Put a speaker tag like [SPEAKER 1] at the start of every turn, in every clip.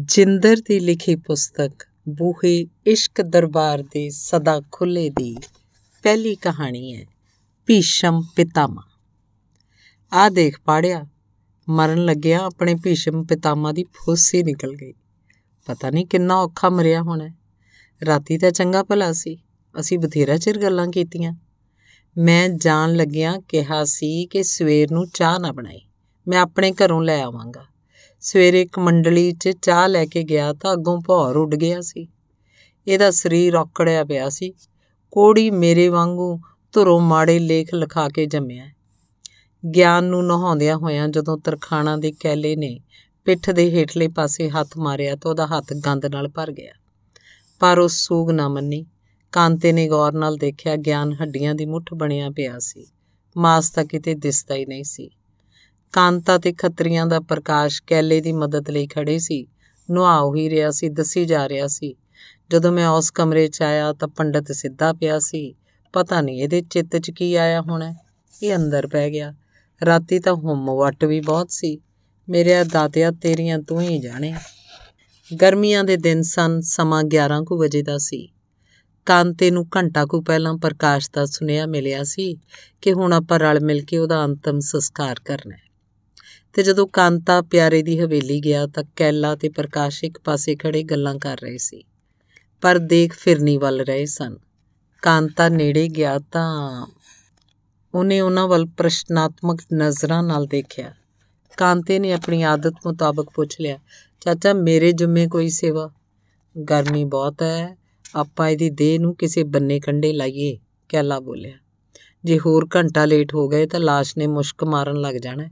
[SPEAKER 1] ਜਿੰਦਰ ਦੀ ਲਿਖੀ ਪੁਸਤਕ ਬੂਹੇ ਇਸ਼ਕ ਦਰਬਾਰ ਦੇ ਸਦਾ ਖੁੱਲੇ ਦੀ ਪਹਿਲੀ ਕਹਾਣੀ ਹੈ, ਭੀਸ਼ਮ ਪਿਤਾਮਾ ਆ ਦੇਖ ਪਾੜਿਆ, ਮਰਨ ਲੱਗਿਆ ਆਪਣੇ ਭੀਸ਼ਮ ਪਿਤਾਮਾ ਦੀ ਫੁੱਸੀ ਨਿਕਲ ਗਈ। ਪਤਾ ਨਹੀਂ ਕਿੰਨਾ ਔਖਾ ਮਰਿਆ ਹੋਣਾ ਰਾਤੀ ਤਾਂ ਚੰਗਾ ਭਲਾ ਸੀ, ਅਸੀਂ ਬਥੇਰਾ ਚਿਰ ਗੱਲਾਂ ਕੀਤੀਆਂ। ਮੈਂ ਜਾਣ ਲੱਗਿਆ ਕਿਹਾ ਸੀ ਕਿ ਸਵੇਰ ਨੂੰ ਚਾਹ ਨਾ ਬਣਾਈ, ਮੈਂ ਆਪਣੇ ਘਰੋਂ ਲੈ ਆਵਾਂਗਾ। ਸਵੇਰੇ ਇੱਕ ਮੰਡਲੀ 'ਚ ਚਾਹ ਲੈ ਕੇ ਗਿਆ ਤਾਂ ਅੱਗੋਂ ਭੌਰ ਉੱਡ ਗਿਆ ਸੀ। ਇਹਦਾ ਸਰੀਰ ਔਕੜਿਆ ਪਿਆ ਸੀ। ਕੋੜੀ ਮੇਰੇ ਵਾਂਗੂ ਧੁਰੋਂ ਮਾੜੇ ਲੇਖ ਲਿਖਾ ਕੇ ਜੰਮਿਆ। ਗਿਆਨ ਨੂੰ ਨਹਾਉਂਦਿਆਂ ਹੋਇਆਂ ਜਦੋਂ ਤਰਖਾਣਾ ਦੇ ਕੈਲੇ ਨੇ ਪਿੱਠ ਦੇ ਹੇਠਲੇ ਪਾਸੇ ਹੱਥ ਮਾਰਿਆ ਤਾਂ ਉਹਦਾ ਹੱਥ ਗੰਦ ਨਾਲ ਭਰ ਗਿਆ। ਪਰ ਉਹ ਸੂਗ ਨਾ ਮੰਨੀ। ਕਾਂਤੇ ਨੇ ਗੌਰ ਨਾਲ ਦੇਖਿਆ ਗਿਆਨ ਹੱਡੀਆਂ ਦੀ ਮੁੱਠ ਬਣਿਆ ਪਿਆ ਸੀ। ਮਾਸ ਤਾਂ ਕਿਤੇ ਦਿਸਦਾ ਹੀ ਨਹੀਂ ਸੀ। ਕਾਂਤਾ ਤੇ ਖੱਤਰੀਆਂ ਦਾ ਪ੍ਰਕਾਸ਼ ਕੈਲੇ ਦੀ ਮਦਦ ਲਈ ਖੜੇ ਸੀ। ਨੁਹਾਉ ਹੀ ਰਿਹਾ ਸੀ, ਦੱਸੀ ਜਾ ਰਿਹਾ ਸੀ। ਜਦੋਂ ਮੈਂ ਉਸ ਕਮਰੇ 'ਚ ਆਇਆ ਤਾਂ ਪੰਡਤ ਸਿੱਧਾ ਪਿਆ ਸੀ। ਪਤਾ ਨਹੀਂ ਇਹਦੇ ਚਿੱਤ 'ਚ ਕੀ ਆਇਆ ਹੋਣਾ, ਇਹ ਅੰਦਰ ਪੈ ਗਿਆ। ਰਾਤੀ ਤਾਂ ਹੁਮ ਵੱਟ ਵੀ ਬਹੁਤ ਸੀ। ਮੇਰੇ ਦਾਤਿਆ ਤੇਰੀਆਂ ਤੂੰ ਹੀ ਜਾਣੇ ਗਰਮੀਆਂ ਦੇ ਦਿਨ ਸਨ, ਸਮਾਂ 11 ਕੁ ਵਜੇ ਦਾ ਸੀ। ਕਾਂਤੇ ਨੂੰ ਘੰਟਾ ਕੁ ਪਹਿਲਾਂ ਪ੍ਰਕਾਸ਼ ਦਾ ਸੁਨੇਹਾ ਮਿਲਿਆ ਸੀ ਕਿ ਹੁਣ ਆਪਾਂ ਰਲ ਮਿਲ ਕੇ ਉਹਦਾ ਅੰਤਮ ਸੰਸਕਾਰ ਕਰਨਾ ਹੈ। ਤੇ ਜਦੋਂ ਕਾਂਤਾ ਪਿਆਰੇ ਦੀ ਹਵੇਲੀ ਗਿਆ ਤਾਂ ਕੈਲਾ ਤੇ ਪ੍ਰਕਾਸ਼ ਇੱਕ ਪਾਸੇ ਖੜੇ ਗੱਲਾਂ ਕਰ ਰਹੇ ਸੀ। ਪਰ ਦੇਖ ਫਿਰਨੀ ਵੱਲ ਰਹੇ ਸਨ। ਕਾਂਤਾ ਨੇੜੇ ਗਿਆ ਤਾਂ ਉਹਨੇ ਉਹਨਾਂ ਵੱਲ ਪ੍ਰਸ਼ਨਾਤਮਕ ਨਜ਼ਰਾਂ ਨਾਲ ਦੇਖਿਆ। ਕਾਂਤੇ ਨੇ ਆਪਣੀ ਆਦਤ ਮੁਤਾਬਕ ਪੁੱਛ ਲਿਆ, ਚਾਚਾ, ਮੇਰੇ ਜੁਮੇ ਕੋਈ ਸੇਵਾ? ਗਰਮੀ ਬਹੁਤ ਹੈ, ਆਪਾਂ ਇਹਦੀ ਦੇਹ ਨੂੰ ਕਿਸੇ ਬੰਨੇ ਕੰਡੇ ਲਾਈਏ, ਕੈਲਾ ਬੋਲਿਆ। ਜੇ ਹੋਰ ਘੰਟਾ ਲੇਟ ਹੋ ਗਏ ਤਾਂ ਲਾਸ਼ ਨੇ ਮੁਸ਼ਕ ਮਾਰਨ ਲੱਗ ਜਾਣਾ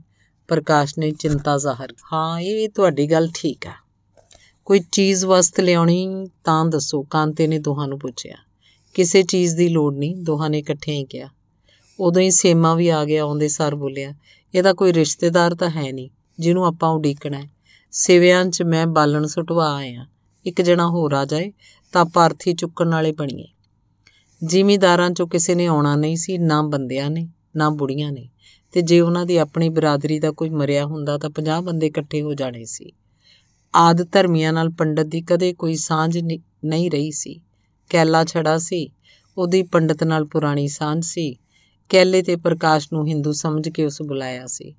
[SPEAKER 1] ਪ੍ਰਕਾਸ਼ ਨੇ ਚਿੰਤਾ ਜ਼ਾਹਰ ਹਾਂ, ਇਹ ਤੁਹਾਡੀ ਗੱਲ ਠੀਕ ਆ। ਕੋਈ ਚੀਜ਼ ਵਸਤ ਲਿਆਉਣੀ ਤਾਂ ਦੱਸੋ, ਕਾਂਤੇ ਨੇ ਦੋਹਾਂ ਨੂੰ ਪੁੱਛਿਆ। ਕਿਸੇ ਚੀਜ਼ ਦੀ ਲੋੜ ਨਹੀਂ, ਦੋਹਾਂ ਨੇ ਇਕੱਠੇ ਹੀ ਕਿਹਾ। ਉਦੋਂ ਹੀ ਸੇਮਾ ਵੀ ਆ ਗਿਆ ਆਉਂਦੇ ਸਾਰ ਬੋਲਿਆ, ਇਹਦਾ ਕੋਈ ਰਿਸ਼ਤੇਦਾਰ ਤਾਂ ਹੈ ਨਹੀਂ, ਜਿਹਨੂੰ ਆਪਾਂ ਉਡੀਕਣਾ ਹੈ। ਸਿਵਿਆਂ 'ਚ ਮੈਂ ਬਾਲਣ ਸੁਟਵਾ ਆਇਆ ਇੱਕ ਜਣਾ ਹੋਰ ਆ ਜਾਏ, ਤਾਂ ਪਾਰਥੀ ਚੁੱਕਣ ਵਾਲੇ ਬਣੀਏ ਜ਼ਿਮੀਦਾਰਾਂ 'ਚੋਂ ਕਿਸੇ ਨੇ ਆਉਣਾ ਨਹੀਂ ਸੀ, ਨਾ ਬੰਦਿਆਂ ਨੇ, ਨਾ ਬੁੜੀਆਂ ਨੇ। ਤੇ ਜੇ ਉਹਨਾਂ ਦੀ ਆਪਣੀ ਬਰਾਦਰੀ ਦਾ ਕੋਈ ਮਰਿਆ ਹੁੰਦਾ ਤਾਂ 50 ਬੰਦੇ ਇਕੱਠੇ ਹੋ ਜਾਣੇ ਸੀ। ਆਦ ਧਰਮੀਆਂ ਨਾਲ ਪੰਡਤ ਦੀ ਕਦੇ ਕੋਈ ਸਾਂਝ ਨਹੀਂ ਰਹੀ ਸੀ। ਕੈਲਾ ਛੜਾ ਸੀ, ਉਹਦੀ ਪੰਡਤ ਨਾਲ ਪੁਰਾਣੀ ਸਾਂਝ ਸੀ। ਕੈਲੇ ਤੇ ਪ੍ਰਕਾਸ਼ ਨੂੰ ਹਿੰਦੂ ਸਮਝ ਕੇ ਉਸ ਬੁਲਾਇਆ ਸੀ।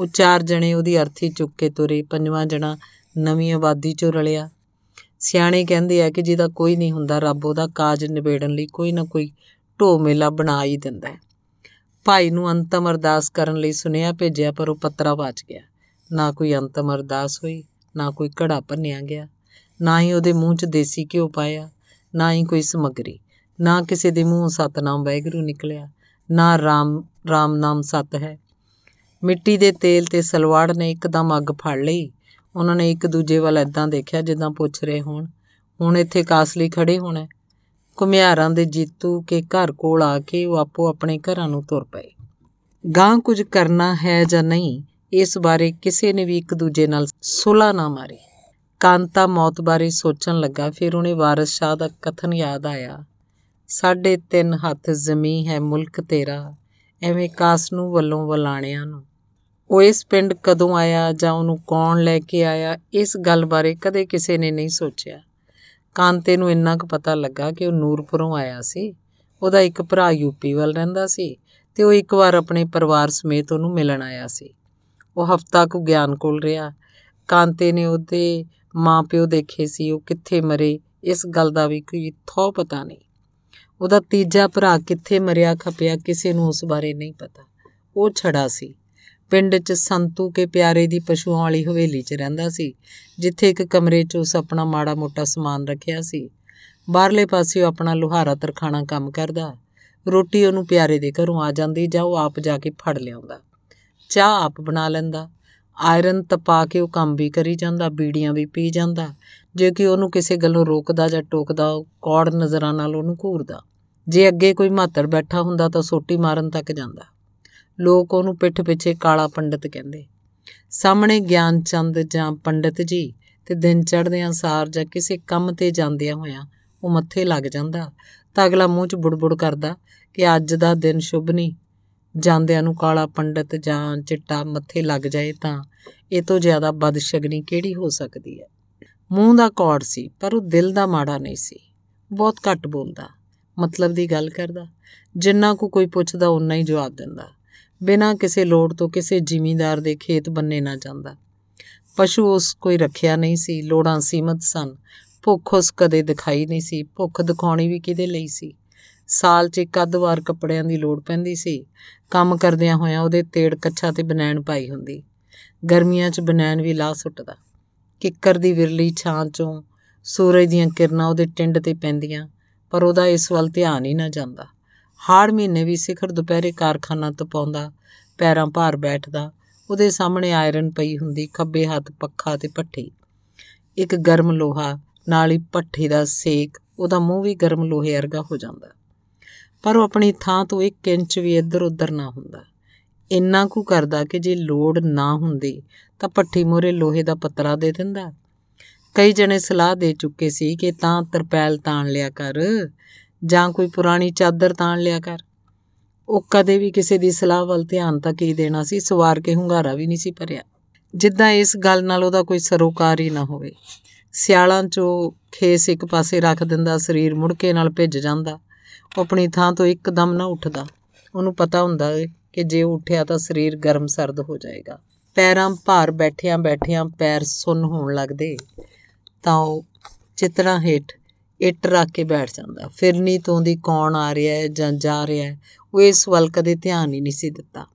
[SPEAKER 1] ਉਹ ਚਾਰ ਜਣੇ ਉਹਦੀ ਅਰਥੀ ਚੁੱਕ ਕੇ ਤੁਰੇ, ਪੰਜਵਾਂ ਜਣਾ ਨਵੀਂ ਆਬਾਦੀ 'ਚੋਂ ਰਲਿਆ। ਸਿਆਣੇ ਕਹਿੰਦੇ ਆ ਕਿ ਜਿਹਦਾ ਕੋਈ ਨਹੀਂ ਹੁੰਦਾ, ਰੱਬ ਉਹਦਾ ਕਾਜ ਨਿਬੇੜਨ ਲਈ ਕੋਈ ਨਾ ਕੋਈ ਢੋ ਮੇਲਾ ਬਣਾ ਹੀ ਦਿੰਦਾ ਹੈ। ਭਾਈ ਨੂੰ ਅੰਤਮ ਅਰਦਾਸ ਕਰਨ ਲਈ ਸੁਨੇਹਾ ਭੇਜਿਆ, ਪਰ ਉਹ ਪੱਤਰਾ ਵਾਚ ਗਿਆ। ਨਾ ਕੋਈ ਅੰਤਮ ਅਰਦਾਸ ਹੋਈ, ਨਾ ਕੋਈ ਘੜਾ ਭੰਨਿਆ ਗਿਆ। ਨਾ ਹੀ ਉਹਦੇ ਮੂੰਹ 'ਚ ਦੇਸੀ ਘਿਓ ਪਾਇਆ, ਨਾ ਹੀ ਕੋਈ ਸਮਗਰੀ। ਨਾ ਕਿਸੇ ਦੇ ਮੂੰਹ ਸਤਨਾਮ ਵੈਗਰੂ ਨਿਕਲਿਆ, ਨਾ ਰਾਮ ਰਾਮ ਨਾਮ ਸਤ ਹੈ। ਮਿੱਟੀ ਦੇ ਤੇਲ ਤੇ ਸਲਵਾੜ ਨੇ ਇੱਕਦਮ ਅੱਗ ਫੜ ਲਈ। ਉਹਨਾਂ ਨੇ ਇੱਕ ਦੂਜੇ ਵੱਲ ਐਦਾਂ ਦੇਖਿਆ ਜਿੱਦਾਂ ਪੁੱਛ ਰਹੇ ਹੋਣ, ਹੁਣ ਇੱਥੇ ਕਾਸ ਲਈ ਖੜੇ ਹੋਣਾ ਕੁਮਿਆਰਾਂ ਦੇ ਜੀਤੂ ਕੇ ਘਰ ਕੋਲ ਆ ਕੇ ਉਹ ਆਪੋ ਆਪਣੇ ਘਰਾਂ ਨੂੰ ਤੁਰ ਪਏ। ਗਾਂ ਕੁਝ ਕਰਨਾ ਹੈ ਜਾਂ ਨਹੀਂ, ਇਸ ਬਾਰੇ ਕਿਸੇ ਨੇ ਵੀ ਇੱਕ ਦੂਜੇ ਨਾਲ ਸੁਲਾ ਨਾ ਮਾਰੀ। ਕਾਂਤਾ ਮੌਤ ਬਾਰੇ ਸੋਚਣ ਲੱਗਾ, ਫਿਰ ਉਹਨੇ ਵਾਰਿਸ ਸ਼ਾਹ ਦਾ ਕਥਨ ਯਾਦ ਆਇਆ। ਸਾਢੇ ਤਿੰਨ ਹੱਥ ਜ਼ਮੀਨ ਹੈ ਮੁਲਕ ਤੇਰਾ, ਐਵੇਂ ਕਾਸ ਨੂੰ ਵੱਲੋਂ ਵਲਾਣਿਆਂ ਨੂੰ। ਉਹ ਇਸ ਪਿੰਡ ਕਦੋਂ ਆਇਆ ਜਾਂ ਉਹਨੂੰ ਕੌਣ ਲੈ ਕੇ ਆਇਆ, ਇਸ ਗੱਲ ਬਾਰੇ ਕਦੇ ਕਿਸੇ ਨੇ ਨਹੀਂ ਸੋਚਿਆ। ਕਾਂਤੇ ਨੂੰ ਇੰਨਾ ਕੁ ਪਤਾ ਲੱਗਾ ਕਿ ਉਹ ਨੂਰਪੁਰੋਂ ਆਇਆ ਸੀ। ਉਹਦਾ ਇੱਕ ਭਰਾ ਯੂਪੀ ਵੱਲ ਰਹਿੰਦਾ ਸੀ ਤੇ ਉਹ ਇੱਕ ਵਾਰ ਆਪਣੇ ਪਰਿਵਾਰ ਸਮੇਤ ਉਹਨੂੰ ਮਿਲਣ ਆਇਆ ਸੀ। ਉਹ ਹਫਤਾ ਕੁ ਗਿਆਨ ਕੋਲ ਰਿਹਾ। ਕਾਂਤੇ ਨੇ ਉਹਦੇ ਮਾਪਿਓ ਦੇਖੇ ਸੀ, ਉਹ ਕਿੱਥੇ ਮਰੇ, ਇਸ ਗੱਲ ਦਾ ਵੀ ਕੋਈ ਥੋ ਪਤਾ ਨਹੀਂ। ਉਹਦਾ ਤੀਜਾ ਭਰਾ ਕਿੱਥੇ ਮਰਿਆ ਖਪਿਆ ਕਿਸੇ ਨੂੰ ਉਸ ਬਾਰੇ ਨਹੀਂ ਪਤਾ। ਉਹ ਛੜਾ ਸੀ। ਪਿੰਡ 'ਚ ਸੰਤੂ ਕੇ ਪਿਆਰੇ ਦੀ ਪਸ਼ੂਆਂ ਵਾਲੀ ਹਵੇਲੀ 'ਚ ਰਹਿੰਦਾ ਸੀ, ਜਿੱਥੇ ਇੱਕ ਕਮਰੇ 'ਚ ਉਸ ਆਪਣਾ ਮਾੜਾ ਮੋਟਾ ਸਮਾਨ ਰੱਖਿਆ ਸੀ। ਬਾਹਰਲੇ ਪਾਸੇ ਉਹ ਆਪਣਾ ਲੋਹਾਰਾ ਤਰਖਾਣਾ ਕੰਮ ਕਰਦਾ, ਰੋਟੀ ਉਹਨੂੰ ਪਿਆਰੇ ਦੇ ਘਰੋਂ ਆ ਜਾਂਦੀ ਜਾਂ ਉਹ ਆਪ ਜਾ ਕੇ ਫੜ ਲਿਆਉਂਦਾ। ਚਾਹ ਆਪ ਬਣਾ ਲੈਂਦਾ, ਆਇਰਨ ਤਪਾ ਕੇ ਉਹ ਕੰਮ ਵੀ ਕਰੀ ਜਾਂਦਾ, ਬੀੜੀਆਂ ਵੀ ਪੀ ਜਾਂਦਾ, ਜੇ ਕਿ ਉਹਨੂੰ ਕਿਸੇ ਗੱਲੋਂ ਰੋਕਦਾ ਜਾਂ ਟੋਕਦਾ ਕੌੜ ਨਜ਼ਰਾਂ ਨਾਲ ਉਹਨੂੰ ਘੂਰਦਾ। ਜੇ ਅੱਗੇ ਕੋਈ ਮਾਤੜ ਬੈਠਾ ਹੁੰਦਾ ਤਾਂ ਸੋਟੀ ਮਾਰਨ ਤੱਕ ਜਾਂਦਾ। ਲੋਕ ਉਹਨੂੰ ਪਿੱਠ ਪਿੱਛੇ ਕਾਲਾ ਪੰਡਤ ਕਹਿੰਦੇ। ਸਾਹਮਣੇ ਗਿਆਨ ਚੰਦ ਜਾਂ ਪੰਡਤ ਜੀ ਤੇ ਦਿਨ ਚੜ੍ਹਦਿਆਂ ਸਾਰ ਜਾਂ ਕਿਸੇ ਕੰਮ ਤੇ ਜਾਂਦਿਆਂ ਹੋਇਆਂ ਉਹ ਮੱਥੇ ਲੱਗ ਜਾਂਦਾ ਤਾਂ ਅਗਲਾ ਮੂੰਹ 'ਚ ਬੁੜਬੁੜ ਕਰਦਾ ਕਿ ਅੱਜ ਦਾ ਦਿਨ ਸ਼ੁਭ ਨਹੀਂ ਜਾਂਦਿਆਂ ਨੂੰ ਕਾਲਾ ਪੰਡਤ ਜਾਂ ਚਿੱਟਾ ਮੱਥੇ ਲੱਗ ਜਾਏ ਤਾਂ ਇਹ ਤੋਂ ਜ਼ਿਆਦਾ ਬਦਸ਼ਗਨੀ ਕਿਹੜੀ ਹੋ ਸਕਦੀ ਹੈ। ਮੂੰਹ ਦਾ ਕੌੜ ਸੀ, ਪਰ ਉਹ ਦਿਲ ਦਾ ਮਾੜਾ ਨਹੀਂ ਸੀ। ਬਹੁਤ ਘੱਟ ਬੋਲਦਾ, ਮਤਲਬ ਦੀ ਗੱਲ ਕਰਦਾ। ਜਿੰਨਾ ਕੋ ਕੋਈ ਪੁੱਛਦਾ ਉਨਾ ਹੀ ਜਵਾਬ ਦਿੰਦਾ। ਬਿਨਾਂ ਕਿਸੇ ਲੋੜ ਤੋਂ ਕਿਸੇ ਜ਼ਿਮੀਂਦਾਰ ਦੇ ਖੇਤ ਬੰਨੇ ਨਾ ਜਾਂਦਾ। ਪਸ਼ੂ ਉਸ ਕੋਈ ਰੱਖਿਆ ਨਹੀਂ ਸੀ, ਲੋੜਾਂ ਸੀਮਤ ਸਨ। ਭੁੱਖ ਉਸ ਕਦੇ ਦਿਖਾਈ ਨਹੀਂ ਸੀ, ਭੁੱਖ ਦਿਖਾਉਣੀ ਵੀ ਕਿਹਦੇ ਲਈ ਸੀ? ਸਾਲ 'ਚ ਇੱਕ ਅੱਧ ਵਾਰ ਕੱਪੜਿਆਂ ਦੀ ਲੋੜ ਪੈਂਦੀ ਸੀ। ਕੰਮ ਕਰਦਿਆਂ ਹੋਇਆਂ ਉਹਦੇ ਤੇੜ ਕੱਛਾ ਤੇ ਬਨੈਣ ਪਾਈ ਹੁੰਦੀ। ਗਰਮੀਆਂ 'ਚ ਬਨੈਣ ਵੀ ਲਾ ਸੁੱਟਦਾ। ਕਿੱਕਰ ਦੀ ਵਿਰਲੀ ਛਾਂ 'ਚੋਂ ਸੂਰਜ ਦੀਆਂ ਕਿਰਨਾਂ ਉਹਦੇ ਟਿੰਡ ਤੇ ਪੈਂਦੀਆਂ, ਪਰ ਉਹਦਾ ਇਸ ਵੱਲ ਧਿਆਨ ਹੀ ਨਾ ਜਾਂਦਾ। ਹਾੜ ਮਹੀਨੇ ਵੀ ਸਿਖਰ ਦੁਪਹਿਰੇ ਕਾਰਖਾਨਾ ਤਪਾਉਂਦਾ ਪੈਰਾਂ ਭਾਰ ਬੈਠਦਾ। ਉਹਦੇ ਸਾਹਮਣੇ ਆਇਰਨ ਪਈ ਹੁੰਦੀ, ਖੱਬੇ ਹੱਥ ਪੱਖਾ ਤੇ ਪੱਠੀ ਇੱਕ ਗਰਮ ਲੋਹਾ, ਨਾਲ ਹੀ ਪੱਠੀ ਦਾ ਸੇਕ, ਉਹਦਾ ਮੂੰਹ ਵੀ ਗਰਮ ਲੋਹੇ ਵਰਗਾ ਹੋ ਜਾਂਦਾ। ਪਰ ਉਹ ਆਪਣੀ ਥਾਂ ਤੋਂ 1 ਇੰਚ ਵੀ ਇੱਧਰ ਉੱਧਰ ਨਾ ਹੁੰਦਾ। ਇੰਨਾ ਕੁ ਕਰਦਾ ਕਿ ਜੇ ਲੋੜ ਨਾ ਹੁੰਦੀ, ਤਾਂ ਪੱਠੀ ਮੋਰੇ ਲੋਹੇ ਦਾ ਪੱਤਰਾ ਦੇ ਦਿੰਦਾ। ਕਈ ਜਣੇ ਸਲਾਹ ਦੇ ਚੁੱਕੇ ਸੀ ਕਿ ਤਾਂ ਤਰਪੈਲ ਤਾਣ ਲਿਆ ਕਰ। ਜਾਂ ਕੋਈ ਪੁਰਾਣੀ ਚਾਦਰ ਤਾਣ ਲਿਆ ਕਰ। ਉਹ ਕਦੇ ਵੀ ਕਿਸੇ ਦੀ ਸਲਾਹ ਵੱਲ ਧਿਆਨ ਤਾਂ ਕੀ ਦੇਣਾ ਸੀ? ਸਵਾਰ ਕੇ ਹੁੰਗਾਰਾ ਵੀ ਨਹੀਂ ਸੀ ਭਰਿਆ। ਜਿੱਦਾਂ ਇਸ ਗੱਲ ਨਾਲ ਉਹਦਾ ਕੋਈ ਸਰੋਕਾਰ ਹੀ ਨਾ ਹੋਵੇ। ਸਿਆਲਾਂ 'ਚੋਂ ਖੇਸ ਇੱਕ ਪਾਸੇ ਰੱਖ ਦਿੰਦਾ, ਸਰੀਰ ਮੁੜਕੇ ਨਾਲ ਭਿੱਜ ਜਾਂਦਾ। ਉਹ ਆਪਣੀ ਥਾਂ ਤੋਂ ਇੱਕਦਮ ਨਾ ਉੱਠਦਾ। ਉਹਨੂੰ ਪਤਾ ਹੁੰਦਾ ਏ ਕਿ ਜੇ ਉਹ ਉੱਠਿਆ ਤਾਂ ਸਰੀਰ ਗਰਮ ਸਰਦ ਹੋ ਜਾਏਗਾ। ਪੈਰਾਂ ਭਾਰ ਬੈਠਿਆਂ ਬੈਠਿਆਂ ਪੈਰ ਸੁੰਨ ਹੋਣ ਲੱਗਦੇ। ਤਾਂ ਉਹ ਚਿਤਰਾ ਹੇਠ ਇੱਟ ਰੱਖ ਕੇ ਬੈਠ ਜਾਂਦਾ। ਫਿਰਨੀ ਤੋਂ ਦੀ ਕੌਣ ਆ ਰਿਹਾ ਹੈ ਜਾਂ ਜਾ ਰਿਹਾ ਹੈ, ਉਹ ਇਸ ਵੱਲ ਕਦੇ ਧਿਆਨ ਹੀ ਨਹੀਂ ਸੀ ਦਿੱਤਾ।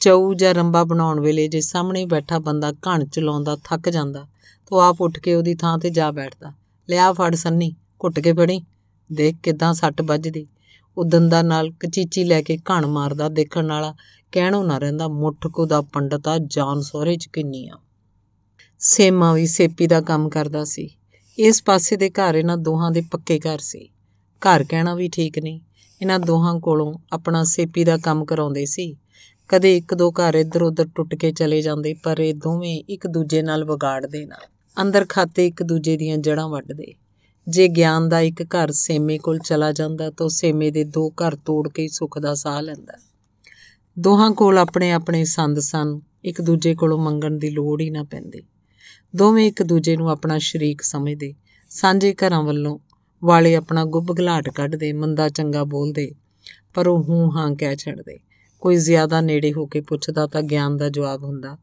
[SPEAKER 1] ਚੌ ਜਾਂ ਰੰਬਾ ਬਣਾਉਣ ਵੇਲੇ ਜੇ ਸਾਹਮਣੇ ਬੈਠਾ ਬੰਦਾ ਘਣ ਚਲਾਉਂਦਾ, ਥੱਕ ਜਾਂਦਾ, ਤਾਂ ਆਪ ਉੱਠ ਕੇ ਉਹਦੀ ਥਾਂ ਤੇ ਜਾ ਬੈਠਦਾ। ਲਿਆ ਫੜ ਸੰਨੀ, ਘੁੱਟ ਕੇ ਫੜੀ। ਦੇਖ ਕਿਦਾਂ ਸੱਟ ਵੱਜਦੀ। ਉਹ ਦੰਦਾਂ ਨਾਲ ਕਚੀਚੀ ਲੈ ਕੇ ਘਣ ਮਾਰਦਾ, ਦੇਖਣ ਵਾਲਾ ਕਹਿਣੋ ਨਾ ਰਹਿੰਦਾ, ਮੁੱਠ ਕੋ ਦਾ ਪੰਡਤਾ ਜਾਨ ਸੋਹਰੇ ਚ ਕਿੰਨੀ ਆ। ਸੇਮਾ ਵੀ ਸੇਪੀ ਦਾ ਕੰਮ ਕਰਦਾ ਸੀ। ਇਸ ਪਾਸੇ ਦੇ ਘਰ ਇਹਨਾਂ ਦੋਹਾਂ ਦੇ ਪੱਕੇ ਘਰ ਸੀ। ਘਰ ਕਹਿਣਾ ਵੀ ਠੀਕ ਨਹੀਂ। ਇਹਨਾਂ ਦੋਹਾਂ ਕੋਲੋਂ ਆਪਣਾ ਸੇਪੀ ਦਾ ਕੰਮ ਕਰਾਉਂਦੇ ਸੀ। ਕਦੇ ਇੱਕ ਦੋ ਘਰ ਇੱਧਰ ਉੱਧਰ ਟੁੱਟ ਕੇ ਚਲੇ ਜਾਂਦੇ, ਪਰ ਇਹ ਦੋਵੇਂ ਇੱਕ ਦੂਜੇ ਨਾਲ ਵਿਗਾੜਦੇ ਨਾ। ਅੰਦਰ ਖਾਤੇ ਇੱਕ ਦੂਜੇ ਦੀਆਂ ਜੜਾਂ ਵੱਢਦੇ। ਜੇ ਗਿਆਨ ਦਾ ਇੱਕ ਘਰ ਸੇਮੇ ਕੋਲ ਚਲਾ ਜਾਂਦਾ ਤਾਂ ਸੇਮੇ ਦੇ ਦੋ ਘਰ ਤੋੜ ਕੇ ਸੁੱਖ ਦਾ ਸਾਹ ਲੈਂਦਾ। ਦੋਹਾਂ ਕੋਲ ਆਪਣੇ ਆਪਣੇ ਸੰਦ ਸਨ। ਇੱਕ ਦੂਜੇ ਕੋਲੋਂ ਮੰਗਣ ਦੀ ਲੋੜ ਹੀ ਨਾ ਪੈਂਦੀ। ਦੋਵੇਂ ਇੱਕ ਦੂਜੇ ਨੂੰ ਆਪਣਾ ਸ਼ਰੀਕ ਸਮਝਦੇ, ਸਾਂਝੇ ਘਰਾਂ ਵੱਲੋਂ ਵਾਲੇ ਆਪਣਾ ਗੁੱਬ ਘਲਾਟ ਕੱਢਦੇ, ਮੰਦਾ ਚੰਗਾ ਬੋਲਦੇ, ਪਰ ਉਹ ਹੂੰ ਹਾਂ ਕਹਿ ਛੱਡਦੇ। ਕੋਈ ਜ਼ਿਆਦਾ ਨੇੜੇ ਹੋ ਕੇ ਪੁੱਛਦਾ ਤਾਂ ਗਿਆਨ ਦਾ ਜਵਾਬ ਹੁੰਦਾ,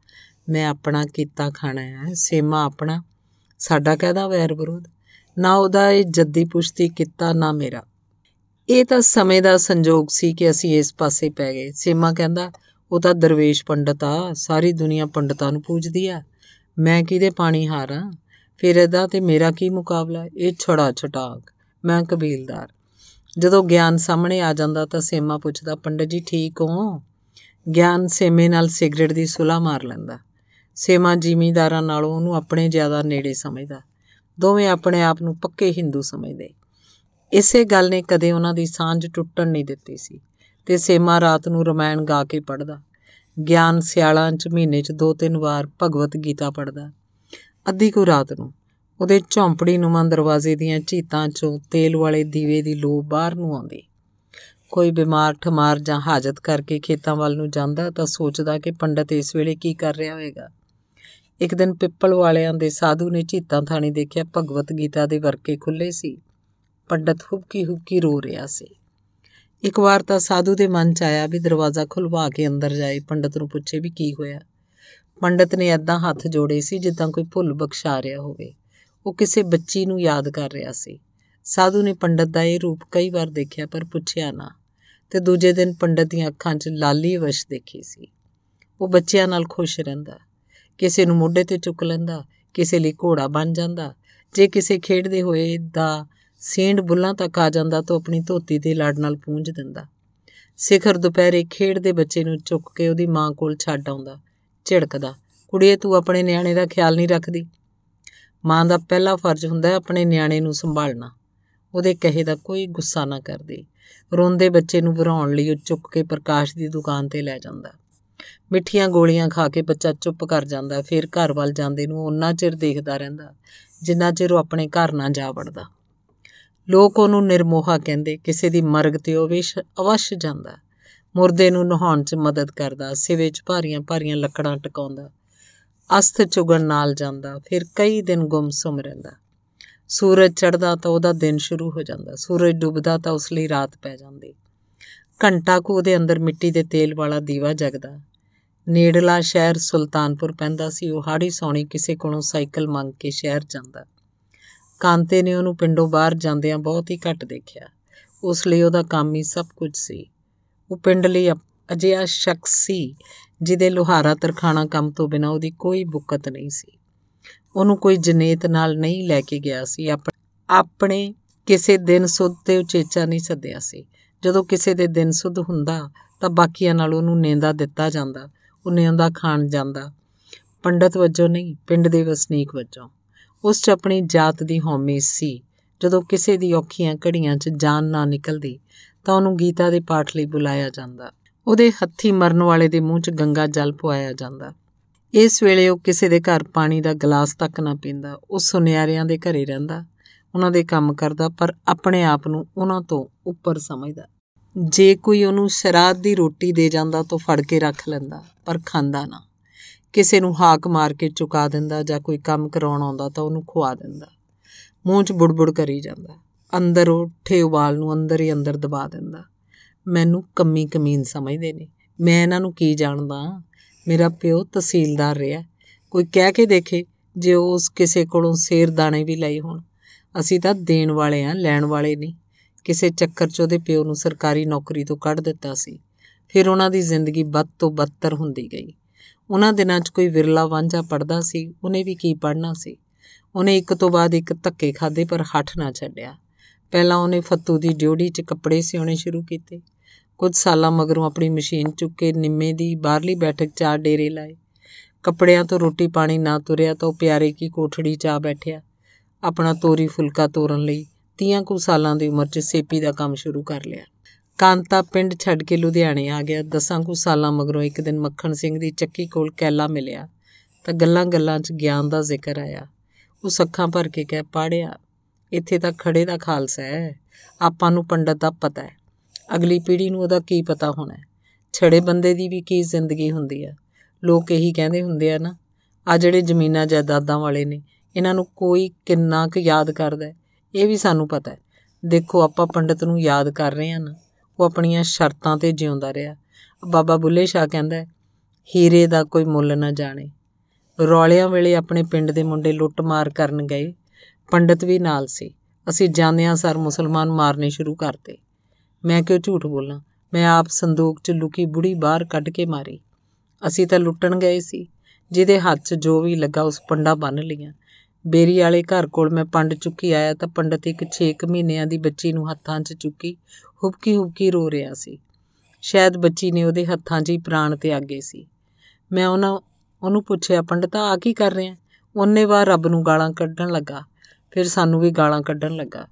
[SPEAKER 1] ਮੈਂ ਆਪਣਾ ਕੀਤਾ ਖਾਣਾ ਹੈ ਸੇਮਾ ਆਪਣਾ, ਸਾਡਾ ਕਹਦਾ ਵੈਰ ਵਿਰੋਧ? ਨਾ ਉਹਦਾ ਇਹ ਜੱਦੀ ਪੁਸ਼ਤੀ ਕੀਤਾ, ਨਾ ਮੇਰਾ। ਇਹ ਤਾਂ ਸਮੇਂ ਦਾ ਸੰਜੋਗ ਸੀ ਕਿ ਅਸੀਂ ਇਸ ਪਾਸੇ ਪੈ ਗਏ। ਸੇਮਾ ਕਹਿੰਦਾ, ਉਹ ਤਾਂ ਦਰਵੇਸ਼ ਪੰਡਤ ਆ, ਸਾਰੀ ਦੁਨੀਆ ਪੰਡਤਾਂ ਨੂੰ ਪੂਜਦੀ ਆ। ਮੈਂ ਕਿਹਦੇ ਪਾਣੀ ਹਾਰਾਂ? ਫਿਰ ਇਹਦਾ ਤੇ ਮੇਰਾ ਕੀ ਮੁਕਾਬਲਾ ਇਹ ਛੜਾ ਛਟਾਕ। ਮੈਂ ਕਬੀਲਦਾਰ। ਜਦੋਂ ਗਿਆਨ ਸਾਹਮਣੇ ਆ ਜਾਂਦਾ ਤਾਂ ਸੇਮਾ ਪੁੱਛਦਾ, ਪੰਡਤ ਜੀ, ਠੀਕ ਹੋ? ਗਿਆਨ ਸੇਮੇ ਨਾਲ ਸਿਗਰਟ ਦੀ ਸੁਲਾ ਮਾਰ ਲੈਂਦਾ। ਸੇਮਾ ਜ਼ਿਮੀਂਦਾਰਾਂ ਨਾਲੋਂ ਉਹਨੂੰ ਆਪਣੇ ਜ਼ਿਆਦਾ ਨੇੜੇ ਸਮਝਦਾ। ਦੋਵੇਂ ਆਪਣੇ ਆਪ ਨੂੰ ਪੱਕੇ ਹਿੰਦੂ ਸਮਝਦੇ। ਇਸੇ ਗੱਲ ਨੇ ਕਦੇ ਉਹਨਾਂ ਦੀ ਸਾਂਝ ਟੁੱਟਣ ਨਹੀਂ ਦਿੱਤੀ ਸੀ ਤੇ ਸੇਮਾ ਰਾਤ ਨੂੰ ਰਮਾਇਣ ਗਾ ਕੇ ਪੜਦਾ ਗਿਆਨ ਸਿਆਲਾਂ ਚ ਮਹੀਨੇ ਚ ਦੋ ਤਿੰਨ ਵਾਰ ਭਗਵਤ ਗੀਤਾ ਪੜਦਾ ਅੱਧੀ ਕੋ ਰਾਤ ਨੂੰ ਉਹਦੇ ਝੌਂਪੜੀ ਨੂੰਮਾਂ ਦਰਵਾਜ਼ੇ ਦੀਆਂ ਝੀਤਾਂ ਚੋਂ ਤੇਲ ਵਾਲੇ ਦੀਵੇ ਦੀ ਲੋ ਬਾਹਰ ਨੂੰ ਆਉਂਦੀ। ਕੋਈ ਬਿਮਾਰ ਠਮਾਰ ਜਾਂ ਹਾਜਤ ਕਰਕੇ ਖੇਤਾਂ ਵੱਲ ਨੂੰ ਜਾਂਦਾ ਤਾਂ ਸੋਚਦਾ ਕਿ ਪੰਡਤ ਇਸ ਵੇਲੇ ਕੀ ਕਰ ਰਿਹਾ ਹੋਵੇਗਾ। ਇੱਕ ਦਿਨ ਪਿੱਪਲ ਵਾਲਿਆਂ ਦੇ ਸਾਧੂ ਨੇ ਝੀਤਾਂ ਥਾਣੀ ਦੇਖਿਆ ਭਗਵਤ ਗੀਤਾ ਦੇ ਵਰਕੇ ਖੁੱਲੇ ਸੀ। ਪੰਡਤ ਹੁਬਕੀ ਹੁਬਕੀ ਰੋ ਰਿਹਾ ਸੀ। ਇੱਕ ਵਾਰ ਤਾਂ ਸਾਧੂ ਦੇ ਮਨ ਚ ਆਇਆ ਵੀ ਦਰਵਾਜ਼ਾ ਖੁਲਵਾ ਕੇ ਅੰਦਰ ਜਾਏ, ਪੰਡਤ ਨੂੰ ਪੁੱਛੇ ਵੀ ਕੀ ਹੋਇਆ। ਪੰਡਤ ਨੇ ਐਦਾਂ ਹੱਥ ਜੋੜੇ ਸੀ ਜਿੱਦਾਂ ਕੋਈ ਭੁੱਲ ਬਖਸ਼ਾ ਰਿਹਾ ਹੋਵੇ। ਉਹ ਕਿਸੇ ਬੱਚੀ ਨੂੰ ਯਾਦ ਕਰ ਰਿਹਾ ਸੀ। ਸਾਧੂ ਨੇ ਪੰਡਤ ਦਾ ਇਹ ਰੂਪ ਕਈ ਵਾਰ ਦੇਖਿਆ ਪਰ ਪੁੱਛਿਆ ਨਾ ਤੇ ਦੂਜੇ ਦਿਨ ਪੰਡਤ ਦੀਆਂ ਅੱਖਾਂ 'ਚ ਲਾਲੀ ਵਸ਼ ਦੇਖੀ ਸੀ। ਉਹ ਬੱਚਿਆਂ ਨਾਲ ਖੁਸ਼ ਰਹਿੰਦਾ। ਕਿਸੇ ਨੂੰ ਮੋਢੇ ਤੇ ਚੁੱਕ ਲੈਂਦਾ, ਕਿਸੇ ਲਈ ਘੋੜਾ ਬਣ ਜਾਂਦਾ। ਜੇ ਕਿਸੇ ਖੇਡਦੇ ਹੋਏ ਦਾ ਸੇਂਡ ਬੁੱਲਾਂ ਤੱਕ ਆ ਜਾਂਦਾ ਤਾਂ ਆਪਣੀ ਧੋਤੀ ਦੇ ਲੜ ਨਾਲ ਪੂੰਝ ਦਿੰਦਾ। ਸਿਖਰ ਦੁਪਹਿਰੇ ਖੇਡਦੇ ਬੱਚੇ ਨੂੰ ਚੁੱਕ ਕੇ ਉਹਦੀ ਮਾਂ ਕੋਲ ਛੱਡ ਆਉਂਦਾ। ਝਿੜਕਦਾ, ਕੁੜੀਏ, ਤੂੰ ਆਪਣੇ ਨਿਆਣੇ ਦਾ ਖਿਆਲ ਨਹੀਂ ਰੱਖਦੀ? ਮਾਂ ਦਾ ਪਹਿਲਾ ਫਰਜ਼ ਹੁੰਦਾ ਆਪਣੇ ਨਿਆਣੇ ਨੂੰ ਸੰਭਾਲਣਾ। ਉਹਦੇ ਕਹੇ ਦਾ ਕੋਈ ਗੁੱਸਾ ਨਾ ਕਰਦੀ। ਰੋਂਦੇ ਬੱਚੇ ਨੂੰ ਵਰਾਉਣ ਲਈ ਉਹ ਚੁੱਕ ਕੇ ਪ੍ਰਕਾਸ਼ ਦੀ ਦੁਕਾਨ ਤੇ ਲੈ ਜਾਂਦਾ। ਮਿੱਠੀਆਂ ਗੋਲੀਆਂ ਖਾ ਕੇ ਬੱਚਾ ਚੁੱਪ ਕਰ ਜਾਂਦਾ। ਫਿਰ ਘਰ ਵੱਲ ਜਾਂਦੇ ਨੂੰ ਉਹਨਾਂ ਚਿਰ ਦੇਖਦਾ ਰਹਿੰਦਾ, ਜਿੰਨਾ ਚਿਰ ਉਹ ਆਪਣੇ ਘਰ ਨਾ ਜਾ ਵੜਦਾ। ਲੋਕ ਉਹਨੂੰ ਨਿਰਮੋਹਾ ਕਹਿੰਦੇ, ਕਿਸੇ ਦੀ ਮਰਗ ਤੇ ਉਹ ਵਿਸ਼, ਅਵਸ਼ ਜਾਂਦਾ। ਮੁਰਦੇ ਨੂੰ ਨਹਾਉਣ 'ਚ ਮਦਦ ਕਰਦਾ, ਸਿਵੇ 'ਚ ਭਾਰੀਆਂ ਭਾਰੀਆਂ ਲੱਕੜਾਂ ਟਿਕਾਉਂਦਾ ਅਸਤ ਚੁਗਣ ਨਾਲ ਜਾਂਦਾ, ਫਿਰ ਕਈ ਦਿਨ ਗੁੰਮਸੁਮ ਰਹਿੰਦਾ। ਸੂਰਜ ਚੜ੍ਹਦਾ ਤਾਂ ਉਹਦਾ ਦਿਨ ਸ਼ੁਰੂ ਹੋ ਜਾਂਦਾ, ਸੂਰਜ ਡੁੱਬਦਾ ਤਾਂ ਉਸ ਲਈ ਰਾਤ ਪੈ ਜਾਂਦੀ। ਘੰਟਾ ਕੁ ਉਹਦੇ ਅੰਦਰ ਮਿੱਟੀ ਦੇ ਤੇਲ ਵਾਲਾ ਦੀਵਾ ਜਗਦਾ। ਨੇੜਲਾ ਸ਼ਹਿਰ ਸੁਲਤਾਨਪੁਰ ਪੈਂਦਾ ਸੀ, ਉਹ ਹਾੜੀ ਸੌਣੀ ਕਿਸੇ ਕੋਲੋਂ ਸਾਈਕਲ ਮੰਗ ਕੇ ਸ਼ਹਿਰ ਜਾਂਦਾ। ਕਾਂਤੇ ਨੇ ਉਹਨੂੰ ਪਿੰਡੋਂ ਬਾਹਰ ਜਾਂਦਿਆਂ ਬਹੁਤ ਹੀ ਘੱਟ ਦੇਖਿਆ। ਉਸ ਲਈ ਉਹਦਾ ਕੰਮ ਹੀ ਸਭ ਕੁਝ ਸੀ। ਉਹ ਪਿੰਡ ਲਈ ਅਜਿਹਾ ਸ਼ਖਸ ਸੀ ਜਿਹਦੇ ਲੋਹਾਰਾ ਤਰਖਾਣਾ ਕੰਮ ਤੋਂ ਬਿਨਾ ਉਹਦੀ ਕੋਈ ਬੁੱਕਤ ਨਹੀਂ ਸੀ। ਉਹਨੂੰ ਕੋਈ ਜਨੇਤ ਨਾਲ ਨਹੀਂ ਲੈ ਕੇ ਗਿਆ ਸੀ। ਆਪਣੇ ਕਿਸੇ ਦਿਨ ਸੁੱਧ ਤੇ ਉਚੇਚਾ ਨਹੀਂ ਸੱਦਿਆ ਸੀ। ਜਦੋਂ ਕਿਸੇ ਦੇ ਦਿਨ ਸੁੱਧ ਹੁੰਦਾ ਤਾਂ ਬਾਕੀਆਂ ਨਾਲ ਉਹਨੂੰ ਨੇਂਦਾ ਦਿੱਤਾ ਜਾਂਦਾ ਉਹ ਨੇਂਦਾ ਖਾਣ ਜਾਂਦਾ। ਪੰਡਤ ਵਜੋਂ ਨਹੀਂ, ਪਿੰਡ ਦੇ ਵਸਨੀਕ ਵਜੋਂ। ਉਸ 'ਚ ਆਪਣੀ ਜਾਤ ਦੀ ਹਉਮੈ ਸੀ। ਜਦੋਂ ਕਿਸੇ ਦੀ ਔਖੀਆਂ ਘੜੀਆਂ 'ਚ ਜਾਨ ਨਾ ਨਿਕਲਦੀ, ਤਾਂ ਉਹਨੂੰ ਗੀਤਾ ਦੇ ਪਾਠ ਲਈ ਬੁਲਾਇਆ ਜਾਂਦਾ। ਉਹਦੇ ਹੱਥੀ ਮਰਨ ਵਾਲੇ ਦੇ ਮੂੰਹ 'ਚ ਗੰਗਾ ਜਲ ਪਵਾਇਆ ਜਾਂਦਾ। ਇਸ ਵੇਲੇ ਉਹ ਕਿਸੇ ਦੇ ਘਰ ਪਾਣੀ ਦਾ ਗਲਾਸ ਤੱਕ ਨਾ ਪੀਂਦਾ। ਉਹ ਸੁਨਿਆਰਿਆਂ ਦੇ ਘਰੇ ਰਹਿੰਦਾ। ਉਹਨਾਂ ਦੇ ਕੰਮ ਕਰਦਾ, ਪਰ ਆਪਣੇ ਆਪ ਨੂੰ ਉਹਨਾਂ ਤੋਂ ਉੱਪਰ ਸਮਝਦਾ। ਜੇ ਕੋਈ ਉਹਨੂੰ ਸ਼ਰਾਦ ਦੀ ਰੋਟੀ ਦੇ ਜਾਂਦਾ ਤਾਂ ਫੜ ਕੇ ਰੱਖ ਲੈਂਦਾ, ਪਰ ਖਾਂਦਾ ਨਾ। ਕਿਸੇ ਨੂੰ ਹਾਕ ਮਾਰ ਕੇ ਚੁਕਾ ਦਿੰਦਾ ਜਾਂ ਕੋਈ ਕੰਮ ਕਰਾਉਣ ਆਉਂਦਾ ਤਾਂ ਉਹਨੂੰ ਖਵਾ ਦਿੰਦਾ। ਮੂੰਹ 'ਚ ਬੁੜਬੁੜ ਕਰੀ ਜਾਂਦਾ। ਅੰਦਰ ਉੱਠੇ ਉਬਾਲ ਨੂੰ ਅੰਦਰ ਹੀ ਅੰਦਰ ਦਬਾ ਦਿੰਦਾ। ਮੈਨੂੰ ਕੰਮੀ ਕਮੀਨ ਸਮਝਦੇ ਨੇ। ਮੈਂ ਇਹਨਾਂ ਨੂੰ ਕੀ ਜਾਣਦਾ? ਮੇਰਾ ਪਿਓ ਤਹਿਸੀਲਦਾਰ ਰਿਹਾ। ਕੋਈ ਕਹਿ ਕੇ ਦੇਖੇ ਜੇ ਉਸ ਕਿਸੇ ਕੋਲੋਂ ਸੇਰ ਦਾਣੇ ਵੀ ਲਈ ਹੋਣ। ਅਸੀਂ ਤਾਂ ਦੇਣ ਵਾਲੇ ਆ, ਲੈਣ ਵਾਲੇ ਨਹੀਂ। ਕਿਸੇ ਚੱਕਰ 'ਚ ਉਹਦੇ ਪਿਓ ਨੂੰ ਸਰਕਾਰੀ ਨੌਕਰੀ ਤੋਂ ਕੱਢ ਦਿੱਤਾ ਸੀ। ਫਿਰ ਉਹਨਾਂ ਦੀ ਜ਼ਿੰਦਗੀ ਬਦ ਤੋਂ ਬਦਤਰ ਹੁੰਦੀ ਗਈ। ਉਹਨਾਂ ਦਿਨਾਂ 'ਚ ਕੋਈ ਵਿਰਲਾ ਵਾਂਝਾ ਪੜਦਾ ਸੀ, ਉਹਨੇ ਵੀ ਕੀ ਪੜਨਾ ਸੀ? ਉਹਨੇ ਇੱਕ ਤੋਂ ਬਾਅਦ ਇੱਕ ਧੱਕੇ ਖਾਦੇ ਪਰ ਹੱਠ ਨਾ ਛੱਡਿਆ। ਪਹਿਲਾਂ ਉਹਨੇ ਫੱਤੂ ਦੀ ਡਿਊਟੀ 'ਚ ਕੱਪੜੇ ਸਿਉਣੇ ਸ਼ੁਰੂ ਕੀਤੇ। ਕੁਝ ਸਾਲਾਂ ਮਗਰੋਂ ਆਪਣੀ ਮਸ਼ੀਨ ਚੁੱਕ ਕੇ ਨਿੰਮੇ ਦੀ ਬਾਹਰਲੀ ਬੈਠਕ ਚਾਰ ਡੇਰੇ ਲਾਏ। ਕੱਪੜਿਆਂ ਤੋਂ ਰੋਟੀ ਪਾਣੀ ਨਾ ਤੁਰਿਆ ਤਾਂ ਉਹ ਪਿਆਰੇ ਕੀ ਕੋਠੜੀ 'ਚ ਆ ਬੈਠਿਆ। ਆਪਣਾ ਤੋਰੀ ਫੁਲਕਾ ਤੋਰਨ ਲਈ 30 ਕੁ ਸਾਲਾਂ ਦੀ ਉਮਰ 'ਚ ਸੇਪੀ ਦਾ ਕੰਮ ਸ਼ੁਰੂ ਕਰ ਲਿਆ। ਕਾਂਤਾ ਪਿੰਡ ਛੱਡ ਕੇ ਲੁਧਿਆਣੇ ਆ ਗਿਆ। ਦਸਾਂ ਕੁ ਸਾਲਾਂ ਮਗਰੋਂ ਇੱਕ ਦਿਨ ਮੱਖਣ ਸਿੰਘ ਦੀ ਚੱਕੀ ਕੋਲ ਕੈਲਾ ਮਿਲਿਆ ਤਾਂ ਗੱਲਾਂ-ਗੱਲਾਂ 'ਚ ਗਿਆਨ ਦਾ ਜ਼ਿਕਰ ਆਇਆ। ਉਹ ਅੱਖਾਂ ਭਰ ਕੇ ਕਹਿ, ਪਾੜਿਆ, ਇੱਥੇ ਤਾਂ ਖੜੇ ਦਾ ਖਾਲਸਾ ਹੈ। ਆਪਾਂ ਨੂੰ ਪੰਡਤ ਦਾ ਪਤਾ ਹੈ। ਅਗਲੀ ਪੀੜ੍ਹੀ ਨੂੰ ਉਹਦਾ ਕੀ ਪਤਾ ਹੋਣਾ ਛੜੇ ਬੰਦੇ ਦੀ ਵੀ ਕੀ ਜ਼ਿੰਦਗੀ ਹੁੰਦੀ ਆ? ਲੋਕ ਇਹੀ ਕਹਿੰਦੇ ਹੁੰਦੇ ਆ ਨਾ, ਆ ਜਿਹੜੇ ਜ਼ਮੀਨਾਂ ਜਾਇਦਾਦਾਂ ਵਾਲੇ ਨੇ, ਇਹਨਾਂ ਨੂੰ ਕੋਈ ਕਿੰਨਾ ਕੁ ਯਾਦ ਕਰਦਾ ਇਹ ਵੀ ਸਾਨੂੰ ਪਤਾ ਹੈ। ਦੇਖੋ, ਆਪਾਂ ਪੰਡਤ ਨੂੰ ਯਾਦ ਕਰ ਰਹੇ ਹਾਂ ਨਾ। ਉਹ ਆਪਣੀਆਂ ਸ਼ਰਤਾਂ ਤੇ ਜਿਉਂਦਾ ਰਿਹਾ। ਬਾਬਾ ਬੁੱਲੇ ਸ਼ਾਹ ਕਹਿੰਦਾ, ਹੀਰੇ ਦਾ ਕੋਈ ਮੁੱਲ ਨਾ ਜਾਣੇ। ਰੌਲਿਆਂ ਵੇਲੇ ਆਪਣੇ ਪਿੰਡ ਦੇ ਮੁੰਡੇ ਲੁੱਟ-ਮਾਰ ਕਰਨ ਗਏ। ਪੰਡਤ ਵੀ ਨਾਲ ਸੀ। ਅਸੀਂ ਜਾਂਦਿਆਂ ਸਰ ਮੁਸਲਮਾਨ ਮਾਰਨੇ ਸ਼ੁਰੂ ਕਰਤੇ। ਮੈਂ ਕਿਉਂ ਝੂਠ ਬੋਲਾਂ? ਮੈਂ ਆਪ ਸੰਦੂਕ 'ਚ ਲੁਕੀ ਬੁੜੀ ਬਾਹਰ ਕੱਢ ਕੇ ਮਾਰੀ। ਅਸੀਂ ਤਾਂ ਲੁੱਟਣ ਗਏ ਸੀ। ਜਿਹਦੇ ਹੱਥ 'ਚ ਜੋ ਵੀ ਲੱਗਾ ਉਸ ਪੰਡਾ ਬੰਨ ਲੀਆਂ ਬੇਰੀ ਵਾਲੇ ਘਰ ਕੋਲ ਮੈਂ ਪੰਡ ਚੁੱਕੀ ਆਇਆ ਤਾਂ ਪੰਡਤ ਇੱਕ 6 ਮਹੀਨਿਆਂ ਦੀ ਬੱਚੀ ਨੂੰ ਹੱਥਾਂ 'ਚ ਚੁੱਕੀ। ਹੁਬਕੀ ਹੁਬਕੀ ਰੋ ਰਿਹਾ ਸੀ। ਸ਼ਾਇਦ ਬੱਚੀ ਨੇ ਉਹਦੇ ਹੱਥਾਂ 'ਚ ਹੀ ਪ੍ਰਾਣ ਤੇ ਆਗੇ ਸੀ। ਮੈਂ ਉਹਨਾਂ, ਉਹਨੂੰ ਪੁੱਛਿਆ, ਪੰਡਤਾ ਆ ਕੀ ਕਰ ਰਿਹਾ? ਉਹਨੇ ਵਾਰ ਰੱਬ ਨੂੰ ਗਾਲਾਂ ਕੱਢਣ ਲੱਗਾ। ਫਿਰ ਸਾਨੂੰ ਵੀ ਗਾਲਾਂ ਕੱਢਣ ਲੱਗਾ।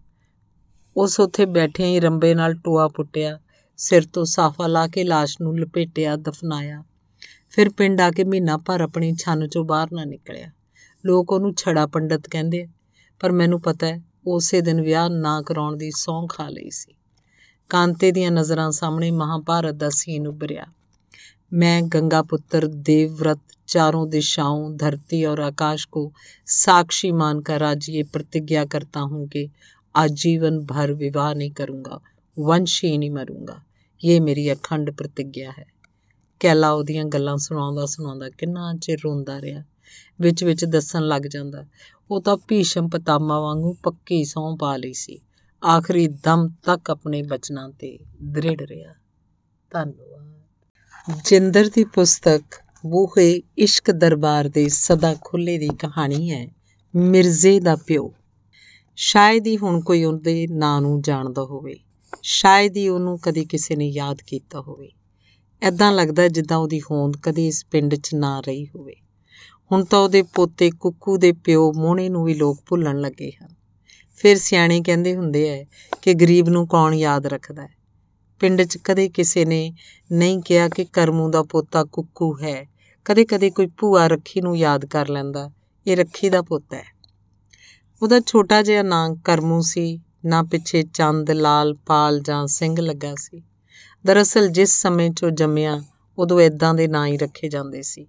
[SPEAKER 1] ਉਸ ਉੱਥੇ ਬੈਠਿਆਂ ਹੀ ਰੰਬੇ ਨਾਲ ਟੋਆ ਪੁੱਟਿਆ, ਸਿਰ ਤੋਂ ਸਾਫਾ ਲਾ ਕੇ লাশ ਨੂੰ ਲਪੇਟਿਆ, ਦਫਨਾਇਆ। ਫਿਰ ਪਿੰਡ ਆ ਕੇ ਮਹੀਨਾ ਭਰ ਆਪਣੀ ਛੰਨ ਚੋਂ ਬਾਹਰ ਨਾ ਨਿਕਲਿਆ। ਲੋਕ ਉਹਨੂੰ ਛੜਾ ਪੰਡਤ ਕਹਿੰਦੇ, ਪਰ ਮੈਨੂੰ ਪਤਾ ਹੈ, ਉਸੇ ਦਿਨ ਵਿਆਹ ਨਾ ਕਰਾਉਣ ਦੀ ਸੌਂ ਖਾ ਲਈ ਸੀ। ਕਾਂਤੇ ਦੀਆਂ ਨਜ਼ਰਾਂ ਸਾਹਮਣੇ ਮਹਾਭਾਰਤ ਦਾ ਸੀਨ ਉੱਭਰਿਆ मैं गंगा पुत्र देवव्रत चारों दिशाओं धरती और आकाश को साक्षी मानकर आज ये प्रतिज्ञा करता हूँ कि आजीवन भर विवाह नहीं करूँगा वंश ही नहीं मरूंगा ये ਮੇਰੀ ਅਖੰਡ ਪ੍ਰਤੀਗਿਆ ਹੈ ਕੈਲਾ ਉਹਦੀਆਂ ਗੱਲਾਂ ਸੁਣਾਉਂਦਾ ਸੁਣਾਉਂਦਾ ਕਿੰਨਾ ਚਿਰ ਰੋਂਦਾ ਰਿਹਾ ਵਿੱਚ ਵਿੱਚ ਦੱਸਣ ਲੱਗ ਜਾਂਦਾ ਉਹ ਤਾਂ ਭੀਸ਼ਮ ਪਤਾਮਾ ਵਾਂਗੂ ਪੱਕੀ ਸੌਂ ਪਾ ਲਈ ਸੀ ਆਖਰੀ ਦਮ ਤੱਕ ਆਪਣੇ ਬਚਨਾਂ ਤੇ ਦ੍ਰਿੜ ਰਿਹਾ। ਧੰਨਵਾਦ। ਜਿੰਦਰ ਦੀ ਪੁਸਤਕ ਬੂਹੇ ਇਸ਼ਕ ਦਰਬਾਰ ਦੇ ਸਦਾ ਖੁੱਲੇ ਦੀ ਕਹਾਣੀ ਹੈ, ਮਿਰਜ਼ੇ ਦਾ ਪਿਓ। ਸ਼ਾਇਦ ਹੀ ਹੁਣ ਕੋਈ ਉਹਦੇ ਨਾਂ ਨੂੰ ਜਾਣਦਾ ਹੋਵੇ। ਸ਼ਾਇਦ ਹੀ ਉਹਨੂੰ ਕਦੀ ਕਿਸੇ ਨੇ ਯਾਦ ਕੀਤਾ ਹੋਵੇ। ਐਦਾਂ ਲੱਗਦਾ ਜਿੱਦਾਂ ਉਹਦੀ ਹੋਂਦ ਕਦੀ ਇਸ ਪਿੰਡ 'ਚ ਨਾ ਰਹੀ ਹੋਵੇ। ਹੁਣ ਤਾਂ ਉਹਦੇ ਪੋਤੇ ਕੁੱਕੂ ਦੇ ਪਿਓ ਮੋਹਣੇ ਨੂੰ ਵੀ ਲੋਕ ਭੁੱਲਣ ਲੱਗੇ ਹਨ। ਫਿਰ ਸਿਆਣੇ ਕਹਿੰਦੇ ਹੁੰਦੇ ਐ ਕਿ ਗਰੀਬ ਨੂੰ ਕੌਣ ਯਾਦ ਰੱਖਦਾ ਹੈ ਪਿੰਡ 'ਚ ਕਦੇ ਕਿਸੇ ਨੇ ਨਹੀਂ ਕਿਹਾ ਕਿ ਕਰਮੂ ਦਾ ਪੋਤਾ ਕੁੱਕੂ ਹੈ। ਕਦੇ-ਕਦੇ ਕੋਈ ਭੂਆ ਰੱਖੀ ਨੂੰ ਯਾਦ ਕਰ ਲੈਂਦਾ, ਇਹ ਰੱਖੀ ਦਾ ਪੁੱਤ ਹੈ ਉਹਦਾ ਛੋਟਾ ਜਿਹਾ ਨਾਂ ਕਰਮੂ ਸੀ, ਨਾ ਪਿੱਛੇ ਚੰਦ, ਲਾਲ, ਪਾਲ ਜਾਂ ਸਿੰਘ ਲੱਗਾ ਸੀ। ਦਰਅਸਲ ਜਿਸ ਸਮੇਂ 'ਚੋਂ ਜੰਮਿਆ, ਉਦੋਂ ਇਦਾਂ ਦੇ ਨਾਂ ਹੀ ਰੱਖੇ ਜਾਂਦੇ ਸੀ।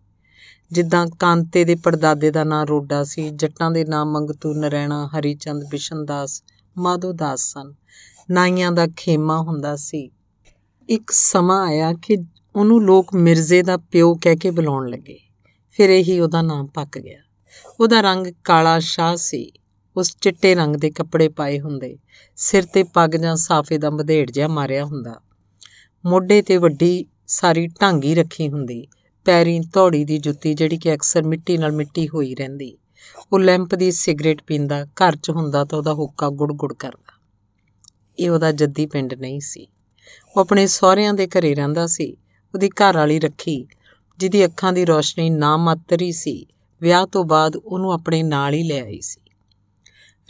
[SPEAKER 1] ਜਿੱਦਾਂ ਕਾਂਤੇ ਦੇ ਪੜਦਾਦੇ ਦਾ ਨਾਂ ਰੋਡਾ ਸੀ, ਜੱਟਾਂ ਦੇ ਨਾਮ ਮੰਗਤੂ, ਨਰੈਣਾ, ਹਰੀਚੰਦ ਬਿਸ਼ਨਦਾਸ ਮਾਧੋ ਦਾਸ ਸਨ। ਨਾਈਆਂ ਦਾ ਖੇਮਾ ਹੁੰਦਾ ਸੀ। ਇੱਕ ਸਮਾਂ ਆਇਆ ਕਿ ਉਹਨੂੰ ਲੋਕ ਮਿਰਜ਼ੇ ਦਾ ਪਿਓ ਕਹਿ ਕੇ ਬੁਲਾਉਣ ਲੱਗੇ। ਫਿਰ ਇਹੀ ਉਹਦਾ ਨਾਮ ਪੱਕ ਗਿਆ। ਉਹਦਾ ਰੰਗ ਕਾਲਾ ਸ਼ਾਹ ਸੀ। ਉਸ ਚਿੱਟੇ ਰੰਗ ਦੇ ਕੱਪੜੇ ਪਾਏ ਹੁੰਦੇ। ਸਿਰ ਤੇ ਪੱਗ ਜਾਂ ਸਾਫੇ ਦਾ ਮਧੇੜ ਜਿਹਾ ਮਾਰਿਆ ਹੁੰਦਾ। ਮੋਢੇ ਤੇ ਵੱਡੀ ਸਾਰੀ ਢਾਂਗੀ ਰੱਖੀ ਹੁੰਦੀ। ਪੈਰੀਂ ਧੌੜੀ ਦੀ ਜੁੱਤੀ ਜਿਹੜੀ ਕਿ ਅਕਸਰ ਮਿੱਟੀ ਨਾਲ ਮਿੱਟੀ ਹੋਈ ਰਹਿੰਦੀ। ਉਹ ਲੈਂਪ ਦੀ ਸਿਗਰਟ ਪੀਂਦਾ, ਘਰ 'ਚ ਹੁੰਦਾ ਤਾਂ ਉਹਦਾ ਹੁੱਕਾ ਗੁੜ-ਗੁੜ ਕਰਦਾ। ਇਹ ਉਹਦਾ ਜੱਦੀ ਪਿੰਡ ਨਹੀਂ ਸੀ। ਉਹ ਆਪਣੇ ਸਹੁਰਿਆਂ ਦੇ ਘਰੇ ਰਹਿੰਦਾ ਸੀ। ਉਹਦੀ ਘਰ ਵਾਲੀ ਰੱਖੀ, ਜਿਹਦੀ ਅੱਖਾਂ ਦੀ ਰੋਸ਼ਨੀ ਨਾ ਮਾਤਰੀ ਸੀ। ਵਿਆਹ ਤੋਂ ਬਾਅਦ ਉਹਨੂੰ ਆਪਣੇ ਨਾਲ ਹੀ ਲੈ ਆਈ ਸੀ।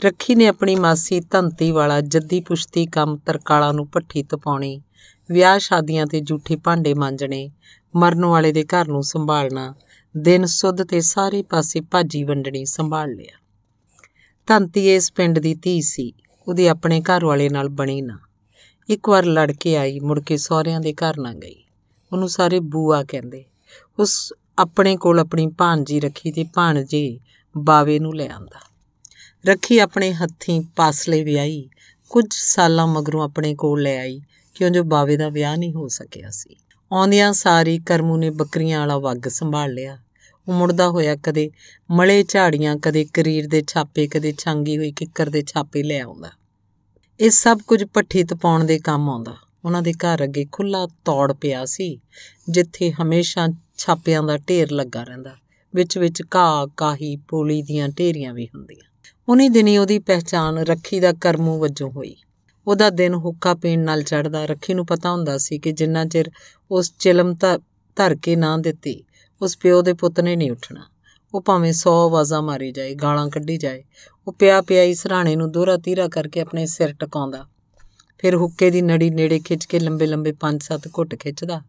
[SPEAKER 1] ਰੱਖੀ ਨੇ ਆਪਣੀ ਮਾਸੀ ਧੰਤੀ ਵਾਲਾ ਜੱਦੀ ਪੁਸ਼ਤੀ ਕੰਮ ਤਰਕਾਲਾ ਨੂੰ ਪੱਠੀ ਤਪਾਉਣੀ ਵਿਆਹ ਸ਼ਾਦੀਆਂ ਤੇ ਝੂਠੇ ਭਾਂਡੇ ਮਾਂਜਣੇ, ਮਰਨ ਵਾਲੇ ਦੇ ਘਰ ਨੂੰ ਸੰਭਾਲਣਾ, ਦਿਨ ਸੁੱਧ ਤੇ ਸਾਰੇ ਪਾਸੇ ਭਾਜੀ ਵੰਡਣੀ, ਸੰਭਾਲ ਲਿਆ। ਧੰਤੀ ਇਸ ਪਿੰਡ ਦੀ ਧੀ ਸੀ, ਉਹਦੇ ਆਪਣੇ ਘਰ ਵਾਲੇ ਨਾਲ ਬਣੀ ਨਾ। ਇੱਕ ਵਾਰ ਲੜ ਕੇ ਆਈ, ਮੁੜ ਕੇ ਸਹੁਰਿਆਂ ਦੇ ਘਰ ਨਾ ਗਈ। ਉਹਨੂੰ ਸਾਰੇ ਬੂਆ ਕਹਿੰਦੇ। ਉਸ ਆਪਣੇ ਕੋਲ ਆਪਣੀ ਭਾਣਜੀ ਰੱਖੀ ਤੇ ਭਾਣਜੇ ਬਾਵੇ ਨੂੰ ਲੈ ਆਂਦਾ। ਰੱਖੀ ਆਪਣੇ ਹੱਥੀਂ ਪਾਸਲੇ ਵਿਆਹੀ, ਕੁਝ ਸਾਲਾਂ ਮਗਰੋਂ ਆਪਣੇ ਕੋਲ ਲੈ ਆਈ। ਕਿਉਂ ਜੋ ਬਾਵੇ ਦਾ ਵਿਆਹ ਨਹੀਂ ਹੋ ਸਕਿਆ ਸੀ। ਆਉਂਦਿਆਂ ਸਾਰੀ ਕਰਮੂ ਨੇ ਬੱਕਰੀਆਂ ਵਾਲਾ ਵੱਗ ਸੰਭਾਲ ਲਿਆ। ਉਹ ਮੁੜਦਾ ਹੋਇਆ ਕਦੇ ਮਲੇ ਝਾੜੀਆਂ, ਕਦੇ ਕਰੀਰ ਦੇ ਛਾਪੇ, ਕਦੇ ਛਾਂਗੀ ਹੋਈ ਕਿੱਕਰ ਦੇ ਛਾਪੇ ਲੈ ਆਉਂਦਾ। ਇਹ ਸਭ ਕੁਝ ਪੱਠੀ ਤਪਾਉਣ ਦੇ ਕੰਮ ਆਉਂਦਾ। ਉਹਨਾਂ ਦੇ ਘਰ ਅੱਗੇ ਖੁੱਲਾ ਤੌੜ ਪਿਆ ਸੀ, ਜਿੱਥੇ ਹਮੇਸ਼ਾ ਛਾਪਿਆਂ ਦਾ ਢੇਰ ਲੱਗਾ ਰਹਿੰਦਾ। ਵਿੱਚ ਵਿੱਚ ਘਾਹ, ਕਾਹੀ, ਪੋਲੀ ਦੀਆਂ ਢੇਰੀਆਂ ਵੀ ਹੁੰਦੀਆਂ। ਉਨੀ ਦਿਨੀ ਉਹਦੀ ਪਹਿਚਾਨ ਰੱਖੀ ਦਾ ਕਰਮੂ ਵਜੋਂ ਹੋਈ। ਉਹਦਾ ਦਿਨ ਹੁੱਕਾ ਪੀਣ ਨਾਲ ਚੜਦਾ ਰੱਖੀ ਨੂੰ ਪਤਾ ਹੁੰਦਾ ਸੀ ਕਿ ਜਿੰਨਾ ਚਿਰ ਉਸ ਚਿਲਮ ਧਰ ਕੇ ਨਾ ਦਿੱਤੀ, ਉਸ ਪਿਓ ਦੇ ਪੁੱਤ ਨੇ ਨਹੀਂ ਉੱਠਣਾ। ਉਹ ਭਾਵੇਂ 100 ਆਵਾਜ਼ਾਂ ਮਾਰੀ ਜਾਏ, ਗਾਲਾਂ ਕੱਢੀ ਜਾਏ, ਉਹ ਪਿਆ ਪਿਆ ਹੀ ਸਰਾਣੇ ਨੂੰ ਦੋਹਰਾ ਤੀਰਾ ਕਰਕੇ ਆਪਣੇ ਸਿਰ ਟਿਕਾਉਂਦਾ। ਫਿਰ ਹੁੱਕੇ ਦੀ ਨੜੀ ਨੇੜੇ ਖਿੱਚ ਕੇ ਲੰਬੇ ਲੰਬੇ 5-7 ਘੁੱਟ ਖਿੱਚਦਾ।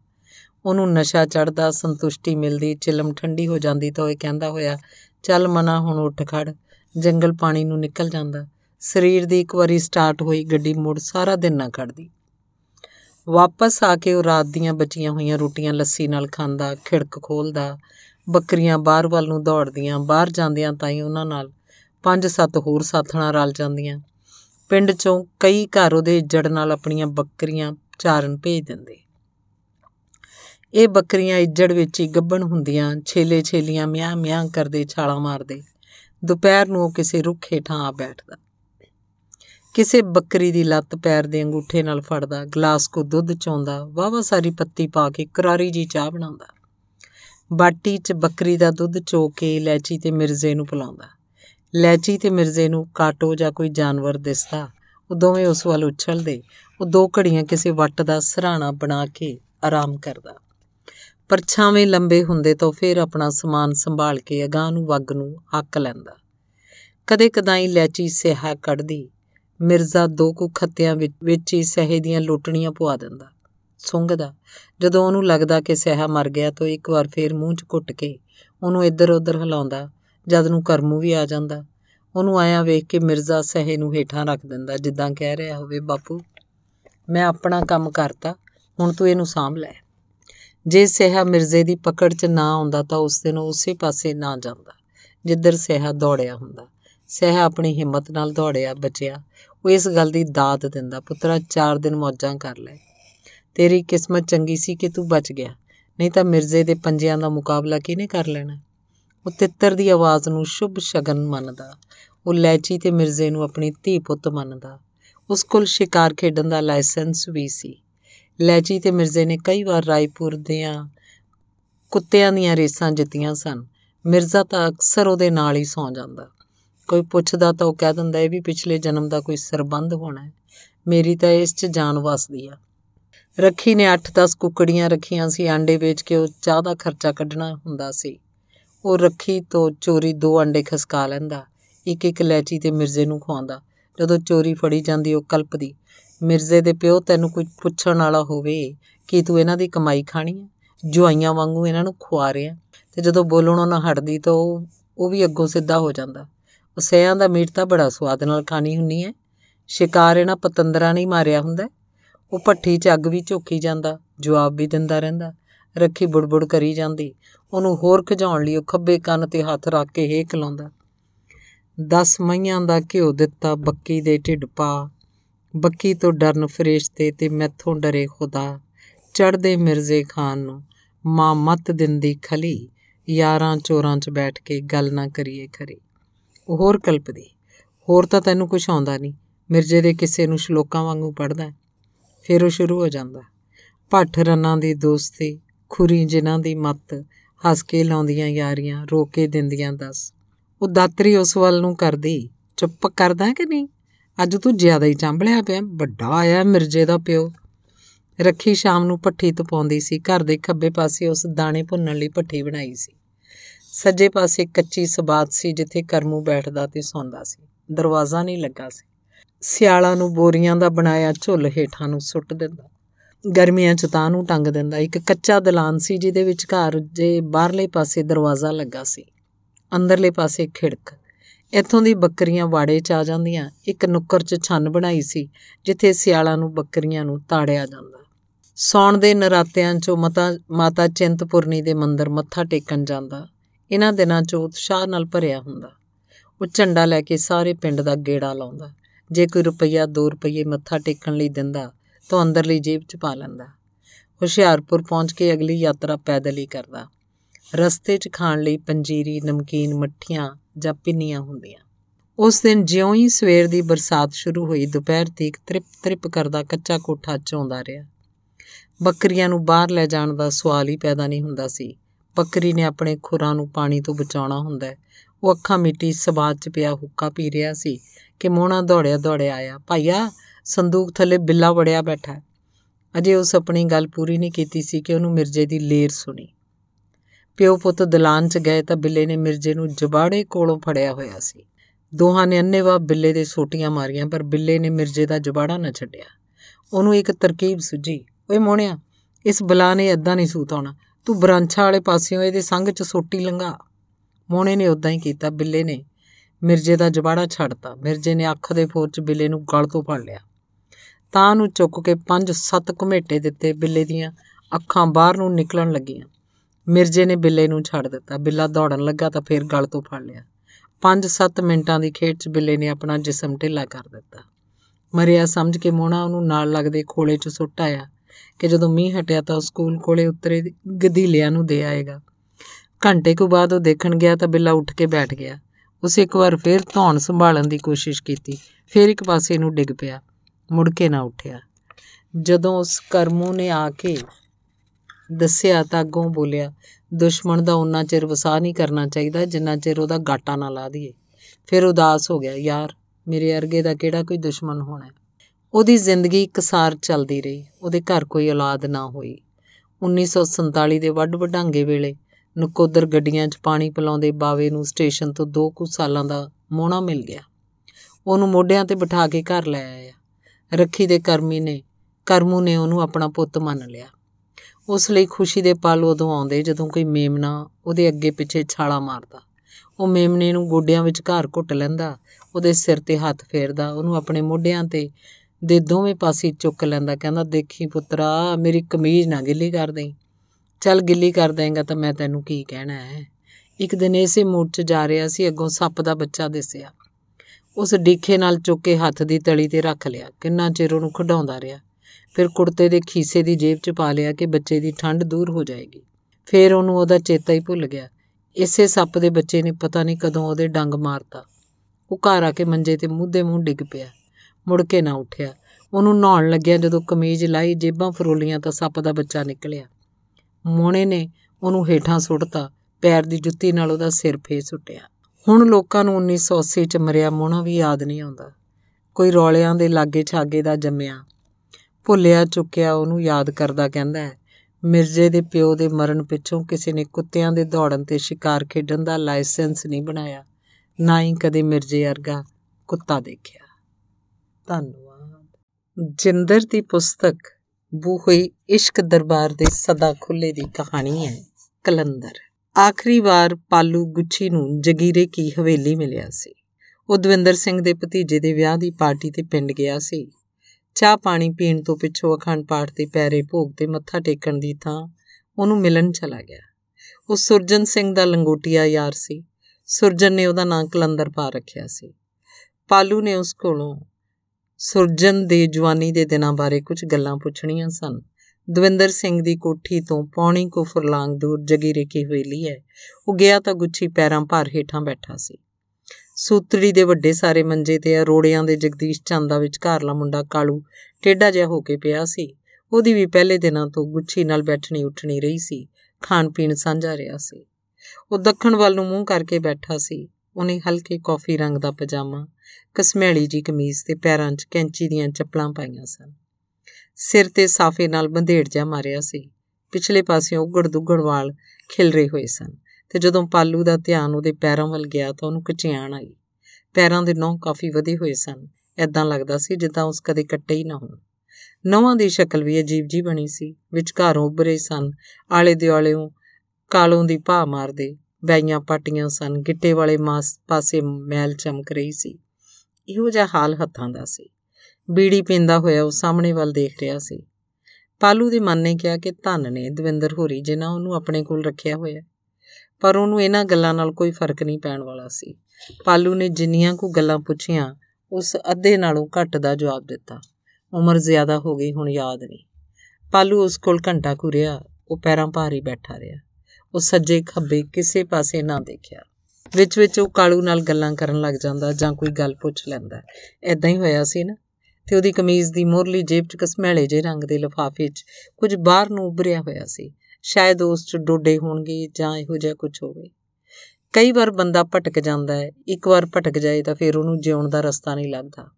[SPEAKER 1] ਉਹਨੂੰ ਨਸ਼ਾ ਚੜਦਾ ਸੰਤੁਸ਼ਟੀ ਮਿਲਦੀ, ਚਿਲਮ ਠੰਡੀ ਹੋ ਜਾਂਦੀ ਤਾਂ ਉਹ ਕਹਿੰਦਾ ਹੋਇਆ, ਚੱਲ ਮਨਾ, ਹੁਣ ਉੱਠ ਖੜ। ਜੰਗਲ ਪਾਣੀ ਨੂੰ ਨਿਕਲ ਜਾਂਦਾ। ਸਰੀਰ ਦੀ ਇੱਕ ਵਾਰੀ ਸਟਾਰਟ ਹੋਈ ਗੱਡੀ ਮੁੜ ਸਾਰਾ ਦਿਨ ਨਾ ਖੜਦੀ। ਵਾਪਸ ਆ ਕੇ ਉਹ ਰਾਤ ਦੀਆਂ ਬਚੀਆਂ ਹੋਈਆਂ ਰੋਟੀਆਂ ਲੱਸੀ ਨਾਲ ਖਾਂਦਾ, ਖਿੜਕ ਖੋਲਦਾ, ਬੱਕਰੀਆਂ ਬਾਹਰ ਵੱਲ ਨੂੰ ਦੌੜਦੀਆਂ, ਬਾਹਰ ਜਾਂਦਿਆਂ ਤਾਂ ਹੀ ਉਹਨਾਂ ਨਾਲ ਪੰਜ ਸੱਤ ਹੋਰ ਸਾਥਣਾਂ ਰਲ ਜਾਂਦੀਆਂ। ਪਿੰਡ ਚੋਂ ਕਈ ਘਰ ਉਹਦੇ ਇੱਜੜ ਨਾਲ ਆਪਣੀਆਂ ਬੱਕਰੀਆਂ ਚਾਰਨ ਭੇਜ ਦਿੰਦੇ। ਇਹ ਬੱਕਰੀਆਂ ਇੱਜੜ ਵਿੱਚ ਹੀ ਗੱਬਣ ਹੁੰਦੀਆਂ ਛੇਲੇ ਛੇਲੀਆਂ ਮਿਆਂ ਮਿਆਂ ਕਰਦੇ ਛਾਲਾਂ ਮਾਰਦੇ। ਦੁਪਹਿਰ ਨੂੰ ਉਹ ਕਿਸੇ ਰੁੱਖ ਹੇਠਾਂ ਆ ਬੈਠਦਾ। ਕਿਸੇ ਬੱਕਰੀ ਦੀ ਲੱਤ ਪੈਰ ਦੇ ਅੰਗੂਠੇ ਨਾਲ ਫੜਦਾ, ਗਲਾਸ ਕੋ ਦੁੱਧ ਚੋਂਦਾ ਵਾਵਾ ਸਾਰੀ ਪੱਤੀ ਪਾ ਕੇ ਕਰਾਰੀ ਜੀ ਚਾਹ ਬਣਾਉਂਦਾ। ਬਾਟੀ 'ਚ ਬੱਕਰੀ ਦਾ ਦੁੱਧ ਚੋ ਕੇ ਇਲਾਚੀ ਤੇ ਮਿਰਜ਼ੇ ਨੂੰ ਪਿਲਾਉਂਦਾ। ਲੈਚੀ ਤੇ ਮਿਰਜ਼ੇ ਨੂੰ ਕਾਟੋ ਜਾਂ ਕੋਈ ਜਾਨਵਰ ਦਿਸਦਾ, ਉਹ ਦੋਵੇਂ ਉਸ ਵੱਲ ਉਛਲਦੇ, ਉਹ ਦੋ ਘੜੀਆਂ ਕਿਸੇ ਵੱਟ ਦਾ ਸਰਾਣਾ ਬਣਾ ਕੇ ਆਰਾਮ ਕਰਦਾ। ਪਰਛਾਵੇਂ ਲੰਬੇ ਹੁੰਦੇ ਤਾਂ ਫਿਰ ਆਪਣਾ ਸਮਾਨ ਸੰਭਾਲ ਕੇ ਅਗਾਹ ਨੂੰ ਵੱਗ ਨੂੰ ਹੱਕ ਲੈਂਦਾ। ਕਦੇ ਕਦਾਈ ਲੈਚੀ ਸਿਹਾ ਕੱਢਦੀ ਮਿਰਜ਼ਾ ਦੋ ਕੁ ਖੱਤਿਆਂ ਵਿੱਚ ਹੀ ਸਹੇ ਦੀਆਂ ਲੋਟਣੀਆਂ ਪਵਾ ਦਿੰਦਾ। ਸੁੰਘਦਾ। ਜਦੋਂ ਉਹਨੂੰ ਲੱਗਦਾ ਕਿ ਸਹਾ ਮਰ ਗਿਆ ਤਾਂ ਇੱਕ ਵਾਰ ਫੇਰ ਮੂੰਹ 'ਚ ਘੁੱਟ ਕੇ ਉਹਨੂੰ ਇੱਧਰ ਉੱਧਰ ਹਿਲਾਉਂਦਾ, ਜਦ ਨੂੰ ਕਰਮੂ ਵੀ ਆ ਜਾਂਦਾ। ਉਹਨੂੰ ਆਇਆ ਵੇਖ ਕੇ ਮਿਰਜ਼ਾ ਸਹੇ ਨੂੰ ਹੇਠਾਂ ਰੱਖ ਦਿੰਦਾ, ਜਿੱਦਾਂ ਕਹਿ ਰਿਹਾ ਹੋਵੇ, ਬਾਪੂ, ਮੈਂ ਆਪਣਾ ਕੰਮ ਕਰਤਾ, ਹੁਣ ਤੂੰ ਇਹਨੂੰ ਸਾਂਭ ਲੈ। ਜੇ ਸਹਾ ਮਿਰਜ਼ੇ ਦੀ ਪਕੜ 'ਚ ਨਾ ਆਉਂਦਾ ਤਾਂ ਉਸ ਦਿਨ ਉਸੇ ਪਾਸੇ ਨਾ ਜਾਂਦਾ, ਜਿੱਧਰ ਸਹਾ ਦੌੜਿਆ ਹੁੰਦਾ। ਸਹਾ ਆਪਣੀ ਹਿੰਮਤ ਨਾਲ ਦੌੜਿਆ, ਬਚਿਆ। ਉਹ ਇਸ ਗੱਲ ਦੀ ਦਾਤ ਦਿੰਦਾ, ਪੁੱਤਰਾ 4 ਦਿਨ ਮੌਜਾਂ ਕਰ ਲੈ। ਤੇਰੀ ਕਿਸਮਤ ਚੰਗੀ ਸੀ ਕਿ ਤੂੰ ਬਚ ਗਿਆ। ਨਹੀਂ ਤਾਂ ਮਿਰਜ਼ੇ ਦੇ ਪੰਜਿਆਂ ਦਾ ਮੁਕਾਬਲਾ ਕਿਹਨੇ ਕਰ ਲੈਣਾ? ਉਹ ਤਿੱਤਰ ਦੀ ਆਵਾਜ਼ ਨੂੰ ਸ਼ੁਭ ਸ਼ਗਨ ਮੰਨਦਾ। ਉਹ ਲੈਚੀ ਤੇ ਮਿਰਜ਼ੇ ਨੂੰ ਆਪਣੀ ਧੀ ਪੁੱਤ ਮੰਨਦਾ। ਉਸ ਕੋਲ ਸ਼ਿਕਾਰ ਖੇਡਣ ਦਾ ਲਾਇਸੈਂਸ ਵੀ ਸੀ। ਲੈਚੀ ਤੇ ਮਿਰਜ਼ੇ ਨੇ ਕਈ ਵਾਰ ਰਾਏਪੁਰ ਦੀਆਂ ਕੁੱਤਿਆਂ ਦੀਆਂ ਰੇਸਾਂ ਜਿੱਤੀਆਂ ਸਨ। ਮਿਰਜ਼ਾ ਤਾਂ ਅਕਸਰ ਉਹਦੇ ਨਾਲ ਹੀ ਸੌ ਜਾਂਦਾ। ਕੋਈ ਪੁੱਛਦਾ ਤਾਂ ਉਹ ਕਹਿ ਦਿੰਦਾ, ਇਹ ਵੀ ਪਿਛਲੇ ਜਨਮ ਦਾ ਕੋਈ ਸਰਬੰਧ ਹੋਣਾ ਹੈ। ਮੇਰੀ ਤਾਂ ਇਸ 'ਚ ਜਾਨ ਵਸਦੀ ਆ। ਰੱਖੀ ਨੇ 8-10 ਕੁਕੜੀਆਂ ਰੱਖੀਆਂ ਸੀ, ਆਂਡੇ ਵੇਚ ਕੇ ਉਹ ਚਾਹ ਦਾ ਖਰਚਾ ਕੱਢਣਾ ਹੁੰਦਾ ਸੀ। ਉਹ ਰੱਖੀ ਤੋਂ ਚੋਰੀ ਦੋ ਅੰਡੇ ਖਸਕਾ ਲੈਂਦਾ, ਇੱਕ ਇੱਕ ਲੈਚੀ ਤੇ ਮਿਰਜ਼ੇ ਨੂੰ ਖਵਾਉਂਦਾ। ਜਦੋਂ ਚੋਰੀ ਫੜੀ ਜਾਂਦੀ, ਉਹ ਕਲਪਦੀ, ਮਿਰਜ਼ੇ ਦੇ ਪਿਓ, ਤੈਨੂੰ ਕੋਈ ਪੁੱਛਣ ਵਾਲਾ ਹੋਵੇ, ਕਿ ਤੂੰ ਇਹਨਾਂ ਦੀ ਕਮਾਈ ਖਾਣੀ ਹੈ? ਜੁਆਈਆਂ ਵਾਂਗੂ ਇਹਨਾਂ ਨੂੰ ਖਵਾ ਰਿਆ ਤੇ ਜਦੋਂ ਬੋਲਣੋਂ ਨਾ ਹਟਦੀ ਤਾਂ ਉਹ ਉਹ ਵੀ ਅੱਗੋਂ ਸਿੱਧਾ ਹੋ ਜਾਂਦਾ। ਉਹ ਸਿਆਂ ਦਾ ਮੀਟ ਤਾਂ ਬੜਾ ਸਵਾਦ ਨਾਲ ਖਾਣੀ ਹੁੰਨੀ ਹੈ ਸ਼ਿਕਾਰ ਇਹਨਾਂ ਪਤੰਦਰਾਂ ਨਹੀਂ ਮਾਰਿਆ ਹੁੰਦਾ ਉਹ ਪੱਠੀ 'ਚ ਅੱਗ ਵੀ ਝੋਕੀ ਜਾਂਦਾ, ਜਵਾਬ ਵੀ ਦਿੰਦਾ ਰਹਿੰਦਾ, ਰੱਖੀ ਬੁੜਬੁੜ ਕਰੀ ਜਾਂਦੀ, ਉਹਨੂੰ ਹੋਰ ਖਿਜਾਉਣ ਲਈ ਉਹ ਖੱਬੇ ਕੰਨ ਤੇ ਹੱਥ ਰੱਖ ਕੇ ਹੇਕ ਲਾਉਂਦਾ। ਦਸ ਮਈਆਂ ਦਾ ਘਿਓ ਦਿੱਤਾ ਬੱਕੀ ਦੇ ਢਿੱਡ ਪਾ, ਬੱਕੀ ਤੋਂ ਡਰਨ ਫਰੇਸ਼ਤੇ ਤੇ ਮੈਥੋਂ ਡਰੇ ਖੁਦਾ ਚੜਦੇ ਮਿਰਜ਼ੇ ਖਾਨ ਨੂੰ, ਮਾਂ ਮਤ ਦਿੰਦੀ ਖਲੀ, ਯਾਰਾਂ ਚੋਰਾਂ 'ਚ ਬੈਠ ਕੇ ਗੱਲ ਨਾ ਕਰੀਏ ਖਰੀ। ਉਹ ਹੋਰ ਕਲਪਦੀ। ਹੋਰ ਤਾਂ ਤੈਨੂੰ ਕੁਝ ਆਉਂਦਾ ਨਹੀਂ। ਮਿਰਜ਼ੇ ਦੇ ਕਿਸੇ ਨੂੰ ਸ਼ਲੋਕਾਂ ਵਾਂਗੂ ਪੜਦਾ ਫਿਰ ਉਹ ਸ਼ੁਰੂ ਹੋ ਜਾਂਦਾ ਭੱਠ ਰੰਨਾਂ ਦੀ ਦੋਸਤੀ, ਖੁਰੀ ਜਿਨ੍ਹਾਂ ਦੀ ਮੱਤ ਹੱਸ ਕੇ ਲਾਉਂਦੀਆਂ ਯਾਰੀਆਂ, ਰੋਕੇ ਦਿੰਦੀਆਂ ਦੱਸ। ਉਹ ਦਾਤਰੀ ਉਸ ਵੱਲ ਨੂੰ ਕਰਦੀ, ਚੁੱਪ ਕਰਦਾ ਕਿ ਨਹੀਂ? ਅੱਜ ਤੂੰ ਜ਼ਿਆਦਾ ਹੀ ਚਾਂਬਲਿਆ ਪਿਆ ਵੱਡਾ ਆਇਆ ਮਿਰਜੇ ਦਾ ਪਿਓ। ਰੱਖੀ ਸ਼ਾਮ ਨੂੰ ਪੱਠੀ ਤਪਾਉਂਦੀ ਸੀ। ਘਰ ਦੇ ਖੱਬੇ ਪਾਸੇ ਉਸ ਦਾਣੇ ਭੁੰਨਣ ਲਈ ਪੱਠੀ ਬਣਾਈ ਸੀ। ਸੱਜੇ ਪਾਸੇ ਕੱਚੀ ਸਬਾਤ ਸੀ ਜਿੱਥੇ ਕਰਮੂ ਬੈਠਦਾ ਤੇ ਸੌਂਦਾ ਸੀ। ਦਰਵਾਜ਼ਾ ਨਹੀਂ ਲੱਗਾ ਸੀ। ਸਿਆਲਾਂ ਨੂੰ ਬੋਰੀਆਂ ਦਾ ਬਣਾਇਆ ਝੁੱਲ ਹੇਠਾਂ ਨੂੰ ਸੁੱਟ ਦਿੰਦਾ। ਗਰਮੀਆਂ 'ਚ ਤਾਂ ਨੂੰ ਟੰਗ ਦਿੰਦਾ। ਇੱਕ ਕੱਚਾ ਦਲਾਨ ਸੀ ਜਿਹਦੇ ਵਿੱਚ ਘਰ ਜੇ ਬਾਹਰਲੇ ਪਾਸੇ ਦਰਵਾਜ਼ਾ ਲੱਗਾ ਸੀ। ਅੰਦਰਲੇ ਪਾਸੇ ਖਿੜਕ। ਇੱਥੋਂ ਦੀ ਬੱਕਰੀਆਂ ਵਾੜੇ 'ਚ ਆ ਜਾਂਦੀਆਂ। ਇੱਕ ਨੁੱਕਰ 'ਚ ਛੰਨ ਬਣਾਈ ਸੀ, ਜਿੱਥੇ ਸਿਆਲਾਂ ਨੂੰ ਬੱਕਰੀਆਂ ਨੂੰ ਤਾੜਿਆ ਜਾਂਦਾ। ਸੌਣ ਦੇ ਨਰਾਤਿਆਂ 'ਚੋਂ ਮਤਾ ਮਾਤਾ ਚਿੰਤਪੁਰਨੀ ਦੇ ਮੰਦਰ ਮੱਥਾ ਟੇਕਣ ਜਾਂਦਾ। ਇਹਨਾਂ ਦਿਨਾਂ 'ਚ ਉਤਸ਼ਾਹ ਨਾਲ ਭਰਿਆ ਹੁੰਦਾ। ਉਹ ਝੰਡਾ ਲੈ ਕੇ ਸਾਰੇ ਪਿੰਡ ਦਾ ਗੇੜਾ ਲਾਉਂਦਾ। ਜੇ ਕੋਈ ਰੁਪਈਆ 2 ਰੁਪਈਏ ਮੱਥਾ ਟੇਕਣ ਲਈ ਦਿੰਦਾ, ਤਾਂ ਅੰਦਰਲੀ ਜੇਬ 'ਚ ਪਾ ਲੈਂਦਾ। ਹੁਸ਼ਿਆਰਪੁਰ ਪਹੁੰਚ ਕੇ ਅਗਲੀ ਯਾਤਰਾ ਪੈਦਲ ਹੀ ਕਰਦਾ। ਰਸਤੇ 'ਚ ਖਾਣ ਲਈ ਪੰਜੀਰੀ, ਨਮਕੀਨ, ਮੱਠੀਆਂ ਜਾਂ ਪਿੰਨੀਆਂ ਹੁੰਦੀਆਂ। ਉਸ ਦਿਨ ਜਿਉਂ ਹੀ ਸਵੇਰ ਦੀ ਬਰਸਾਤ ਸ਼ੁਰੂ ਹੋਈ, ਦੁਪਹਿਰ ਤੀਕ ਤ੍ਰਿਪ ਤ੍ਰਿਪ ਕਰਦਾ ਕੱਚਾ ਕੋਠਾ ਚੋਂਦਾ ਰਿਹਾ। ਬੱਕਰੀਆਂ ਨੂੰ ਬਾਹਰ ਲੈ ਜਾਣ ਦਾ ਸਵਾਲ ਹੀ ਪੈਦਾ ਨਹੀਂ ਹੁੰਦਾ ਸੀ। ਬੱਕਰੀ ਨੇ ਆਪਣੇ ਖੁਰਾਂ ਨੂੰ ਪਾਣੀ ਤੋਂ ਬਚਾਉਣਾ ਹੁੰਦਾ ਉਹ ਅੱਖਾਂ ਮਿੱਟੀ ਸਬਾਤ 'ਚ ਪਿਆ ਹੁੱਕਾ ਪੀ ਰਿਹਾ ਸੀ ਕਿ ਮੋਹਣਾ ਦੌੜਿਆ ਦੌੜਿਆ ਆਇਆ, ਭਾਈਆ, ਸੰਦੂਕ ਥੱਲੇ ਬਿੱਲਾ ਵੜਿਆ ਬੈਠਾ ਅਜੇ ਉਸ ਆਪਣੀ ਗੱਲ ਪੂਰੀ ਨਹੀਂ ਕੀਤੀ ਸੀ ਕਿ ਉਹਨੂੰ ਮਿਰਜੇ ਦੀ ਲੇਰ ਸੁਣੀ। ਪਿਓ ਪੁੱਤ ਦਲਾਨ 'ਚ ਗਏ ਤਾਂ ਬਿੱਲੇ ਨੇ ਮਿਰਜੇ ਨੂੰ ਜਬਾੜੇ ਕੋਲੋਂ ਫੜਿਆ ਹੋਇਆ ਸੀ। ਦੋਹਾਂ ਨੇ ਅੰਨੇਵਾ ਬਿੱਲੇ ਦੇ ਸੋਟੀਆਂ ਮਾਰੀਆਂ, ਪਰ ਬਿੱਲੇ ਨੇ ਮਿਰਜੇ ਦਾ ਜਬਾੜਾ ਨਾ ਛੱਡਿਆ। ਉਹਨੂੰ ਇੱਕ ਤਰਕੀਬ ਸੁਝੀ, ਓਏ ਮੋਹਣਿਆ, ਇਸ ਬਲਾ ਨੇ ਐਦਾਂ ਨਹੀਂ ਸੂਤ ਆਉਣਾ। ਤੂੰ ਬਰਾਂਛਾ ਵਾਲੇ ਪਾਸਿਓਂ ਇਹਦੇ ਸੰਗ 'ਚ ਸੋਟੀ ਲੰਗਾ ਮੋਹਣੇ ਨੇ ਉਦਾਂ ਹੀ ਕੀਤਾ, ਬਿੱਲੇ ਨੇ ਮਿਰਜੇ ਦਾ ਜਬਾੜਾ ਛੱਡਤਾ। ਮਿਰਜੇ ਨੇ ਅੱਖ ਦੇ ਫੋਰ 'ਚ ਬਿੱਲੇ ਨੂੰ ਗਲ ਤੋਂ ਫੜ ਲਿਆ। ਤਾਂ ਨੂੰ ਚੁੱਕ ਕੇ ਪੰਜ ਸੱਤ ਘੁਮੇਟੇ ਦਿੱਤੇ ਬਿੱਲੇ ਦੀਆਂ ਅੱਖਾਂ ਬਾਹਰ ਨੂੰ ਨਿਕਲਣ ਲੱਗੀਆਂ। ਮਿਰਜੇ ਨੇ ਬਿੱਲੇ ਨੂੰ ਛੱਡ ਦਿੱਤਾ। ਬਿੱਲਾ ਦੌੜਨ ਲੱਗਾ ਤਾਂ ਫਿਰ ਗਲ ਤੋਂ ਫੜ ਲਿਆ। 5-7 ਮਿੰਟਾਂ ਦੀ ਖੇਡ 'ਚ ਬਿੱਲੇ ਨੇ ਆਪਣਾ ਜਿਸਮ ਢਿੱਲਾ ਕਰ ਦਿੱਤਾ। ਮਰਿਆ ਸਮਝ ਕੇ ਮੋਣਾ ਉਹਨੂੰ ਨਾਲ ਲੱਗਦੇ ਖੋਲੇ 'ਚ ਸੁੱਟ ਆਇਆ। ਕਿ ਜਦੋਂ ਮੀਂਹ ਹਟਿਆ ਤਾਂ ਉਹ ਸਕੂਲ ਕੋਲੇ ਉਤਰੇ ਗਧੀਲਿਆਂ ਨੂੰ ਦੇ ਆਏਗਾ। ਘੰਟੇ ਕੁ ਬਾਅਦ ਉਹ ਦੇਖਣ ਗਿਆ ਤਾਂ ਬਿੱਲਾ ਉੱਠ ਕੇ ਬੈਠ ਗਿਆ। ਉਸ ਇੱਕ ਵਾਰ ਫੇਰ ਧੌਣ ਸੰਭਾਲਣ ਦੀ ਕੋਸ਼ਿਸ਼ ਕੀਤੀ। ਫੇਰ ਇੱਕ ਪਾਸੇ ਨੂੰ ਡਿੱਗ ਪਿਆ। ਮੁੜ ਕੇ ਨਾ ਉੱਠਿਆ। ਜਦੋਂ ਉਸ ਕਰਮੂ ਨੇ ਆ ਕੇ ਦੱਸਿਆ ਤਾਂ ਅੱਗੋਂ ਬੋਲਿਆ, ਦੁਸ਼ਮਣ ਦਾ ਉਹਨਾਂ ਚਿਰ ਵਸਾ ਨਹੀਂ ਕਰਨਾ ਚਾਹੀਦਾ ਜਿੰਨਾ ਚਿਰ ਉਹਦਾ ਗਾਟਾ ਨਾ ਲਾ ਦਈਏ। ਫਿਰ ਉਦਾਸ ਹੋ ਗਿਆ, ਯਾਰ, ਮੇਰੇ ਅਰਗੇ ਦਾ ਕਿਹੜਾ ਕੋਈ ਦੁਸ਼ਮਣ ਹੋਣਾ? ਉਹਦੀ ਜ਼ਿੰਦਗੀ ਇਕਸਾਰ ਚੱਲਦੀ ਰਹੀ, ਉਹਦੇ ਘਰ ਕੋਈ ਔਲਾਦ ਨਾ ਹੋਈ। 1947 ਦੇ ਵੱਡ ਵਡਾਂਗੇ ਵੇਲੇ ਨਕੋਦਰ ਗੱਡੀਆਂ 'ਚ ਪਾਣੀ ਪਿਲਾਉਂਦੇ ਬਾਵੇ ਨੂੰ ਸਟੇਸ਼ਨ ਤੋਂ 2 ਕੁ ਸਾਲਾਂ ਦਾ ਮੋਹਣਾ ਮਿਲ ਗਿਆ। ਉਹਨੂੰ ਮੋਢਿਆਂ ਤੇ ਬਿਠਾ ਕੇ ਘਰ ਲੈ ਆਇਆ। ਰੱਖੀ ਦੇ ਕਰਮੀ ਨੇ, ਕਰਮੂ ਨੇ ਉਹਨੂੰ ਆਪਣਾ ਪੁੱਤ ਮੰਨ ਲਿਆ। ਉਸ ਲਈ ਖੁਸ਼ੀ ਦੇ ਪਲ ਉਦੋਂ ਆਉਂਦੇ ਜਦੋਂ ਕੋਈ ਮੇਮਨਾ ਉਹਦੇ ਅੱਗੇ ਪਿੱਛੇ ਛਾਲਾ ਮਾਰਦਾ। ਉਹ ਮੇਮਨੇ ਨੂੰ ਗੋਡਿਆਂ ਵਿੱਚ ਘਰ ਘੁੱਟ ਲੈਂਦਾ, ਉਹਦੇ ਸਿਰ ਤੇ ਹੱਥ ਫੇਰਦਾ, ਉਹਨੂੰ ਆਪਣੇ ਮੋਢਿਆਂ ਤੇ ਦੇ ਦੋਵੇਂ ਪਾਸੇ ਚੁੱਕ ਲੈਂਦਾ, ਕਹਿੰਦਾ, ਦੇਖੀ ਪੁੱਤਰਾ, ਮੇਰੀ ਕਮੀਜ਼ ਨਾ ਗਿੱਲੀ ਕਰ ਦੇਈ। ਚੱਲ ਗਿੱਲੀ ਕਰ ਦੇਂਗਾ ਤਾਂ ਮੈਂ ਤੈਨੂੰ ਕੀ ਕਹਿਣਾ ਹੈ? ਇੱਕ ਦਿਨ ਇਸੇ ਮੂਡ 'ਚ ਜਾ ਰਿਹਾ ਸੀ, ਅੱਗੋਂ ਸੱਪ ਦਾ ਬੱਚਾ ਦਿਸਿਆ। ਉਸ ਡੀਖੇ ਨਾਲ ਚੁੱਕ ਕੇ ਹੱਥ ਦੀ ਤਲੀ ਤੇ ਰੱਖ ਲਿਆ। ਕਿੰਨਾ ਚਿਰ ਉਹਨੂੰ ਖਡਾਉਂਦਾ ਰਿਹਾ। ਫਿਰ ਕੁੜਤੇ ਦੇ ਖੀਸੇ ਦੀ ਜੇਬ 'ਚ ਪਾ ਲਿਆ ਕਿ ਬੱਚੇ ਦੀ ਠੰਡ ਦੂਰ ਹੋ ਜਾਏਗੀ। ਫਿਰ ਉਹਨੂੰ ਉਹਦਾ ਚੇਤਾ ਹੀ ਭੁੱਲ ਗਿਆ। ਇਸੇ ਸੱਪ ਦੇ ਬੱਚੇ ਨੇ ਪਤਾ ਨਹੀਂ ਕਦੋਂ ਉਹਦੇ ਡੰਗ ਮਾਰਤਾ। ਉਹ ਘਰ ਆ ਕੇ ਮੰਜੇ ਤੇ ਮੂੰਹ ਮੂੰਹ ਡਿੱਗ ਪਿਆ। ਮੁੜ ਕੇ ਨਾ ਉੱਠਿਆ। ਉਹਨੂੰ ਨਹਾਉਣ ਲੱਗਿਆ ਜਦੋਂ ਕਮੀਜ਼ ਲਾਈ, ਜੇਬਾਂ ਫਰੋਲੀਆਂ ਤਾਂ ਸੱਪ ਦਾ ਬੱਚਾ ਨਿਕਲਿਆ। ਮੋਹਣੇ ਨੇ ਉਹਨੂੰ ਹੇਠਾਂ ਸੁੱਟਤਾ, ਪੈਰ ਦੀ ਜੁੱਤੀ ਨਾਲ ਉਹਦਾ ਸਿਰ ਫੇ ਸੁੱਟਿਆ। ਹੁਣ ਲੋਕਾਂ ਨੂੰ 1980 ਚ ਮਰਿਆ ਮੋਹਣਾ ਵੀ ਯਾਦ ਨਹੀਂ ਆਉਂਦਾ। ਕੋਈ ਰੌਲਿਆਂ ਦੇ ਲਾਗੇ ਛਾਗੇ ਦਾ ਜੰਮਿਆ। ਭੁੱਲਿਆ ਚੁੱਕਿਆ ਉਹਨੂੰ ਯਾਦ ਕਰਦਾ ਕਹਿੰਦਾ ਹੈ, ਮਿਰਜ਼ੇ ਦੇ ਪਿਓ ਦੇ ਮਰਨ ਪਿੱਛੋਂ ਕਿਸੇ ਨੇ ਕੁੱਤਿਆਂ ਦੇ ਦੌੜਨ ਤੇ ਸ਼ਿਕਾਰ ਖੇਡਣ ਦਾ ਲਾਇਸੈਂਸ ਨਹੀਂ ਬਣਾਇਆ। ਨਾ ਹੀ ਕਦੇ ਮਿਰਜ਼ੇ ਵਰਗਾ ਕੁੱਤਾ ਦੇਖਿਆ। ਧੰਨਵਾਦ। ਜਿੰਦਰ ਦੀ ਪੁਸਤਕ ਬੂਹੇ ਇਸ਼ਕ ਦਰਬਾਰ ਦੇ ਸਦਾ ਖੁੱਲੇ ਦੀ ਕਹਾਣੀ ਹੈ, ਕਲੰਦਰ। ਆਖਰੀ ਵਾਰ ਪਾਲੂ ਗੁੱਛੀ ਨੂੰ ਜਗੀਰੇ ਕੀ ਹਵੇਲੀ ਮਿਲਿਆ ਸੀ। ਉਹ ਦਵਿੰਦਰ ਸਿੰਘ ਦੇ ਭਤੀਜੇ ਦੇ ਵਿਆਹ ਦੀ ਪਾਰਟੀ ਤੇ ਪਿੰਡ ਗਿਆ ਸੀ। ਚਾਹ ਪਾਣੀ ਪੀਣ ਤੋਂ ਪਿੱਛੋਂ ਅਖੰਡ ਪਾਠ ਤੇ ਪੈਰੇ ਭੋਗ ਤੇ ਮੱਥਾ ਟੇਕਣ ਦੀ ਥਾਂ ਉਹਨੂੰ ਮਿਲਣ ਚਲਾ ਗਿਆ। ਉਹ ਸੁਰਜਨ ਸਿੰਘ ਦਾ ਲੰਗੋਟੀਆ ਯਾਰ ਸੀ। ਸੁਰਜਨ ਨੇ ਉਹਦਾ ਨਾਂ ਕਲੰਦਰ ਪਾ ਰੱਖਿਆ ਸੀ। ਪਾਲੂ ਨੇ ਉਸ ਕੋਲੋਂ ਸੁਰਜਨ ਦੇ ਜਵਾਨੀ ਦੇ ਦਿਨਾਂ ਬਾਰੇ ਕੁਝ ਗੱਲਾਂ ਪੁੱਛਣੀਆਂ ਸਨ। ਦਵਿੰਦਰ ਸਿੰਘ ਦੀ ਕੋਠੀ ਤੋਂ ਪੌਣੀ ਕੋ ਫਰਲਾਂਗ ਦੂਰ ਜਗੀ ਰੇਕੀ ਹਵੇਲੀ ਹੈ। ਉਹ ਗਿਆ ਤਾਂ ਗੁੱਛੀ ਪੈਰਾਂ ਭਾਰ ਹੇਠਾਂ ਬੈਠਾ ਸੀ। ਸੂਤਰੀ ਦੇ ਵੱਡੇ ਸਾਰੇ ਮੰਜੇ ਤੇ ਅਰੋੜਿਆਂ ਦੇ ਜਗਦੀਸ਼ ਚੰਦਾ ਵਿੱਚ ਘਰਲਾ ਮੁੰਡਾ ਕਾਲੂ ਟੇਡਾ ਜਿਹਾ ਹੋ ਕੇ ਪਿਆ ਸੀ। ਉਹਦੀ ਵੀ ਪਹਿਲੇ ਦਿਨਾਂ ਤੋਂ ਗੁੱਛੀ ਨਾਲ ਬੈਠਣੀ ਉੱਠਣੀ ਰਹੀ ਸੀ। ਖਾਣ ਪੀਣ ਸਾਂਝਾ ਰਿਹਾ ਸੀ। ਉਹ ਦੱਖਣ ਵੱਲ ਨੂੰ ਮੂੰਹ ਕਰਕੇ ਬੈਠਾ ਸੀ। ਉਹਨੇ ਹਲਕੇ ਕਾਫੀ ਰੰਗ ਦਾ ਪਜਾਮਾ, ਕਸਮੈਲੀ ਜੀ ਕਮੀਜ਼ ਤੇ ਪੈਰਾਂ 'ਚ ਕੈਂਚੀ ਦੀਆਂ ਚੱਪਲਾਂ ਪਾਈਆਂ ਸਨ। ਸਿਰ ਤੇ ਸਾਫੇ ਨਾਲ ਬੰਧੇੜ ਜਾ ਮਾਰਿਆ ਸੀ। ਪਿਛਲੇ ਪਾਸਿਓਂ ਉਗੜ ਦੁਗੜ ਵਾਲ ਖਿਲਰੇ ਹੋਏ ਸਨ ਤੇ ਜਦੋਂ ਪਾਲੂ ਦਾ ਧਿਆਨ ਉਹਦੇ ਪੈਰਾਂ ਵੱਲ ਗਿਆ ਤਾਂ ਉਹਨੂੰ ਕਚਿਆਣ ਆਈ। ਪੈਰਾਂ ਦੇ ਨੌਂ ਕਾਫੀ ਵਧੇ ਹੋਏ ਸਨ। ਐਦਾਂ ਲੱਗਦਾ ਸੀ ਜਿੱਦਾਂ ਉਸ ਕਦੇ ਕੱਟੇ ਹੀ ਨਾ ਹੋਣ। ਨੌਵਾਂ ਦੀ ਸ਼ਕਲ ਵੀ ਅਜੀਬ ਜੀ ਬਣੀ ਸੀ। ਵਿਚਕਾਰੋਂ ਉੱਭਰੇ ਸਨ। ਆਲੇ ਦਿਵਾਲਿਓਂ ਕਾਲੋਂ ਦੀ ਭਾ ਮਾਰਦੇ ਬੈਈਆਂ ਪਾਟੀਆਂ ਸਨ। ਗਿੱਟੇ ਵਾਲੇ ਮਾਸ ਪਾਸੇ ਮੈਲ ਚਮਕ ਰਹੀ ਸੀ। ਇਹੋ ਜਿਹਾ ਹਾਲ ਹੱਥਾਂ ਦਾ ਸੀ। ਬੀੜੀ ਪੀਂਦਾ ਹੋਇਆ ਉਹ ਸਾਹਮਣੇ ਵੱਲ ਦੇਖ ਰਿਹਾ ਸੀ। ਪਾਲੂ ਦੇ ਮਨ ਨੇ ਕਿਹਾ ਕਿ ਧੰਨ ਨੇ ਦਵਿੰਦਰ ਹੋਰੀ ਜਿਨ੍ਹਾਂ ਉਹਨੂੰ ਆਪਣੇ ਕੋਲ ਰੱਖਿਆ ਹੋਇਆ। ਪਰ ਉਹਨੂੰ ਇਹਨਾਂ ਗੱਲਾਂ ਨਾਲ ਕੋਈ ਫ਼ਰਕ ਨਹੀਂ ਪੈਣ ਵਾਲਾ ਸੀ। ਪਾਲੂ ਨੇ ਜਿੰਨੀਆਂ ਕੋ ਗੱਲਾਂ ਪੁੱਛੀਆਂ, ਉਸ ਅੱਧੇ ਨਾਲੋਂ ਘੱਟ ਦਾ ਜਵਾਬ ਦਿੱਤਾ। ਉਮਰ ਜ਼ਿਆਦਾ ਹੋ ਗਈ, ਹੁਣ ਯਾਦ ਨਹੀਂ। ਪਾਲੂ ਉਸ ਕੋਲ ਘੰਟਾ ਘੁਰਿਆ ਉਹ ਪੈਰਾਂ ਭਾਰੀ ਬੈਠਾ ਰਿਹਾ। ਉਹ ਸੱਜੇ ਖੱਬੇ ਕਿਸੇ ਪਾਸੇ ਨਾ ਦੇਖਿਆ। ਵਿੱਚ ਵਿੱਚ ਉਹ ਕਾਲੂ ਨਾਲ ਗੱਲਾਂ ਕਰਨ ਲੱਗ ਜਾਂਦਾ ਜਾਂ ਕੋਈ ਗੱਲ ਪੁੱਛ ਲੈਂਦਾ। ਐਦਾਂ ਹੀ ਹੋਇਆ ਸੀ ਨਾ। ਤੇ ਉਹਦੀ ਕਮੀਜ਼ ਦੀ ਮੋਰਲੀ ਜੇਬ 'ਚ ਕਸਮੈਲੇ ਜੇ ਰੰਗ ਦੇ ਲਿਫਾਫੇ 'ਚ ਕੁਝ ਬਾਹਰ ਨੂੰ ਉੱਭਰਿਆ ਹੋਇਆ ਸੀ। ਸ਼ਾਇਦ ਉਸ 'ਚ ਡੋਡੇ ਹੋਣਗੇ ਜਾਂ ਇਹੋ ਜਿਹਾ ਕੁਝ ਹੋਵੇ। ਕਈ ਵਾਰ ਬੰਦਾ ਭਟਕ ਜਾਂਦਾ ਹੈ। ਇੱਕ ਵਾਰ ਭਟਕ ਜਾਏ ਤਾਂ ਫਿਰ ਉਹਨੂੰ ਜਿਉਣ ਦਾ ਰਸਤਾ ਨਹੀਂ ਲੱਭਦਾ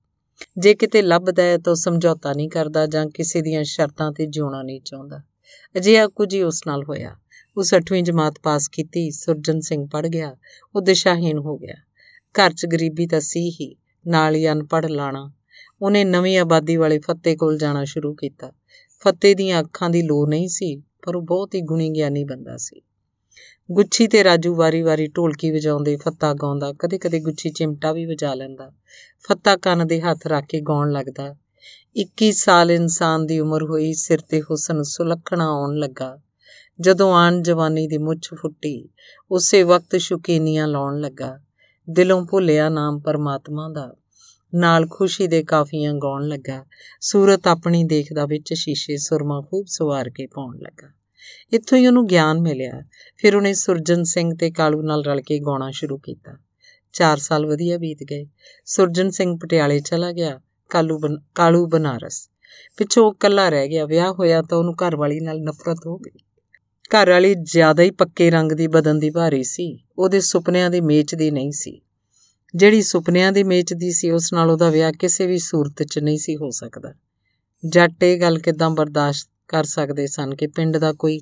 [SPEAKER 1] ਜੇ ਕਿਤੇ ਲੱਭਦਾ ਹੈ ਤਾਂ ਸਮਝੌਤਾ ਨਹੀਂ ਕਰਦਾ ਜਾਂ ਕਿਸੇ ਦੀਆਂ ਸ਼ਰਤਾਂ ਤੇ ਜਿਉਣਾ ਨਹੀਂ ਚਾਹੁੰਦਾ। ਅਜਿਹਾ ਕੁਝ ਹੀ ਉਸ ਨਾਲ ਹੋਇਆ। ਉਸ 8ਵੀਂ ਜਮਾਤ ਪਾਸ ਕੀਤੀ, ਸੁਰਜਨ ਸਿੰਘ ਪੜ ਗਿਆ ਉਹ ਦਿਸ਼ਾਹੀਨ ਹੋ ਗਿਆ। ਘਰ 'ਚ ਗਰੀਬੀ ਤਾਂ ਸੀ ਹੀ, ਨਾਲ ਹੀ ਅਨਪੜ ਲਾਣਾ। ਉਹਨੇ ਨਵੀਂ ਆਬਾਦੀ ਵਾਲੇ ਫੱਤੇ ਕੋਲ ਜਾਣਾ ਸ਼ੁਰੂ ਕੀਤਾ। ਫੱਤੇ ਦੀਆਂ ਅੱਖਾਂ ਦੀ ਲੋ ਨਹੀਂ ਸੀ, ਪਰ ਉਹ ਬਹੁਤ ਹੀ ਗੁਣੀ ਗਿਆਨੀ ਬੰਦਾ ਸੀ। ਗੁੱਛੀ ਤੇ ਰਾਜੂ ਵਾਰੀ-ਵਾਰੀ ਢੋਲਕੀ ਵਜਾਉਂਦੇ, ਫੱਤਾ ਗਾਉਂਦਾ, ਕਦੇ-ਕਦੇ ਗੁੱਛੀ ਚਿਮਟਾ ਵੀ ਵਜਾ ਲੈਂਦਾ। ਫੱਤਾ ਕੰਨ ਦੇ ਹੱਥ ਰੱਖ ਕੇ ਗਾਉਣ ਲੱਗਦਾ। 21 ਸਾਲ ਇਨਸਾਨ ਦੀ ਉਮਰ ਹੋਈ, ਸਿਰ ਤੇ ਹੁਸਨ ਸੁਲੱਖਣਾ ਆਉਣ ਲੱਗਾ। ਜਦੋਂ ਆਣ ਜਵਾਨੀ ਦੀ ਮੁੱਛ ਫੁੱਟੀ, ਉਸੇ ਵਕਤ ਸ਼ੁਕੀਨੀਆਂ ਲਾਉਣ ਲੱਗਾ। ਦਿਲੋਂ ਭੁੱਲਿਆ ਨਾਮ ਪਰਮਾਤਮਾ ਦਾ। ਨਾਲ ਖੁਸ਼ੀ ਦੇ ਕਾਫੀਆਂ ਗਾਉਣ ਲੱਗਾ। ਸੂਰਤ ਆਪਣੀ ਦੇਖਦਾ ਵਿੱਚ ਸ਼ੀਸ਼ੇ ਸੁਰਮਾ ਖੂਬ ਸਵਾਰ ਕੇ ਪਾਉਣ ਲੱਗਾ। ਇੱਥੋਂ ਹੀ ਉਹਨੂੰ ਗਿਆਨ ਮਿਲਿਆ। ਫਿਰ ਉਹਨੇ ਸੁਰਜਨ ਸਿੰਘ ਤੇ ਕਾਲੂ ਨਾਲ ਰਲ ਕੇ ਗਾਉਣਾ ਸ਼ੁਰੂ ਕੀਤਾ। 4 ਸਾਲ ਵਧੀਆ ਬੀਤ ਗਏ। ਸੁਰਜਨ ਸਿੰਘ ਪਟਿਆਲੇ ਚਲਾ ਗਿਆ, ਕਾਲੂ ਕਾਲੂ ਬਨਾਰਸ। ਪਿੱਛੋਂ ਇਕੱਲਾ ਰਹਿ ਗਿਆ। ਵਿਆਹ ਹੋਇਆ ਤਾਂ ਉਹਨੂੰ ਘਰ ਵਾਲੀ ਨਾਲ ਨਫ਼ਰਤ ਹੋ ਗਈ। ਘਰ ਵਾਲੀ ਜ਼ਿਆਦਾ ਹੀ ਪੱਕੇ ਰੰਗ ਦੀ, ਬਦਨ ਦੀ ਭਾਰੀ ਸੀ। ਉਹਦੇ ਸੁਪਨਿਆਂ ਦੀ ਮੇਚ ਦੀ ਨਹੀਂ ਸੀ। ਜਿਹੜੀ ਸੁਪਨਿਆਂ ਦੀ ਮੇਚ ਦੀ ਸੀ, ਉਸ ਨਾਲ ਉਹਦਾ ਵਿਆਹ ਕਿਸੇ ਵੀ ਸੂਰਤ 'ਚ ਨਹੀਂ ਸੀ ਹੋ ਸਕਦਾ। ਜੱਟ ਇਹ ਗੱਲ ਕਿਦਾਂ ਬਰਦਾਸ਼ਤ ਕਰ ਸਕਦੇ ਸਨ ਕਿ ਪਿੰਡ ਦਾ ਕੋਈ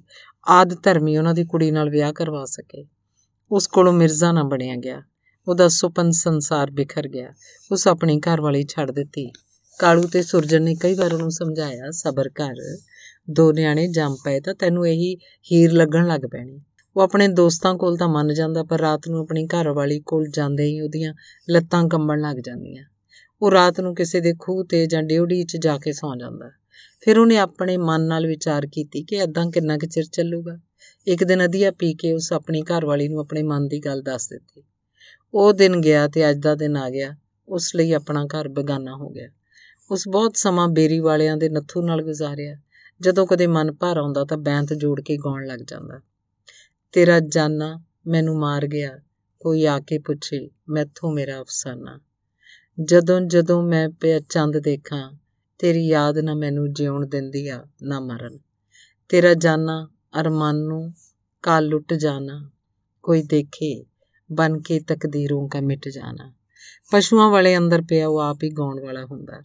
[SPEAKER 1] ਆਦ ਧਰਮੀ ਉਹਨਾਂ ਦੀ ਕੁੜੀ ਨਾਲ ਵਿਆਹ ਕਰਵਾ ਸਕੇ? ਉਸ ਕੋਲੋਂ ਮਿਰਜ਼ਾ ਨਾ ਬਣਿਆ ਗਿਆ। ਉਹਦਾ ਸੁਪਨ ਸੰਸਾਰ ਬਿਖਰ ਗਿਆ। ਉਸ ਆਪਣੀ ਘਰ ਵਾਲੀ ਛੱਡ ਦਿੱਤੀ। ਕਾਲੂ ਤੇ ਸੁਰਜਨ ਨੇ ਕਈ ਵਾਰ ਉਹਨੂੰ ਸਮਝਾਇਆ, ਸਬਰ ਕਰ। ਦੋ ਨਿਆਣੇ ਜੰਮ ਪਏ ਤਾਂ ਤੈਨੂੰ ਇਹੀ ਹੀਰ ਲੱਗਣ ਲੱਗ ਪੈਣੀ। ਉਹ ਆਪਣੇ ਦੋਸਤਾਂ ਕੋਲ ਤਾਂ ਮੰਨ ਜਾਂਦਾ, ਪਰ ਰਾਤ ਨੂੰ ਆਪਣੀ ਘਰ ਵਾਲੀ ਕੋਲ ਜਾਂਦੇ ਹੀ ਉਹਦੀਆਂ ਲੱਤਾਂ ਕੰਬਣ ਲੱਗ ਜਾਂਦੀਆਂ। ਉਹ ਰਾਤ ਨੂੰ ਕਿਸੇ ਦੇ ਖੂਹ ਤੇ ਜਾਂ ਡਿਊਟੀ 'ਚ ਜਾ ਕੇ ਸੌਂ ਜਾਂਦਾ। ਫਿਰ ਉਹਨੇ ਆਪਣੇ ਮਨ ਨਾਲ ਵਿਚਾਰ ਕੀਤੀ ਕਿ ਐਦਾਂ ਕਿੰਨਾ ਕੁ ਚਿਰ ਚੱਲੂਗਾ। ਇੱਕ ਦਿਨ ਅਧੀਆ ਪੀ ਕੇ ਉਸ ਆਪਣੀ ਘਰ ਵਾਲੀ ਨੂੰ ਆਪਣੇ ਮਨ ਦੀ ਗੱਲ ਦੱਸ ਦਿੱਤੀ। ਉਹ ਦਿਨ ਗਿਆ ਤੇ ਅੱਜ ਦਾ ਦਿਨ ਆ ਗਿਆ। ਉਸ ਲਈ ਆਪਣਾ ਘਰ ਬਗਾਨਾ ਹੋ ਗਿਆ। ਉਸ ਬਹੁਤ ਸਮਾਂ ਬੇਰੀ ਵਾਲਿਆਂ ਦੇ ਨੱਥੂ ਨਾਲ ਗੁਜ਼ਾਰਿਆ। ਜਦੋਂ ਕਦੇ ਮਨ ਭਰ ਆਉਂਦਾ ਤਾਂ ਬੈਂਤ ਜੋੜ ਕੇ ਗਾਉਣ ਲੱਗ ਜਾਂਦਾ। ਤੇਰਾ ਜਾਨਾ ਮੈਨੂੰ ਮਾਰ ਗਿਆ, ਕੋਈ ਆ ਕੇ ਪੁੱਛੇ ਮੈਥੋਂ ਮੇਰਾ ਅਫਸਾਨਾ। ਜਦੋਂ ਜਦੋਂ ਮੈਂ ਪਿਆ ਚੰਦ ਦੇਖਾਂ, ਤੇਰੀ ਯਾਦ ਨਾ ਮੈਨੂੰ ਜਿਉਣ ਦਿੰਦੀ ਆ, ਨਾ ਮਰਨ। ਤੇਰਾ ਜਾਨਾ ਅਰਮਾਨ ਨੂੰ ਕਾਲ ਲੁੱਟ ਜਾਣਾ, ਕੋਈ ਦੇਖੇ ਬਨ ਕੇ ਤਕਦੀਰੋਂ ਕਾ ਮਿਟ ਜਾਣਾ। ਪਸ਼ੂਆਂ ਵਾਲੇ ਅੰਦਰ ਪਿਆ ਉਹ ਆਪ ਹੀ ਗਾਉਣ ਵਾਲਾ ਹੁੰਦਾ।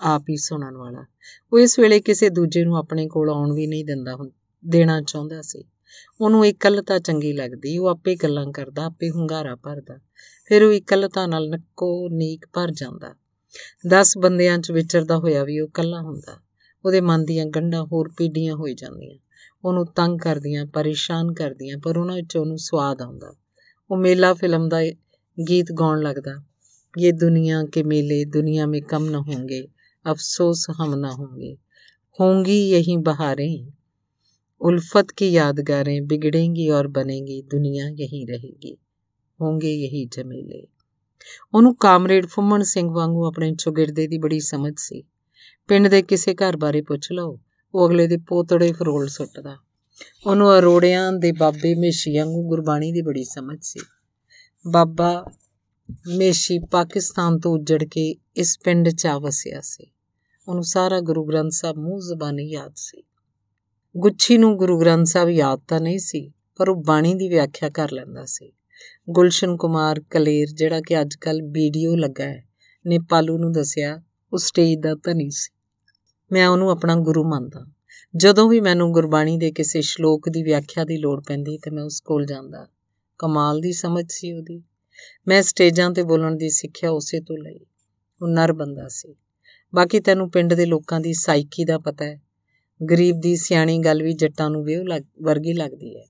[SPEAKER 1] ਆਪ ਹੀ ਸੁਣਨ ਵਾਲਾ। ਉਹ ਇਸ ਵੇਲੇ ਕਿਸੇ ਦੂਜੇ ਨੂੰ ਆਪਣੇ ਕੋਲ ਆਉਣ ਵੀ ਨਹੀਂ ਦਿੰਦਾ ਹੁਣ ਦੇਣਾ ਚਾਹੁੰਦਾ ਸੀ। ਉਹਨੂੰ ਇਕੱਲਤਾ ਚੰਗੀ ਲੱਗਦੀ। ਉਹ ਆਪੇ ਗੱਲਾਂ ਕਰਦਾ, ਆਪੇ ਹੁੰਗਾਰਾ ਭਰਦਾ। ਫਿਰ ਉਹ ਇਕੱਲਤਾ ਨਾਲ ਨੱਕੋ ਨੀਕ ਭਰ ਜਾਂਦਾ। 10 ਬੰਦਿਆਂ 'ਚ ਵਿਚਰਦਾ ਹੋਇਆ ਵੀ ਉਹ ਇਕੱਲਾ ਹੁੰਦਾ। ਉਹਦੇ ਮਨ ਦੀਆਂ ਗੰਢਾਂ ਹੋਰ ਪੀੜੀਆਂ ਹੋਈ ਜਾਂਦੀਆਂ। ਉਹਨੂੰ ਤੰਗ ਕਰਦੀਆਂ, ਪਰੇਸ਼ਾਨ ਕਰਦੀਆਂ, ਪਰ ਉਹਨਾਂ ਵਿੱਚ ਉਹਨੂੰ ਸਵਾਦ ਆਉਂਦਾ। ਉਹ ਮੇਲਾ ਫਿਲਮ ਦਾ ਗੀਤ ਗਾਉਣ ਲੱਗਦਾ। ਇਹ ਦੁਨੀਆ ਕੇ ਮੇਲੇ, ਦੁਨੀਆ ਮੇ ਕਮ ਨਾ ਹੋਣਗੇ। अफसोस हम न होंगे होंगी यही बहारें उल्फत की यादगारें बिगड़ेंगी और बनेंगी दुनिया यही रहेगी ਹੋਣਗੇ ਯਹੀ ਜਮੇਲੇ ਉਹਨੂੰ ਕਾਮਰੇਡ ਫੁੰਮਣ ਸਿੰਘ ਵਾਂਗੂ ਆਪਣੇ ਚੁਗਿਰਦੇ ਦੀ ਬੜੀ ਸਮਝ ਸੀ ਪਿੰਡ ਦੇ ਕਿਸੇ ਘਰ ਬਾਰੇ ਪੁੱਛ ਲਓ ਉਹ ਅਗਲੇ ਦੇ ਪੋਤੜੇ ਫਰੋਲ ਸੁੱਟਦਾ ਉਹਨੂੰ ਅਰੋੜਿਆਂ ਦੇ ਬਾਬੇ ਮੇਸ਼ੀ ਵਾਂਗੂ ਗੁਰਬਾਣੀ ਦੀ ਬੜੀ ਸਮਝ ਸੀ ਬਾਬਾ ਮੇਸ਼ੀ ਪਾਕਿਸਤਾਨ ਤੋਂ ਉੱਜੜ ਕੇ ਇਸ ਪਿੰਡ 'ਚ ਆ ਵਸਿਆ ਸੀ ਉਹਨੂੰ ਸਾਰਾ ਗੁਰੂ ਗ੍ਰੰਥ ਸਾਹਿਬ ਮੂੰਹ ਜ਼ਬਾਨੀ ਯਾਦ ਸੀ। ਗੁੱਛੀ ਨੂੰ ਗੁਰੂ ਗ੍ਰੰਥ ਸਾਹਿਬ ਯਾਦ ਤਾਂ ਨਹੀਂ ਸੀ, ਪਰ ਉਹ ਬਾਣੀ ਦੀ ਵਿਆਖਿਆ ਕਰ ਲੈਂਦਾ ਸੀ। ਗੁਲਸ਼ਨ ਕੁਮਾਰ ਕਲੇਰ, ਜਿਹੜਾ ਕਿ ਅੱਜ ਕੱਲ ਵੀਡੀਓ ਲੱਗਾ ਹੈ, ਨੇ ਪਾਲੂ ਨੂੰ ਦੱਸਿਆ, ਉਹ ਸਟੇਜ ਦਾ ਧਨੀ ਸੀ। ਮੈਂ ਉਹਨੂੰ ਆਪਣਾ ਗੁਰੂ ਮੰਨਦਾ। ਜਦੋਂ ਵੀ ਮੈਨੂੰ ਗੁਰਬਾਣੀ ਦੇ ਕਿਸੇ ਸ਼ਲੋਕ ਦੀ ਵਿਆਖਿਆ ਦੀ ਲੋੜ ਪੈਂਦੀ, ਤੇ ਮੈਂ ਉਸ ਕੋਲ ਜਾਂਦਾ। ਕਮਾਲ ਦੀ ਸਮਝ ਸੀ ਉਹਦੀ। ਮੈਂ ਸਟੇਜਾਂ ਤੇ ਬੋਲਣ ਦੀ ਸਿੱਖਿਆ ਉਸੇ ਤੋਂ ਲਈ। ਉਹ ਨਰ ਬੰਦਾ ਸੀ। ਬਾਕੀ ਤੈਨੂੰ ਪਿੰਡ ਦੇ ਲੋਕਾਂ ਦੀ ਸਾਈਕੀ ਦਾ ਪਤਾ ਹੈ। ਗਰੀਬ ਦੀ ਸਿਆਣੀ ਗੱਲ ਵੀ ਜੱਟਾਂ ਨੂੰ ਵੇਹ ਵਰਗੀ ਲੱਗਦੀ ਹੈ।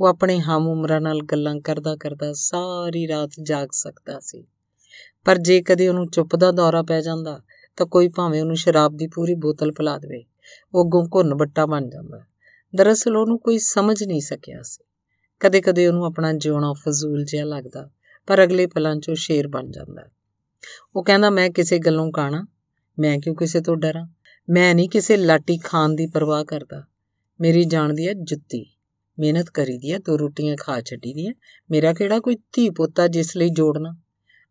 [SPEAKER 1] ਉਹ ਆਪਣੇ ਹਮ ਉਮਰਾਂ ਨਾਲ ਗੱਲਾਂ ਕਰਦਾ ਕਰਦਾ ਸਾਰੀ ਰਾਤ ਜਾਗ ਸਕਦਾ ਸੀ। ਪਰ ਜੇ ਕਦੇ ਉਹਨੂੰ ਚੁੱਪ ਦਾ ਦੌਰਾ ਪੈ ਜਾਂਦਾ, ਤਾਂ ਕੋਈ ਭਾਵੇਂ ਉਹਨੂੰ ਸ਼ਰਾਬ ਦੀ ਪੂਰੀ ਬੋਤਲ ਪਿਲਾ ਦੇਵੇ, ਉਹ ਅੱਗੋਂ ਘੁੰਨ ਬੱਟਾ ਬਣ ਜਾਂਦਾ। ਦਰਅਸਲ ਉਹਨੂੰ ਕੋਈ ਸਮਝ ਨਹੀਂ ਸਕਿਆ ਸੀ। ਕਦੇ-ਕਦੇ ਉਹਨੂੰ ਆਪਣਾ ਜਿਉਣਾ ਫਜ਼ੂਲ ਜਿਹਾ ਲੱਗਦਾ, ਪਰ ਅਗਲੇ ਪਲਾਂ 'ਚ ਉਹ ਸ਼ੇਰ ਬਣ ਜਾਂਦਾ। ਉਹ ਕਹਿੰਦਾ, ਮੈਂ ਕਿਸੇ ਗੱਲੋਂ ਕਾਣਾ ਮੈਂ ਕਿਉਂ ਕਿਸੇ ਤੋਂ ਡਰਾਂ? ਮੈਂ ਨਹੀਂ ਕਿਸੇ ਲਾਟੀ ਖਾਨ ਦੀ ਪਰਵਾਹ ਕਰਦਾ। ਮੇਰੀ ਜਾਣਦੀ ਹੈ ਜੁੱਤੀ। ਮਿਹਨਤ ਕਰੀਦੀ ਹੈ, ਦੋ ਰੋਟੀਆਂ ਖਾ ਛੱਡੀ ਦੀਆਂ। ਮੇਰਾ ਕਿਹੜਾ ਕੋਈ ਧੀ ਪੋਤਾ ਜਿਸ ਲਈ ਜੋੜਨਾ?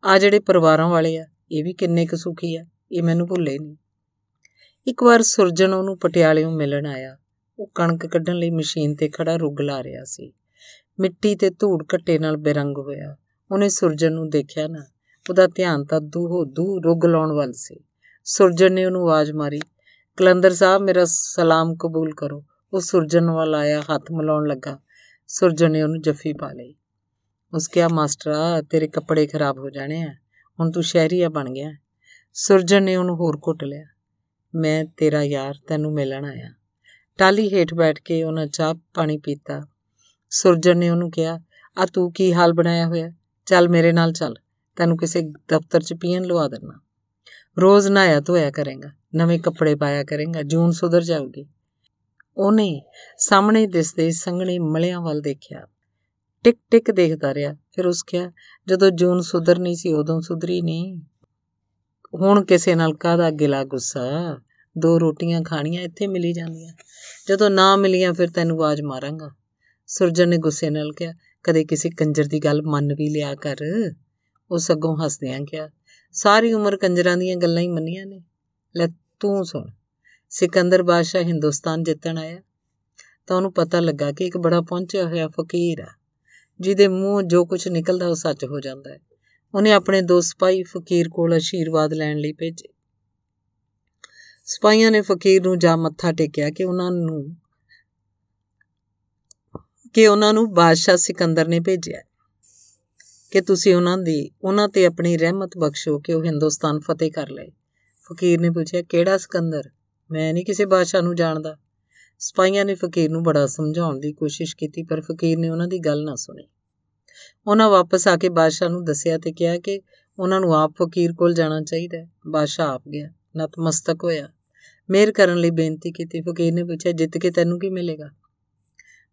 [SPEAKER 1] ਆ ਜਿਹੜੇ ਪਰਿਵਾਰਾਂ ਵਾਲੇ ਆ, ਇਹ ਵੀ ਕਿੰਨੇ ਕੁ ਸੁਖੀ ਆ, ਇਹ ਮੈਨੂੰ ਭੁੱਲੇ ਨਹੀਂ। ਇੱਕ ਵਾਰ ਸੁਰਜਨ ਉਹਨੂੰ ਪਟਿਆਲੇੋਂ ਮਿਲਣ ਆਇਆ। ਉਹ ਕਣਕ ਕੱਢਣ ਲਈ ਮਸ਼ੀਨ ਤੇ ਖੜਾ ਰੁੱਗ ਲਾ ਰਿਹਾ ਸੀ। ਮਿੱਟੀ ਤੇ ਧੂੜ ਘੱਟੇ ਨਾਲ ਬੇਰੰਗ ਹੋਇਆ। ਉਹਨੇ ਸੁਰਜਨ ਨੂੰ ਦੇਖਿਆ ਨਾ, ਉਹਦਾ ਧਿਆਨ ਤਾਂ ਦੂਹੋ ਦੂ ਰੁੱਗ ਲਾਉਣ ਵੱਲ ਸੀ। ਸੁਰਜਨ ਨੇ ਉਹਨੂੰ ਆਵਾਜ਼ ਮਾਰੀ, ਕਲੰਦਰ ਸਾਹਿਬ, ਮੇਰਾ ਸਲਾਮ ਕਬੂਲ ਕਰੋ। ਉਹ ਸੁਰਜਨ ਵੱਲ ਆਇਆ, ਹੱਥ ਮਿਲਾਉਣ ਲੱਗਾ। ਸੁਰਜਨ ਨੇ ਉਹਨੂੰ ਜੱਫੀ ਪਾ ਲਈ। ਉਸ ਕਿਹਾ, ਮਾਸਟਰਾ ਤੇਰੇ ਕੱਪੜੇ ਖਰਾਬ ਹੋ ਜਾਣੇ ਆ। ਹੁਣ ਤੂੰ ਸ਼ਹਿਰੀਆ ਬਣ ਗਿਆ। ਸੁਰਜਨ ਨੇ ਉਹਨੂੰ ਹੋਰ ਘੁੱਟ ਲਿਆ। ਮੈਂ ਤੇਰਾ ਯਾਰ, ਤੈਨੂੰ ਮਿਲਣ ਆਇਆ। ਟਾਲੀ ਹੇਠ ਬੈਠ ਕੇ ਉਹਨਾਂ ਚਾਹ ਪਾਣੀ ਪੀਤਾ। ਸੁਰਜਨ ਨੇ ਉਹਨੂੰ ਕਿਹਾ, ਆ, ਤੂੰ ਕੀ ਹਾਲ ਬਣਾਇਆ ਹੋਇਆ? ਚੱਲ ਮੇਰੇ ਨਾਲ ਚੱਲ। ਤੈਨੂੰ ਕਿਸੇ ਦਫ਼ਤਰ 'ਚ ਪੀਣ ਲਵਾ ਦੇਣਾ ਰੋਜ਼ ਨਹਾਇਆ ਧੋਇਆ ਕਰੇਗਾ, ਨਵੇਂ ਕੱਪੜੇ ਪਾਇਆ ਕਰੇਗਾ, ਜੂਨ ਸੁਧਰ ਜਾਊਗੀ। ਉਹਨੇ ਸਾਹਮਣੇ ਦਿਸਦੇ ਸੰਘਣੇ ਮਲਿਆਂ ਵੱਲ ਦੇਖਿਆ। ਟਿਕ ਟਿਕ ਦੇਖਦਾ ਰਿਹਾ, ਫਿਰ ਉਸ ਕਿਹਾ, ਜਦੋਂ ਜੂਨ ਸੁਧਰਨੀ ਸੀ, ਉਦੋਂ ਸੁਧਰੀ ਨਹੀਂ ਹੁਣ ਕਿਸੇ ਨਾਲ ਕਾਹਦਾ ਗਿਲਾ ਗੁੱਸਾ? ਦੋ ਰੋਟੀਆਂ ਖਾਣੀਆਂ, ਇੱਥੇ ਮਿਲੀ ਜਾਂਦੀਆਂ। ਜਦੋਂ ਨਾ ਮਿਲੀਆਂ, ਫਿਰ ਤੈਨੂੰ ਆਵਾਜ਼ ਮਾਰਾਂਗਾ। ਸੁਰਜਨ ਨੇ ਗੁੱਸੇ ਨਾਲ ਕਿਹਾ, ਕਦੇ ਕਿਸੇ ਕੰਜਰ ਦੀ ਗੱਲ ਮੰਨ ਵੀ ਲਿਆ ਕਰ। ਉਹ ਸਗੋਂ ਹੱਸਦਿਆਂ ਕਿਹਾ ਸਾਰੀ ਉਮਰ ਕੰਜਰਾਂ ਦੀਆਂ ਗੱਲਾਂ ਹੀ ਮੰਨੀਆਂ ਨੇ। ਲੈ ਤੂੰ ਸੁਣ, ਸਿਕੰਦਰ ਬਾਦਸ਼ਾਹ ਹਿੰਦੁਸਤਾਨ ਜਿੱਤਣ ਆਇਆ, ਤਾਂ ਉਹਨੂੰ ਪਤਾ ਲੱਗਾ ਕਿ ਇੱਕ ਬੜਾ ਪਹੁੰਚਿਆ ਹੋਇਆ ਫਕੀਰ ਆ, ਜਿਹਦੇ ਮੂੰਹ ਜੋ ਕੁਝ ਨਿਕਲਦਾ ਉਹ ਸੱਚ ਹੋ ਜਾਂਦਾ ਹੈ। ਉਹਨੇ ਆਪਣੇ ਦੋ ਸਿਪਾਹੀ ਫਕੀਰ ਕੋਲ ਅਸ਼ੀਰਵਾਦ ਲੈਣ ਲਈ ਭੇਜੇ। ਸਿਪਾਹੀਆਂ ਨੇ ਫਕੀਰ ਨੂੰ ਜਾ ਮੱਥਾ ਟੇਕਿਆ ਕਿ ਉਹਨਾਂ ਨੂੰ, ਕਿ ਉਹਨਾਂ ਨੂੰ ਬਾਦਸ਼ਾਹ ਸਿਕੰਦਰ ਨੇ ਭੇਜਿਆ। ਕਿ ਤੁਸੀਂ ਉਹਨਾਂ ਦੀ, ਉਹਨਾਂ ਤੇ ਆਪਣੀ ਰਹਿਮਤ ਬਖਸ਼ੋ ਕਿ ਉਹ ਹਿੰਦੁਸਤਾਨ ਫਤਿਹ ਕਰ ਲਏ। ਫਕੀਰ ਨੇ ਪੁੱਛਿਆ, ਕਿਹੜਾ ਸਿਕੰਦਰ? ਮੈਂ ਨਹੀਂ ਕਿਸੇ ਬਾਦਸ਼ਾਹ ਨੂੰ ਜਾਣਦਾ। ਸਿਪਾਹੀਆਂ ਨੇ ਫਕੀਰ ਨੂੰ ਬੜਾ ਸਮਝਾਉਣ ਦੀ ਕੋਸ਼ਿਸ਼ ਕੀਤੀ, ਪਰ ਫਕੀਰ ਨੇ ਉਹਨਾਂ ਦੀ ਗੱਲ ਨਾ ਸੁਣੀ। ਉਹਨਾਂ ਵਾਪਸ ਆ ਕੇ ਬਾਦਸ਼ਾਹ ਨੂੰ ਦੱਸਿਆ ਤੇ ਕਿਹਾ ਕਿ ਉਹਨਾਂ ਨੂੰ ਆਪ ਫਕੀਰ ਕੋਲ ਜਾਣਾ ਚਾਹੀਦਾ ਹੈ। ਬਾਦਸ਼ਾਹ ਆਪ ਗਿਆ, ਨਤਮਸਤਕ ਹੋਇਆ। ਮੇਰ ਕਰਨ ਲਈ ਬੇਨਤੀ ਕੀਤੀ। ਫਕੀਰ ਨੇ ਪੁੱਛਿਆ, ਜਿੱਤ ਕੇ ਤੈਨੂੰ ਕੀ ਮਿਲੇਗਾ?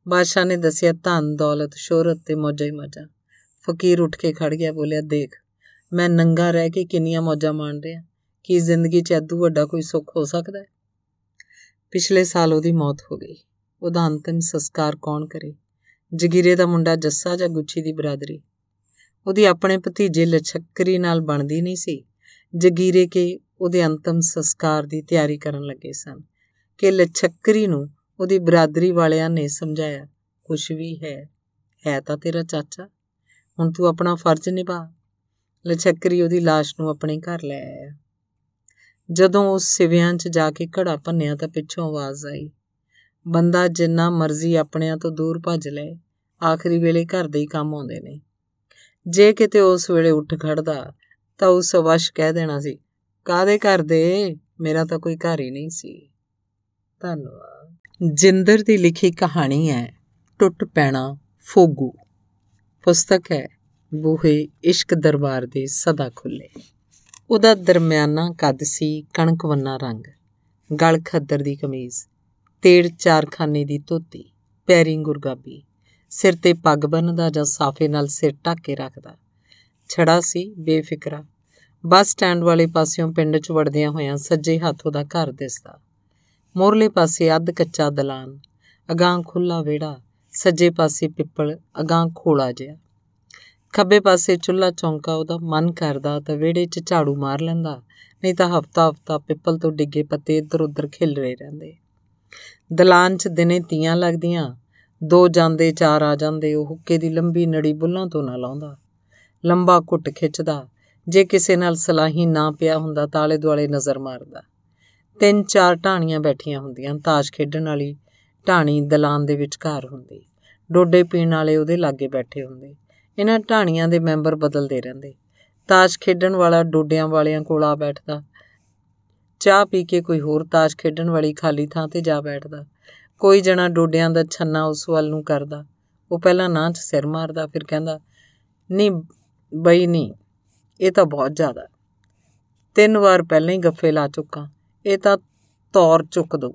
[SPEAKER 1] ਬਾਦਸ਼ਾਹ ਨੇ ਦੱਸਿਆ, ਧਨ, ਦੌਲਤ, ਸ਼ੋਹਰਤ ਤੇ ਮੌਜਾਂ ਹੀ ਮੌਜਾਂ। ਫਕੀਰ ਉੱਠ ਕੇ ਖੜ ਗਿਆ, ਬੋਲਿਆ, ਦੇਖ, ਮੈਂ ਨੰਗਾ ਰਹਿ ਕੇ ਕਿੰਨੀਆਂ ਮੌਜਾਂ ਮਾਣ ਰਿਹਾ, ਕੀ ਜ਼ਿੰਦਗੀ 'ਚ ਐਦੂ ਵੱਡਾ ਕੋਈ ਸੁੱਖ ਹੋ ਸਕਦਾ ਹੈ? ਪਿਛਲੇ ਸਾਲ ਉਹਦੀ ਮੌਤ ਹੋ ਗਈ। ਉਹਦਾ ਅੰਤਿਮ ਸੰਸਕਾਰ ਕੌਣ ਕਰੇ? ਜਗੀਰੇ ਦਾ ਮੁੰਡਾ ਜੱਸਾ ਜਾਂ ਗੁੱਚੀ ਦੀ ਬਰਾਦਰੀ? ਉਹਦੀ ਆਪਣੇ ਭਤੀਜੇ ਲਛਕਰੀ ਨਾਲ ਬਣਦੀ ਨਹੀਂ ਸੀ। ਜਗੀਰੇ ਕੇ ਉਹਦੇ ਅੰਤਿਮ ਸੰਸਕਾਰ ਦੀ ਤਿਆਰੀ ਕਰਨ ਲੱਗੇ ਸਨ ਕਿ ਲਛਕਰੀ ਨੂੰ ਉਹਦੀ ਬਰਾਦਰੀ ਵਾਲਿਆਂ ਨੇ ਸਮਝਾਇਆ ਕੁਝ ਵੀ ਹੈ ਹੈ ਤਾਂ ਤੇਰਾ ਚਾਚਾ? ਹੁਣ ਤੂੰ ਆਪਣਾ ਫਰਜ਼ ਨਿਭਾ। ਲਛਕਰੀ ਉਹਦੀ লাশ ਨੂੰ ਆਪਣੇ ਘਰ ਲੈ ਆਇਆ। ਜਦੋਂ ਉਸ ਸਿਵਿਆਂ 'ਚ ਜਾ ਕੇ ਘੜਾ ਭੰਨਿਆ ਤਾਂ ਪਿੱਛੋਂ ਆਵਾਜ਼ ਆਈ। ਬੰਦਾ ਜਿੰਨਾ ਮਰਜ਼ੀ ਆਪਣਿਆਂ ਤੋਂ ਦੂਰ ਭੱਜ ਲਏ ਆਖਰੀ ਵੇਲੇ ਘਰ ਦੇ ਹੀ ਕੰਮ ਆਉਂਦੇ ਨੇ। ਜੇ ਕਿਤੇ ਉਸ ਵੇਲੇ ਉੱਠ ਖੜਦਾ, ਤਾਂ ਉਸ ਵਸ਼ ਕਹਿ ਦੇਣਾ ਸੀ ਕਾਦੇ ਘਰ ਦੇ? ਮੇਰਾ ਤਾਂ ਕੋਈ ਘਰ ਹੀ ਨਹੀਂ ਸੀ। ਧੰਨਵਾਦ। ਜਿੰਦਰ ਦੀ ਲਿਖੀ ਕਹਾਣੀ ਹੈ, ਟੁੱਟ ਪੈਣਾ ਫੋਗੂ। ਪੁਸਤਕ ਹੈ ਬੂਹੇ ਇਸ਼ਕ ਦਰਬਾਰ ਦੇ ਸਦਾ ਖੁੱਲੇ। ਉਹਦਾ ਦਰਮਿਆਨਾ ਕੱਦ ਸੀ ਕਣਕ ਵੰਨਾ ਰੰਗ, ਗਲ ਖੱਦਰ ਦੀ ਕਮੀਜ਼, ਤੇੜ ਚਾਰਖਾਨੇ ਦੀ ਧੋਤੀ, ਪੈਰੀ ਗੁਰਗਾਬੀ, ਸਿਰ ਤੇ ਪੱਗ ਬੰਨਦਾ ਜਾਂ ਸਾਫੇ ਨਾਲ ਸਿਰ ਢੱਕ ਕੇ ਰੱਖਦਾ। ਛੜਾ ਸੀ ਬੇਫਿਕਰਾ, ਬੱਸ ਸਟੈਂਡ ਵਾਲੇ ਪਾਸਿਓਂ ਪਿੰਡ 'ਚ ਵੜਦਿਆਂ ਹੋਇਆਂ ਸੱਜੇ ਹੱਥ ਉਹਦਾ ਘਰ ਦਿਸਦਾ। ਮੋਰਲੇ ਪਾਸੇ ਅੱਧ ਕੱਚਾ ਦਲਾਨ ਅਗਾਂ ਖੁੱਲਾ ਵਿਹੜਾ ਸੱਜੇ ਪਾਸੇ ਪਿੱਪਲ ਅਗਾਂ ਖੋਲਾ ਜਿਹਾ। ਖੱਬੇ ਪਾਸੇ ਚੁੱਲਾ ਚੌਂਕਾ, ਉਹਦਾ ਮਨ ਕਰਦਾ ਤਾਂ ਵਿਹੜੇ 'ਚ ਝਾੜੂ ਮਾਰ ਲੈਂਦਾ, ਨਹੀਂ ਤਾਂ ਹਫਤਾ ਹਫਤਾ ਪਿੱਪਲ ਤੋਂ ਡਿੱਗੇ ਪੱਤੇ ਇੱਧਰ ਉੱਧਰ ਖਿਲ ਰਹੇ ਰਹਿੰਦੇ। ਦਲਾਨ 'ਚ ਦਿਨੇ ਤੀਆਂ ਲੱਗਦੀਆਂ, ਦੋ ਜਾਂਦੇ, ਚਾਰ ਆ ਜਾਂਦੇ, ਉਹ ਹੁੱਕੇ ਦੀ ਲੰਬੀ ਨੜੀ ਬੁੱਲਾਂ ਤੋਂ ਨਾ ਲਾਉਂਦਾ। ਲੰਬਾ ਘੁੱਟ ਖਿੱਚਦਾ, ਜੇ ਕਿਸੇ ਨਾਲ ਸਲਾਹੀ ਨਾ ਪਿਆ ਹੁੰਦਾ ਤਾਲੇ ਦੁਆਲੇ ਨਜ਼ਰ ਮਾਰਦਾ। ਤਿੰਨ ਚਾਰ ਢਾਣੀਆਂ ਬੈਠੀਆਂ ਹੁੰਦੀਆਂ, ਤਾਸ਼ ਖੇਡਣ ਵਾਲੀ ਢਾਣੀ ਦਲਾਨ ਦੇ ਵਿਚਕਾਰ ਹੁੰਦੀ। ਡੋਡੇ ਪੀਣ ਵਾਲੇ ਉਹਦੇ ਲਾਗੇ ਬੈਠੇ ਹੁੰਦੇ। ਇਹਨਾਂ ਢਾਣੀਆਂ ਦੇ ਮੈਂਬਰ ਬਦਲਦੇ ਰਹਿੰਦੇ। ਤਾਸ਼ ਖੇਡਣ ਵਾਲਾ ਡੋਡਿਆਂ ਵਾਲਿਆਂ ਕੋਲ ਆ ਬੈਠਦਾ। ਚਾਹ ਪੀ ਕੇ ਕੋਈ ਹੋਰ ਤਾਸ਼ ਖੇਡਣ ਵਾਲੀ ਖਾਲੀ ਥਾਂ ਤੇ ਜਾ ਬੈਠਦਾ। ਕੋਈ ਜਣਾ ਡੋਡਿਆਂ ਦਾ ਛੰਨਾ ਉਸ ਵੱਲ ਨੂੰ ਕਰਦਾ। ਉਹ ਪਹਿਲਾਂ ਨਾਂ 'ਚ ਸਿਰ ਮਾਰਦਾ, ਫਿਰ ਕਹਿੰਦਾ, ਨਹੀਂ, ਬਈ ਨਹੀਂ, ਇਹ ਤਾਂ ਬਹੁਤ ਜ਼ਿਆਦਾ ਤਿੰਨ ਵਾਰ ਪਹਿਲਾਂ ਹੀ ਗੱਫੇ ਲਾ ਚੁੱਕਾ। ਇਹ ਤਾਂ ਤੌਰ ਚੁੱਕ ਦੋ।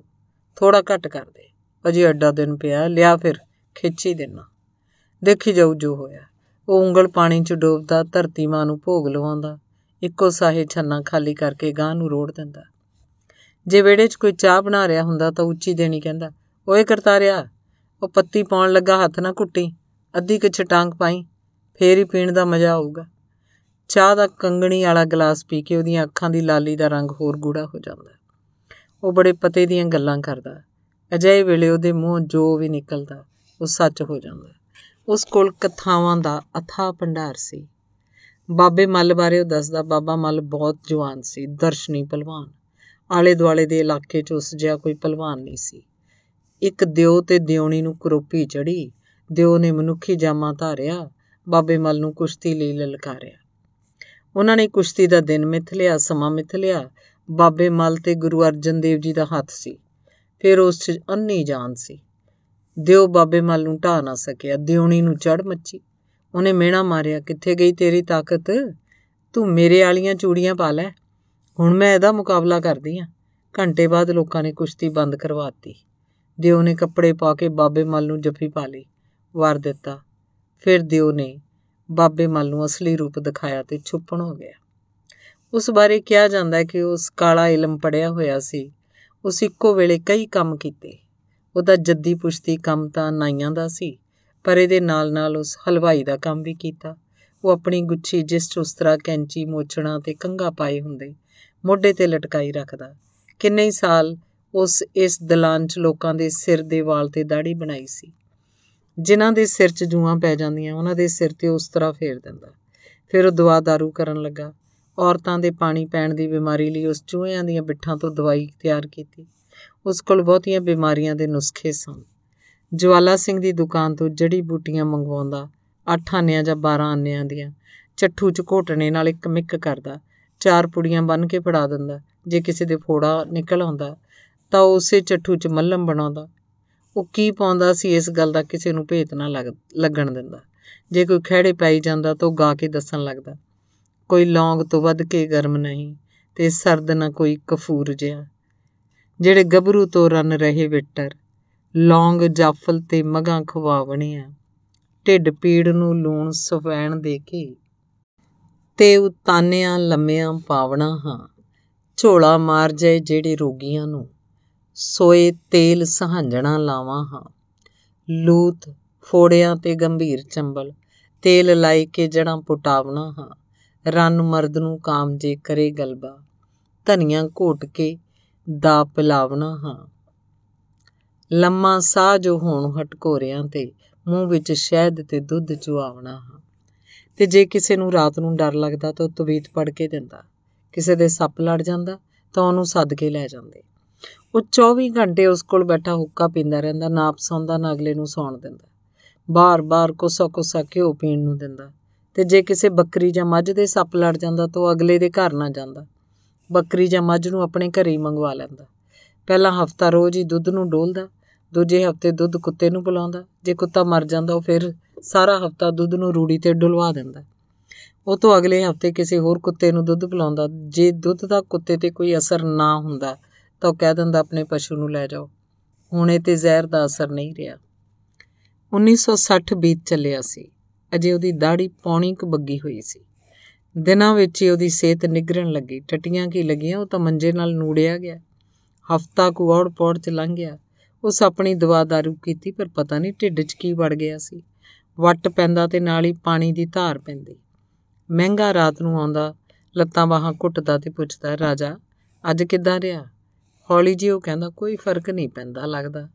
[SPEAKER 1] ਥੋੜਾ ਘੱਟ ਕਰ ਦੇ। ਅਜੇ ਅੱਡਾ ਦਿਨ ਪਿਆ, ਲਿਆ ਫਿਰ, ਖਿੱਚੀ ਦੇਣਾ ਦੇਖੀ ਜਾਊ ਜੋ ਹੋਇਆ। ਉਹ ਉਂਗਲ ਪਾਣੀ 'ਚ ਡੋਬਦਾ, ਧਰਤੀ ਮਾਂ ਨੂੰ ਭੋਗ ਲਵਾਉਂਦਾ। ਇੱਕੋ ਸਾਹੇ ਛੰਨਾ ਖਾਲੀ ਕਰਕੇ ਗਾਂ ਨੂੰ ਰੋੜ ਦਿੰਦਾ। ਜੇ ਵਿਹੜੇ 'ਚ ਕੋਈ ਚਾਹ ਬਣਾ ਰਿਹਾ ਹੁੰਦਾ ਤਾਂ ਉੱਚੀ ਦੇਣੀ ਕਹਿੰਦਾ, ਓਏ ਕਰਤਾਰਿਆ, ਉਹ ਪੱਤੀ ਪਾਉਣ ਲੱਗਾ ਹੱਥ ਨਾ ਕੁੱਟੀ ਅੱਧੀ ਕਿ ਛਟਾਂਗ ਪਾਈ, ਫੇਰ ਹੀ ਪੀਣ ਦਾ ਮਜ਼ਾ ਆਊਗਾ। ਚਾਹ ਦਾ ਕੰਗਣੀ ਵਾਲਾ ਗਲਾਸ ਪੀ ਕੇ ਉਹਦੀਆਂ ਅੱਖਾਂ ਦੀ ਲਾਲੀ ਦਾ ਰੰਗ ਹੋਰ ਗੂੜਾ ਹੋ ਜਾਂਦਾ। ਉਹ ਬੜੇ ਪਤੇ ਦੀਆਂ ਗੱਲਾਂ ਕਰਦਾ। ਅਜਿਹੇ ਵੇਲੇ ਉਹਦੇ ਮੂੰਹ ਜੋ ਵੀ ਨਿਕਲਦਾ, ਉਹ ਸੱਚ ਹੋ ਜਾਂਦਾ ਉਸ ਕੋਲ ਕਥਾਵਾਂ ਦਾ ਅਥਾ ਭੰਡਾਰ ਸੀ। ਬਾਬੇ ਮੱਲ ਬਾਰੇ ਉਹ ਦੱਸਦਾ, ਬਾਬਾ ਮੱਲ ਬਹੁਤ ਜਵਾਨ ਸੀ, ਦਰਸ਼ਨੀ ਪਹਿਲਵਾਨ। ਆਲੇ ਦੁਆਲੇ ਦੇ ਇਲਾਕੇ 'ਚ ਉਸ ਜਿਹਾ ਕੋਈ ਪਹਿਲਵਾਨ ਨਹੀਂ ਸੀ। ਇੱਕ ਦਿਓ ਤੇ ਦਿਉਣੀ ਨੂੰ ਕਰੋਪੀ ਚੜੀ ਦਿਓ ਨੇ ਮਨੁੱਖੀ ਜਾਮਾ ਧਾਰਿਆ, ਬਾਬੇ ਮੱਲ ਨੂੰ ਕੁਸ਼ਤੀ ਲਈ ਲਲਕਾਰਿਆ। ਉਹਨਾਂ ਨੇ ਕੁਸ਼ਤੀ ਦਾ ਦਿਨ ਮਿੱਥ ਲਿਆ, ਸਮਾਂ ਮਿੱਥ ਲਿਆ। ਬਾਬੇ ਮੱਲ ਤੇ ਗੁਰੂ ਅਰਜਨ ਦੇਵ ਜੀ ਦਾ ਹੱਥ ਸੀ। ਫਿਰ ਉਸ 'ਚ ਅੰਨੀ ਜਾਨ ਸੀ। ਦਿਓ ਬਾਬੇ ਮੱਲ ਨੂੰ ਢਾ ਨਾ ਸਕਿਆ ਦਿਉਣੀ ਨੂੰ ਚੜ ਮੱਚੀ। ਉਹਨੇ ਮਿਹਣਾ ਮਾਰਿਆ, ਕਿੱਥੇ ਗਈ ਤੇਰੀ ਤਾਕਤ? ਤੂੰ ਮੇਰੇ ਵਾਲੀਆਂ ਚੂੜੀਆਂ ਪਾ ਲੈ। ਹੁਣ ਮੈਂ ਇਹਦਾ ਮੁਕਾਬਲਾ ਕਰਦੀ ਆ। ਘੰਟੇ ਬਾਅਦ ਲੋਕਾਂ ਨੇ ਕੁਸ਼ਤੀ ਬੰਦ ਕਰਵਾਤੀ ਦਿਓ ਨੇ ਕੱਪੜੇ ਪਾ ਕੇ ਬਾਬੇ ਮੱਲ ਨੂੰ ਜੱਫੀ ਪਾ ਲਈ, ਵਾਰ ਦਿੱਤਾ। ਫਿਰ ਦਿਓ ਨੇ ਬਾਬੇ ਮੱਲ ਨੂੰ ਅਸਲੀ ਰੂਪ ਦਿਖਾਇਆ ਤੇ ਛੁਪਣ ਹੋ ਗਿਆ। ਉਸ ਬਾਰੇ ਕਿਹਾ ਜਾਂਦਾ ਕਿ ਉਸ ਕਾਲਾ ਇਲਮ ਪੜਿਆ ਹੋਇਆ ਸੀ। ਉਸ ਇੱਕੋ ਵੇਲੇ ਕਈ ਕੰਮ ਕੀਤੇ। ਉਹਦਾ ਜੱਦੀ ਪੁਸ਼ਤੀ ਕੰਮ ਤਾਂ ਨਾਈਆਂ ਦਾ ਸੀ, ਪਰ ਇਹਦੇ ਨਾਲ-ਨਾਲ ਉਸ ਹਲਵਾਈ ਦਾ ਕੰਮ ਵੀ ਕੀਤਾ। ਉਹ ਆਪਣੀ ਗੁੱਛੀ ਜਿਸ 'ਚ ਉਸ ਤਰ੍ਹਾਂ ਕੈਂਚੀ, ਮੋਚਣਾ ਤੇ ਕੰਗਾ ਪਾਏ ਹੁੰਦੇ, ਮੋਢੇ ਤੇ ਲਟਕਾਈ ਰੱਖਦਾ। ਕਿੰਨੇ ਹੀ ਸਾਲ ਉਸ ਇਸ ਦਲਾਨ 'ਚ ਲੋਕਾਂ ਦੇ ਸਿਰ ਦੇ ਵਾਲ ਤੇ ਦਾੜੀ ਬਣਾਈ ਸੀ। ਜਿਨ੍ਹਾਂ ਦੇ ਸਿਰ 'ਚ ਜੂਆਂ ਪੈ ਜਾਂਦੀਆਂ, ਉਹਨਾਂ ਦੇ ਸਿਰ ਤੇ ਉਸ ਤਰ੍ਹਾਂ ਫੇਰ ਦਿੰਦਾ। ਫਿਰ ਉਹ ਦਵਾ ਦਾਰੂ ਕਰਨ ਲੱਗਾ। ਔਰਤਾਂ ਦੇ ਪਾਣੀ ਪੈਣ ਦੀ ਬਿਮਾਰੀ ਲਈ ਉਸ ਚੂਹਿਆਂ ਦੀਆਂ ਬਿੱਠਾਂ ਤੋਂ ਦਵਾਈ ਤਿਆਰ ਕੀਤੀ। ਉਸ ਕੋਲ ਬਹੁਤੀਆਂ ਬਿਮਾਰੀਆਂ ਦੇ ਨੁਸਖੇ ਸਨ। ਜਵਾਲਾ ਸਿੰਘ ਦੀ ਦੁਕਾਨ ਤੋਂ ਜੜੀ ਬੂਟੀਆਂ ਮੰਗਵਾਉਂਦਾ 8 ਆਨਿਆਂ ਜਾਂ 12 ਆਨਿਆਂ ਦੀਆਂ। ਚੱਠੂ ਚ ਘੋਟਣੇ ਨਾਲ ਇੱਕ ਮਿੱਕ ਕਰਦਾ, ਚਾਰ ਪੁੜੀਆਂ ਬੰਨ ਕੇ ਫੜਾ ਦਿੰਦਾ, ਜੇ ਕਿਸੇ ਦੇ ਫੋੜਾ ਨਿਕਲ ਆਉਂਦਾ, ਤਾਂ ਉਸੇ ਚੱਠੂ ਚ ਮੱਲਮ ਬਣਾਉਂਦਾ। ਉਹ ਕੀ ਪਾਉਂਦਾ ਸੀ ਇਸ ਗੱਲ ਦਾ ਕਿਸੇ ਨੂੰ ਭੇਤ ਨਾ ਲੱਗਣ ਦਿੰਦਾ। ਜੇ ਕੋਈ ਖਿਹੜੇ ਪਾਈ ਜਾਂਦਾ ਤਾਂ ਉਹ ਗਾ ਕੇ ਦੱਸਣ ਲੱਗਦਾ। ਕੋਈ ਲੌਂਗ ਤੋਂ ਵੱਧ ਕੇ ਗਰਮ ਨਹੀਂ ਤੇ ਸਰਦ ਨਾ ਕੋਈ ਕਫੂਰ ਜਿਹਾ। ਜਿਹੜੇ ਗੱਭਰੂ ਤੋਂ ਰਨ ਰਹੇ ਵਿਟਰ, ਲੌਂਗ ਜਾਫਲ ਤੇ ਮਗਾਂ ਖਵਾਵਣੀਆਂ ਢਿੱਡ ਪੀੜ ਨੂੰ ਲੂਣ ਸਫੈਣ ਦੇ ਕੇ ਤੇ ਉਤਾਨਿਆਂ ਲੰਮਿਆਂ ਪਾਵਣਾ ਹਾਂ, ਝੋਲਾ ਮਾਰ ਜਾਏ ਜਿਹੜੇ ਰੋਗੀਆਂ ਨੂੰ, ਸੋਏ ਤੇਲ ਸਹਾਂਜਣਾ ਲਾਵਾਂ ਹਾਂ। ਲੂਤ, ਫੋੜਿਆਂ ਤੇ ਗੰਭੀਰ ਚੰਬਲ, ਤੇਲ ਲਾਈ ਕੇ ਜੜਾਂ ਪੁਟਾਵਣਾ ਹਾਂ। ਰਨ ਮਰਦ ਨੂੰ ਕਾਮ ਜੇ ਕਰੇ ਗਲਬਾ, ਧਨੀਆਂ ਘੋਟ ਕੇ ਦਾ ਪਿਲਾਵਣਾ ਹਾਂ। ਲੰਮਾ ਸਾਹ ਜੋ ਹੋਣ ਹਟਕੋਰਿਆਂ ਤੇ, ਮੂੰਹ ਵਿੱਚ ਸ਼ਹਿਦ ਤੇ ਦੁੱਧ ਚੁਆਵਣਾ ਹਾਂ। ਤੇ ਜੇ ਕਿਸੇ ਨੂੰ ਰਾਤ ਨੂੰ ਡਰ ਲੱਗਦਾ ਤਾਂ ਉਹ ਤਵੀਤ ਪੜ ਕੇ ਦਿੰਦਾ। ਕਿਸੇ ਦੇ ਸੱਪ ਲੜ ਜਾਂਦਾ ਤਾਂ ਉਹਨੂੰ ਸੱਦ ਕੇ ਲੈ ਜਾਂਦੇ। ਉਹ 24 ਘੰਟੇ ਉਸ ਕੋਲ ਬੈਠਾ ਹੁੱਕਾ ਪੀਂਦਾ ਰਹਿੰਦਾ, ਨਾ ਪਸੰਦਾ ਨਾ ਅਗਲੇ ਨੂੰ ਸੌਣ ਦਿੰਦਾ। ਬਾਰ-ਬਾਰ ਕੋਸਾ ਕੋਸਾ ਘਿਓ ਪੀਣ ਨੂੰ ਦਿੰਦਾ। ਤੇ ਜੇ ਕਿਸੇ ਬੱਕਰੀ ਜਾਂ ਮੱਝ ਦੇ ਸੱਪ ਲੜ ਜਾਂਦਾ ਤਾਂ ਉਹ ਅਗਲੇ ਦੇ ਘਰ ਨਾ ਜਾਂਦਾ। ਬੱਕਰੀ ਜਾਂ ਮੱਝ ਨੂੰ ਆਪਣੇ ਘਰੇ ਹੀ ਮੰਗਵਾ ਲੈਂਦਾ। ਪਹਿਲਾ ਹਫਤਾ ਰੋਜ਼ ਹੀ ਦੁੱਧ ਨੂੰ ਡੋਲਦਾ, ਦੂਜੇ ਹਫ਼ਤੇ ਦੁੱਧ ਕੁੱਤੇ ਨੂੰ ਪਿਲਾਉਂਦਾ। ਜੇ ਕੁੱਤਾ ਮਰ ਜਾਂਦਾ, ਉਹ ਫਿਰ ਸਾਰਾ ਹਫਤਾ ਦੁੱਧ ਨੂੰ ਰੂੜੀ ਤੇ ਡੁਲਵਾ ਦਿੰਦਾ। ਉਹ ਤੋਂ ਅਗਲੇ ਹਫ਼ਤੇ ਕਿਸੇ ਹੋਰ ਕੁੱਤੇ ਨੂੰ ਦੁੱਧ ਪਿਲਾਉਂਦਾ। ਜੇ ਦੁੱਧ ਦਾ ਕੁੱਤੇ ਤੇ ਕੋਈ ਅਸਰ ਨਾ ਹੁੰਦਾ, ਤਾਂ ਉਹ ਕਹਿ ਦਿੰਦਾ, ਆਪਣੇ ਪਸ਼ੂ ਨੂੰ ਲੈ ਜਾਓ। ਹੁਣੇ ਤੇ ਜ਼ਹਿਰ ਦਾ ਅਸਰ ਨਹੀਂ ਰਿਹਾ। 1960 ਬੀਤ ਚੱਲਿਆ ਸੀ। ਅਜੇ ਉਹਦੀ ਦਾੜੀ ਪੌਣੀ ਕੁ ਬੱਗੀ ਹੋਈ ਸੀ। ਦਿਨਾਂ ਵਿੱਚ ਹੀ ਉਹਦੀ ਸਿਹਤ ਨਿਗਰਨ ਲੱਗੀ। ਟਟੀਆਂ ਕੀ ਲੱਗੀਆਂ, ਉਹ ਤਾਂ ਮੰਜੇ ਨਾਲ ਨੂੜਿਆ ਗਿਆ। ਹਫਤਾ ਕੁ ਔੜ ਪੌੜ ਚ ਲੰਘ ਗਿਆ। ਉਸ ਆਪਣੀ ਦਵਾ ਦਾਰੂ ਕੀਤੀ ਪਰ ਪਤਾ ਨਹੀਂ ਢਿੱਡ 'ਚ ਕੀ ਵੜ ਗਿਆ ਸੀ। ਵੱਟ ਪੈਂਦਾ ਤੇ ਨਾਲ ਹੀ ਪਾਣੀ ਦੀ ਧਾਰ ਪੈਂਦੀ। ਮਹਿੰਗਾ ਰਾਤ ਨੂੰ ਆਉਂਦਾ, ਲੱਤਾਂ ਬਾਹਾਂ ਘੁੱਟਦਾ ਤੇ ਪੁੱਛਦਾ, ਰਾਜਾ, ਅੱਜ ਕਿੱਦਾਂ ਰਿਹਾ? ਹੌਲੀ ਜੀ ਉਹ ਕਹਿੰਦਾ, ਕੋਈ ਫ਼ਰਕ ਨਹੀਂ ਪੈਂਦਾ ਲੱਗਦਾ।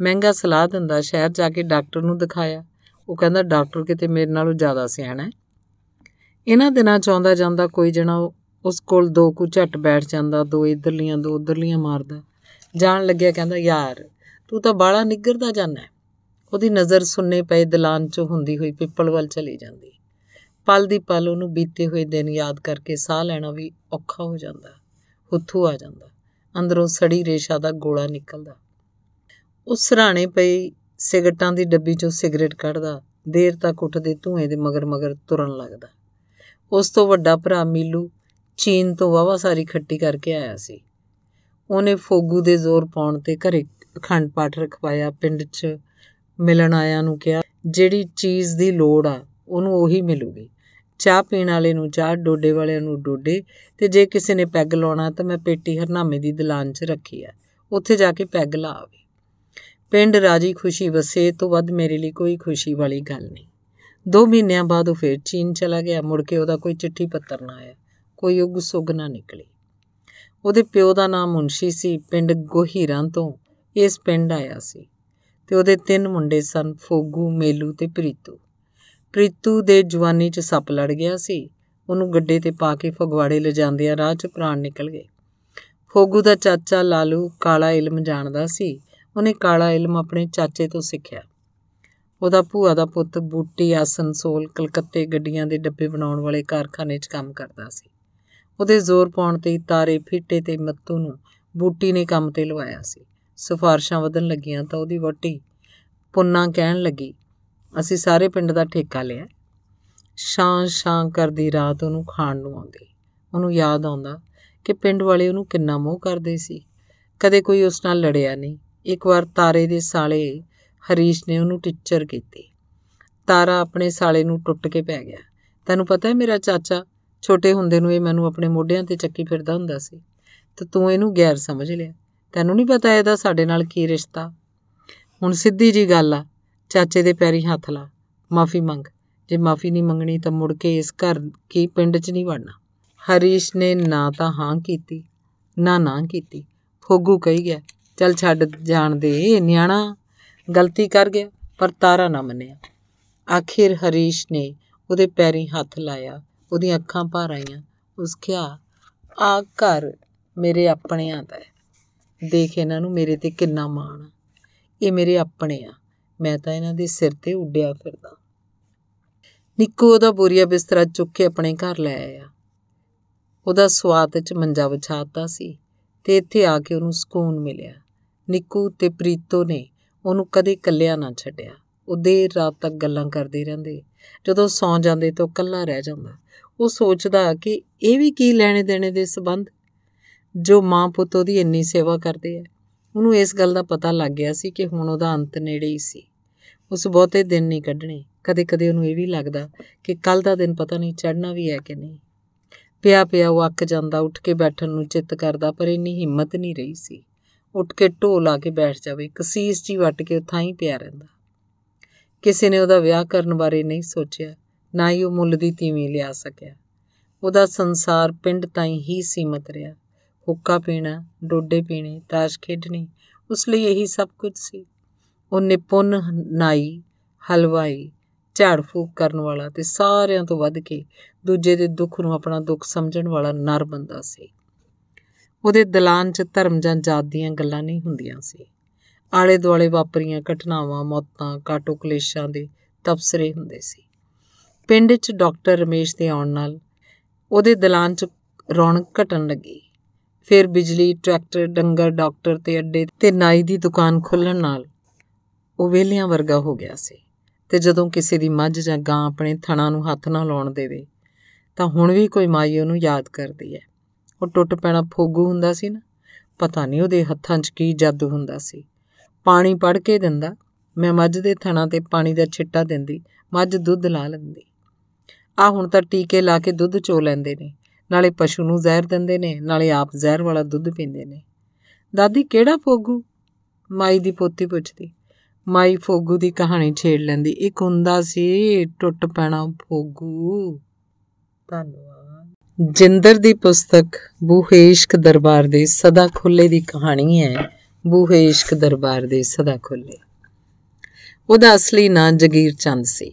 [SPEAKER 1] ਮਹਿੰਗਾ ਸਲਾਹ ਦਿੰਦਾ, ਸ਼ਹਿਰ ਜਾ ਕੇ ਡਾਕਟਰ ਨੂੰ ਦਿਖਾਇਆ। ਉਹ ਕਹਿੰਦਾ, ਡਾਕਟਰ ਕਿਤੇ ਮੇਰੇ ਨਾਲੋਂ ਜ਼ਿਆਦਾ ਸਿਆਣਾ ਹੈ। ਇਹਨਾਂ ਦਿਨਾਂ ਚ ਆਉਂਦਾ ਜਾਂਦਾ ਕੋਈ ਜਣਾ ਉਸ ਕੋਲ ਦੋ ਕੁ ਝੱਟ ਬੈਠ ਜਾਂਦਾ, ਦੋ ਇਧਰਲੀਆਂ, ਦੋ ਉਧਰਲੀਆਂ ਮਾਰਦਾ। ਜਾਣ ਲੱਗਿਆ ਕਹਿੰਦਾ, ਯਾਰ, ਤੂੰ ਤਾਂ ਬਾਲਾ ਨਿੱਗਰਦਾ ਜਾਂਦਾ ਉਹਦੀ ਨਜ਼ਰ ਸੁੰਨੇ ਪਏ ਦਲਾਨ 'ਚੋਂ ਹੁੰਦੀ ਹੋਈ ਪਿੱਪਲ ਵੱਲ ਚਲੀ ਜਾਂਦੀ। ਪਲ ਦੀ ਪਲ ਉਹਨੂੰ ਬੀਤੇ ਹੋਏ ਦਿਨ ਯਾਦ ਕਰਕੇ ਸਾਹ ਲੈਣਾ ਵੀ ਔਖਾ ਹੋ ਜਾਂਦਾ, ਹੁੱਥੂ ਆ ਜਾਂਦਾ। ਅੰਦਰੋਂ ਸੜੀ ਰੇਸ਼ਾ ਦਾ ਗੋਲਾ ਨਿਕਲਦਾ। ਉਸ ਸਰਾਣੇ ਪਈ ਸਿਗਰਟਾਂ ਦੀ ਡੱਬੀ 'ਚੋਂ ਸਿਗਰਟ ਕੱਢਦਾ, ਦੇਰ ਤੱਕ ਉੱਠਦੇ ਧੂਏ ਦੇ ਮਗਰ ਮਗਰ ਤੁਰਨ ਲੱਗਦਾ। ਉਸ ਤੋਂ ਵੱਡਾ ਭਰਾ ਮੀਲੂ ਚੀਨ ਤੋਂ ਵਾਵਾ ਸਾਰੀ ਖੱਟੀ ਕਰਕੇ ਆਇਆ ਸੀ। ਉਹਨੇ ਫੋਗੂ ਦੇ ਜ਼ੋਰ ਪਾਉਣ ਤੇ ਘਰੇ ਅਖੰਡ ਪਾਠ ਰਖਵਾਇਆ। ਪਿੰਡ 'ਚ ਮਿਲਣ ਆਇਆਂ ਨੂੰ ਕਿਹਾ, ਜਿਹੜੀ ਚੀਜ਼ ਦੀ ਲੋੜ ਆ, ਉਹਨੂੰ ਉਹੀ ਮਿਲੂਗੀ। ਚਾਹ ਪੀਣ ਵਾਲੇ ਨੂੰ ਚਾਹ, ਡੋਡੇ ਵਾਲਿਆਂ ਨੂੰ ਡੋਡੇ ਤੇ ਜੇ ਕਿਸੇ ਨੇ ਪੈਗ ਲਾਉਣਾ ਤਾਂ ਮੈਂ ਪੇਟੀ ਹਰਨਾਮੇ ਦੀ ਦਲਾਨ 'ਚ ਰੱਖੀ ਆ। ਉੱਥੇ ਜਾ ਕੇ ਪੈਗ ਲਾ ਆਵੇ। ਪਿੰਡ ਰਾਜੀ ਖੁਸ਼ੀ ਵਸੇ ਤੋਂ ਵੱਧ ਮੇਰੇ ਲਈ ਕੋਈ ਖੁਸ਼ੀ ਵਾਲੀ ਗੱਲ ਨਹੀਂ। ਦੋ ਮਹੀਨਿਆਂ ਬਾਅਦ ਉਹ ਫੇਰ ਚੀਨ ਚਲਾ ਗਿਆ, ਮੁੜ ਕੇ ਉਹਦਾ ਕੋਈ ਚਿੱਠੀ ਪੱਤਰ ਨਾ ਆਇਆ, ਕੋਈ ਉਗ ਸੁਗ ਨਾ ਨਿਕਲੀ। ਉਹਦੇ ਪਿਓ ਦਾ ਨਾਮ ਮੁੰਸ਼ੀ ਸੀ, ਪਿੰਡ ਗੋਹੀਰਾਂ ਤੋਂ ਇਸ ਪਿੰਡ ਆਇਆ ਸੀ ਤੇ ਉਹਦੇ ਤਿੰਨ ਮੁੰਡੇ ਸਨ, ਫੋਗੂ, ਮੇਲੂ ਤੇ ਪ੍ਰੀਤੂ। ਪ੍ਰੀਤੂ ਦੇ ਜਵਾਨੀ 'ਚ ਸੱਪ ਲੜ ਗਿਆ ਸੀ, ਉਹਨੂੰ ਗੱਡੇ ਤੇ ਪਾ ਕੇ ਫਗਵਾੜੇ ਲਿਜਾਂਦਿਆਂ ਰਾਹ 'ਚ ਪ੍ਰਾਣ ਨਿਕਲ ਗਏ। ਫੋਗੂ ਦਾ ਚਾਚਾ ਲਾਲੂ ਕਾਲਾ ਇਲਮ ਜਾਣਦਾ ਸੀ ਉਹਨੇ ਕਾਲਾ ਇਲਮ ਆਪਣੇ ਚਾਚੇ ਤੋਂ ਸਿੱਖਿਆ। ਉਹਦਾ ਭੂਆ ਦਾ ਪੁੱਤ ਬੂਟੀ ਆਸਨਸੋਲ ਕਲਕੱਤੇ ਗੱਡੀਆਂ ਦੇ ਡੱਬੇ ਬਣਾਉਣ ਵਾਲੇ ਕਾਰਖਾਨੇ 'ਚ ਕੰਮ ਕਰਦਾ ਸੀ। ਉਹਦੇ ਜ਼ੋਰ ਪਾਉਣ ਤੇ ਤਾਰੇ, ਫਿੱਟੇ ਤੇ ਮੱਤੂ ਨੂੰ ਬੂਟੀ ਨੇ ਕੰਮ ਤੇ ਲਵਾਇਆ ਸੀ। ਸਿਫਾਰਸ਼ਾਂ ਵਧਣ ਲੱਗੀਆਂ ਤਾਂ ਉਹਦੀ ਵੋਟੀ ਪੁੰਨਾ ਕਹਿਣ ਲੱਗੀ, ਅਸੀਂ ਸਾਰੇ ਪਿੰਡ ਦਾ ਠੇਕਾ ਲਿਆ ਸ਼ਾਂ ਸ਼ਾਂ ਕਰਦੀ ਰਾਤ ਉਹਨੂੰ ਖਾਣ ਨੂੰ ਆਉਂਦੀ। ਉਹਨੂੰ ਯਾਦ ਆਉਂਦਾ ਕਿ ਪਿੰਡ ਵਾਲੇ ਉਹਨੂੰ ਕਿੰਨਾ ਮੋਹ ਕਰਦੇ ਸੀ। ਕਦੇ ਕੋਈ ਉਸ ਨਾਲ ਲੜਿਆ ਨਹੀਂ। ਇੱਕ ਵਾਰ ਤਾਰੇ ਦੇ ਸਾਲੇ ਹਰੀਸ਼ ਨੇ ਉਹਨੂੰ ਟੀਚਰ ਕੀਤੀ। ਤਾਰਾ ਆਪਣੇ ਸਾਲੇ ਨੂੰ ਟੁੱਟ ਕੇ ਪੈ ਗਿਆ। ਤੈਨੂੰ ਪਤਾ ਹੈ ਮੇਰਾ ਚਾਚਾ? ਛੋਟੇ ਹੁੰਦੇ ਨੂੰ ਇਹ ਮੈਨੂੰ ਆਪਣੇ ਮੋਢਿਆਂ ਤੇ ਚੱਕੀ ਫਿਰਦਾ ਹੁੰਦਾ ਸੀ। ਤੇ ਤੂੰ ਇਹਨੂੰ ਗੈਰ ਸਮਝ ਲਿਆ। ਤੈਨੂੰ ਨਹੀਂ ਪਤਾ ਇਹਦਾ ਸਾਡੇ ਨਾਲ ਕੀ ਰਿਸ਼ਤਾ? ਹੁਣ ਸਿੱਧੀ ਜੀ ਗੱਲ ਆ। ਚਾਚੇ ਦੇ ਪੈਰੀ ਹੱਥ ਲਾ। ਮਾਫੀ ਮੰਗ। ਜੇ ਮਾਫੀ ਨਹੀਂ ਮੰਗਣੀ ਤਾਂ ਮੁੜ ਕੇ ਇਸ ਘਰ ਕੀ ਪਿੰਡ 'ਚ ਨਹੀਂ ਵੜਨਾ। ਹਰੀਸ਼ ਨੇ ਨਾ ਤਾਂ ਹਾਂ ਕੀਤੀ, ਨਾ ਨਾ ਕੀਤੀ। ਫੋਗੂ ਕਹੀ ਗਿਆ ਚੱਲ ਛੱਡ ਜਾਣ ਦੇ ਨਿਆਣਾ ਗਲਤੀ ਕਰ ਗਿਆ, ਪਰ ਤਾਰਾ ਨਾ ਮੰਨਿਆ। ਆਖਿਰ ਹਰੀਸ਼ ਨੇ ਉਹਦੇ ਪੈਰੀ ਹੱਥ ਲਾਇਆ, ਉਹਦੀਆਂ ਅੱਖਾਂ ਭਰ ਆਈਆਂ। ਉਸ ਕਿਹਾ, ਆ ਘਰ ਮੇਰੇ ਆਪਣਿਆਂ ਦਾ ਹੈ। ਦੇਖ ਇਹਨਾਂ ਨੂੰ ਮੇਰੇ ਤੇ ਕਿੰਨਾ ਮਾਣ ਆ। ਇਹ ਮੇਰੇ ਆਪਣੇ ਆ। ਮੈਂ ਤਾਂ ਇਹਨਾਂ ਦੇ ਸਿਰ ਤੇ ਉੱਡਿਆ ਫਿਰਦਾ। ਨਿੱਕੂ ਉਹਦਾ ਬੋਰੀਆ ਬਿਸਤਰਾ ਚੁੱਕ ਕੇ ਆਪਣੇ ਘਰ ਲੈ ਆਇਆ। ਉਹਦਾ ਸਵਾਤ 'ਚ ਮੰਜਾ ਵਿਛਾਤਾ ਸੀ ਤੇ ਇੱਥੇ ਆ ਕੇ ਉਹਨੂੰ ਸਕੂਨ ਮਿਲਿਆ। ਨਿੱਕੂ ਤੇ ਪ੍ਰੀਤੋ ਨੇ ਉਹਨੂੰ ਕਦੇ ਇਕੱਲਿਆ ਨਾ ਛੱਡਿਆ। ਉਹ ਦੇਰ ਰਾਤ ਤੱਕ ਗੱਲਾਂ ਕਰਦੇ ਰਹਿੰਦੇ। ਜਦੋਂ ਸੌਂ ਜਾਂਦੇ ਤਾਂ ਇਕੱਲਾ ਰਹਿ ਜਾਂਦਾ। ਉਹ ਸੋਚਦਾ ਕਿ ਇਹ ਵੀ ਕੀ ਲੈਣੇ ਦੇਣੇ ਦੇ ਸਬੰਧ? ਜੋ ਮਾਂ ਪੁੱਤ ਉਹਦੀ ਇੰਨੀ ਸੇਵਾ ਕਰਦੇ ਆ। ਉਹਨੂੰ ਇਸ ਗੱਲ ਦਾ ਪਤਾ ਲੱਗ ਗਿਆ ਸੀ ਕਿ ਹੁਣ ਉਹਦਾ ਅੰਤ ਨੇੜੇ ਹੀ ਸੀ। ਉਸ ਬਹੁਤੇ ਦਿਨ ਨਹੀਂ ਕੱਢਣੇ। ਕਦੇ-ਕਦੇ ਉਹਨੂੰ ਇਹ ਵੀ ਲੱਗਦਾ ਕਿ ਕੱਲ ਦਾ ਦਿਨ ਪਤਾ ਨਹੀਂ ਚੜ੍ਹਨਾ ਵੀ ਹੈ ਕਿ ਨਹੀਂ। ਪਿਆ ਪਿਆ ਉਹ ਅੱਕ ਜਾਂਦਾ, ਉੱਠ ਕੇ ਬੈਠਣ ਨੂੰ ਚਿੱਤ ਕਰਦਾ, ਪਰ ਇੰਨੀ ਹਿੰਮਤ ਨਹੀਂ ਰਹੀ ਸੀ। ਉੱਠ ਕੇ ਢੋ ਲਾ ਕੇ ਬੈਠ ਜਾਵੇ ਕਸੀਸ ਜੀ ਵੱਟ ਕੇ ਉੱਥਾਂ ਹੀ ਪਿਆ ਰਹਿੰਦਾ। ਕਿਸੇ ਨੇ ਉਹਦਾ ਵਿਆਹ ਕਰਨ ਬਾਰੇ ਨਹੀਂ ਸੋਚਿਆ, ਨਾ ਹੀ ਉਹ ਮੁੱਲ ਦੀ ਤੀਵੀਂ ਲਿਆ ਸਕਿਆ। ਉਹਦਾ ਸੰਸਾਰ ਪਿੰਡ ਤਾਈਂ ਹੀ ਸੀਮਤ ਰਿਹਾ। ਹੁੱਕਾ ਪੀਣਾ, ਡੋਡੇ ਪੀਣੇ, ਤਾਸ਼ ਖੇਡਣੀ, ਉਸ ਲਈ ਇਹੀ ਸਭ ਕੁਝ ਸੀ। ਉਹ ਨਿਪੁੰਨ, ਨਾਈ, ਹਲਵਾਈ, ਝਾੜ ਫੂਕ ਕਰਨ ਵਾਲਾ ਤੇ ਸਾਰਿਆਂ ਤੋਂ ਵੱਧ ਕੇ ਦੂਜੇ ਦੇ ਦੁੱਖ ਨੂੰ ਆਪਣਾ ਦੁੱਖ ਸਮਝਣ ਵਾਲਾ ਨਰ ਬੰਦਾ ਸੀ। ਉਹਦੇ ਦਲਾਨ 'ਚ ਧਰਮ ਜਾਂ ਜਾਤ ਦੀਆਂ ਗੱਲਾਂ ਨਹੀਂ ਹੁੰਦੀਆਂ ਸੀ। ਆਲੇ ਦੁਆਲੇ ਵਾਪਰੀਆਂ ਘਟਨਾਵਾਂ, ਮੌਤਾਂ, ਕਾਟੋ ਕਲੇਸ਼ਾਂ ਦੇ ਤਬਸਰੇ ਹੁੰਦੇ ਸੀ। ਪਿੰਡ 'ਚ ਡਾਕਟਰ ਰਮੇਸ਼ ਦੇ ਆਉਣ ਨਾਲ ਉਹਦੇ ਦਲਾਨ 'ਚ ਰੌਣਕ ਘਟਣ ਲੱਗੀ। ਫਿਰ ਬਿਜਲੀ, ਟਰੈਕਟਰ, ਡੰਗਰ, ਡਾਕਟਰ ਤੇ ਅੱਡੇ ਤੇ ਨਾਈ ਦੀ ਦੁਕਾਨ ਖੁੱਲਣ ਨਾਲ ਉਹ ਵੇਲਿਆਂ ਵਰਗਾ ਹੋ ਗਿਆ ਸੀ ਤੇ ਜਦੋਂ ਕਿਸੇ ਦੀ ਮੱਝ ਜਾਂ ਗਾਂ ਆਪਣੇ ਥਣਾ ਨੂੰ ਹੱਥ ਨਾ ਲਾਉਣ ਦੇਵੇ ਤਾਂ ਹੁਣ ਵੀ ਕੋਈ ਮਾਈ ਉਹਨੂੰ ਯਾਦ ਕਰਦੀ ਹੈ। ਉਹ ਟੁੱਟ ਪੈਣਾ ਫੋਗੂ ਹੁੰਦਾ ਸੀ ਨਾ, ਪਤਾ ਨਹੀਂ ਉਹਦੇ ਹੱਥਾਂ 'ਚ ਕੀ ਜਾਦੂ ਹੁੰਦਾ ਸੀ। ਪਾਣੀ ਪੜ ਕੇ ਦਿੰਦਾ, ਮੈਂ ਮੱਝ ਦੇ ਥਣਾ ਤੇ ਪਾਣੀ ਦਾ ਛਿੱਟਾ ਦਿੰਦੀ, ਮੱਝ ਦੁੱਧ ਲਾ ਲੈਂਦੀ। ਆ ਹੁਣ ਤਾਂ ਟੀਕੇ ਲਾ ਕੇ ਦੁੱਧ ਚੋ ਲੈਂਦੇ ਨੇ, ਨਾਲੇ ਪਸ਼ੂ ਨੂੰ ਜ਼ਹਿਰ ਦਿੰਦੇ ਨੇ, ਨਾਲੇ ਆਪ ਜ਼ਹਿਰ ਵਾਲਾ ਦੁੱਧ ਪੀਂਦੇ ਨੇ। ਦਾਦੀ ਕਿਹੜਾ ਫੋਗੂ? ਮਾਈ ਦੀ ਪੋਤੀ ਪੁੱਛਦੀ। ਮਾਈ ਫੋਗੂ ਦੀ ਕਹਾਣੀ ਛੇੜ ਲੈਂਦੀ, ਇੱਕ ਹੁੰਦਾ ਸੀ, ਟੁੱਟ ਪੈਣਾ ਫੋਗੂ। ਧੰਨਵਾਦ। ਜਿੰਦਰ ਦੀ ਪੁਸਤਕ ਬੂਹੇਸ਼ਕ ਦਰਬਾਰ ਦੇ ਸਦਾ ਖੁੱਲੇ ਦੀ ਕਹਾਣੀ ਹੈ। ਬੂਹੇਸ਼ਕ ਦਰਬਾਰ ਦੇ ਸਦਾ ਖੁੱਲੇ। ਉਹਦਾ ਅਸਲੀ ਨਾਂ ਜਗੀਰ ਚੰਦ ਸੀ,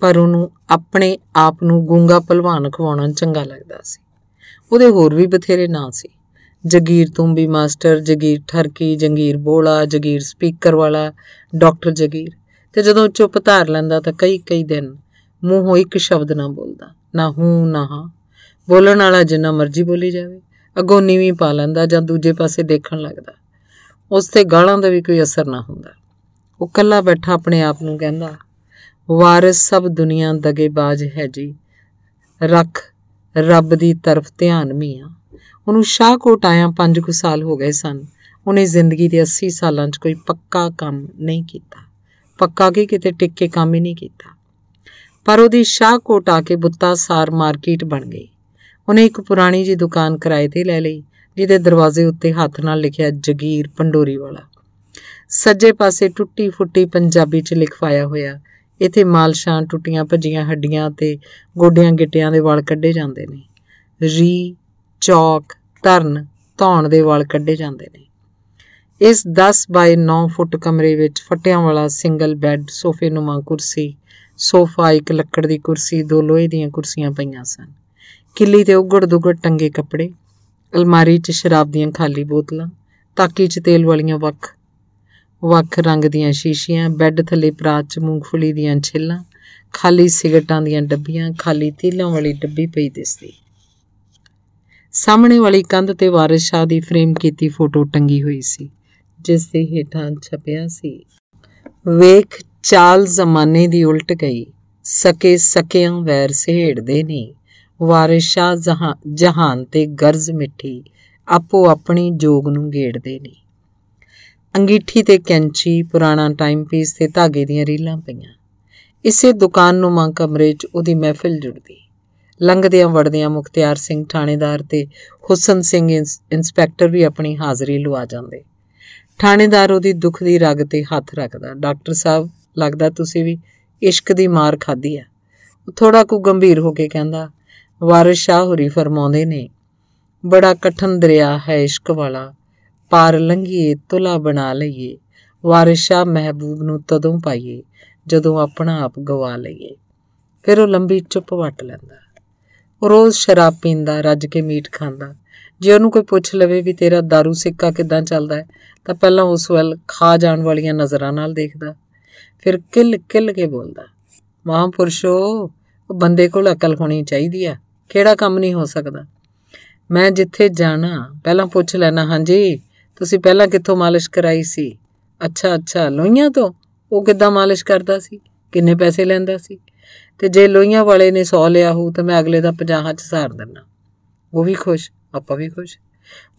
[SPEAKER 1] ਪਰ ਉਹਨੂੰ ਆਪਣੇ ਆਪ ਨੂੰ ਗੂੰਗਾ ਪਹਿਲਵਾਨ ਖਵਾਉਣਾ ਚੰਗਾ ਲੱਗਦਾ ਸੀ। ਉਹਦੇ ਹੋਰ ਵੀ ਬਥੇਰੇ ਨਾਂ ਸੀ। ਜਗੀਰ ਤੁੰਬੀ ਮਾਸਟਰ, ਜਗੀਰ ਠਰਕੀ, ਜੰਗੀਰ ਬੋਲਾ, ਜਗੀਰ ਸਪੀਕਰ ਵਾਲਾ, ਡਾਕਟਰ ਜਗੀਰ। ਤੇ ਜਦੋਂ ਚੁੱਪ ਧਾਰ ਲੈਂਦਾ ਤਾਂ ਕਈ ਕਈ ਦਿਨ ਮੂੰਹੋਂ ਇੱਕ ਸ਼ਬਦ ਨਾ ਬੋਲਦਾ, ਨਾ ਹੂੰ, ਨਾ ਹਾਂ। ਬੋਲਣ ਵਾਲਾ ਜਿੰਨਾ ਮਰਜ਼ੀ ਬੋਲੀ ਜਾਵੇ, ਅਗੋਂ ਨੀਵੀਂ ਪਾ ਲੈਂਦਾ ਜਾਂ ਦੂਜੇ ਪਾਸੇ ਦੇਖਣ ਲੱਗਦਾ। ਉਸ ਤੇ ਗਾਲਾਂ ਦਾ ਵੀ ਕੋਈ ਅਸਰ ਨਾ ਹੁੰਦਾ। ਉਹ ਕੱਲਾ ਬੈਠਾ ਆਪਣੇ ਆਪ ਨੂੰ ਕਹਿੰਦਾ, ਵਾਰਿਸ ਸਭ ਦੁਨੀਆ ਦਗੇਬਾਜ਼ ਹੈ ਜੀ। ਰੱਖ ਰੱਬ ਦੀ ਤਰਫ ਧਿਆਨ ਮੀਆਂ। ਉਹਨੂੰ ਸ਼ਾਹਕੋਟ ਆਇਆ 5 ਕੁ ਸਾਲ ਹੋ ਗਏ ਸਨ। ਉਹਨੇ ਜ਼ਿੰਦਗੀ ਦੇ 80 ਸਾਲਾਂ 'ਚ ਕੋਈ ਪੱਕਾ ਕੰਮ ਨਹੀਂ ਕੀਤਾ। ਪੱਕਾ ਕੀ ਕਿਤੇ ਟਿੱਕ ਕੇ ਕੰਮ ਹੀ ਨਹੀਂ ਕੀਤਾ। ਪਰ ਉਹਦੀ ਸ਼ਾਹਕੋਟ ਆ ਕੇ ਬੁੱਤਾ ਸਾਰ ਮਾਰਕੀਟ ਬਣ ਗਈ। ਉਹਨੇ ਇੱਕ ਪੁਰਾਣੀ ਜੀ ਦੁਕਾਨ ਕਿਰਾਏ ਤੇ ਲੈ ਲਈ, ਜਿਹਦੇ ਦਰਵਾਜ਼ੇ ਉੱਤੇ ਹੱਥ ਨਾਲ ਲਿਖਿਆ ਜਗੀਰ ਪੰਡੋਰੀ ਵਾਲਾ। ਸੱਜੇ ਪਾਸੇ ਟੁੱਟੀ ਫੁੱਟੀ ਪੰਜਾਬੀ 'ਚ ਲਿਖਵਾਇਆ ਹੋਇਆ, ਇਥੇ ਮਾਲਸ਼ਾਂ ਟੁੱਟੀਆਂ ਭੱਜੀਆਂ ਹੱਡੀਆਂ ਤੇ ਗੋਡਿਆਂ ਗਿੱਟਿਆਂ ਦੇ ਵਾਲ ਕੱਢੇ ਜਾਂਦੇ ਨੇ। ਰੀ, ਚੌਕ, ਧਰਨ, ਧੌਣ ਦੇ ਵਾਲ ਕੱਢੇ ਜਾਂਦੇ ਨੇ। ਇਸ 10 ਬਾਈ 9 ਫੁੱਟ ਕਮਰੇ ਵਿੱਚ ਫਟਿਆਂ ਵਾਲਾ ਸਿੰਗਲ ਬੈੱਡ, ਸੋਫੇ ਨੁਮਾ ਕੁਰਸੀ, ਸੋਫਾ, ਇੱਕ ਲੱਕੜ ਦੀ ਕੁਰਸੀ, ਦੋ ਲੋਹੇ ਦੀਆਂ ਕੁਰਸੀਆਂ ਪਈਆਂ ਸਨ। ਕਿੱਲੀ ਤੇ ਉਗੜ ਦੁਗੜ ਟੰਗੇ ਕੱਪੜੇ, ਅਲਮਾਰੀ 'ਚ ਸ਼ਰਾਬ ਦੀਆਂ ਖਾਲੀ ਬੋਤਲਾਂ, ਤਾਕੀ 'ਚ ਤੇਲ ਵਾਲੀਆਂ ਵੱਖ ਵੱਖ ਰੰਗ ਦੀਆਂ ਸ਼ੀਸ਼ੀਆਂ, ਬੈੱਡ ਥੱਲੇ ਪਰਾਤ 'ਚ ਮੂੰਗਫਲੀ ਦੀਆਂ ਛਿੱਲਾਂ, ਖਾਲੀ ਸਿਗਰਟਾਂ ਦੀਆਂ ਡੱਬੀਆਂ, ਖਾਲੀ ਤੀਲਾਂ ਵਾਲੀ ਡੱਬੀ ਪਈ ਦਿਸਦੀ। ਸਾਹਮਣੇ ਵਾਲੀ ਕੰਧ ਤੇ ਵਾਰਿਸ ਸ਼ਾਹ ਦੀ ਫਰੇਮ ਕੀਤੀ ਫੋਟੋ ਟੰਗੀ ਹੋਈ ਸੀ, ਜਿਸ ਦੇ ਹੇਠਾਂ ਛਪਿਆ ਸੀ, ਵੇਖ ਚਾਲ ਜ਼ਮਾਨੇ ਦੀ ਉਲਟ ਗਈ, ਸਕੇ ਸਕਿਆਂ ਵੈਰ ਸਹੇੜਦੇ ਨਹੀਂ। ਵਾਰਿਸ ਸ਼ਾਹ ਜਹਾਨ ਤੇ ਗਰਜ਼ ਮਿੱਠੀ ਆਪੋ ਆਪਣੀ ਜੋਗ ਨੂੰ ਗੇੜਦੇ ਨਹੀਂ ਅੰਗੀਠੀ ਤੇ ਕੈਂਚੀ ਪੁਰਾਣਾ ਟਾਈਮ ਪੀਸ ਤੇ ਧਾਗੇ ਦੀਆਂ ਰੀਲਾਂ ਪਈਆਂ। ਇਸੇ ਦੁਕਾਨ ਨੂੰ ਮਾਂ ਕਮਰੇ 'ਚ ਉਹਦੀ ਮਹਿਫਿਲ ਜੁੜਦੀ। ਲੰਘਦਿਆਂ ਵੜਦਿਆਂ ਮੁਖਤਿਆਰ ਸਿੰਘ ਥਾਣੇਦਾਰ ਤੇ ਹੁਸਨ ਸਿੰਘ ਇੰਸਪੈਕਟਰ ਵੀ ਆਪਣੀ ਹਾਜ਼ਰੀ ਲਵਾ ਜਾਂਦੇ। ਥਾਣੇਦਾਰ ਉਹਦੀ ਦੁੱਖ ਦੀ ਰਗ ਤੇ ਹੱਥ ਰੱਖਦਾ, ਡਾਕਟਰ ਸਾਹਿਬ, ਲੱਗਦਾ ਤੁਸੀਂ ਵੀ ਇਸ਼ਕ ਦੀ ਮਾਰ ਖਾਧੀ ਆ। ਉਹ ਥੋੜਾ ਕੁ ਗੰਭੀਰ ਹੋ ਕੇ ਕਹਿੰਦਾ ਵਾਰਿਸ ਸ਼ਾਹ ਹੁਰੀ ਫਰਮਾਉਂਦੇ ਨੇ, ਬੜਾ ਕਠਨ ਦਰਿਆ ਹੈ ਇਸ਼ਕ ਵਾਲਾ, ਪਾਰ ਲੰਘੀਏ, ਤੁਲਾ ਬਣਾ ਲਈਏ, ਵਾਰਿਸ ਸ਼ਾਹ ਮਹਿਬੂਬ ਨੂੰ ਤਦੋਂ ਪਾਈਏ, ਜਦੋਂ ਆਪਣਾ ਆਪ ਗਵਾ ਲਈਏ। ਫਿਰ ਉਹ ਲੰਬੀ ਚੁੱਪ ਵਟ ਲੈਂਦਾ। ਉਹ ਰੋਜ਼ ਸ਼ਰਾਬ ਪੀਂਦਾ, ਰੱਜ ਕੇ ਮੀਟ ਖਾਂਦਾ। ਜੇ ਉਹਨੂੰ ਕੋਈ ਪੁੱਛ ਲਵੇ ਵੀ ਤੇਰਾ दारू ਸਿੱਕਾ ਕਿਦਾਂ ਚੱਲਦਾ ਹੈ, ਤਾਂ ਪਹਿਲਾਂ ਉਸ ਵੱਲ ਖਾ ਜਾਣ ਵਾਲੀਆਂ ਨਜ਼ਰਾਂ ਨਾਲ ਦੇਖਦਾ। ਫਿਰ ਕਿਲ ਕਿਲ ਕੇ ਬੋਲਦਾ, ਮਹਾਂਪੁਰਸ਼ੋ ਬੰਦੇ ਕੋਲ ਅਕਲ ਹੋਣੀ ਚਾਹੀਦੀ ਆ। ਕਿਹੜਾ ਕੰਮ ਨਹੀਂ ਹੋ ਸਕਦਾ? ਮੈਂ ਜਿੱਥੇ ਜਾਣਾ, ਪਹਿਲਾਂ ਪੁੱਛ ਲੈਣਾ, ਹਾਂਜੀ, ਤੁਸੀਂ ਪਹਿਲਾਂ ਕਿੱਥੋਂ ਮਾਲਿਸ਼ ਕਰਾਈ ਸੀ? ਅੱਛਾ ਅੱਛਾ ਲੋਈਆਂ ਤੋਂ? ਉਹ ਕਿੱਦਾਂ ਮਾਲਿਸ਼ ਕਰਦਾ ਸੀ? ਕਿੰਨੇ ਪੈਸੇ ਲੈਂਦਾ ਸੀ? ਤੇ ਜੇ ਲੋਈਆਂ ਵਾਲੇ ਨੇ 100 ਲਿਆ ਹੋ ਤਾਂ ਮੈਂ ਅਗਲੇ ਦਾ 50 ਚ ਸਾਰ ਦਿੰਨਾ। ਉਹ ਵੀ ਖੁਸ਼, ਆਪਾਂ ਵੀ ਖੁਸ਼।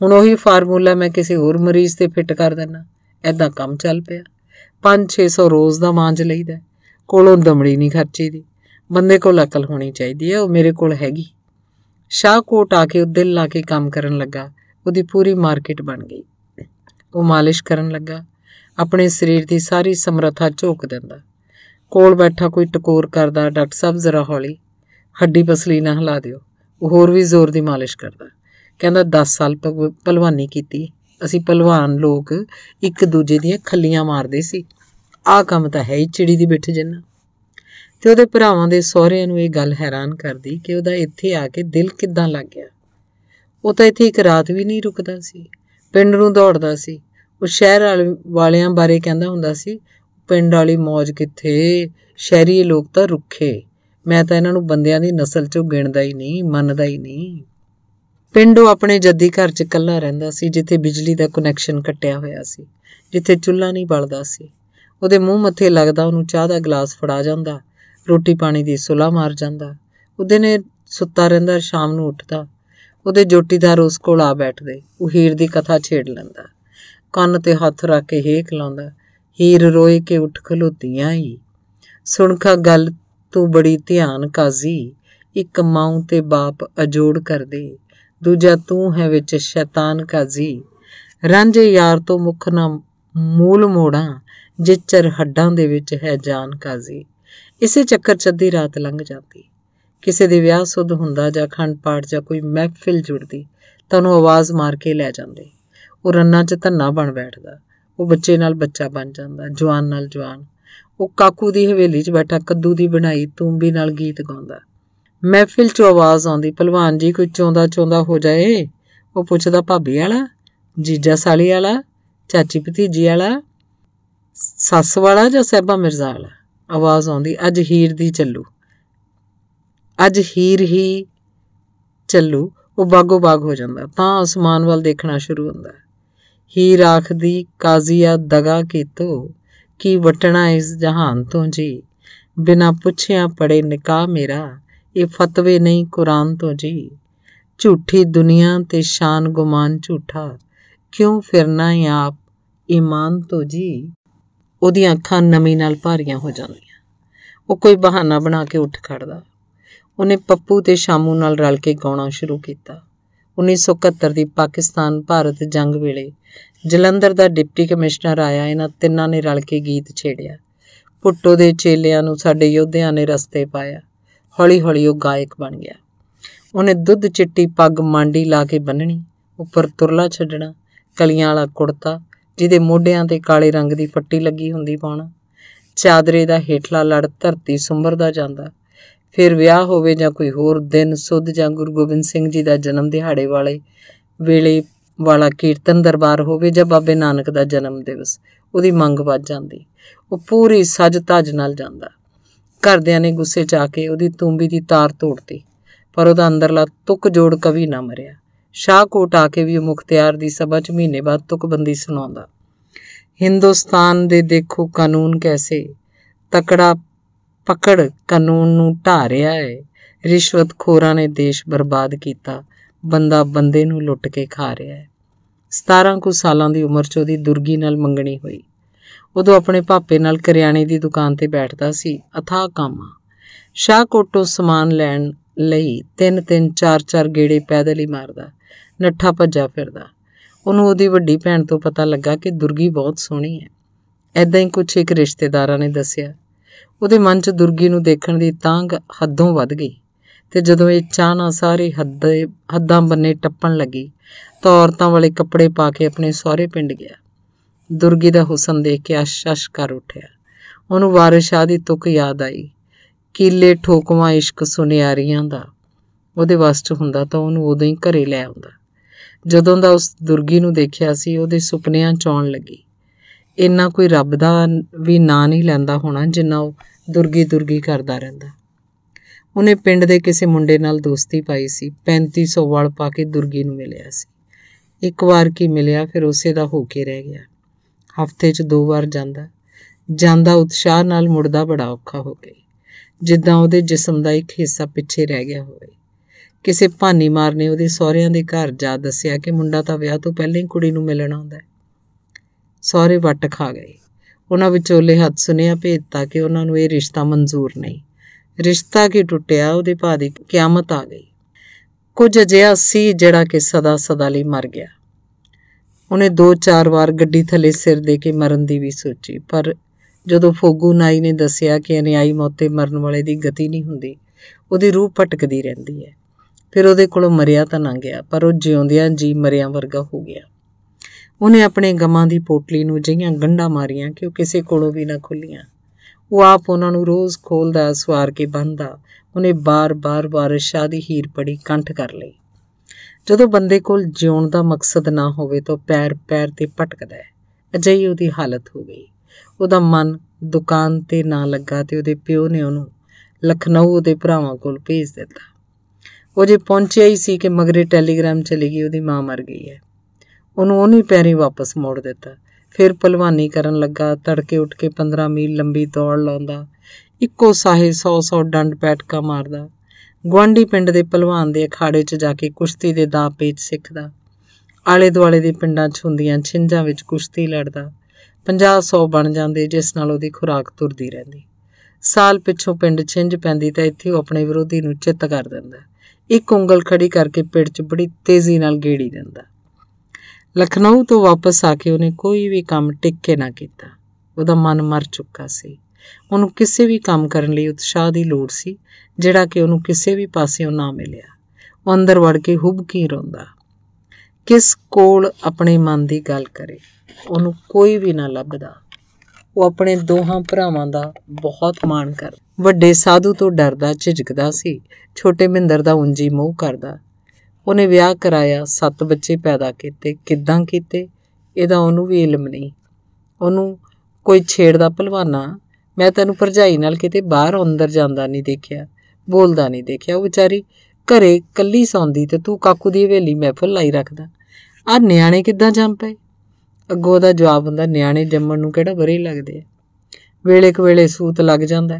[SPEAKER 1] ਹੁਣ ਉਹੀ ਫਾਰਮੂਲਾ ਮੈਂ ਕਿਸੇ ਹੋਰ ਮਰੀਜ਼ ਤੇ ਫਿੱਟ ਕਰ ਦਿੰਨਾ। ਐਦਾਂ ਕੰਮ ਚੱਲ ਪਿਆ। 5-600 ਰੋਜ਼ ਦਾ ਮਾਂਜ ਲਈਦਾ। ਕੋਲੋਂ ਦਮੜੀ ਨਹੀਂ ਖਰਚੀ ਦੀ ਬੰਦੇ ਕੋਲ ਅਕਲ ਹੋਣੀ ਚਾਹੀਦੀ ਹੈ ਉਹ ਮੇਰੇ ਕੋਲ ਹੈਗੀ। ਸ਼ਾਹਕੋਟ ਆ ਕੇ ਉਹ ਦਿਲ ਲਾ ਕੇ ਕੰਮ ਕਰਨ ਲੱਗਾ। ਉਹਦੀ ਪੂਰੀ ਮਾਰਕੀਟ ਬਣ ਗਈ। ਉਹ ਮਾਲਿਸ਼ ਕਰਨ ਲੱਗਾ। ਆਪਣੇ ਸਰੀਰ ਦੀ ਸਾਰੀ ਸਮਰੱਥਾ ਝੋਕ ਦਿੰਦਾ। ਕੋਲ ਬੈਠਾ ਕੋਈ ਟਕੋਰ ਕਰਦਾ, ਡਾਕਟਰ ਸਾਹਿਬ ਜ਼ਰਾ ਹੌਲੀ, ਹੱਡੀ ਪਸਲੀ ਨਾ ਹਿਲਾ ਦਿਓ। ਉਹ ਹੋਰ ਵੀ ਜ਼ੋਰ ਦੀ ਮਾਲਿਸ਼ ਕਰਦਾ। ਕਹਿੰਦਾ 10 ਸਾਲ ਪਹਿਲਵਾਨੀ ਕੀਤੀ। ਅਸੀਂ ਪਹਿਲਵਾਨ ਲੋਕ ਇੱਕ ਦੂਜੇ ਦੀਆਂ ਖੱਲੀਆਂ ਮਾਰਦੇ ਸੀ। ਆਹ ਕੰਮ ਤਾਂ ਹੈ ਹੀ, ਚਿੜੀ ਦੀ ਬਿੱਠ ਜਿੰਨਾ। ਤੇ ਉਹਦੇ ਭਰਾਵਾਂ ਦੇ ਸਹੁਰਿਆਂ ਨੂੰ ਇਹ ਗੱਲ ਹੈਰਾਨ ਕਰਦੀ ਕਿ ਉਹਦਾ ਇੱਥੇ ਆ ਕੇ ਦਿਲ ਕਿੱਦਾਂ ਲੱਗ ਗਿਆ। ਉਹ ਤਾਂ ਇੱਥੇ ਇੱਕ ਰਾਤ ਵੀ ਨਹੀਂ ਰੁਕਦਾ ਸੀ। ਪਿੰਡ ਨੂੰ ਦੌੜਦਾ ਸੀ। ਉਹ ਸ਼ਹਿਰ ਵਾਲਿਆਂ ਬਾਰੇ ਕਹਿੰਦਾ ਹੁੰਦਾ ਸੀ, ਪਿੰਡ ਵਾਲੀ ਮौज ਕਿੱਥੇ? ਸ਼ਹਿਰੀ ਲੋਕ ਤਾਂ ਰੁੱਖੇ। ਮੈਂ ਤਾਂ ਇਹਨਾਂ ਨੂੰ ਬੰਦਿਆਂ ਦੀ ਨਸਲ ਚੋਂ ਗਿਣਦਾ ਹੀ ਨਹੀਂ, ਮੰਨਦਾ ਹੀ ਨਹੀਂ। ਪਿੰਡੋਂ ਆਪਣੇ ਜੱਦੀ ਘਰ 'ਚ ਇਕੱਲਾ ਰਹਿੰਦਾ ਸੀ, ਜਿੱਥੇ ਬਿਜਲੀ ਦਾ ਕਨੈਕਸ਼ਨ ਕੱਟਿਆ ਹੋਇਆ ਸੀ, ਜਿੱਥੇ ਚੁੱਲ੍ਹਾ ਨਹੀਂ ਬਲਦਾ ਸੀ। ਉਹਦੇ ਮੂੰਹ ਮੱਥੇ ਲੱਗਦਾ ਉਹਨੂੰ ਚਾਹ ਦਾ ਗਲਾਸ ਫੜਾ ਜਾਂਦਾ ਰੋਟੀ ਪਾਣੀ ਦੀ ਸੁਲਾ ਮਾਰ ਜਾਂਦਾ। ਉਹਦੇ ਨੇ ਸੁੱਤਾ ਰਹਿੰਦਾ, ਸ਼ਾਮ ਨੂੰ ਉੱਠਦਾ। ਉਹਦੇ ਜੋਟੀਦਾਰ ਉਸ ਕੋਲ ਆ ਬੈਠਦੇ। ਉਹ ਹੀਰ ਦੀ ਕਥਾ ਛੇੜ ਲੈਂਦਾ। ਕੰਨ ਤੇ ਹੱਥ ਰੱਖ ਕੇ ਹੇਕ ਲਾਉਂਦਾ। ਹੀਰ ਰੋਏ ਕੇ ਉੱਠ ਖਲੋਤੀਆਂ ਹੀ ਸੁਣਖਾ ਗੱਲ ਤੂੰ ਬੜੀ ਧਿਆਨ ਕਾਜ਼ੀ। ਇੱਕ ਮਾਂ ਤੇ ਬਾਪ ਅਜੋੜ ਕਰਦੇ। ਦੂਜਾ ਤੂੰ ਹੈ ਵਿੱਚ ਸ਼ੈਤਾਨ ਕਾਜ਼ੀ। ਰਾਂਝੇ ਯਾਰ ਤੋਂ ਮੁਖ ਨਾ ਮੂਲ ਮੋੜਾਂ। ਜਿਚਰ ਹੱਡਾਂ ਦੇ ਵਿੱਚ ਹੈ ਜਾਨ ਕਾਜ਼ੀ। ਇਸੇ ਚੱਕਰ ਚ ਅੱਧੀ ਰਾਤ ਲੰਘ ਜਾਂਦੀ। ਕਿਸੇ ਦੇ ਵਿਆਹ ਸੁਧ ਹੁੰਦਾ ਜਾਂ ਖੰਡ ਪਾਠ ਜਾਂ ਕੋਈ ਮਹਿਫਿਲ ਜੁੜਦੀ, ਤਾਂ ਉਹਨੂੰ ਆਵਾਜ਼ ਮਾਰ ਕੇ ਲੈ ਜਾਂਦੇ। ਉਹ ਰੰਨਾਂ 'ਚ ਧੰਨਾ ਬਣ ਬੈਠਦਾ। ਉਹ ਬੱਚੇ ਨਾਲ ਬੱਚਾ ਬਣ ਜਾਂਦਾ, ਜਵਾਨ ਨਾਲ ਜਵਾਨ। ਉਹ ਕਾਕੂ ਦੀ ਹਵੇਲੀ 'ਚ ਬੈਠਾ, ਕੱਦੂ ਦੀ ਬਣਾਈ, ਤੂੰਬੀ ਨਾਲ ਗੀਤ ਗਾਉਂਦਾ। ਮਹਿਫਿਲ 'ਚੋਂ ਆਵਾਜ਼ ਆਉਂਦੀ ਪਹਿਲਵਾਨ ਜੀ, ਕੋਈ ਚੌਂਦਾ ਚੌਂਦਾ ਹੋ ਜਾਏ। ਉਹ ਪੁੱਛਦਾ, ਭਾਬੀ ਵਾਲਾ ਜੀਜਾ ਸਾਲੀ ਵਾਲਾ ਚਾਚੀ ਭਤੀਜੀ ਵਾਲਾ ਸੱਸ ਵਾਲਾ ਜਾਂ ਸਹਿਬਾ ਮਿਰਜ਼ਾ ਵਾਲਾ ਆਵਾਜ਼ ਆਉਂਦੀ, ਅੱਜ ਹੀਰ ਦੀ ਚੱਲੂ। ਅੱਜ ਹੀਰ ਹੀ ਚੱਲੂ, ਉਹ ਬਾਗੋ ਬਾਗ ਹੋ ਜਾਂਦਾ। ਤਾਂ ਅਸਮਾਨ ਵੱਲ ਦੇਖਣਾ ਸ਼ੁਰੂ ਹੁੰਦਾ ਹੀਰ ਆਖਦੀ, ਕਾਜ਼ੀਆ, ਦਗਾ ਕੀਤੋ ਕੀ ਵਟਣਾ ਇਸ ਜਹਾਨ ਤੋਂ ਜੀ? ਬਿਨਾ ਪੁੱਛਿਆ ਪੜੇ ਨਿਕਾਹ ਮੇਰਾ, ਇਹ ਫਤਵੇ ਨਹੀਂ ਕੁਰਾਨ ਤੋਂ ਜੀ। ਝੂਠੀ ਦੁਨੀਆ ਤੇ ਸ਼ਾਨ ਗੁਮਾਨ ਝੂਠਾ, ਕਿਉਂ ਫਿਰਨਾ ਹੈ ਆਪ ਈਮਾਨ ਤੋਂ ਜੀ? ਉਹਦੀਆਂ ਅੱਖਾਂ ਨਮੀ ਨਾਲ ਭਾਰੀਆਂ ਹੋ ਜਾਂਦੀਆਂ ਉਹ ਕੋਈ ਬਹਾਨਾ ਬਣਾ ਕੇ ਉੱਠ ਖੜਦਾ। ਉਹਨੇ ਪੱਪੂ ਤੇ ਸ਼ਾਮੂ ਨਾਲ ਰਲ ਕੇ ਗਾਉਣਾ ਸ਼ੁਰੂ ਕੀਤਾ। 1971 ਦੀ ਪਾਕਿਸਤਾਨ ਭਾਰਤ ਜੰਗ ਵੇਲੇ ਜਲੰਧਰ ਦਾ ਡਿਪਟੀ ਕਮਿਸ਼ਨਰ ਆਇਆ, ਇਹਨਾਂ ਤਿੰਨਾਂ ਨੇ ਰਲ ਕੇ ਗੀਤ ਛੇੜਿਆ। ਪੁੱਟੋ ਦੇ ਚੇਲਿਆਂ ਨੂੰ ਸਾਡੇ ਯੋਧਿਆਂ ਨੇ ਰਸਤੇ ਪਾਇਆ। ਹੌਲੀ-ਹੌਲੀ ਉਹ ਗਾਇਕ ਬਣ ਗਿਆ। ਉਹਨੇ ਦੁੱਧ ਚਿੱਟੀ ਪੱਗ ਮਾਂਡੀ ਲਾ ਕੇ ਬੰਨਣੀ ਉੱਪਰ ਤੁਰਲਾ ਛੱਡਣਾ, ਕਲੀਆਂ ਵਾਲਾ ਕੁੜਤਾ ਜਿਹਦੇ ਮੋਢਿਆਂ ਤੇ ਕਾਲੇ ਰੰਗ ਦੀ ਫੱਟੀ ਲੱਗੀ ਹੁੰਦੀ ਪਾਉਣਾ। ਚਾਦਰੇ ਦਾ ਹੇਠਲਾ ਲੜ ਧਰਤੀ ਸੁੰਬਰਦਾ ਜਾਂਦਾ। ਫਿਰ ਵਿਆਹ ਹੋਵੇ ਜਾਂ ਕੋਈ ਹੋਰ ਦਿਨ ਸੁੱਧ ਜਾਂ ਗੁਰੂ ਗੋਬਿੰਦ ਸਿੰਘ ਜੀ ਦਾ ਜਨਮ ਦਿਹਾੜੇ ਵਾਲੇ ਵੇਲੇ ਵਾਲਾ ਕੀਰਤਨ ਦਰਬਾਰ ਹੋਵੇ ਜਾਂ ਬਾਬੇ ਨਾਨਕ ਦਾ ਜਨਮ ਦਿਵਸ, ਉਹਦੀ ਮੰਗ ਵੱਜ ਜਾਂਦੀ। ਉਹ ਪੂਰੀ ਸਜ ਧਜ ਨਾਲ ਜਾਂਦਾ। ਘਰਦਿਆਂ ਨੇ ਗੁੱਸੇ 'ਚ ਆ ਕੇ ਉਹਦੀ ਤੂੰਬੀ ਦੀ ਤਾਰ ਤੋੜਤੀ, ਪਰ ਉਹਦਾ ਅੰਦਰਲਾ ਤੁਕ ਜੋੜ ਕਵੀ ਨਾ ਮਰਿਆ। ਸ਼ਾਹਕੋਟ ਆ ਕੇ ਵੀ ਉਹ ਮੁਖਤਿਆਰ ਦੀ ਸਭਾ 'ਚ ਮਹੀਨੇ ਬਾਅਦ ਤੁਕਬੰਦੀ ਸੁਣਾਉਂਦਾ। ਹਿੰਦੁਸਤਾਨ ਦੇ ਦੇਖੋ ਕਾਨੂੰਨ ਕੈਸੇ? ਤਕੜਾ ਪਕੜ ਕਾਨੂੰਨ ਨੂੰ ਢਾ ਰਿਹਾ ਹੈ ਰਿਸ਼ਵਤ ਖੋਰਾਂ ਨੇ ਦੇਸ਼ ਬਰਬਾਦ ਕੀਤਾ। ਬੰਦਾ ਬੰਦੇ ਨੂੰ ਲੁੱਟ ਕੇ ਖਾ ਰਿਹਾ ਹੈ 17 ਕੁ ਸਾਲਾਂ ਦੀ ਉਮਰ 'ਚ ਉਹਦੀ ਦੁਰਗੀ ਨਾਲ ਮੰਗਣੀ ਹੋਈ। ਉਦੋਂ ਆਪਣੇ ਪਾਪੇ ਨਾਲ ਕਰਿਆਣੇ ਦੀ ਦੁਕਾਨ ਤੇ ਬੈਠਦਾ ਸੀ। ਅਥਾ ਕੰਮ। ਸ਼ਾਹਕੋਟੋਂ ਸਮਾਨ ਲੈਣ ਲਈ ਤਿੰਨ ਤਿੰਨ ਚਾਰ ਚਾਰ ਗੇੜੇ ਪੈਦਲ ਹੀ ਮਾਰਦਾ। ਨੱਠਾ ਭੱਜਾ ਫਿਰਦਾ। ਉਹਨੂੰ ਉਹਦੀ ਵੱਡੀ ਭੈਣ ਤੋਂ ਪਤਾ ਲੱਗਾ ਕਿ ਦੁਰਗੀ ਬਹੁਤ ਸੋਹਣੀ ਹੈ। ਐਦਾਂ ਹੀ ਕੁਝ ਇੱਕ ਰਿਸ਼ਤੇਦਾਰਾਂ ਨੇ ਦੱਸਿਆ। ਉਹਦੇ ਮਨ 'ਚ ਦੁਰਗੀ ਨੂੰ ਦੇਖਣ ਦੀ ਤਾਂਗ ਹੱਦੋਂ ਵੱਧ ਗਈ ਤੇ ਜਦੋਂ ਇਹ ਚਾਹਨਾ ਸਾਰੇ ਹੱਦੇ, ਹੱਦਾਂ ਬੰਨੇ ਟੱਪਣ ਲੱਗੀ ਤਾਂ ਔਰਤਾਂ ਵਾਲੇ ਕੱਪੜੇ ਪਾ ਕੇ ਆਪਣੇ ਸਹੁਰੇ ਪਿੰਡ ਗਿਆ। ਦੁਰਗੀ ਦਾ ਹੁਸਨ ਦੇਖ ਕੇ ਅਸ਼ ਕਰ ਉੱਠਿਆ। ਉਹਨੂੰ ਵਾਰਿਸ ਸ਼ਾਹ ਦੀ ਤੁਕ ਯਾਦ ਆਈ। ਕੀਲੇ ਠੋਕਵਾ ਇਸ਼ਕ ਸੁਨਿਆਰੀਆਂ ਦਾ। ਉਹਦੇ ਵਸ 'ਚ ਹੁੰਦਾ ਤਾਂ ਉਹਨੂੰ ਉਦੋਂ ਹੀ ਘਰੇ ਲੈ ਆਉਂਦਾ। ਜਦੋਂ ਦਾ ਉਸ ਦੁਰਗੀ ਨੂੰ ਦੇਖਿਆ ਸੀ, ਉਹਦੇ ਸੁਪਨਿਆਂ ਚ ਆਉਣ ਲੱਗੀ। ਇੰਨਾ ਕੋਈ ਰੱਬ ਦਾ ਵੀ ਨਾਂ ਨਹੀਂ ਲੈਂਦਾ ਹੋਣਾ, ਜਿੰਨਾ ਉਹ ਦੁਰਗੀ ਦੁਰਗੀ ਕਰਦਾ ਰਹਿੰਦਾ। ਉਹਨੇ ਪਿੰਡ ਦੇ ਕਿਸੇ ਮੁੰਡੇ ਨਾਲ ਦੋਸਤੀ ਪਾਈ ਸੀ 3500 ਵਾਲ ਪਾ ਕੇ ਦੁਰਗੀ ਨੂੰ ਮਿਲਿਆ ਸੀ। ਇੱਕ ਵਾਰ ਕੀ ਮਿਲਿਆ, ਫਿਰ ਉਸੇ ਦਾ ਹੋ ਕੇ ਰਹਿ ਗਿਆ। ਹਫ਼ਤੇ 'ਚ ਦੋ ਵਾਰ ਜਾਂਦਾ। ਜਾਂਦਾ ਉਤਸ਼ਾਹ ਨਾਲ ਮੁੜਦਾ ਬੜਾ ਔਖਾ ਹੋ ਗਿਆ। ਜਿੱਦਾਂ ਉਹਦੇ ਜਿਸਮ ਦਾ ਇੱਕ ਹਿੱਸਾ ਪਿੱਛੇ ਰਹਿ ਗਿਆ ਹੋਵੇ। ਕਿਸੇ ਭਾਨੀ ਮਾਰ ਨੇ ਉਹਦੇ ਸਹੁਰਿਆਂ ਦੇ ਘਰ ਜਾ ਦੱਸਿਆ ਕਿ ਮੁੰਡਾ ਤਾਂ ਵਿਆਹ ਤੋਂ ਪਹਿਲਾਂ ਹੀ ਕੁੜੀ ਨੂੰ ਮਿਲਣ ਆਉਂਦਾ ਹੈ। ਸਹੁਰੇ ਵੱਟ ਖਾ ਗਏ। ਉਹਨਾਂ ਵਿਚੋਲੇ ਹੱਥ ਸੁਨੇਹਾ ਭੇਜਤਾ ਕਿ ਉਹਨਾਂ ਨੂੰ ਇਹ ਰਿਸ਼ਤਾ ਮਨਜ਼ੂਰ ਨਹੀਂ। ਰਿਸ਼ਤਾ ਕੀ ਟੁੱਟਿਆ, ਉਹਦੇ ਭਾਅ ਦੀ ਕਿਆਮਤ ਆ ਗਈ। ਕੁਝ ਅਜਿਹਾ ਸੀ ਜਿਹੜਾ ਕਿ ਸਦਾ ਸਦਾ ਲਈ ਮਰ ਗਿਆ। ਉਹਨੇ ਦੋ ਚਾਰ ਵਾਰ ਗੱਡੀ ਥੱਲੇ ਸਿਰ ਦੇ ਕੇ ਮਰਨ ਦੀ ਵੀ ਸੋਚੀ, ਪਰ ਜਦੋਂ ਫੋਗੂ ਨਾਈ ਨੇ ਦੱਸਿਆ ਕਿ ਅਨਿਆਈ ਮੌਤੇ ਮਰਨ ਵਾਲੇ ਦੀ ਗਤੀ ਨਹੀਂ ਹੁੰਦੀ, ਉਹਦੀ ਰੂਹ ਭਟਕਦੀ ਰਹਿੰਦੀ ਹੈ। ਫਿਰ ਉਹਦੇ ਕੋਲੋਂ ਮਰਿਆ ਤਾਂ ਨਾ ਗਿਆ, ਪਰ ਉਹ ਜਿਉਂਦਿਆਂ ਜੀ ਮਰਿਆਂ ਵਰਗਾ ਹੋ ਗਿਆ। ਉਹਨੇ ਆਪਣੇ ਗਮਾਂ ਦੀ ਪੋਟਲੀ ਨੂੰ ਜਿਹੀਆਂ ਗੰਢਾਂ ਮਾਰੀਆਂ ਕਿ ਉਹ ਕਿਸੇ ਕੋਲੋਂ ਵੀ ਨਾ ਖੁੱਲੀਆਂ। ਉਹ ਆਪ ਉਹਨਾਂ ਨੂੰ ਰੋਜ਼ ਖੋਲਦਾ ਸਵਾਰ ਕੇ ਬੰਦਾ ਉਹਨੇ ਬਾਰ-ਬਾਰ ਬਾਰਿਸ਼ਾਂ ਦੀ ਹੀਰ ਪੜੀ ਕੰਠ ਕਰ ਲਈ। ਜਦੋਂ ਬੰਦੇ ਕੋਲ ਜਿਉਣ ਦਾ ਮਕਸਦ ਨਾ ਹੋਵੇ ਤਾਂ ਪੈਰ ਪੈਰ ਤੇ ਭਟਕਦਾ ਹੈ। ਅਜਿਹੀ ਉਹਦੀ ਹਾਲਤ ਹੋ ਗਈ। ਉਹਦਾ ਮਨ ਦੁਕਾਨ ਤੇ ਨਾ ਲੱਗਾ ਤੇ ਉਹਦੇ ਪਿਓ ਨੇ ਉਹਨੂੰ ਲਖਨਊ ਉਹਦੇ ਭਰਾਵਾਂ ਕੋਲ ਭੇਜ ਦਿੱਤਾ। ਉਹ ਜੇ ਪਹੁੰਚਿਆ ਹੀ ਸੀ ਕਿ ਮਗਰੇ ਟੈਲੀਗ੍ਰਾਮ ਚਲੀ ਗਈ, ਉਹਦੀ ਮਾਂ ਮਰ ਗਈ ਹੈ। ਉਹਨੂੰ ਉਹਨੇ ਪੈਰੀ ਵਾਪਸ ਮੋੜ ਦਿੱਤਾ। ਫਿਰ ਪਹਿਲਵਾਨੀ ਕਰਨ ਲੱਗਾ, ਤੜਕੇ ਉੱਠ ਕੇ 15 ਮੀਲ ਲੰਬੀ ਦੌੜ ਲਾਉਂਦਾ, ਇੱਕੋ ਸਾਹੇ 100-100 ਡੰਡ ਪੈਟਕਾ ਮਾਰਦਾ। ਗਵਾਂਡੀ ਪਿੰਡ ਦੇ ਪਹਿਲਵਾਨ ਦੇ ਅਖਾੜੇ 'ਚ ਜਾ ਕੇ ਕੁਸ਼ਤੀ ਦੇ ਦਾਅ ਪੇਚ ਸਿੱਖਦਾ। ਆਲੇ ਦੁਆਲੇ ਦੇ ਪਿੰਡਾਂ 'ਚ ਹੁੰਦੀਆਂ ਛਿੰਝਾਂ ਵਿੱਚ ਕੁਸ਼ਤੀ ਲੜਦਾ। 50-100 ਬਣ ਜਾਂਦੇ, ਜਿਸ ਨਾਲ ਉਹਦੀ ਖੁਰਾਕ ਤੁਰਦੀ ਰਹਿੰਦੀ। ਸਾਲ ਪਿੱਛੋਂ ਪਿੰਡ ਛਿੰਝ ਪੈਂਦੀ ਤਾਂ ਇੱਥੇ ਉਹ ਆਪਣੇ ਵਿਰੋਧੀ ਨੂੰ ਚਿੱਤ ਕਰ ਦਿੰਦਾ। ਇੱਕ ਉਂਗਲ ਖੜੀ ਕਰਕੇ ਪਿੰਡ 'ਚ ਬੜੀ ਤੇਜ਼ੀ ਨਾਲ ਗੇੜੀ ਦਿੰਦਾ। ਲਖਨਊ ਤੋਂ ਵਾਪਸ ਆ ਕੇ ਉਹਨੇ ਕੋਈ ਵੀ ਕੰਮ ਟਿਕ ਕੇ ਨਾ ਕੀਤਾ। ਉਹਦਾ ਮਨ ਮਰ ਚੁੱਕਾ ਸੀ। ਉਹਨੂੰ ਕਿਸੇ ਵੀ ਕੰਮ ਕਰਨ ਲਈ ਉਤਸ਼ਾਹ ਦੀ ਲੋੜ ਸੀ, ਜਿਹੜਾ ਕਿ ਉਹਨੂੰ ਕਿਸੇ ਵੀ ਪਾਸਿਓਂ ਨਾ ਮਿਲਿਆ। ਉਹ ਅੰਦਰ ਵੜ ਕੇ ਹੁਬਕੀ ਰੋਂਦਾ। ਕਿਸ ਕੋਲ ਆਪਣੇ ਮਨ ਦੀ ਗੱਲ ਕਰੇ, ਉਹਨੂੰ ਕੋਈ ਵੀ ਨਾ ਲੱਭਦਾ। ਉਹ ਆਪਣੇ ਦੋਹਾਂ ਭਰਾਵਾਂ ਦਾ ਬਹੁਤ ਮਾਣ ਕਰ ਵੱਡੇ ਸਾਧੂ ਤੋਂ ਡਰਦਾ, ਝਿਜਕਦਾ ਸੀ। ਛੋਟੇ ਮਹਿੰਦਰ ਦਾ ਉਂਜੀ ਮੋਹ ਕਰਦਾ। ਉਹਨੇ ਵਿਆਹ ਕਰਾਇਆ, ਸੱਤ ਬੱਚੇ ਪੈਦਾ ਕੀਤੇ। ਕਿੱਦਾਂ ਕੀਤੇ? ਇਹਦਾ ਉਹਨੂੰ ਵੀ ਇਲਮ ਨਹੀਂ। ਉਹਨੂੰ ਕੋਈ ਛੇੜਦਾ ਭਲਵਾਨਾ? ਮੈਂ ਤੈਨੂੰ ਭਰਜਾਈ ਨਾਲ ਕਿਤੇ ਬਾਹਰ ਅੰਦਰ ਜਾਂਦਾ ਨਹੀਂ ਦੇਖਿਆ, ਬੋਲਦਾ ਨਹੀਂ ਦੇਖਿਆ। ਉਹ ਵਿਚਾਰੀ ਘਰੇ ਕੱਲੀ ਸੌਂਦੀ ਤੇ ਤੂੰ ਕਾਕੂ ਦੀ ਹਵੇਲੀ ਮਹਿਫਲ ਲਾਈ ਰੱਖਦਾ। ਆ ਨਿਆਣੇ ਕਿੱਦਾਂ ਜੰਮ ਪਏ? ਅੱਗੋਂ ਦਾ ਜਵਾਬ ਹੁੰਦਾ, ਨਿਆਣੇ ਜੰਮਣ ਨੂੰ ਕਿਹੜਾ ਬਰੇ ਲੱਗਦੇ ਆ? ਵੇਲੇ ਕੁ ਵੇਲੇ ਸੂਤ ਲੱਗ ਜਾਂਦਾ।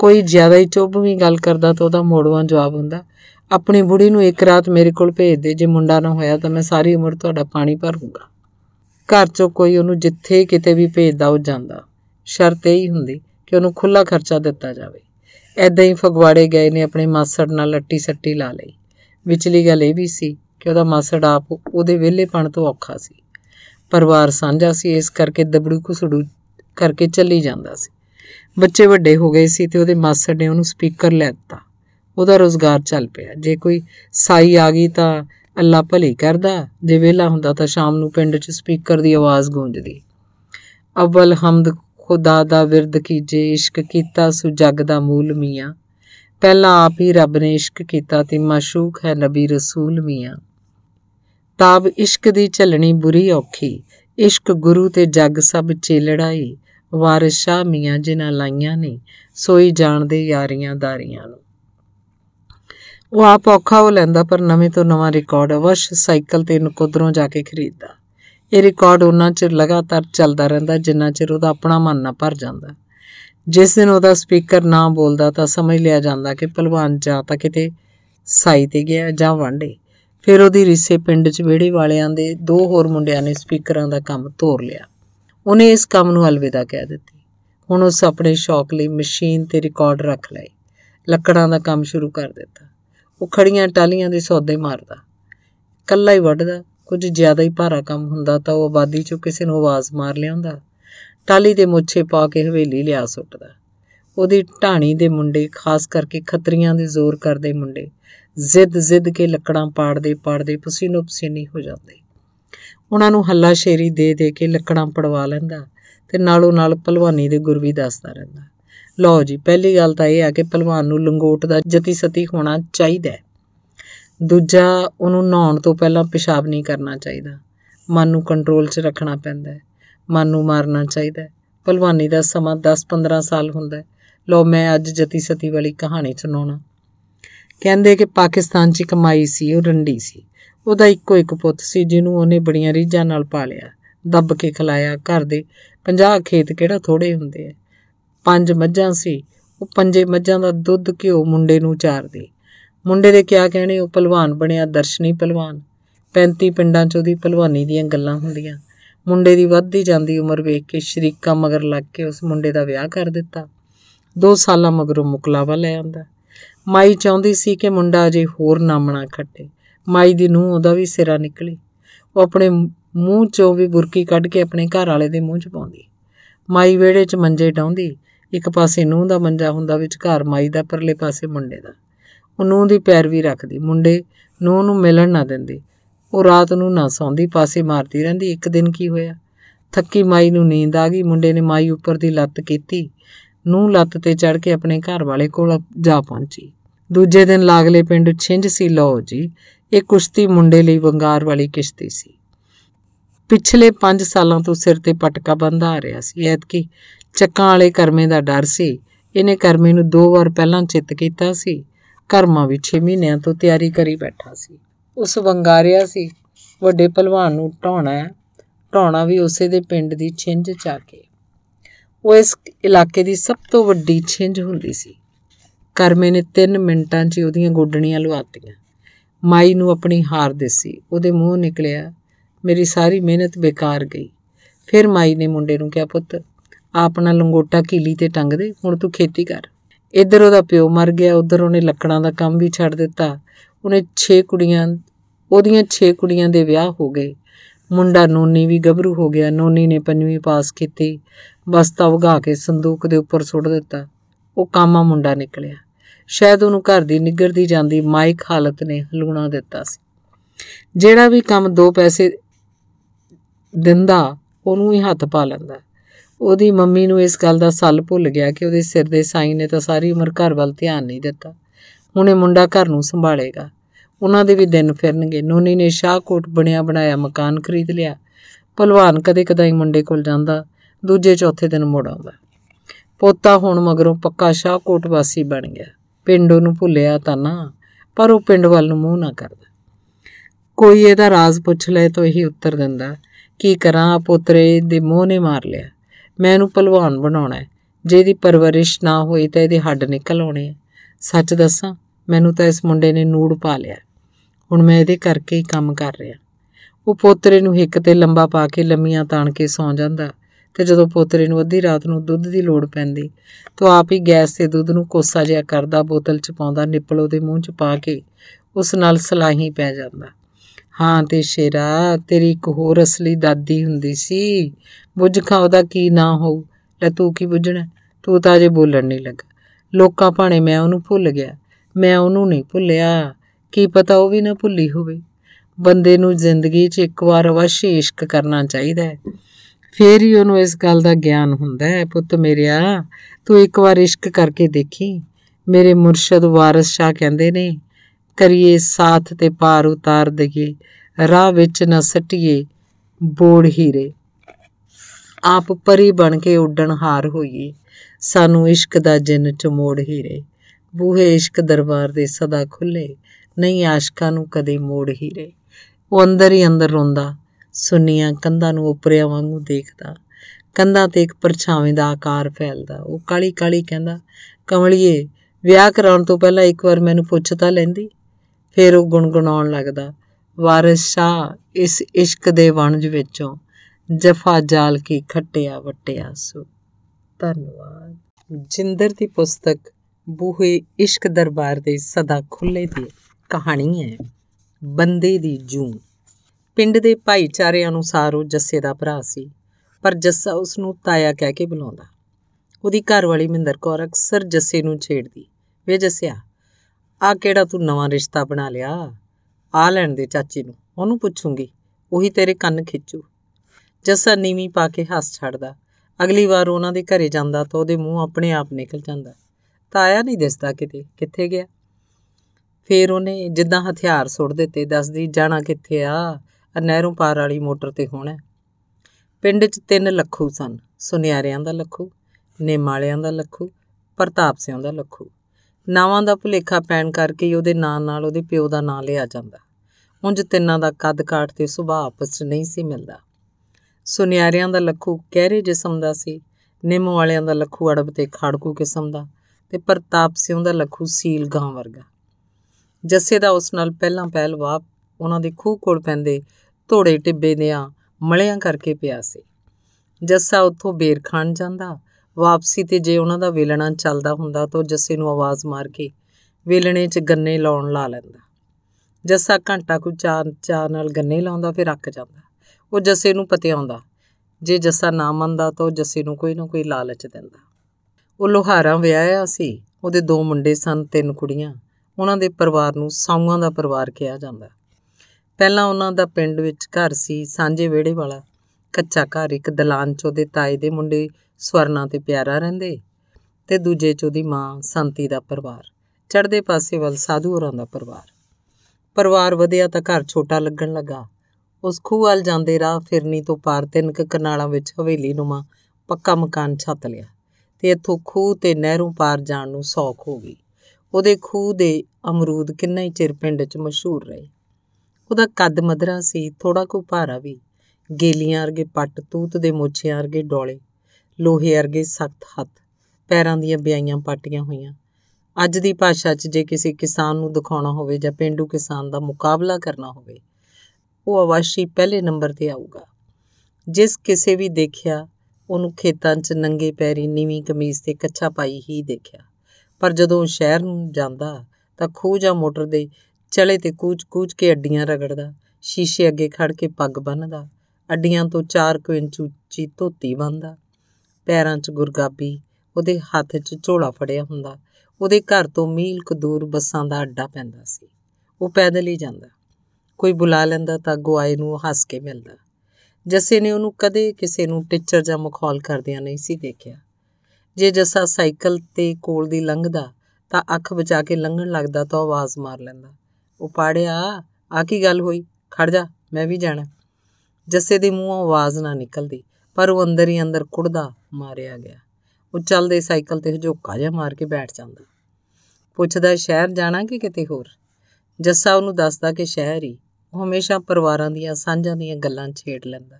[SPEAKER 1] ਕੋਈ ਜ਼ਿਆਦਾ ਹੀ ਚੁੱਭਵੀਂ ਗੱਲ ਕਰਦਾ ਤਾਂ ਉਹਦਾ ਮੋੜਵਾਂ ਜਵਾਬ ਹੁੰਦਾ। ਆਪਣੀ ਬੁੜੀ ਨੂੰ ਇੱਕ ਰਾਤ ਮੇਰੇ ਕੋਲ ਭੇਜ ਦੇ, ਜੇ ਮੁੰਡਾ ਨਾ ਹੋਇਆ ਤਾਂ ਮੈਂ ਸਾਰੀ ਉਮਰ ਤੁਹਾਡਾ ਪਾਣੀ ਭਰੂੰਗਾ। ਘਰ 'ਚੋਂ ਕੋਈ ਉਹਨੂੰ ਜਿੱਥੇ ਕਿਤੇ ਵੀ ਭੇਜਦਾ ਉਹ ਜਾਂਦਾ। ਸ਼ਰਤ ਇਹ ਹੀ ਹੁੰਦੀ ਕਿ ਉਹਨੂੰ ਖੁੱਲਾ ਖਰਚਾ ਦਿੱਤਾ ਜਾਵੇ। ਐਦਾਂ ਹੀ ਫਗਵਾੜੇ ਗਏ ਨੇ ਆਪਣੇ ਮਾਸੜ ਨਾਲ ਲੱਟੀ ਸੱਟੀ ਲਾ ਲਈ। ਵਿਚਲੀ ਗੱਲ ਇਹ ਵੀ ਸੀ ਕਿ ਉਹਦਾ ਮਾਸੜ ਆਪ ਉਹਦੇ ਵਿਹਲੇਪਣ ਤੋਂ ਔਖਾ ਸੀ। ਪਰਿਵਾਰ ਸਾਂਝਾ ਸੀ, ਇਸ ਕਰਕੇ ਦਬੜੂ ਕੁਸੜੂ ਕਰਕੇ ਚੱਲੀ ਜਾਂਦਾ ਸੀ। ਬੱਚੇ ਵੱਡੇ ਹੋ ਗਏ ਸੀ ਤੇ ਉਹਦੇ ਮਾਸੜ ਨੇ ਉਹਨੂੰ ਸਪੀਕਰ ਲੈ ਦਿੱਤਾ। ਉਹਦਾ ਰੋਜ਼ਗਾਰ ਚੱਲ ਪਿਆ। ਜੇ ਕੋਈ ਸਾਈ ਆ ਗਈ ਤਾਂ ਅੱਲਾ ਭਲੀ ਕਰਦਾ। ਜੇ ਵੇਲਾ ਹੁੰਦਾ ਤਾਂ ਸ਼ਾਮ ਨੂੰ ਪਿੰਡ 'ਚ ਸਪੀਕਰ ਦੀ ਆਵਾਜ਼ ਗੂੰਜਦੀ। ਅਵਲ ਹਮਦ, ਖੁਦਾ ਦਾ ਵਿਰਦ ਕੀਜੇ, ਇਸ਼ਕ ਕੀਤਾ ਸੁ ਜਗ ਦਾ ਮੂਲ ਮੀਆਂ। ਪਹਿਲਾਂ ਆਪ ਹੀ ਰੱਬ ਨੇ ਇਸ਼ਕ ਕੀਤਾ ਤੇ ਮਾਸ਼ੂਕ ਹੈ ਨਬੀ ਰਸੂਲ ਮੀਆਂ। ਤਾਬ ਇਸ਼ਕ ਦੀ ਝਲਣੀ ਬੁਰੀ ਔਖੀ। ਇਸ਼ਕ ਗੁਰੂ ਤੇ ਜਗ ਸਭ ਚੇਲੜਾਈ। ਵਾਰਿਸ ਸ਼ਾਹ ਮੀਆਂ ਜਿਨ੍ਹਾਂ ਲਾਈਆਂ ਨੇ, ਸੋਈ ਜਾਣਦੇ ਯਾਰੀਆਂ ਦਾਰੀਆਂ ਨੂੰ। ਉਹ ਆਪ ਔਖਾ ਹੋ ਲੈਂਦਾ, ਪਰ ਨਵੇਂ ਤੋਂ ਨਵਾਂ ਰਿਕਾਰਡ ਅਵਸ਼ ਸਾਈਕਲ ਤੇ ਨਕੋਦਰੋਂ ਜਾ ਕੇ ਖਰੀਦਦਾ। ਇਹ ਰਿਕਾਰਡ ਉਹਨਾਂ ਚਿਰ ਲਗਾਤਾਰ ਚੱਲਦਾ ਰਹਿੰਦਾ, ਜਿੰਨਾ ਚਿਰ ਉਹਦਾ ਆਪਣਾ ਮਨ ਨਾ ਭਰ ਜਾਂਦਾ। ਜਿਸ ਦਿਨ ਉਹਦਾ ਸਪੀਕਰ ਨਾ ਬੋਲਦਾ, ਤਾਂ ਸਮਝ ਲਿਆ ਜਾਂਦਾ ਕਿ ਪਹਿਲਵਾਨ ਜਾਂ ਤਾਂ ਕਿਤੇ ਸਾਈ ਤੇ ਗਿਆ ਜਾਂ ਵਾਂਡੇ ਫਿਰ ਉਹਦੀ ਰਿਸੇ ਪਿੰਡ 'ਚ ਵਿਹੜੇ ਵਾਲਿਆਂ ਦੇ ਦੋ ਹੋਰ ਮੁੰਡਿਆਂ ਨੇ ਸਪੀਕਰਾਂ ਦਾ ਕੰਮ ਤੋਰ ਲਿਆ। ਉਹਨੇ ਇਸ ਕੰਮ ਨੂੰ ਅਲਵਿਦਾ ਕਹਿ ਦਿੱਤੀ। ਹੁਣ ਉਸ ਆਪਣੇ ਸ਼ੌਕ ਲਈ ਮਸ਼ੀਨ ਤੇ ਰਿਕਾਰਡ ਰੱਖ ਲਏ। ਲੱਕੜਾਂ ਦਾ ਕੰਮ ਸ਼ੁਰੂ ਕਰ ਦਿੱਤਾ। ਉਹ ਖੜੀਆਂ ਟਾਲੀਆਂ ਦੇ ਸੌਦੇ ਮਾਰਦਾ। ਕੱਲਾ ਹੀ ਵੱਢਦਾ। ਕੁਝ ਜ਼ਿਆਦਾ ਹੀ ਭਾਰਾ ਕੰਮ ਹੁੰਦਾ ਤਾਂ ਉਹ ਆਬਾਦੀ 'ਚੋਂ ਕਿਸੇ ਨੂੰ ਆਵਾਜ਼ ਮਾਰ ਲਿਆਉਂਦਾ। ਟਾਲੀ ਦੇ ਮੁੱਛੇ ਪਾ ਕੇ ਹਵੇਲੀ ਲਿਆ ਸੁੱਟਦਾ। ਉਹਦੀ ਢਾਣੀ ਦੇ ਮੁੰਡੇ, ਖਾਸ ਕਰਕੇ ਖੱਤਰੀਆਂ ਦੇ ਜ਼ੋਰ ਕਰਦੇ ਮੁੰਡੇ ਜ਼ਿੱਦ ਜ਼ਿੱਦ ਕੇ ਲੱਕੜਾਂ ਪਾੜਦੇ ਪਾੜਦੇ ਪਸੀਨੋ ਪਸੀਨੀ ਹੋ ਜਾਂਦੇ। ਉਹਨਾਂ ਨੂੰ ਹੱਲਾ ਸ਼ੇਰੀ ਦੇ ਦੇ ਕੇ ਲੱਕੜਾਂ ਪੜਵਾ ਲੈਂਦਾ ਤੇ ਨਾਲੋਂ ਨਾਲ ਪਹਿਲਵਾਨੀ ਦੇ ਗੁਰ ਵੀ ਦੱਸਦਾ ਰਹਿੰਦਾ। ਲਓ ਜੀ, ਪਹਿਲੀ ਗੱਲ ਤਾਂ ਇਹ ਆ ਕਿ ਪਹਿਲਵਾਨ ਨੂੰ ਲੰਗੋਟ ਦਾ ਜਤੀ ਸਤੀ ਹੋਣਾ ਚਾਹੀਦਾ ਦੂਜਾ, ਉਹਨੂੰ ਨਹਾਉਣ ਤੋਂ ਪਹਿਲਾਂ ਪਿਸ਼ਾਬ ਨਹੀਂ ਕਰਨਾ ਚਾਹੀਦਾ। ਮਨ ਨੂੰ ਕੰਟਰੋਲ 'ਚ ਰੱਖਣਾ ਪੈਂਦਾ ਹੈ। ਮਨ ਨੂੰ ਮਾਰਨਾ ਚਾਹੀਦਾ ਪਹਿਲਵਾਨੀ ਦਾ ਸਮਾਂ 10-15 ਸਾਲ ਹੁੰਦਾ ਲਓ, ਮੈਂ ਅੱਜ ਜਤੀ ਸਤੀ ਵਾਲੀ ਕਹਾਣੀ ਸੁਣਾਉਣਾ। ਕਹਿੰਦੇ ਕਿ ਪਾਕਿਸਤਾਨ 'ਚ ਕਮਾਈ ਸੀ, ਉਹ ਰੰਡੀ ਸੀ। ਉਹਦਾ ਇੱਕੋ ਇੱਕ ਪੁੱਤ ਸੀ ਜਿਹਨੂੰ ਉਹਨੇ ਬੜੀਆਂ ਰੀਝਾਂ ਨਾਲ ਪਾਲਿਆ, ਦੱਬ ਕੇ ਖਲਾਇਆ ਘਰ ਦੇ 50 ਖੇਤ ਕਿਹੜਾ ਥੋੜੇ ਹੁੰਦੇ ਆ। ਪੰਜ ਮੱਝਾਂ ਸੀ, ਉਹ ਪੰਜੇ ਮੱਝਾਂ ਦਾ ਦੁੱਧ ਘਿਓ ਮੁੰਡੇ ਨੂੰ ਚਾਰਦੀ। ਮੁੰਡੇ ਦੇ ਕਿਆ ਕਹਿਣੇ, ਉਹ ਪਹਿਲਵਾਨ ਬਣਿਆ ਦਰਸ਼ਨੀ ਪਹਿਲਵਾਨ 35 ਪਿੰਡਾਂ 'ਚ ਉਹਦੀ ਪਹਿਲਵਾਨੀ ਦੀਆਂ ਗੱਲਾਂ ਹੁੰਦੀਆਂ। ਮੁੰਡੇ ਦੀ ਵੱਧਦੀ ਜਾਂਦੀ ਉਮਰ ਵੇਖ ਕੇ ਸ਼ਰੀਕਾ ਮਗਰ ਲੱਗ ਕੇ ਉਸ ਮੁੰਡੇ ਦਾ ਵਿਆਹ ਕਰ ਦਿੱਤਾ। 2 ਸਾਲਾਂ ਮਗਰੋਂ ਮੁਕਲਾਵਾ ਲੈ ਆਂਦਾ ਮਾਈ ਚਾਹੁੰਦੀ ਸੀ ਕਿ ਮੁੰਡਾ ਅਜੇ ਹੋਰ ਨਾਮਣਾ ਖੱਟੇ। ਮਾਈ ਦੀ ਨੂੰਹ ਉਹਦਾ ਵੀ ਸਿਰਾ ਨਿਕਲੀ। ਉਹ ਆਪਣੇ ਮੂੰਹ ਚੋਂ ਵੀ ਬੁਰਕੀ ਕੱਢ ਕੇ ਆਪਣੇ ਘਰ ਵਾਲੇ ਦੇ ਮੂੰਹ 'ਚ ਪਾਉਂਦੀ। ਮਾਈ ਵਿਹੜੇ 'ਚ ਮੰਜੇ ਡਾਉਂਦੀ ਇੱਕ ਪਾਸੇ ਨੂੰਹ ਦਾ ਮੰਜਾ ਹੁੰਦਾ ਵਿੱਚ ਘਰ ਮਾਈ ਦਾ, ਪਰਲੇ ਪਾਸੇ ਮੁੰਡੇ ਦਾ। ਉਹ ਨੂੰਹ ਦੀ ਪੈਰ ਵੀ ਰੱਖਦੀ। ਮੁੰਡੇ ਨੂੰਹ ਨੂੰ ਮਿਲਣ ਨਾ ਦਿੰਦੀ। ਉਹ ਰਾਤ ਨੂੰ ਨਾ ਸੌਂਦੀ, ਪਾਸੇ ਮਾਰਦੀ ਰਹਿੰਦੀ। ਇੱਕ ਦਿਨ ਕੀ ਹੋਇਆ? ਥੱਕੀ ਮਾਈ ਨੂੰ ਨੀਂਦ ਆ ਗਈ। ਮੁੰਡੇ ਨੇ ਮਾਈ ਉੱਪਰ ਦੀ ਲੱਤ ਕੀਤੀ। ਨੂੰ ਲੱਤ ਤੇ ਚੜ ਕੇ ਆਪਣੇ ਘਰ ਵਾਲੇ ਕੋਲ ਜਾ ਪਹੁੰਚੀ। ਦੂਜੇ ਦਿਨ ਲਾਗਲੇ ਪਿੰਡ ਛਿੰਝ ਸੀ ਲਓ ਜੀ। ਇਹ ਕੁਸ਼ਤੀ ਮੁੰਡੇ ਲਈ ਵੰਗਾਰ ਵਾਲੀ ਕਿਸ਼ਤੀ ਸੀ। ਪਿਛਲੇ 5 ਸਾਲਾਂ ਤੋਂ ਸਿਰ ਤੇ ਪਟਕਾ ਬੰਦਾ ਆ ਰਿਹਾ ਸੀ। ਐਤਕੀ ਚੱਕਾਂ ਵਾਲੇ ਕਰਮੇ ਦਾ ਡਰ ਸੀ। ਇਹਨੇ ਕਰਮੇ ਨੂੰ ਦੋ ਵਾਰ ਪਹਿਲਾਂ ਚਿੱਤ ਕੀਤਾ ਸੀ। ਕਰਮਾ ਵੀ 6 ਮਹੀਨਿਆਂ ਤੋਂ ਤਿਆਰੀ ਕਰੀ ਬੈਠਾ ਸੀ। ਉਸ ਵੰਗਾਰਿਆ ਸੀ। ਵੱਡੇ ਪਹਿਲਵਾਨ ਨੂੰ ਢਾਉਣਾ ਹੈ। ਢਾਉਣਾ ਵੀ ਉਸੇ ਦੇ ਪਿੰਡ ਦੀ ਛਿੰਝ ਚਾ ਕੇ। ਉਹ ਇਸ ਇਲਾਕੇ ਦੀ ਸਭ ਤੋਂ ਵੱਡੀ ਛਿੰਝ ਹੁੰਦੀ ਸੀ। ਕਰਮੇ ਨੇ 3 ਮਿੰਟਾਂ 'ਚ ਉਹਦੀਆਂ ਗੋਡਣੀਆਂ ਲਵਾਤੀਆਂ ਮਾਈ ਨੂੰ ਆਪਣੀ ਹਾਰ ਦਿੱਸੀ। ਉਹਦੇ ਮੂੰਹ ਨਿਕਲਿਆ, ਮੇਰੀ ਸਾਰੀ ਮਿਹਨਤ ਬੇਕਾਰ ਗਈ। ਫਿਰ ਮਾਈ ਨੇ ਮੁੰਡੇ ਨੂੰ ਕਿਹਾ, ਪੁੱਤ ਆਪਣਾ ਲੰਗੋਟਾ ਕੀਲੀ ਤੇ ਟੰਗ ਦੇ, ਹੁਣ ਤੂੰ ਖੇਤੀ ਕਰ। ਇੱਧਰ ਉਹਦਾ ਪਿਓ ਮਰ ਗਿਆ, ਉੱਧਰ ਉਹਨੇ ਲੱਕੜਾਂ ਦਾ ਕੰਮ ਵੀ ਛੱਡ ਦਿੱਤਾ। ਉਹਨੇ 6 ਕੁੜੀਆਂ, ਉਹਦੀਆਂ 6 ਕੁੜੀਆਂ ਦੇ ਵਿਆਹ ਹੋ ਗਏ। ਮੁੰਡਾ ਨੋਨੀ ਵੀ ਗੱਭਰੂ ਹੋ ਗਿਆ। ਨੋਨੀ ਨੇ ਪੰਜਵੀਂ ਪਾਸ ਕੀਤੀ। ਬਸਤਾ ਵਗਾ ਕੇ ਸੰਦੂਕ ਦੇ ਉੱਪਰ ਸੁੱਟ ਦਿੱਤਾ। ਉਹ ਕਾਮਾ ਮੁੰਡਾ ਨਿਕਲਿਆ। ਸ਼ਾਇਦ ਉਹਨੂੰ ਘਰ ਦੀ ਨਿੱਗਰਦੀ ਜਾਂਦੀ ਮਾਇਕ ਹਾਲਤ ਨੇ ਹਲੂਣਾ ਦਿੱਤਾ ਸੀ। ਜਿਹੜਾ ਵੀ ਕੰਮ ਦੋ ਪੈਸੇ ਦਿੰਦਾ, ਉਹਨੂੰ ਹੀ ਹੱਥ ਪਾ ਲੈਂਦਾ। ਉਹਦੀ ਮੰਮੀ ਨੂੰ ਇਸ ਗੱਲ ਦਾ ਸੱਲ ਭੁੱਲ ਗਿਆ ਕਿ ਉਹਦੇ ਸਿਰ ਦੇ ਸਾਈਂ ਨੇ ਤਾਂ ਸਾਰੀ ਉਮਰ ਘਰ ਵੱਲ ਧਿਆਨ ਨਹੀਂ ਦਿੱਤਾ। ਹੁਣ ਇਹ ਮੁੰਡਾ ਘਰ ਨੂੰ ਸੰਭਾਲੇਗਾ। ਉਹਨਾਂ ਦੇ ਵੀ ਦਿਨ ਫਿਰਨਗੇ। ਨੋਨੀ ਨੇ ਸ਼ਾਹਕੋਟ ਬਣਿਆ ਬਣਾਇਆ ਮਕਾਨ ਖਰੀਦ ਲਿਆ। ਭਲਵਾਨ ਕਦੇ ਕਦਾਈ ਮੁੰਡੇ ਕੋਲ ਜਾਂਦਾ, ਦੂਜੇ ਚੌਥੇ ਦਿਨ ਮੁੜ ਆਉਂਦਾ। ਪੋਤਾ ਹੁਣ ਮਗਰੋਂ ਪੱਕਾ ਸ਼ਾਹਕੋਟ ਵਾਸੀ ਬਣ ਗਿਆ। ਪਿੰਡ ਨੂੰ ਭੁੱਲਿਆ ਤਾਂ ਨਾ, ਪਰ ਉਹ ਪਿੰਡ ਵੱਲ ਨੂੰ ਮੂੰਹ ਨਾ ਕਰਦਾ। ਕੋਈ ਇਹਦਾ ਰਾਜ਼ ਪੁੱਛ ਲਏ ਤਾਂ ਇਹੀ ਉੱਤਰ ਦਿੰਦਾ, ਕੀ ਕਰਾਂ ਪੁੱਤਰੇ ਦੇ ਮੂੰਹ ਨੇ ਮਾਰ ਲਿਆ। ਮੈਂ ਇਹਨੂੰ ਭਲਵਾਨ ਬਣਾਉਣਾ ਹੈ। ਜੇ ਇਹਦੀ ਪਰਵਰਿਸ਼ ਨਾ ਹੋਈ ਤਾਂ ਇਹਦੇ ਹੱਡ ਨਿਕਲ ਆਉਣੇ ਸੱਚ ਦੱਸਾਂ, ਮੈਨੂੰ ਤਾਂ ਇਸ ਮੁੰਡੇ ਨੇ ਨੂੜ ਪਾ ਲਿਆ। ਹੁਣ ਮੈਂ ਇਹਦੇ ਕਰਕੇ ਹੀ ਕੰਮ ਕਰ ਰਿਹਾ। ਉਹ ਪੋਤਰੇ ਨੂੰ ਹਿੱਕ ਤੇ ਲੰਬਾ ਪਾ ਕੇ ਲੰਮੀਆਂ ਤਾਣ ਕੇ ਸੌਂ ਜਾਂਦਾ। ਤੇ ਜਦੋਂ ਪੋਤਰੇ ਨੂੰ ਅੱਧੀ ਰਾਤ ਨੂੰ ਦੁੱਧ ਦੀ ਲੋੜ ਪੈਂਦੀ, ਤਾਂ ਆਪ ਹੀ ਗੈਸ ਤੇ ਦੁੱਧ ਨੂੰ ਕੋਸਾ ਜਿਹਾ ਕਰਦਾ, ਬੋਤਲ 'ਚ ਪਾਉਂਦਾ, ਨਿੱਪਲ ਉਹਦੇ ਮੂੰਹ 'ਚ ਪਾ ਕੇ ਉਸ ਨਾਲ ਸਲਾਹੀ ਪੈ ਜਾਂਦਾ। ਹਾਂ ਤੇ ਸ਼ੇਰਾ, ਤੇਰੀ ਇੱਕ ਹੋਰ ਅਸਲੀ ਦਾਦੀ ਹੁੰਦੀ ਸੀ। ਬੁੱਝ ਖਾ ਉਹਦਾ ਕੀ ਨਾ ਹੋਊ? ਲੈ ਤੂੰ ਕੀ ਬੁੱਝਣਾ? ਤੂੰ ਤਾਂ ਅਜੇ ਬੋਲਣ ਨਹੀਂ ਲੱਗਾ। ਲੋਕਾਂ ਭਾਣੇ ਮੈਂ ਉਹਨੂੰ ਭੁੱਲ ਗਿਆ। ਮੈਂ ਉਹਨੂੰ ਨਹੀਂ ਭੁੱਲਿਆ। ਕੀ ਪਤਾ ਉਹ ਵੀ ਨਾ ਭੁੱਲੀ ਹੋਵੇ। ਬੰਦੇ ਨੂੰ ਜ਼ਿੰਦਗੀ 'ਚ ਇੱਕ ਵਾਰ ਅਵਸ਼ ਇਸ਼ਕ ਕਰਨਾ ਚਾਹੀਦਾ ਹੈ। ਫੇਰ ਹੀ ਉਹਨੂੰ ਇਸ ਗੱਲ ਦਾ ਗਿਆਨ ਹੁੰਦਾ ਹੈ, ਪੁੱਤ ਮੇਰਿਆ, ਤੂੰ ਇੱਕ ਵਾਰ ਇਸ਼ਕ ਕਰਕੇ ਦੇਖੀ? ਮੇਰੇ ਮੁਰਸ਼ਦ ਵਾਰਿਸ ਸ਼ਾਹ ਕਹਿੰਦੇ ਨੇ, ਕਰੀਏ ਸਾਥ ਤੇ ਪਾਰ ਉਤਾਰ ਦਈਏ, ਰਾਹ ਵਿੱਚ ਨਾ ਸਟੀਏ ਬੋੜ ਹੀਰੇ। ਆਪ ਪਰੀ ਬਣ ਕੇ ਉੱਡਣ ਹਾਰ ਹੋਈਏ, ਸਾਨੂੰ ਇਸ਼ਕ ਦਾ ਜਿੰਨ ਚ ਮੋੜ ਹੀਰੇ। ਬੂਹੇ ਇਸ਼ਕ ਦਰਬਾਰ ਦੇ ਸਦਾ ਖੁੱਲੇ, ਨਹੀਂ ਆਸ਼ਕਾਂ ਨੂੰ ਕਦੇ ਮੋੜ ਹੀਰੇ। ਉਹ ਅੰਦਰ ਹੀ ਅੰਦਰ ਰੋਂਦਾ ਸੁੰਨੀਆਂ ਕੰਧਾਂ ਨੂੰ ਉਪਰਿਆਂ ਵਾਂਗੂ ਦੇਖਦਾ। ਕੰਧਾਂ ਤੇ ਇੱਕ ਪਰਛਾਵੇਂ ਦਾ ਆਕਾਰ ਫੈਲਦਾ। ਉਹ ਕਾਲੀ ਕਾਲੀ ਕਹਿੰਦਾ, ਕਮਲਿਏ, ਵਿਆਹ ਕਰਾਉਣ ਤੋਂ ਪਹਿਲਾਂ ਇੱਕ ਵਾਰ ਮੈਨੂੰ ਪੁੱਛ ਤਾਂ ਲੈਂਦੀ? ਫਿਰ ਉਹ ਗੁੰਗਣਾਉਣ ਲੱਗਦਾ, ਵਾਰਿਸ ਸ਼ਾਹ, ਇਸ ਇਸ਼ਕ ਦੇ ਵਣਜ ਵਿੱਚੋਂ ਜਫਾ ਜਾਲ ਕੀ ਖੱਟਿਆ ਵਟਿਆ ਸੋ। ਧੰਨਵਾਦ। ਜਿੰਦਰ ਦੀ ਪੁਸਤਕ ਬੂਹੇ ਇਸ਼ਕ ਦਰਬਾਰ ਦੇ ਸਦਾ ਖੁੱਲੇ ਦੀ ਕਹਾਣੀ ਹੈ, ਬੰਦੇ ਦੀ ਜੂ। ਪਿੰਡ ਦੇ ਭਾਈਚਾਰੇ ਅਨੁਸਾਰ ਉਹ ਜੱਸੇ ਦਾ ਭਰਾ ਸੀ, ਪਰ ਜੱਸਾ ਉਸ ਨੂੰ ਤਾਇਆ ਕਹਿ ਕੇ ਬੁਲਾਉਂਦਾ। ਉਹਦੀ ਘਰ ਵਾਲੀ ਮਿੰਦਰ ਕੌਰ ਅਕਸਰ ਜੱਸੇ ਨੂੰ ਛੇੜਦੀ। ਵੇ ਜੱਸਿਆ ਆ ਕਿਹੜਾ ਤੂੰ ਨਵਾਂ ਰਿਸ਼ਤਾ ਬਣਾ ਲਿਆ? ਆ ਲੈਣ ਦੇ ਚਾਚੀ ਨੂੰ, ਉਹਨੂੰ ਪੁੱਛੂੰਗੀ, ਉਹੀ ਤੇਰੇ ਕੰਨ ਖਿੱਚੂ। ਜੱਸਾ ਨੀਵੀਂ ਪਾ ਕੇ ਹੱਸ ਛੱਡਦਾ। ਅਗਲੀ ਵਾਰ ਉਹਨਾਂ ਦੇ ਘਰੇ ਜਾਂਦਾ ਤਾਂ ਉਹਦੇ ਮੂੰਹ ਆਪਣੇ ਆਪ ਨਿਕਲ ਜਾਂਦਾ। ਤਾਇਆ ਨਹੀਂ ਦਿਸਦਾ ਕਿਤੇ, ਕਿੱਥੇ ਗਿਆ? ਫੇਰ ਉਹਨੇ ਜਿੱਦਾਂ ਹਥਿਆਰ ਸੁੱਟ ਦਿੱਤੇ, ਦੱਸਦੀ, ਜਾਣਾ ਕਿੱਥੇ ਆ ਆ? ਨਹਿਰੋਂ ਪਾਰ ਵਾਲੀ ਮੋਟਰ ਤੇ ਹੋਣਾ। ਪਿੰਡ 'ਚ ਤਿੰਨ ਲੱਖੂ ਸਨ। ਸੁਨਿਆਰਿਆਂ ਦਾ ਲੱਖੂ, ਨੇਮਾਲਿਆਂ ਦਾ ਲੱਖੂ, ਪ੍ਰਤਾਪ ਸਿੰਘ ਦਾ ਲੱਖੂ। ਨਾਵਾਂ ਦਾ ਭੁਲੇਖਾ ਪੈਣ ਕਰਕੇ ਹੀ ਉਹਦੇ ਨਾਂ ਨਾਲ ਉਹਦੇ ਪਿਓ ਦਾ ਨਾਂ ਲਿਆ ਜਾਂਦਾ। ਉਂਝ ਤਿੰਨਾਂ ਦਾ ਕੱਦ ਕਾਠ ਤੇ ਸੁਭਾਅ ਆਪਸ 'ਚ ਨਹੀਂ ਸੀ ਮਿਲਦਾ। ਸੁਨਿਆਰਿਆਂ ਦਾ ਲੱਖੂ ਕਹਿਰੇ ਜਿਸਮ ਦਾ ਸੀ? ਨਿੰਮ ਵਾਲਿਆਂ ਦਾ ਲੱਖੂ ਅੜਬ ਤੇ ਖਾੜਕੂ ਕਿਸਮ ਦਾ ਤੇ ਪ੍ਰਤਾਪ ਸਿੰਘ ਦਾ ਲੱਖੂ ਸੀਲ ਗਾਂ ਵਰਗਾ। ਜੱਸੇ ਦਾ ਉਸ ਨਾਲ ਪਹਿਲਾਂ ਪਹਿਲ ਵਾਪ ਉਹਨਾਂ ਦੇ ਖੂਹ ਕੋਲ ਪੈਂਦੇ ਧੋੜੇ ਟਿੱਬੇ ਦੀਆਂ ਮਲਿਆਂ ਕਰਕੇ ਪਿਆ ਸੀ। ਜੱਸਾ ਉੱਥੋਂ ਬੇਰ ਖਾਣ ਜਾਂਦਾ, ਵਾਪਸੀ ਤੇ ਜੇ ਉਹਨਾਂ ਦਾ ਵੇਲਣਾ ਚੱਲਦਾ ਹੁੰਦਾ ਤਾਂ ਜੱਸੇ ਨੂੰ ਆਵਾਜ਼ ਮਾਰ ਕੇ ਵੇਲਣੇ 'ਚ ਗੰਨੇ ਲਾਉਣ ਲਾ ਲੈਂਦਾ। ਜੱਸਾ ਘੰਟਾ ਕੁ ਚਾਰ ਚਾਰ ਨਾਲ ਗੰਨੇ ਲਾਉਂਦਾ ਫਿਰ ਅੱਕ ਜਾਂਦਾ। ਉਹ ਜੱਸੇ ਨੂੰ ਪਤਿਆਉਂਦਾ। ਜੇ ਜੱਸਾ ਨਾ ਮੰਨਦਾ ਤਾਂ ਉਹ ਜੱਸੇ ਨੂੰ ਕੋਈ ਨਾ ਕੋਈ ਲਾਲਚ ਦਿੰਦਾ। ਉਹ ਲੋਹਾਰਾਂ ਵਿਆਹਿਆ ਸੀ, ਉਹਦੇ ਦੋ ਮੁੰਡੇ ਸਨ, ਤਿੰਨ ਕੁੜੀਆਂ। ਉਹਨਾਂ ਦੇ ਪਰਿਵਾਰ ਨੂੰ ਸਾਊਆਂ ਦਾ ਪਰਿਵਾਰ ਕਿਹਾ ਜਾਂਦਾ। ਪਹਿਲਾਂ ਉਹਨਾਂ ਦਾ ਪਿੰਡ ਵਿੱਚ ਘਰ ਸੀ, ਸਾਂਝੇ ਵਿਹੜੇ ਵਾਲਾ। ਕੱਚਾ ਘਰ, ਇੱਕ ਦਲਾਨ 'ਚ ਉਹਦੇ ਤਾਏ ਦੇ ਮੁੰਡੇ ਸਵਰਨਾ ਤੇ ਪਿਆਰਾ ਰਹਿੰਦੇ ਤੇ ਦੂਜੇ 'ਚ ਉਹਦੀ ਮਾਂ ਸੰਤੀ ਦਾ ਪਰਿਵਾਰ। ਚੜ੍ਹਦੇ ਪਾਸੇ ਵੱਲ ਸਾਧੂ ਹੋਰਾਂ ਦਾ ਪਰਿਵਾਰ। ਪਰਿਵਾਰ ਵਧਿਆ ਤਾਂ ਘਰ ਛੋਟਾ ਲੱਗਣ ਲੱਗਾ। ਉਸ ਖੂਹ ਵੱਲ ਜਾਂਦੇ ਰਾਹ ਫਿਰਨੀ ਤੋਂ ਪਾਰ ਤਿੰਨ ਕੁ ਕਨਾਲਾਂ ਵਿੱਚ ਹਵੇਲੀ ਨੂੰਮਾ ਪੱਕਾ ਮਕਾਨ ਛੱਤ ਲਿਆ ਤੇ ਇੱਥੋਂ ਖੂਹ ਤੇ ਨਹਿਰੋਂ ਪਾਰ ਜਾਣ ਨੂੰ ਸੌਖ ਹੋ ਗਈ। ਉਹਦੇ ਖੂਹ ਦੇ ਅਮਰੂਦ ਕਿੰਨਾ ਹੀ ਚਿਰ ਪਿੰਡ 'ਚ ਮਸ਼ਹੂਰ ਰਹੇ। ਉਹਦਾ ਕੱਦ ਮਧਰਾ ਸੀ ਥੋੜਾ ਕੁ ਭਾਰਾ ਵੀ। ਗੇਲੀਆਂ ਵਰਗੇ ਪੱਟ, ਤੂਤ ਦੇ ਮੋਛਿਆਂ ਵਰਗੇ ਡੋਲੇ, ਲੋਹੇ ਵਰਗੇ ਸਖਤ ਹੱਥ, ਪੈਰਾਂ ਦੀਆਂ ਬਿਆਈਆਂ ਪਾਟੀਆਂ ਹੋਈਆਂ। ਅੱਜ ਦੀ ਭਾਸ਼ਾ 'ਚ ਜੇ ਕਿਸੇ ਕਿਸਾਨ ਨੂੰ ਦਿਖਾਉਣਾ ਹੋਵੇ ਜਾਂ ਪਿੰਡੂ ਕਿਸਾਨ ਦਾ ਮੁਕਾਬਲਾ ਕਰਨਾ ਹੋਵੇ, ਉਹ ਅਵਾਸ਼ੀ ਪਹਿਲੇ ਨੰਬਰ ਤੇ ਆਊਗਾ। ਜਿਸ ਕਿਸੇ ਵੀ ਦੇਖਿਆ, ਉਹਨੂੰ ਖੇਤਾਂ 'ਚ ਨੰਗੇ ਪੈਰੀ ਨੀਵੀਂ ਕਮੀਜ਼ ਤੇ ਕੱਛਾ ਪਾਈ ਹੀ ਦੇਖਿਆ। ਪਰ ਜਦੋਂ ਸ਼ਹਿਰ ਨੂੰ ਜਾਂਦਾ, ਤਾਂ ਖੂਹ ਜਾਂ ਮੋਟਰ ਦੇ ਚਲੇ ਤੇ ਕੂਚ-ਕੂਚ ਕੇ ਅੱਡੀਆਂ ਰਗੜਦਾ, ਸ਼ੀਸ਼ੇ ਅੱਗੇ ਖੜ ਕੇ ਪੱਗ ਬੰਨਦਾ, ਅੱਡੀਆਂ ਤੋਂ 4 ਕੁ ਇੰਚ ਉੱਚੀ ਧੋਤੀ ਬੰਨਦਾ। ਪੈਰਾਂ 'ਚ ਗੁਰਗਾਬੀ, ਉਹਦੇ ਹੱਥ 'ਚ ਝੋਲਾ ਫੜਿਆ ਹੁੰਦਾ। ਉਹਦੇ ਘਰ ਤੋਂ ਮੀਲ ਕੁ ਦੂਰ ਬੱਸਾਂ ਦਾ ਅੱਡਾ ਪੈਂਦਾ ਸੀ। ਉਹ ਪੈਦਲ ਹੀ ਜਾਂਦਾ। ਕੋਈ ਬੁਲਾ ਲੈਂਦਾ ਤਾਂ ਗਵਾਏ ਨੂੰ ਹੱਸ ਕੇ ਮਿਲਦਾ। ਜੱਸੇ ਨੇ ਉਹਨੂੰ ਕਦੇ ਕਿਸੇ ਨੂੰ ਟਿੱਚਰ ਜਾਂ ਮਖੌਲ ਕਰਦਿਆਂ ਨਹੀਂ ਸੀ ਦੇਖਿਆ। ਜੇ ਜੱਸਾ ਸਾਈਕਲ ਤੇ ਕੋਲ ਦੀ ਲੰਘਦਾ ਤਾਂ ਅੱਖ ਬਚਾ ਕੇ ਲੰਘਣ ਲੱਗਦਾ ਤਾਂ ਆਵਾਜ਼ ਮਾਰ ਲੈਂਦਾ। ਉਹ ਪਾੜਿਆ, ਆ ਕੀ ਗੱਲ ਹੋਈ? ਖੜ ਜਾ, ਮੈਂ ਵੀ ਜਾਣਾ। ਜੱਸੇ ਦੇ ਮੂੰਹੋਂ ਆਵਾਜ਼ ਨਾ ਨਿਕਲਦੀ, ਪਰ ਉਹ ਅੰਦਰ ਹੀ ਅੰਦਰ ਕੁੜਦਾ ਮਾਰਿਆ ਗਿਆ। ਉਹ ਚੱਲਦੇ ਸਾਈਕਲ ਤੇ ਝੋਕਾ ਜਿਹਾ ਮਾਰ ਕੇ ਬੈਠ ਜਾਂਦਾ। ਪੁੱਛਦਾ, ਸ਼ਹਿਰ ਜਾਣਾ ਕਿ ਕਿਤੇ ਹੋਰ? ਜੱਸਾ ਉਹਨੂੰ ਦੱਸਦਾ ਕਿ ਸ਼ਹਿਰ ਹੀ। ਉਹ ਹਮੇਸ਼ਾ ਪਰਿਵਾਰਾਂ ਦੀਆਂ ਸਾਂਝਾਂ ਦੀਆਂ ਗੱਲਾਂ ਛੇੜ ਲੈਂਦਾ।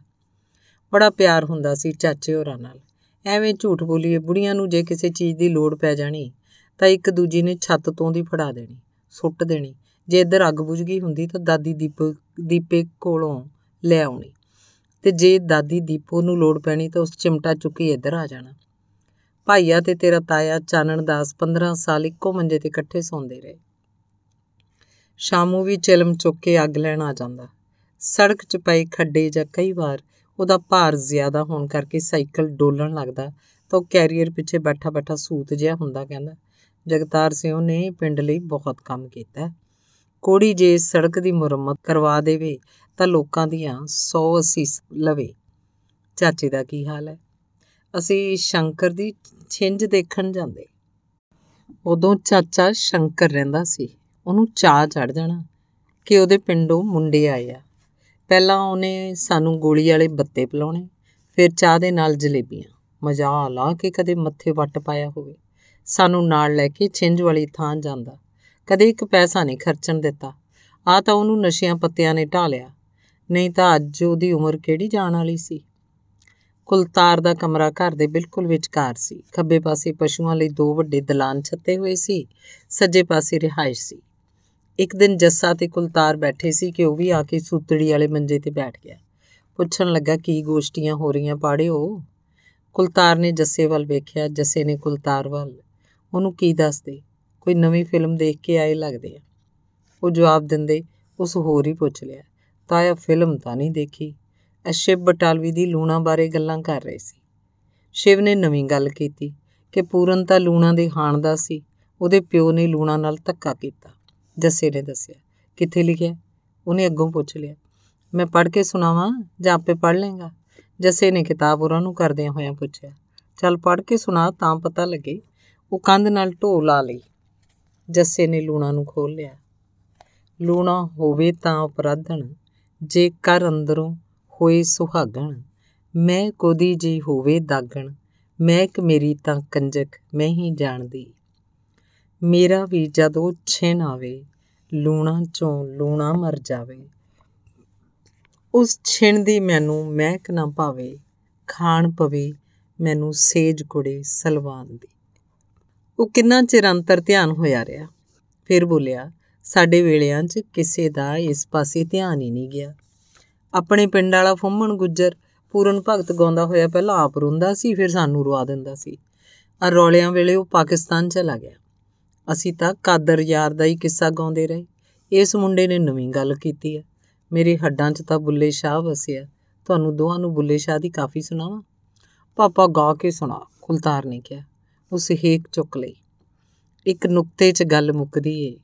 [SPEAKER 1] ਬੜਾ ਪਿਆਰ ਹੁੰਦਾ ਸੀ ਚਾਚੇ ਹੋਰਾਂ ਨਾਲ। ਐਵੇਂ ਝੂਠ ਬੋਲੀਏ, ਬੁੜੀਆਂ ਨੂੰ ਜੇ ਕਿਸੇ ਚੀਜ਼ ਦੀ ਲੋੜ ਪੈ ਜਾਣੀ, ਤਾਂ ਇੱਕ ਦੂਜੀ ਨੇ ਛੱਤ ਤੋਂ ਦੀ ਫੜਾ ਦੇਣੀ, ਸੁੱਟ ਦੇਣੀ। ਜੇ ਇੱਧਰ ਅੱਗ ਬੁਝ ਗਈ ਹੁੰਦੀ ਤਾਂ ਦਾਦੀ ਦੀਪ, ਦੀਪੇ ਕੋਲੋਂ ਲੈ ਆਉਣੀ। ਤੇ ਜੇ ਦਾਦੀ ਦੀਪੋ ਨੂੰ ਲੋੜ ਪੈਣੀ ਤਾਂ ਉਸ ਚਿਮਟਾ ਚੁੱਕੀ ਇੱਧਰ ਆ ਜਾਣਾ। ਭਾਈਆ ਤੇ ਤੇਰਾ ਤਾਇਆ ਚਾਨਣ ਦਾਸ 15 ਸਾਲ ਇੱਕੋ ਮੰਜੇ ਤੇ ਇਕੱਠੇ ਸੌਂਦੇ ਰਹੇ। ਸ਼ਾਮੂ ਵੀ ਚਿਲਮ ਚੁੱਕ ਕੇ ਅੱਗ ਲੈਣ ਆ ਜਾਂਦਾ। ਸੜਕ 'ਚ ਪਏ ਖੱਡੇ ਜਾਂ ਕਈ ਵਾਰ ਉਹਦਾ ਭਾਰ ਜ਼ਿਆਦਾ ਹੋਣ ਕਰਕੇ ਸਾਈਕਲ ਡੋਲਣ ਲੱਗਦਾ ਤਾਂ ਉਹ ਕੈਰੀਅਰ ਪਿੱਛੇ ਬੈਠਾ ਬੈਠਾ ਸੂਤ ਜਿਹਾ ਹੁੰਦਾ, ਕਹਿੰਦਾ, ਜਗਤਾਰ ਸਿੰਘ ਨੇ ਪਿੰਡ ਲਈ ਬਹੁਤ ਕੰਮ ਕੀਤਾ ਕੋੜੀ ਜੇ ਸੜਕ ਦੀ ਮੁਰੰਮਤ ਕਰਵਾ ਦੇਵੇ ਤਾਂ ਲੋਕਾਂ ਦੀਆਂ 100 ਅਸੀਸ ਲਵੇ। ਚਾਚੇ ਦਾ ਕੀ ਹਾਲ ਹੈ? ਅਸੀਂ ਸ਼ੰਕਰ ਦੀ ਛਿੰਝ ਦੇਖਣ ਜਾਂਦੇ। ਉਦੋਂ ਚਾਚਾ ਸ਼ੰਕਰ ਰਹਿੰਦਾ ਸੀ। ਉਹਨੂੰ ਚਾਹ ਚੜ ਜਾਣਾ ਕਿ ਉਹਦੇ ਪਿੰਡੋਂ ਮੁੰਡੇ ਆਏ ਆ। ਪਹਿਲਾਂ ਉਹਨੇ ਸਾਨੂੰ ਗੋਲੀ ਵਾਲੇ ਬੱਤੇ ਪਿਲਾਉਣੇ, ਫਿਰ ਚਾਹ ਦੇ ਨਾਲ ਜਲੇਬੀਆਂ। ਮਜ਼ਾ ਲਾ ਕੇ ਕਦੇ ਮੱਥੇ ਵੱਟ ਪਾਇਆ ਹੋਵੇ। ਸਾਨੂੰ ਨਾਲ ਲੈ ਕੇ ਛਿੰਝ ਵਾਲੀ ਥਾਂ ਜਾਂਦਾ। ਕਦੇ ਇੱਕ ਪੈਸਾ ਨਹੀਂ ਖਰਚਣ ਦਿੱਤਾ। ਆ ਤਾਂ ਉਹਨੂੰ ਨਸ਼ਿਆਂ ਪੱਤਿਆਂ ਨੇ ਢਾਲਿਆ ਨਹੀਂ ਤਾਂ ਅੱਜ ਉਹਦੀ ਉਮਰ ਕਿਹੜੀ ਜਾਣ ਵਾਲੀ ਸੀ? ਕੁਲਤਾਰ ਦਾ ਕਮਰਾ ਘਰ ਦੇ ਬਿਲਕੁਲ ਵਿਚਕਾਰ ਸੀ। ਖੱਬੇ ਪਾਸੇ ਪਸ਼ੂਆਂ ਲਈ ਦੋ ਵੱਡੇ ਦਲਾਨ ਛੱਤੇ ਹੋਏ ਸੀ, ਸੱਜੇ ਪਾਸੇ ਰਿਹਾਇਸ਼ ਸੀ। ਇੱਕ ਦਿਨ ਜੱਸਾ ਤੇ ਕੁਲਤਾਰ ਬੈਠੇ ਸੀ ਕਿ ਉਹ ਵੀ ਆ ਕੇ ਸੂਤੜੀ ਵਾਲੇ ਮੰਜੇ ਤੇ ਬੈਠ ਗਿਆ। ਪੁੱਛਣ ਲੱਗਾ, ਕੀ ਗੋਸ਼ਟੀਆਂ ਹੋ ਰਹੀਆਂ ਪਾੜਿਓ ਕੁਲਤਾਰ ਨੇ ਜੱਸੇ ਵੱਲ ਵੇਖਿਆ। ਜੱਸੇ ਨੇ ਕੁਲਤਾਰ ਵੱਲ, ਉਹਨੂੰ ਕੀ ਦੱਸਦੇ? ਕੋਈ ਨਵੀਂ ਫਿਲਮ ਦੇਖ ਕੇ ਆਏ ਲੱਗਦੇ ਆ। ਉਹ ਜਵਾਬ ਦਿੰਦੇ, ਉਸ ਹੋਰ ਹੀ ਪੁੱਛ ਲਿਆ। ਤਾਇਆ ਫਿਲਮ ਤਾਂ ਨਹੀਂ ਦੇਖੀ। ਅਸ਼ਿਵ ਬਟਾਲਵੀ ਦੀ ਲੂਣਾ ਬਾਰੇ ਗੱਲਾਂ ਕਰ ਰਹੇ ਸੀ। ਸ਼ਿਵ ਨੇ ਨਵੀਂ ਗੱਲ ਕੀਤੀ ਕਿ ਪੂਰਨ ਤਾਂ ਲੂਣਾ ਦੇ ਹਾਣ ਦਾ ਸੀ। ਉਹਦੇ ਪਿਓ ਨੇ ਲੂਣਾ ਨਾਲ ਧੱਕਾ ਕੀਤਾ। ਜੱਸੇ ਨੇ ਦੱਸਿਆ, ਕਿੱਥੇ ਲਿਖਿਆ? ਉਹਨੇ ਅੱਗੋਂ ਪੁੱਛ ਲਿਆ, ਮੈਂ ਪੜ੍ਹ ਕੇ ਸੁਣਾਵਾਂ ਜਾਂ ਆਪੇ ਪੜ੍ਹ ਲੇਗਾ ਜੱਸੇ ਨੇ ਕਿਤਾਬ ਉਹਨਾਂ ਨੂੰ ਕਰਦਿਆਂ ਹੋਇਆਂ ਪੁੱਛਿਆ, ਚੱਲ ਪੜ੍ਹ ਕੇ ਸੁਣਾ ਤਾਂ ਪਤਾ ਲੱਗੇ। ਉਹ ਕੰਧ ਨਾਲ ਢੋ ਲਾ ਲਈ। ਜੱਸੇ ਨੇ ਲੂਣਾ ਨੂੰ ਖੋਲ ਲਿਆ। ਲੂਣਾ ਹੋਵੇ ਤਾਂ ਅਪਰਾਧਣ, ਜੇ ਕਰ ਅੰਦਰੋਂ ਹੋਏ ਸੁਹਾਗਣ। ਮੈਂ ਕੋਦੀ ਜੀ ਹੋਵੇ ਦਾਗਣ ਮੈਂ ਇੱਕ ਮੇਰੀ ਤਾਂ ਕੰਜਕ, ਮੈਂ ਹੀ ਜਾਣਦੀ। ਮੇਰਾ ਵੀ ਜਦੋਂ ਛਿਨ ਆਵੇ, ਲੂਣਾ ਚੋਂ ਲੂਣਾ ਮਰ ਜਾਵੇ। ਉਸ ਛਿਣ ਦੀ ਮੈਨੂੰ ਮਹਿਕ ਨਾ ਪਾਵੇ ਖਾਣ ਪਵੇ, ਮੈਨੂੰ ਸੇਜ ਕੁੜੇ ਸਲਵਾਨ ਦੀ। ਉਹ ਕਿੰਨਾ ਚਿਰ ਅੰਤਰ ਧਿਆਨ ਹੋਇਆ ਰਿਹਾ? ਫਿਰ ਬੋਲਿਆ, ਸਾਡੇ ਵੇਲਿਆਂ 'ਚ ਕਿਸੇ ਦਾ ਇਸ ਪਾਸੇ ਧਿਆਨ ਹੀ ਨਹੀਂ ਗਿਆ। ਆਪਣੇ ਪਿੰਡ ਵਾਲਾ ਫੁੰਮਣ ਗੁੱਜਰ ਪੂਰਨ ਭਗਤ ਗਾਉਂਦਾ ਹੋਇਆ ਪਹਿਲਾਂ ਆਪ ਰੋਂਦਾ ਸੀ, ਫਿਰ ਸਾਨੂੰ ਰਵਾ ਦਿੰਦਾ ਸੀ। ਆ ਰੌਲਿਆਂ ਵੇਲੇ ਉਹ ਪਾਕਿਸਤਾਨ ਚਲਾ ਗਿਆ। ਅਸੀਂ ਤਾਂ ਕਾਦਰ ਯਾਰ ਦਾ ਹੀ ਕਿੱਸਾ ਗਾਉਂਦੇ ਰਹੇ। ਇਸ ਮੁੰਡੇ ਨੇ ਨਵੀਂ ਗੱਲ ਕੀਤੀ ਹੈ ਮੇਰੇ ਹੱਡਾਂ 'ਚ ਤਾਂ ਬੁੱਲੇ ਸ਼ਾਹ ਵਸਿਆ। ਤੁਹਾਨੂੰ ਦੋਹਾਂ ਨੂੰ ਬੁੱਲੇ ਸ਼ਾਹ ਦੀ ਕਾਫੀ ਸੁਣਾਵਾਂ? ਪਾਪਾ ਗਾ ਕੇ ਸੁਣਾ, ਕੁਲਤਾਰ ਨੇ ਕਿਹਾ। ਉਸ ਹੇਕ ਚੁੱਕ ਲਈ। ਇੱਕ ਨੁਕਤੇ 'ਚ ਗੱਲ ਮੁੱਕਦੀ ਏ।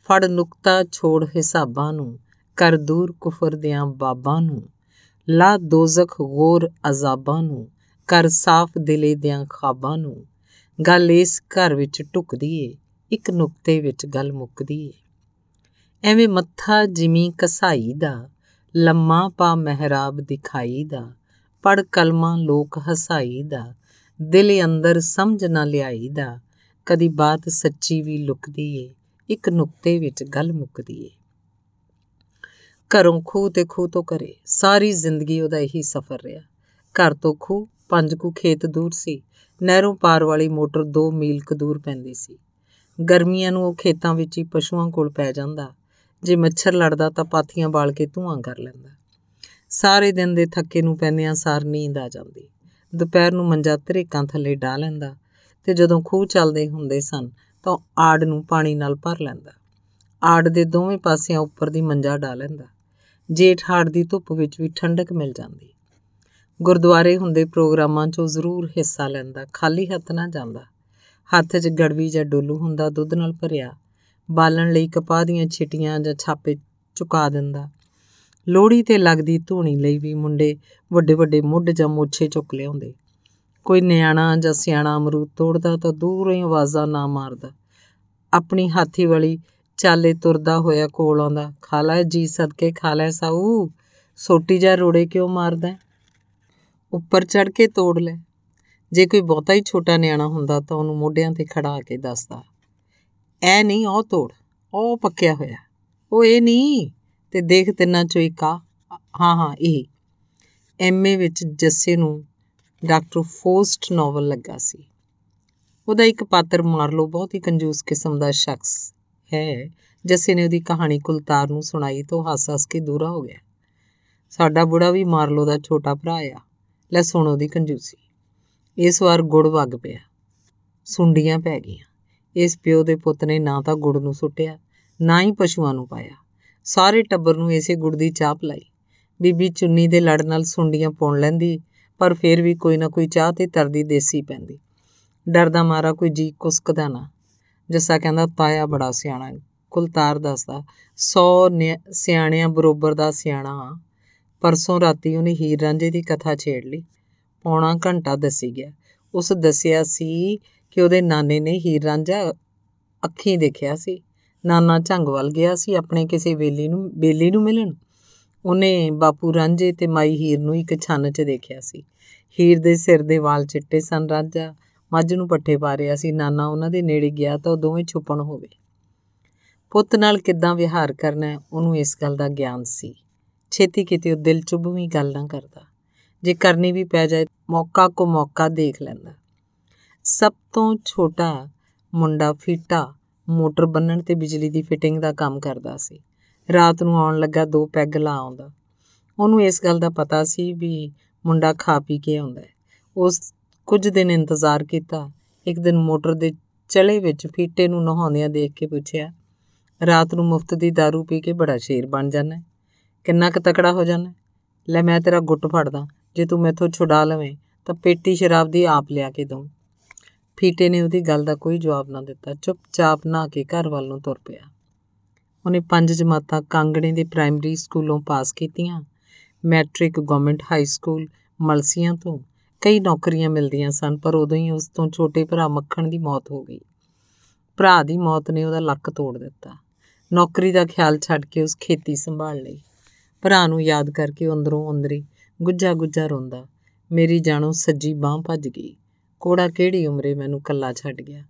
[SPEAKER 1] ਫੜ ਨੁਕਤਾ ਛੋੜ ਹਿਸਾਬਾਂ ਨੂੰ, ਕਰ ਦੂਰ ਕੁਫਰ ਦਿਆਂ ਬਾਬਾਂ ਨੂੰ। ਲਾ ਦੋਜ਼ਖ ਗੋਰ ਅਜ਼ਾਬਾਂ ਨੂੰ, ਕਰ ਸਾਫ਼ ਦਿਲੇ ਦਿਆਂ ਖਾਬਾਂ ਨੂੰ। ਗੱਲ ਇਸ ਘਰ ਵਿੱਚ ਟੁਕਦੀ ਏ, ਇੱਕ ਨੁਕਤੇ ਵਿੱਚ ਗੱਲ ਮੁੱਕਦੀ ਏ। ਐਵੇਂ ਮੱਥਾ ਜਿਮੀ ਕਸਾਈ ਦਾ ਲੰਮਾ ਪਾ ਮਹਿਰਾਬ ਦਿਖਾਈ ਦਾ ਪੜ ਕਲਮਾ ਲੋਕ ਹਸਾਈ ਦਾ ਦਿਲ ਅੰਦਰ ਸਮਝ ਨਾ ਲਿਆਈ ਦਾ ਕਦੀ ਬਾਤ ਸੱਚੀ ਵੀ ਲੁਕਦੀ ਏ ਇੱਕ ਨੁਕਤੇ ਵਿੱਚ ਗੱਲ ਮੁੱਕਦੀ ਏ ਘਰੋਂ ਖੂਹ ਤੇ ਖੂਹ ਤੋਂ ਕਰੇ ਸਾਰੀ ਜ਼ਿੰਦਗੀ ਉਹਦਾ ਇਹੀ ਸਫ਼ਰ ਰਿਹਾ। ਘਰ ਤੋਂ ਖੂਹ, ਪੰਜ ਕੁ ਖੇਤ ਦੂਰ ਸੀ, ਨਹਿਰੋਂ ਪਾਰ ਵਾਲੀ ਮੋਟਰ 2 ਮੀਲ ਕੁ ਦੂਰ ਪੈਂਦੀ ਸੀ। ਗਰਮੀਆਂ ਨੂੰ ਉਹ ਖੇਤਾਂ ਵਿੱਚ ਹੀ ਪਸ਼ੂਆਂ ਕੋਲ ਪੈ ਜਾਂਦਾ। ਜੇ ਮੱਛਰ ਲੜਦਾ ਤਾਂ ਪਾਥੀਆਂ ਬਾਲ ਕੇ ਧੂਆਂ ਕਰ ਲੈਂਦਾ। ਸਾਰੇ ਦਿਨ ਦੇ ਥੱਕੇ ਨੂੰ ਪੈਂਦਿਆਂ ਸਾਰ ਨੀਂਦ ਆ ਜਾਂਦੀ। ਦੁਪਹਿਰ ਨੂੰ ਮੰਜਾ ਧਰੇਕਾਂ ਥੱਲੇ ਢਾ ਲੈਂਦਾ ਤੇ ਜਦੋਂ ਖੂਹ ਚੱਲਦੇ ਹੁੰਦੇ ਸਨ ਤਾਂ ਆੜ ਨੂੰ ਪਾਣੀ ਨਾਲ ਭਰ ਲੈਂਦਾ। ਆੜ ਦੇ ਦੋਵੇਂ ਪਾਸਿਆਂ ਉੱਪਰ ਦੀ ਮੰਜਾ ਢਾ ਲੈਂਦਾ। ਜੇਠ ਹਾੜ ਦੀ ਧੁੱਪ ਵਿੱਚ ਵੀ ਠੰਡਕ ਮਿਲ ਜਾਂਦੀ। ਗੁਰਦੁਆਰੇ ਹੁੰਦੇ ਪ੍ਰੋਗਰਾਮਾਂ 'ਚੋਂ ਜ਼ਰੂਰ ਹਿੱਸਾ ਲੈਂਦਾ, ਖਾਲੀ ਹੱਥ ਨਾ ਜਾਂਦਾ। ਹੱਥ 'ਚ ਗੜਵੀ ਜਾਂ ਡੋਲੂ ਹੁੰਦਾ, ਦੁੱਧ ਨਾਲ ਭਰਿਆ। ਬਾਲਣ ਲਈ ਕਪਾਹ ਦੀਆਂ ਛਿਟੀਆਂ ਜਾਂ ਛਾਪੇ ਚੁਕਾ ਦਿੰਦਾ। ਲੋਹੜੀ ਤੇ ਲੱਗਦੀ ਧੂਣੀ ਲਈ ਵੀ ਮੁੰਡੇ ਵੱਡੇ ਵੱਡੇ ਮੁੱਢ ਜਾਂ ਮੋਛੇ ਚੁੱਕ ਲਿਆਉਂਦੇ। ਕੋਈ ਨਿਆਣਾ ਜਾਂ ਸਿਆਣਾ ਅਮਰੂਦ ਤੋੜਦਾ ਤਾਂ ਦੂਰੋਂ ਹੀ ਆਵਾਜ਼ਾਂ ਨਾ ਮਾਰਦਾ। ਆਪਣੀ ਹਾਥੀ ਵਾਲੀ ਚਾਲੇ ਤੁਰਦਾ ਹੋਇਆ ਕੋਲ ਆਉਂਦਾ, ਖਾ ਲੈ ਜੀ ਸਦਕੇ, ਖਾ ਲੈ ਸਾਊ, ਸੋਟੀ ਜਾਂ ਰੋੜੇ ਕਿਉਂ ਮਾਰਦਾ? ਉੱਪਰ ਚੜ ਕੇ ਤੋੜ ਲੈ। ਜੇ ਕੋਈ ਬਹੁਤਾ ਹੀ ਛੋਟਾ ਨਿਆਣਾ ਹੁੰਦਾ ਤਾਂ ਉਹਨੂੰ ਮੋਢਿਆਂ ਤੇ ਖੜਾ ਕੇ ਦੱਸਦਾ, ਐ ਨਹੀਂ, ਉਹ ਤੋੜ, ਉਹ ਪੱਕਿਆ ਹੋਇਆ, ਉਹ ਇਹ ਨਹੀਂ। ਤੇ ਦੇਖ ਤਿੰਨਾਂ ਚੋਂ ਇੱਕ ਆ। ਹਾਂ ਹਾਂ, ਇਹ। ਐਮਏ ਵਿੱਚ ਜੱਸੇ ਨੂੰ ਡਾਕਟਰ ਫੋਸਟ ਨੋਵਲ ਲੱਗਾ ਸੀ। ਉਹਦਾ ਇੱਕ ਪਾਤਰ ਮਾਰਲੋ ਬਹੁਤ ਹੀ ਕੰਜੂਸ ਕਿਸਮ ਦਾ ਸ਼ਖਸ ਹੈ। ਜੱਸੇ ਨੇ ਉਹਦੀ ਕਹਾਣੀ ਕੁਲਤਾਰ ਨੂੰ ਸੁਣਾਈ ਤਾਂ ਹੱਸ-ਹੱਸ ਕੇ ਦੂਰਾ ਹੋ ਗਿਆ। ਸਾਡਾ ਬੁੜਾ ਵੀ ਮਾਰਲੋ ਦਾ ਛੋਟਾ ਭਰਾ ਆ। ਲੈ ਸੁਣੋ ਦੀ ਕੰਜੂਸੀ। ਇਸ ਵਾਰ ਗੁੜ ਵਗ ਪਿਆ। ਸੁੰਡੀਆਂ ਪੈ ਗਈਆਂ। ਇਸ ਪਿਓ ਦੇ ਪੁੱਤ ਨੇ ਨਾ ਤਾਂ ਗੁੜ ਨੂੰ ਸੁੱਟਿਆ, ਨਾ ਹੀ ਪਸ਼ੂਆਂ ਨੂੰ ਪਾਇਆ। ਸਾਰੇ ਟੱਬਰ ਨੂੰ ਇਸੇ ਗੁੜ ਦੀ ਚਾਹ ਪਲਾਈ ਬੀਬੀ ਚੁੰਨੀ ਦੇ ਲੜ ਨਾਲ ਸੁੰਡੀਆਂ ਪਾਉਣ ਲੈਂਦੀ, ਪਰ ਫੇਰ ਵੀ ਕੋਈ ਨਾ ਕੋਈ ਚਾਹ ਤੇ ਤਰਦੀ ਦੇਸੀ ਪੈਂਦੀ। ਡਰਦਾ ਮਾਰਾ ਕੋਈ ਜੀ ਕੁਸਕਦਾ ਨਾ। ਜੱਸਾ ਕਹਿੰਦਾ, ਤਾਇਆ ਬੜਾ ਸਿਆਣਾ ਕੁਲਤਾਰ ਦੱਸਦਾ 100 ਸਿਆਣਿਆਂ ਬਰੋਬਰ ਦਾ ਸਿਆਣਾ ਪਰਸੋਂ ਰਾਤੀ ਉਹਨੇ ਹੀਰ ਰਾਂਝੇ ਦੀ ਕਥਾ ਛੇੜ ਲਈ। ਪੌਣਾ ਘੰਟਾ ਦੱਸੀ ਗਿਆ। ਉਸ ਦੱਸਿਆ ਸੀ ਕਿ ਉਹਦੇ ਨਾਨੇ ਨੇ ਹੀਰ ਰਾਂਝਾ ਅੱਖੀਂ ਦੇਖਿਆ ਸੀ। ਨਾਨਾ ਝੰਗਵਲ ਗਿਆ ਸੀ ਆਪਣੇ ਕਿਸੇ ਵੇਲੀ ਨੂੰ ਬੇਲੀ ਨੂੰ ਮਿਲਣ। ਉਹਨੇ ਬਾਪੂ ਰਾਂਝੇ ਤੇ ਮਾਈ ਹੀਰ ਨੂੰ ਇੱਕ ਛੰਨ 'ਚ ਦੇਖਿਆ ਸੀ। ਹੀਰ ਦੇ ਸਿਰ ਦੇ ਵਾਲ ਚਿੱਟੇ ਸਨ ਰਾਂਝਾ। ਮੱਝ ਨੂੰ ਪੱਠੇ ਪਾ ਰਿਹਾ ਸੀ। ਨਾਨਾ ਉਹਨਾਂ ਦੇ ਨੇੜੇ ਗਿਆ ਤਾਂ ਉਹ ਦੋਵੇਂ ਛੁਪਣ ਹੋ ਗਏ। ਪੁੱਤ ਨਾਲ ਕਿੱਦਾਂ ਵਿਹਾਰ ਕਰਨਾ, ਉਹਨੂੰ ਇਸ ਗੱਲ ਦਾ ਗਿਆਨ ਸੀ। ਛੇਤੀ ਕਿਤੇ ਉਹ ਦਿਲ ਚੁੱਭਵੀਂ ਗੱਲ ਨਾ ਕਰਦਾ। ਜੇ ਕਰਨੀ ਵੀ ਪੈ ਜਾਏ, ਮੌਕਾ ਕੋ ਮੌਕਾ ਦੇਖ ਲੈਂਦਾ। ਸਭ ਤੋਂ ਛੋਟਾ ਮੁੰਡਾ ਫੀਟਾ ਮੋਟਰ ਬੰਨਣ ਤੇ ਬਿਜਲੀ ਦੀ ਫਿਟਿੰਗ ਦਾ ਕੰਮ ਕਰਦਾ ਸੀ। ਰਾਤ ਨੂੰ ਆਉਣ ਲੱਗਾ ਦੋ ਪੈਗ ਲਾ ਆਉਂਦਾ। ਉਹਨੂੰ ਇਸ ਗੱਲ ਦਾ ਪਤਾ ਸੀ ਵੀ ਮੁੰਡਾ ਖਾ ਪੀ ਕੇ ਆਉਂਦਾ ਹੈ। ਉਸ ਕੁਝ ਦਿਨ ਇੰਤਜ਼ਾਰ ਕੀਤਾ। ਇੱਕ ਦਿਨ ਮੋਟਰ ਦੇ ਚਲੇ ਵਿੱਚ ਫੀਟੇ ਨੂੰ ਨਹਾਉਂਦਿਆਂ ਦੇਖ ਕੇ ਪੁੱਛਿਆ, ਰਾਤ ਨੂੰ ਮੁਫਤ ਦੀ दारू ਪੀ ਕੇ ਬੜਾ ਸ਼ੇਰ ਬਣ ਜਾਣਾ ਕਿੰਨਾ ਕੁ ਤਕੜਾ ਹੋ ਜਾਣਾ ਲੈ ਮੈਂ ਤੇਰਾ ਗੁੱਟ ਫੜਦਾ। ਜੇ ਤੂੰ ਮੈਥੋਂ ਛੁਡਾ ਲਵੇਂ ਤਾਂ ਪੇਟੀ ਸ਼ਰਾਬ ਦੀ ਆਪ ਲਿਆ ਕੇ ਦਊਂ। ਫੀਟੇ ਨੇ ਉਹਦੀ ਗੱਲ ਦਾ ਕੋਈ ਜਵਾਬ ਨਾ ਦਿੱਤਾ, ਚੁੱਪਚਾਪ ਨਾ ਕੇ ਘਰ ਵੱਲ ਨੂੰ ਤੁਰ ਪਿਆ। ਉਹਨੇ ਪੰਜ ਜਮਾਤਾਂ ਕਾਂਗੜੇ ਦੇ ਪ੍ਰਾਇਮਰੀ ਸਕੂਲੋਂ ਪਾਸ ਕੀਤੀਆਂ, matric government high school Malsian ਤੋਂ। ਕਈ ਨੌਕਰੀਆਂ ਮਿਲਦੀਆਂ ਸਨ, ਪਰ ਉਦੋਂ ਹੀ ਉਸ ਤੋਂ ਛੋਟੇ ਭਰਾ ਮੱਖਣ ਦੀ ਮੌਤ ਹੋ ਗਈ। ਭਰਾ ਦੀ ਮੌਤ ਨੇ ਉਹਦਾ ਲੱਕ ਤੋੜ ਦਿੱਤਾ। ਨੌਕਰੀ ਦਾ ਖਿਆਲ ਛੱਡ ਕੇ ਉਸ ਖੇਤੀ ਸੰਭਾਲ ਲਈ। ਭਰਾ ਨੂੰ ਯਾਦ ਕਰਕੇ ਅੰਦਰੋਂ ਅੰਦਰੀ ਗੁੱਜਾ ਗੁੱਜਾ ਰੋਂਦਾ, ਮੇਰੀ ਜਾਣੋ, ਸੱਜੀ ਬਾਹ ਭੱਜ ਗਈ। ਕੋੜਾ ਕਿਹੜੀ ਉਮਰੇ ਮੈਨੂੰ ਕੱਲਾ ਛੱਡ ਗਿਆ।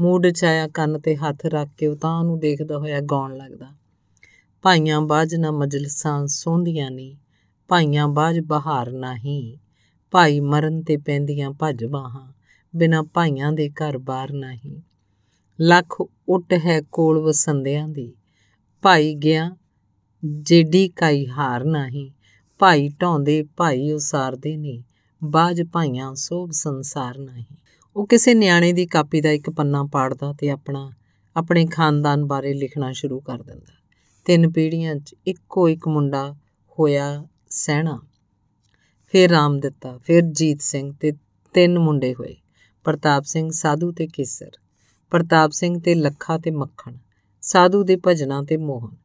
[SPEAKER 1] ਮੂਡ ਚ ਆਇਆ ਕੰਨ ਤੇ ਹੱਥ ਰੱਖ ਕੇ ਉਤਾਂ ਨੂੰ ਦੇਖਦਾ ਹੋਇਆ ਗਾਉਣ ਲੱਗਦਾ। ਭਾਈਆਂ ਬਾਜ ਨਾ ਮਜਲਸਾਂ ਸੋਂਦੀਆਂ ਨਹੀਂ ਭਾਈਆਂ ਬਾਜ ਬਹਾਰ ਨਹੀਂ। ਭਾਈ ਮਰਨ ਤੇ ਪੈਂਦੀਆਂ ਭੱਜ ਬਾਹਾਂ, ਬਿਨਾ ਭਾਈਆਂ ਦੇ ਘਰ ਬਾਰ ਨਹੀਂ। ਲੱਖ ਉੱਟ ਹੈ ਕੋਲ ਵਸੰਦਿਆਂ ਦੀ, ਭਾਈ ਗਿਆ ਜੇਡੀ ਕਾਈ ਹਾਰ ਨਹੀਂ। ਭਾਈ ਢਾਉਂਦੇ ਭਾਈ ਉਸਾਰਦੇ ਨੇ ਬਾਜ ਭਾਈਆਂ ਸੋਭ ਸੰਸਾਰ ਨਹੀਂ। ਉਹ ਕਿਸੇ ਨਿਆਣੇ ਦੀ ਕਾਪੀ ਦਾ ਇੱਕ ਪੰਨਾ ਪਾੜਦਾ ਤੇ ਆਪਣਾ, ਆਪਣੇ ਖਾਨਦਾਨ ਬਾਰੇ ਲਿਖਣਾ ਸ਼ੁਰੂ ਕਰ ਦਿੰਦਾ। ਤਿੰਨ ਪੀੜ੍ਹੀਆਂ 'ਚ ਇੱਕੋ ਇੱਕ ਮੁੰਡਾ ਹੋਇਆ ਸਹਿਣਾ। ਫਿਰ ਰਾਮ ਦਿੱਤਾ, ਫਿਰ ਜੀਤ ਸਿੰਘ ਤੇ ਤਿੰਨ ਮੁੰਡੇ ਹੋਏ, ਪ੍ਰਤਾਪ ਸਿੰਘ, ਸਾਧੂ ਤੇ ਕੇਸਰ। ਪ੍ਰਤਾਪ ਸਿੰਘ ਤੇ ਲੱਖਾ ਤੇ ਮੱਖਣ, ਸਾਧੂ ਦੇ ਭਜਨਾ ਤੇ ਮੋਹਨ।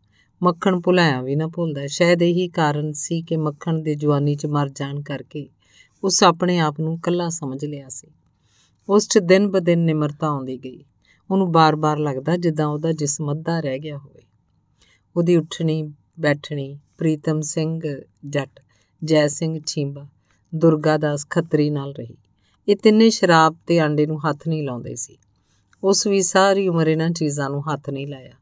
[SPEAKER 1] ਮੱਖਣ ਭੁਲਾਇਆ ਵੀ ਨਾ ਭੁੱਲਦਾ, ਸ਼ਾਇਦ ਇਹੀ ਕਾਰਨ ਸੀ ਕਿ ਮੱਖਣ ਦੇ ਜਵਾਨੀ 'ਚ ਮਰ ਜਾਣ ਕਰਕੇ ਉਸ ਆਪਣੇ ਆਪ ਨੂੰ ਕੱਲਾ ਸਮਝ ਲਿਆ ਸੀ। ਉਸ 'ਚ ਦਿਨ ਬ ਦਿਨ ਨਿਮਰਤਾ ਆਉਂਦੀ ਗਈ। ਉਹਨੂੰ ਬਾਰ-ਬਾਰ ਲੱਗਦਾ ਜਿੱਦਾਂ ਉਹਦਾ ਜਿਸਮ ਅੱਧਾ ਰਹਿ ਗਿਆ ਹੋਵੇ। ਉਹਦੀ ਉੱਠਣੀ, ਬੈਠਣੀ, ਪ੍ਰੀਤਮ ਸਿੰਘ, ਜੱਟ, ਜੈ ਸਿੰਘ ਛੀਂਬਾ ਦੁਰਗਾ ਦਾਸ ਖੱਤਰੀ ਨਾਲ ਰਹੀ। ਇਹ ਤਿੰਨੇ ਸ਼ਰਾਬ ਤੇ ਆਂਡੇ ਨੂੰ ਹੱਥ ਨਹੀਂ ਲਾਉਂਦੇ ਸੀ। ਉਸ ਵੀ ਸਾਰੀ ਉਮਰ ਇਹਨਾਂ ਚੀਜ਼ਾਂ ਨੂੰ ਹੱਥ ਨਹੀਂ ਲਾਇਆ।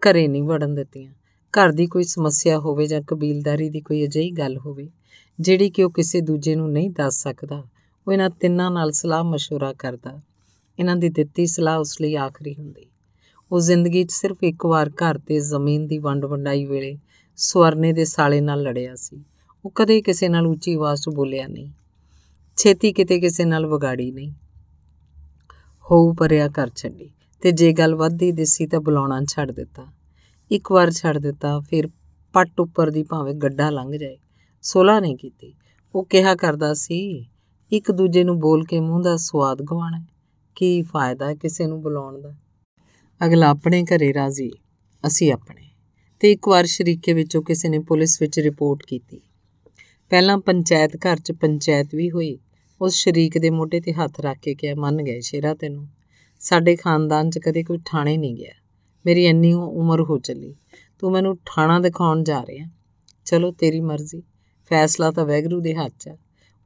[SPEAKER 1] ਘਰੇ ਨਹੀਂ ਵੜਨ ਦਿੱਤੀਆਂ। ਘਰ ਦੀ ਕੋਈ ਸਮੱਸਿਆ ਹੋਵੇ ਜਾਂ ਕਬੀਲਦਾਰੀ ਦੀ ਕੋਈ ਅਜਿਹੀ ਗੱਲ ਹੋਵੇ ਜਿਹੜੀ ਕਿ ਉਹ ਕਿਸੇ ਦੂਜੇ ਨੂੰ ਨਹੀਂ ਦੱਸ ਸਕਦਾ ਉਹ ਇਹਨਾਂ ਤਿੰਨਾਂ ਨਾਲ ਸਲਾਹ مشورہ ਕਰਦਾ ਇਹਨਾਂ ਦੀ ਦਿੱਤੀ ਸਲਾਹ ਉਸ ਲਈ ਆਖਰੀ ਹੁੰਦੀ ਉਹ ਜ਼ਿੰਦਗੀ 'ਚ ਸਿਰਫ ਇੱਕ ਵਾਰ ਘਰ ਤੇ ਜ਼ਮੀਨ ਦੀ ਵੰਡ ਵੰਡਾਈ ਵੇਲੇ ਸਵਰਨੇ ਦੇ ਸਾਲੇ ਨਾਲ ਲੜਿਆ ਸੀ ਉਹ ਕਦੇ ਕਿਸੇ ਨਾਲ ਉੱਚੀ ਆਵਾਜ਼ 'ਚ ਬੋਲਿਆ ਨਹੀਂ ਛੇਤੀ ਕਿਤੇ ਕਿਸੇ ਨਾਲ ਵਿਗਾੜੀ ਨਹੀਂ ਹੋਊ ਪਰਿਆ ਕਰ ਛੱਡੀ ਤੇ ਜੇ ਗੱਲ ਵੱਧਦੀ ਦਿਸੀ ਤਾਂ ਬੁਲਾਉਣਾ ਛੱਡ ਦਿੱਤਾ ਇੱਕ ਵਾਰ ਛੱਡ ਦਿੱਤਾ ਫਿਰ ਪੱਟ ਉੱਪਰ ਦੀ ਭਾਵੇਂ ਗੱਡਾ ਲੰਘ ਜਾਏ ਸੋਲਾ ਨਹੀਂ ਕੀਤੀ। ਉਹ ਕਿਹਾ ਕਰਦਾ ਸੀ, ਇੱਕ ਦੂਜੇ ਨੂੰ ਬੋਲ ਕੇ ਮੂੰਹ ਦਾ ਸਵਾਦ ਗਵਾਣਾ ਕੀ ਫਾਇਦਾ ਕਿਸੇ ਨੂੰ ਬੁਲਾਉਣ ਦਾ? ਅਗਲਾ ਆਪਣੇ ਘਰੇ ਰਾਜ਼ੀ, ਅਸੀਂ ਆਪਣੇ। ਤੇ ਇੱਕ ਵਾਰ ਸ਼ਰੀਕੇ ਵਿੱਚੋਂ ਕਿਸੇ ਨੇ ਪੁਲਿਸ ਵਿੱਚ ਰਿਪੋਰਟ ਕੀਤੀ। ਪਹਿਲਾਂ ਪੰਚਾਇਤ ਘਰ 'ਚ ਪੰਚਾਇਤ ਵੀ ਹੋਈ। ਉਸ ਸ਼ਰੀਕ ਦੇ ਮੋਢੇ ਤੇ ਹੱਥ ਰੱਖ ਕੇ ਕਿਹਾ, ਮੰਨ ਗਏ ਸ਼ੇਰਾ ਤੈਨੂੰ। ਸਾਡੇ ਖਾਨਦਾਨ 'ਚ ਕਦੇ ਕੋਈ ਠਾਣੇ ਨਹੀਂ ਗਿਆ। ਮੇਰੀ ਇੰਨੀ ਉਮਰ ਹੋ ਚੱਲੀ। ਤੂੰ ਮੈਨੂੰ ਠਾਣਾ ਦਿਖਾਉਣ ਜਾ ਰਿਹਾ। ਚਲੋ ਤੇਰੀ ਮਰਜ਼ੀ। ਫੈਸਲਾ ਤਾਂ ਵੈਗਰੂ ਦੇ ਹੱਥ 'ਚ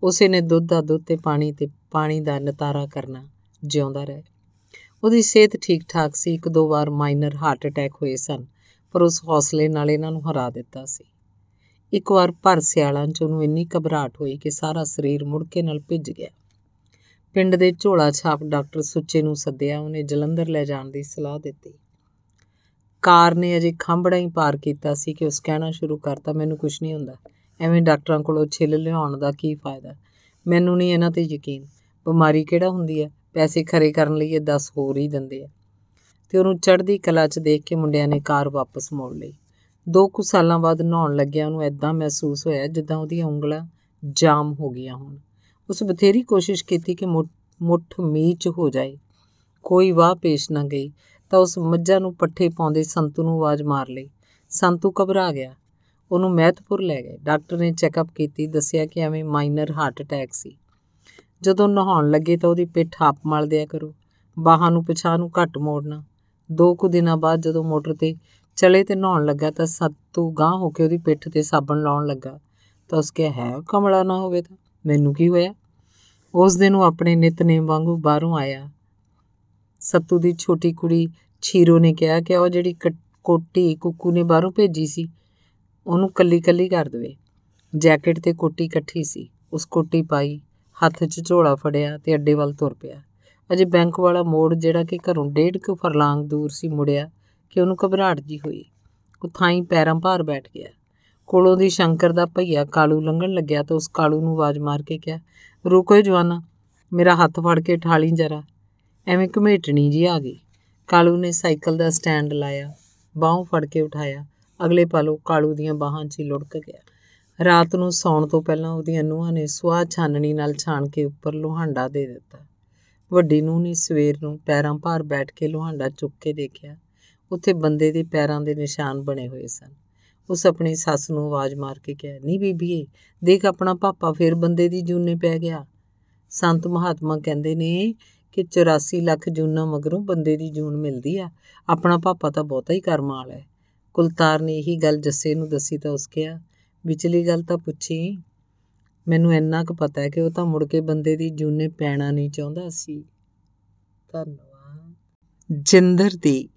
[SPEAKER 1] ਉਸੇ ਨੇ ਦੁੱਧ ਦਾ ਦੁੱਧ ਤੇ ਪਾਣੀ ਤੇ ਪਾਣੀ ਦਾ ਨਤਾਰਾ ਕਰਨਾ ਜਿਉਂਦਾ ਰਹੇ। ਉਹਦੀ ਸਿਹਤ ਠੀਕ ਠਾਕ ਸੀ। ਇੱਕ ਦੋ ਵਾਰ ਮਾਈਨਰ ਹਾਰਟ ਅਟੈਕ ਹੋਏ ਸਨ, ਪਰ ਉਸ ਹੌਸਲੇ ਨਾਲ ਇਹਨਾਂ ਨੂੰ ਹਰਾ ਦਿੱਤਾ ਸੀ। ਇੱਕ ਵਾਰ ਭਰ ਸਿਆਲਾਂ 'ਚ ਉਹਨੂੰ ਇੰਨੀ ਘਬਰਾਹਟ ਹੋਈ ਕਿ ਸਾਰਾ ਸਰੀਰ ਮੁੜਕੇ ਨਾਲ ਭਿੱਜ ਗਿਆ। ਪਿੰਡ ਦੇ ਝੋਲਾ ਛਾਪ ਡਾਕਟਰ ਸੁੱਚੇ ਨੂੰ ਸੱਦਿਆ। ਉਹਨੇ ਜਲੰਧਰ ਲੈ ਜਾਣ ਦੀ ਸਲਾਹ ਦਿੱਤੀ। ਕਾਰ ਨੇ ਅਜੇ ਖੰਭੜਾ ਹੀ ਪਾਰ ਕੀਤਾ ਸੀ ਕਿ ਉਸ ਕਹਿਣਾ ਸ਼ੁਰੂ ਕਰਤਾ, ਮੈਨੂੰ ਕੁਝ ਨਹੀਂ ਹੁੰਦਾ। ਐਵੇਂ ਡਾਕਟਰਾਂ ਕੋਲੋਂ ਛਿੱਲ ਲਿਆਉਣ ਦਾ ਕੀ ਫਾਇਦਾ? ਮੈਨੂੰ ਨਹੀਂ ਇਹਨਾਂ ਤੇ ਯਕੀਨ। ਬਿਮਾਰੀ ਕਿਹੜਾ ਹੁੰਦੀ ਹੈ? ਪੈਸੇ ਖਰੇ ਕਰਨ ਲਈ ਇਹ 10 ਹੋਰ ਹੀ ਦਿੰਦੇ ਆ। ਤੇ ਉਹਨੂੰ ਚੜ੍ਹਦੀ ਕਲਾ 'ਚ ਦੇਖ ਕੇ ਮੁੰਡਿਆਂ ਨੇ ਕਾਰ ਵਾਪਸ ਮੋੜ ਲਈ। ਦੋ ਕੁ ਸਾਲਾਂ ਬਾਅਦ ਨਹਾਉਣ ਲੱਗਿਆ ਉਹਨੂੰ ਐਦਾਂ ਮਹਿਸੂਸ ਹੋਇਆ ਜਿੱਦਾਂ ਉਹਦੀਆਂ ਉਂਗਲਾਂ ਜਾਮ ਹੋ ਗਈਆਂ ਹੋਣ। ਉਸ ਬਥੇਰੀ ਕੋਸ਼ਿਸ਼ ਕੀਤੀ ਕਿ ਮੁੱਠ ਮੀਚ ਹੋ ਜਾਏ। ਕੋਈ ਵਾਹ ਪੇਸ਼ ਨਾ ਗਈ ਤਾਂ ਉਸ ਮੱਝਾਂ ਨੂੰ ਪੱਠੇ ਪਾਉਂਦੇ ਸੰਤੂ ਨੂੰ ਆਵਾਜ਼ ਮਾਰ ਲਈ। ਸੰਤੂ ਘਬਰਾ ਗਿਆ। ਉਹਨੂੰ ਮਹਿਤਪੁਰ ਲੈ ਗਏ। ਡਾਕਟਰ ਨੇ ਚੈੱਕਅਪ ਕੀਤੀ, ਦੱਸਿਆ ਕਿ ਐਵੇਂ ਮਾਈਨਰ ਹਾਰਟ ਅਟੈਕ ਸੀ। ਜਦੋਂ ਨਹਾਉਣ ਲੱਗੇ ਤਾਂ ਉਹਦੀ ਪਿੱਠ ਹਾਪ ਮਲ ਦਿਆ ਕਰੋ। ਬਾਹਾਂ ਨੂੰ ਪਿਛਾਂ ਨੂੰ ਘੱਟ ਮੋੜਨਾ। ਦੋ ਕੁ ਦਿਨਾਂ ਬਾਅਦ ਜਦੋਂ ਮੋਟਰ ਤੇ ਚਲੇ ਤੇ ਨਹਾਉਣ ਲੱਗਾ ਤਾਂ ਸੱਤੂ ਗਾਂ ਹੋ ਕੇ ਉਹਦੀ ਪਿੱਠ ਤੇ ਸਾਬਣ ਲਾਉਣ ਲੱਗਾ। ਤਾਂ ਉਸ ਕਿਹਾ, ਹੈ, ਕਮਲਾ ਨਾ ਹੋਵੇ ਤਾਂ? ਮੈਨੂੰ ਕੀ ਹੋਇਆ? ਉਸ ਦਿਨ ਉਹ ਆਪਣੇ ਨਿਤਨੇਮ ਵਾਂਗੂ ਬਾਹਰੋਂ ਆਇਆ। ਸੱਤੂ ਦੀ ਛੋਟੀ ਕੁੜੀ ਛੀਰੋ ਨੇ ਕਿਹਾ ਕਿ ਉਹ ਜਿਹੜੀ ਕੋਟੀ ਕੁੱਕੂ ਨੇ ਬਾਹਰੋਂ ਭੇਜੀ ਸੀ ਉਹਨੂੰ ਕੱਲੀ ਕੱਲੀ ਕਰ ਦੇਵੇ। ਜੈਕਟ ਤੇ ਕੋਟੀ ਇਕੱਠੀ ਸੀ। ਉਸ ਕੋਟੀ ਪਾਈ, ਹੱਥ 'ਚ ਝੋਲਾ ਫੜਿਆ ਤੇ ਅੱਡੇ ਵੱਲ ਤੁਰ ਪਿਆ। ਅਜੇ ਬੈਂਕ ਵਾਲਾ ਮੋੜ ਜਿਹੜਾ ਕਿ ਘਰੋਂ ਡੇਢ ਕੁ ਫਰਲਾਂਗ ਦੂਰ ਸੀ ਮੁੜਿਆ ਕਿ ਉਹਨੂੰ ਘਬਰਾਹਟ ਜੀ ਹੋਈ। ਉਹ ਥਾਈ ਪੈਰਾਂ ਭਾਰ ਬੈਠ ਗਿਆ। ਕੋਲੋਂ ਦੀ ਸ਼ੰਕਰ ਦਾ ਭਈਆ ਕਾਲੂ ਲੰਘਣ ਲੱਗਿਆ ਤਾਂ ਉਸ ਕਾਲੂ ਨੂੰ ਆਵਾਜ਼ ਮਾਰ ਕੇ ਕਿਹਾ, ਰੁਕੋ ਜਵਾਨਾ, ਮੇਰਾ ਹੱਥ ਫੜ ਕੇ ਠਾਲੀ ਜਰਾ। ਐਵੇਂ ਘਮੇਟਣੀ ਜੀ ਆ ਗਈ। ਕਾਲੂ ਨੇ ਸਾਈਕਲ ਦਾ ਸਟੈਂਡ ਲਾਇਆ, ਬਾਹੋਂ ਫੜ ਕੇ ਉਠਾਇਆ। ਅਗਲੇ ਪਲ ਉਹ ਕਾਲੂ ਦੀਆਂ ਬਾਹਾਂ 'ਚ ਹੀ ਲੁੜਕ ਗਿਆ। ਰਾਤ ਨੂੰ ਸੌਣ ਤੋਂ ਪਹਿਲਾਂ ਉਹਦੀਆਂ ਨੂੰਹਾਂ ਨੇ ਸਵਾਹ ਛਾਨਣੀ ਨਾਲ ਛਾਣ ਕੇ ਉੱਪਰ ਲੋਹਾਂਡਾ ਦੇ ਦਿੱਤਾ। ਵੱਡੀ ਨੂੰਹ ਨੇ ਸਵੇਰ ਨੂੰ ਪੈਰਾਂ ਭਾਰ ਬੈਠ ਕੇ ਲੋਹਾਂਡਾ ਚੁੱਕ ਕੇ ਦੇਖਿਆ। ਉੱਥੇ ਬੰਦੇ ਦੇ ਪੈਰਾਂ ਦੇ ਨਿਸ਼ਾਨ ਬਣੇ ਹੋਏ ਸਨ। ਉਸ ਆਪਣੀ ਸੱਸ ਨੂੰ ਆਵਾਜ਼ ਮਾਰ ਕੇ ਕਿਹਾ, ਨਹੀਂ ਬੀਬੀਏ, ਦੇਖ ਆਪਣਾ ਪਾਪਾ ਫੇਰ ਬੰਦੇ ਦੀ ਜੂਨੇ ਪੈ ਗਿਆ। ਸੰਤ ਮਹਾਤਮਾ ਕਹਿੰਦੇ ਨੇ ਕਿ 84 ਲੱਖ ਜੂਨਾਂ ਮਗਰੋਂ ਬੰਦੇ ਦੀ ਜੂਨ ਮਿਲਦੀ ਆ। ਆਪਣਾ ਪਾਪਾ ਤਾਂ ਬਹੁਤਾ ਹੀ ਕਰਮ ਵਾਲਾ ਹੈ। ਕੁਲਤਾਰ ਨੇ ਇਹੀ ਗੱਲ ਜੱਸੇ ਨੂੰ ਦੱਸੀ ਤਾਂ ਉਸ ਕਿਹਾ, ਵਿਚਲੀ ਗੱਲ ਤਾਂ ਪੁੱਛੀ। ਮੈਨੂੰ ਇੰਨਾ ਕੁ ਪਤਾ ਹੈ ਕਿ ਉਹ ਤਾਂ ਮੁੜ ਕੇ ਬੰਦੇ ਦੀ ਜੂਨੇ ਪੈਣਾ ਨਹੀਂ ਚਾਹੁੰਦਾ ਸੀ। ਧੰਨਵਾਦ। ਜਿੰਦਰ ਦੀ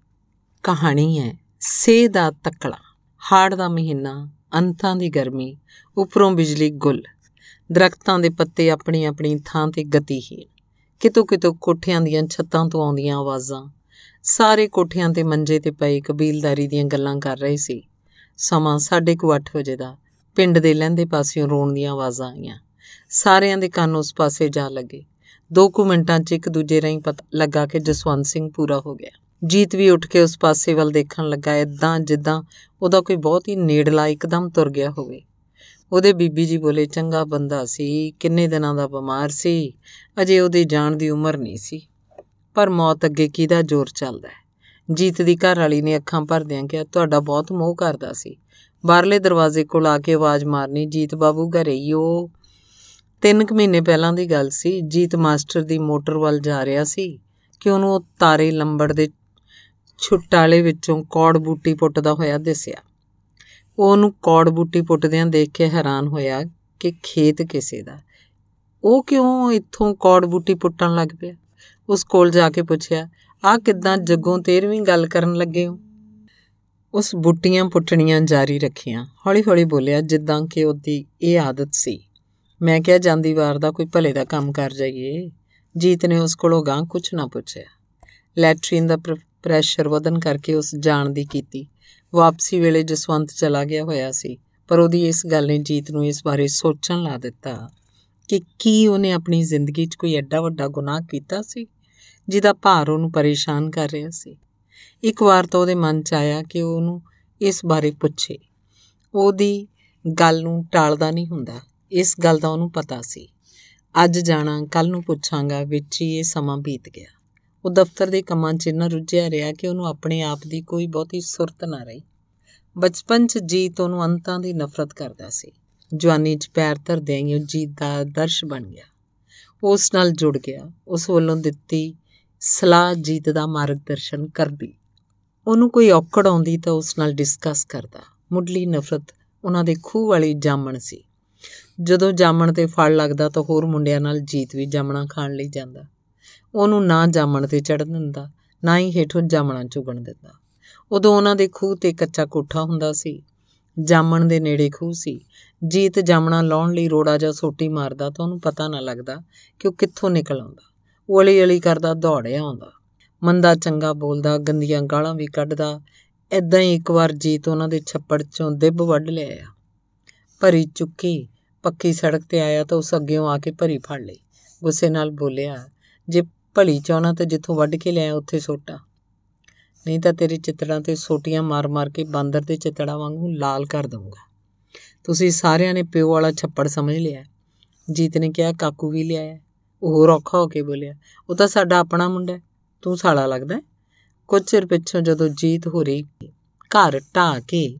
[SPEAKER 1] ਕਹਾਣੀ ਹੈ, ਸੇ ਦਾ ਤਕਲਾ, ਹਾੜ ਦਾ ਮਹੀਨਾ, ਅੰਤਾਂ ਦੀ ਗਰਮੀ, ਉੱਪਰੋਂ ਬਿਜਲੀ ਗੁੱਲ। ਦਰਖਤਾਂ ਦੇ ਪੱਤੇ ਆਪਣੀ ਆਪਣੀ ਥਾਂ ਤੇ ਗਤੀਹੀਨ ਕਿਤੋਂ ਕਿਤੋਂ ਕੋਠਿਆਂ ਦੀਆਂ ਛੱਤਾਂ ਤੋਂ ਆਉਂਦੀਆਂ ਆਵਾਜ਼ਾਂ। ਸਾਰੇ ਕੋਠਿਆਂ ਤੇ ਮੰਜੇ ਤੇ ਪਏ ਕਬੀਲਦਾਰੀ ਦੀਆਂ ਗੱਲਾਂ ਕਰ ਰਹੇ ਸੀ। ਸਮਾਂ 8:30 ਵਜੇ ਦਾ। ਪਿੰਡ ਦੇ ਲਹਿੰਦੇ ਪਾਸਿਓਂ ਰੋਣ ਦੀਆਂ ਆਵਾਜ਼ਾਂ ਆਈਆਂ। ਸਾਰਿਆਂ ਦੇ ਕੰਨ ਉਸ ਪਾਸੇ ਜਾ ਲੱਗੇ। ਦੋ ਕੁ ਮਿੰਟਾਂ 'ਚ ਇੱਕ ਦੂਜੇ ਰਾਹੀਂ ਪਤਾ ਲੱਗਾ ਕਿ ਜਸਵੰਤ ਸਿੰਘ ਪੂਰਾ ਹੋ ਗਿਆ। ਜੀਤ ਵੀ ਉੱਠ ਕੇ ਉਸ ਪਾਸੇ ਵੱਲ ਦੇਖਣ ਲੱਗਾ ਇਦਾਂ ਜਿੱਦਾਂ ਉਹਦਾ ਕੋਈ ਬਹੁਤ ਹੀ ਨੇੜਲਾ ਇੱਕਦਮ ਤੁਰ ਗਿਆ ਹੋਵੇ। ਉਹਦੇ ਬੀਬੀ ਜੀ ਬੋਲੇ, ਚੰਗਾ ਬੰਦਾ ਸੀ, ਕਿੰਨੇ ਦਿਨਾਂ ਦਾ ਬਿਮਾਰ ਸੀ, ਅਜੇ ਉਹਦੇ ਜਾਣ ਦੀ ਉਮਰ ਨਹੀਂ ਸੀ। ਪਰ ਮੌਤ ਅੱਗੇ ਕਿਹਦਾ ਜ਼ੋਰ ਚੱਲਦਾ ਹੈ? ਜੀਤ ਦੀ ਘਰ ਵਾਲੀ ਨੇ ਅੱਖਾਂ ਭਰਦਿਆਂ ਕਿਹਾ, ਤੁਹਾਡਾ ਬਹੁਤ ਮੋਹ ਕਰਦਾ ਸੀ। ਬਾਹਰਲੇ ਦਰਵਾਜ਼ੇ ਕੋਲ ਆ ਕੇ ਆਵਾਜ਼ ਮਾਰਨੀ, ਜੀਤ ਬਾਬੂ ਘਰੇ ਹੀ, ਉਹ ਤਿੰਨ ਕੁ ਮਹੀਨੇ ਪਹਿਲਾਂ ਦੀ ਗੱਲ ਸੀ। ਜੀਤ ਮਾਸਟਰ ਦੀ ਮੋਟਰ ਵੱਲ ਜਾ ਰਿਹਾ ਸੀ ਕਿ ਉਹਨੂੰ ਉਹ ਤਾਰੇ ਲੰਬੜ ਦੇ ਛੁੱਟਾਲੇ ਵਿੱਚੋਂ ਕੌੜ ਬੂਟੀ ਪੁੱਟਦਾ ਹੋਇਆ ਦਿਸਿਆ। ਉਹ ਉਹਨੂੰ ਕੌੜ ਬੂਟੀ ਪੁੱਟਦਿਆਂ ਦੇਖ ਕੇ ਹੈਰਾਨ ਹੋਇਆ ਕਿ ਖੇਤ ਕਿਸੇ ਦਾ। ਉਹ ਕਿਉਂ ਇੱਥੋਂ ਕੌੜ ਬੂਟੀ ਪੁੱਟਣ ਲੱਗ ਪਿਆ? ਉਸ ਕੋਲ ਜਾ ਕੇ ਪੁੱਛਿਆ ਆ ਕਿੱਦਾਂ ਜੱਗੋਂ 13ਵੀਂ ਗੱਲ ਕਰਨ ਲੱਗੇ ਹੋ? ਉਸ ਬੁੱਟੀਆਂ ਪੁੱਟਣੀਆਂ ਜਾਰੀ ਰੱਖੀਆਂ। ਹੌਲੀ-ਹੌਲੀ ਬੋਲਿਆ, ਜਿੱਦਾਂ ਕਿ ਉਹਦੀ ਇਹ ਆਦਤ ਸੀ। ਮੈਂ ਕਿਹਾ, ਜਾਂਦੀ ਵਾਰ ਦਾ ਕੋਈ ਭਲੇ ਦਾ ਕੰਮ ਕਰ ਜਾਈਏ। ਜੀਤ ਨੇ ਉਸ ਕੋਲੋਂ ਗਾਂ ਕੁਝ ਨਾ ਪੁੱਛਿਆ। ਲੈਟਰੀਨ ਦਾ ਪ੍ਰੈਸ਼ਰ ਵਧਨ ਕਰਕੇ ਉਸ ਜਾਣ ਦੀ ਕੀਤੀ। ਵਾਪਸੀ ਵੇਲੇ ਜਸਵੰਤ ਚਲਾ ਗਿਆ ਹੋਇਆ ਸੀ, ਪਰ ਉਹਦੀ ਇਸ ਗੱਲ ਨੇ ਜੀਤ ਨੂੰ ਇਸ ਬਾਰੇ ਸੋਚਣ ਲਾ ਦਿੱਤਾ। ਕਿ ਕੀ ਉਹਨੇ ਆਪਣੀ ਜ਼ਿੰਦਗੀ 'ਚ ਕੋਈ ਐਡਾ ਵੱਡਾ ਗੁਨਾਹ ਕੀਤਾ ਸੀ, ਜਿਹਦਾ ਭਾਰ ਉਹਨੂੰ ਪਰੇਸ਼ਾਨ ਕਰ ਰਿਹਾ ਸੀ? ਇੱਕ ਵਾਰ ਤਾਂ ਉਹਦੇ ਮਨ 'ਚ ਆਇਆ ਕਿ ਉਹ ਉਹਨੂੰ ਇਸ ਬਾਰੇ ਪੁੱਛੇ। ਉਹਦੀ ਗੱਲ ਨੂੰ ਟਾਲਦਾ ਨਹੀਂ ਹੁੰਦਾ। ਇਸ ਗੱਲ ਦਾ ਉਹਨੂੰ ਪਤਾ ਸੀ। ਅੱਜ ਜਾਣਾ ਕੱਲ ਨੂੰ ਪੁੱਛਾਂਗਾ, ਵਿੱਚ ਹੀ ਇਹ ਸਮਾਂ ਬੀਤ ਗਿਆ। ਉਹ ਦਫ਼ਤਰ ਦੇ ਕੰਮਾਂ 'ਚ ਇੰਨਾ ਰੁੱਝਿਆ ਰਿਹਾ ਕਿ ਉਹਨੂੰ ਆਪਣੇ ਆਪ ਦੀ ਕੋਈ ਬਹੁਤੀ ਸੁਰਤ ਨਾ ਰਹੀ। ਬਚਪਨ 'ਚ ਜੀਤ ਉਹਨੂੰ ਅੰਤਾਂ ਦੀ ਨਫ਼ਰਤ ਕਰਦਾ ਸੀ। ਜਵਾਨੀ 'ਚ ਪੈਰ ਧਰਦਿਆਂ ਹੀ ਉਹ ਜੀਤ ਦਾ ਦਰਸ਼ ਬਣ ਗਿਆ। ਉਸ ਨਾਲ ਜੁੜ ਗਿਆ। ਉਸ ਵੱਲੋਂ ਦਿੱਤੀ ਸਲਾਹ ਜੀਤ ਦਾ ਮਾਰਗਦਰਸ਼ਨ ਕਰਦੀ। ਉਹਨੂੰ ਕੋਈ ਔਕੜ ਆਉਂਦੀ ਤਾਂ ਉਸ ਨਾਲ ਡਿਸਕਸ ਕਰਦਾ। ਮੁੱਢਲੀ ਨਫ਼ਰਤ ਉਹਨਾਂ ਦੇ ਖੂਹ ਵਾਲੀ ਜਾਮਣ ਸੀ। ਜਦੋਂ ਜਾਮਣ ਤੇ ਫਲ ਲੱਗਦਾ ਤਾਂ ਹੋਰ ਮੁੰਡਿਆਂ ਨਾਲ ਜੀਤ ਵੀ ਜਾਮਣਾ ਖਾਣ ਲਈ ਜਾਂਦਾ। ਉਹਨੂੰ ਨਾ ਜਾਮਣ ਤੇ ਚੜਨ ਦਿੰਦਾ, ਨਾ ਹੀ ਹੇਠੋਂ ਜਾਮਣਾ ਚੁਗਣ ਦਿੰਦਾ। ਉਦੋਂ ਉਹਨਾਂ ਦੇ ਖੂਹ ਤੇ ਕੱਚਾ ਕੋਠਾ ਹੁੰਦਾ ਸੀ। ਜਾਮਣ ਦੇ ਨੇੜੇ ਖੂਹ ਸੀ। ਜੀਤ ਜਾਮਣਾ ਲਾਉਣ ਲਈ ਰੋੜਾ ਜਾਂ ਸੋਟੀ ਮਾਰਦਾ ਤਾਂ ਉਹਨੂੰ ਪਤਾ ਨਾ ਲੱਗਦਾ ਕਿ ਉਹ ਕਿੱਥੋਂ ਨਿਕਲ ਆਉਂਦਾ। ਉਹ ਅਲੀ ਅਲੀ ਕਰਦਾ, ਦੌੜਿਆ ਆਉਂਦਾ। ਮੰਦਾ ਚੰਗਾ ਬੋਲਦਾ, ਗੰਦੀਆਂ ਗਾਲਾਂ ਵੀ ਕੱਢਦਾ। ਐਦਾਂ ਹੀ ਇੱਕ ਵਾਰ ਜੀਤ ਉਹਨਾਂ ਦੇ ਛੱਪੜ ਚੋਂ ਦਿੱਬ ਵੱਢ ਲਿਆ ਭਰੀ ਚੁੱਕੀ ਪੱਕੀ ਸੜਕ ਤੇ ਆਇਆ ਤਾਂ ਉਸ ਅੱਗੇੋਂ ਆ ਕੇ ਭਰੀ ਫੜ ਲਈ। ਗੁੱਸੇ ਨਾਲ ਬੋਲਿਆ, ਜੇ ਭਲੀ ਚਾਹਣਾ ਤਾਂ ਜਿੱਥੋਂ ਵੱਢ ਕੇ ਲਿਆ ਉੱਥੇ ਸੋਟਾ। ਨਹੀਂ ਤਾਂ ਤੇਰੇ ਚਿੱਤੜਾਂ ਤੇ ਸੋਟੀਆਂ ਮਾਰ-ਮਾਰ ਕੇ ਬਾਂਦਰ ਦੇ ਚਿੱਤੜਾ ਵਾਂਗੂ ਲਾਲ ਕਰ ਦਊਂਗਾ। ਤੁਸੀਂ ਸਾਰਿਆਂ ਨੇ ਪਿਓ ਵਾਲਾ ਛੱਪੜ ਸਮਝ ਲਿਆ ਜੀਤ ਨੇ ਕਿਹਾ, ਕਾਕੂ ਵੀ ਲਿਆਇਆ ਉਹ ਹੋਰ ਔਖਾ ਹੋ ਕੇ ਬੋਲਿਆ, ਉਹ ਤਾਂ ਸਾਡਾ ਆਪਣਾ ਮੁੰਡਾ ਤੂੰ ਸਾਲਾ ਲੱਗਦਾ ਕੁਝ ਚਿਰ ਪਿੱਛੋਂ ਜਦੋਂ ਜੀਤ ਹੋ ਰਹੀ ਘਰ ਢਾ ਕੇ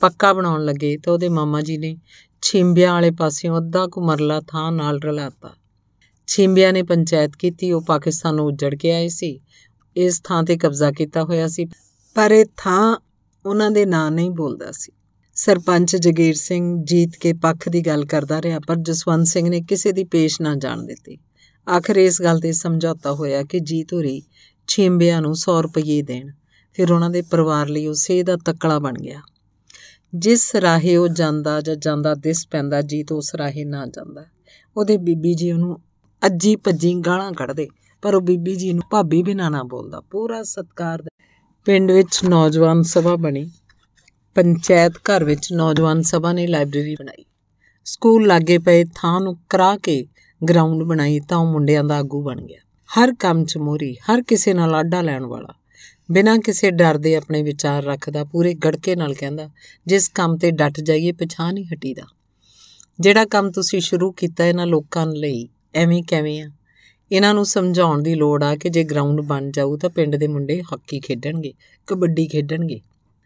[SPEAKER 1] ਪੱਕਾ ਬਣਾਉਣ ਲੱਗੇ ਤਾਂ ਉਹਦੇ ਮਾਮਾ ਜੀ ਨੇ ਛਿੰਬਿਆਂ ਵਾਲੇ ਪਾਸਿਓਂ ਅੱਧਾ ਕੁ ਮਰਲਾ ਥਾਂ ਨਾਲ ਰਲਾਤਾ। ਛਿੰਬਿਆਂ ਨੇ ਪੰਚਾਇਤ ਕੀਤੀ, ਉਹ ਪਾਕਿਸਤਾਨ ਨੂੰ ਉੱਜੜ ਕੇ ਆਏ ਸੀ। ਇਸ ਥਾਂ ਤੇ ਕਬਜ਼ਾ ਕੀਤਾ ਹੋਇਆ ਸੀ, ਪਰ ਇਹ ਥਾਂ ਉਹਨਾਂ ਦੇ ਨਾਂ ਨਹੀਂ ਬੋਲਦਾ ਸੀ। ਸਰਪੰਚ ਜਗੀਰ ਸਿੰਘ ਜੀਤ ਕੇ ਪੱਖ ਦੀ ਗੱਲ ਕਰਦਾ ਰਿਹਾ, ਪਰ ਜਸਵੰਤ ਸਿੰਘ ਨੇ ਕਿਸੇ ਦੀ ਪੇਸ਼ ਨਾ ਜਾਣ ਦਿੱਤੀ। ਆਖਰ ਇਸ ਗੱਲ ਤੇ ਸਮਝੌਤਾ ਹੋਇਆ ਕਿ ਜੀਤ ਹੋਰੀ ਛਿੰਬਿਆਂ ਨੂੰ 100 ਰੁਪਏ ਦੇਣ, ਫਿਰ ਉਹਨਾਂ ਦੇ ਪਰਿਵਾਰ ਲਈ ਉਹ ਸੇ ਦਾ ਤਕੜਾ ਬਣ ਗਿਆ। ਜਿਸ ਰਾਹੇ ਉਹ ਜਾਂਦਾ ਜਾਂ ਜਾਂਦਾ ਦਿਸ ਪੈਂਦਾ, ਜੀਤ ਉਸ ਰਾਹੇ ਨਾ ਜਾਂਦਾ। ਉਹਦੇ ਬੀਬੀ ਜੀ ਉਹਨੂੰ ਅੱਜੀ ਭੱਜੀ ਗਾਲਾਂ ਕੱਢਦੇ, ਪਰ ਉਹ ਬੀਬੀ ਜੀ ਨੂੰ ਭਾਬੀ ਬਿਨਾ ਨਾ ਬੋਲਦਾ। ਪੂਰਾ ਸਤਕਾਰ ਪਿੰਡ ਵਿੱਚ ਨੌਜਵਾਨ ਸਭਾ ਬਣੀ। ਪੰਚਾਇਤ ਘਰ ਵਿੱਚ ਨੌਜਵਾਨ ਸਭਾ ਨੇ ਲਾਇਬ੍ਰੇਰੀ ਬਣਾਈ। ਸਕੂਲ ਲਾਗੇ ਪਏ ਥਾਂ ਨੂੰ ਕਰਾ ਕੇ ਗਰਾਊਂਡ ਬਣਾਈ ਤਾਂ ਉਹ ਮੁੰਡਿਆਂ ਦਾ ਆਗੂ ਬਣ ਗਿਆ। ਹਰ ਕੰਮ 'ਚ ਮੋਰੀ ਹਰ ਕਿਸੇ ਨਾਲ ਆਡਾ ਲੈਣ ਵਾਲਾ। ਬਿਨਾਂ ਕਿਸੇ ਡਰ ਦੇ ਆਪਣੇ ਵਿਚਾਰ ਰੱਖਦਾ, ਪੂਰੇ ਗੜਕੇ ਨਾਲ ਕਹਿੰਦਾ, ਜਿਸ ਕੰਮ ਤੇ ਡਟ ਜਾਈਏ ਪਛਾਣ ਨਹੀਂ ਹਟੀਦਾ। ਜਿਹੜਾ ਕੰਮ ਤੁਸੀਂ ਸ਼ੁਰੂ ਕੀਤਾ ਇਹਨਾਂ ਲੋਕਾਂ ਲਈ, ਐਵੇਂ ਕਿਵੇਂ ਆ? ਇਹਨਾਂ ਨੂੰ ਸਮਝਾਉਣ ਦੀ ਲੋੜ ਆ ਕਿ ਜੇ ਗਰਾਊਂਡ ਬਣ ਜਾਊ ਤਾਂ ਪਿੰਡ ਦੇ ਮੁੰਡੇ ਹਾਕੀ ਖੇਡਣਗੇ, ਕਬੱਡੀ ਖੇਡਣਗੇ।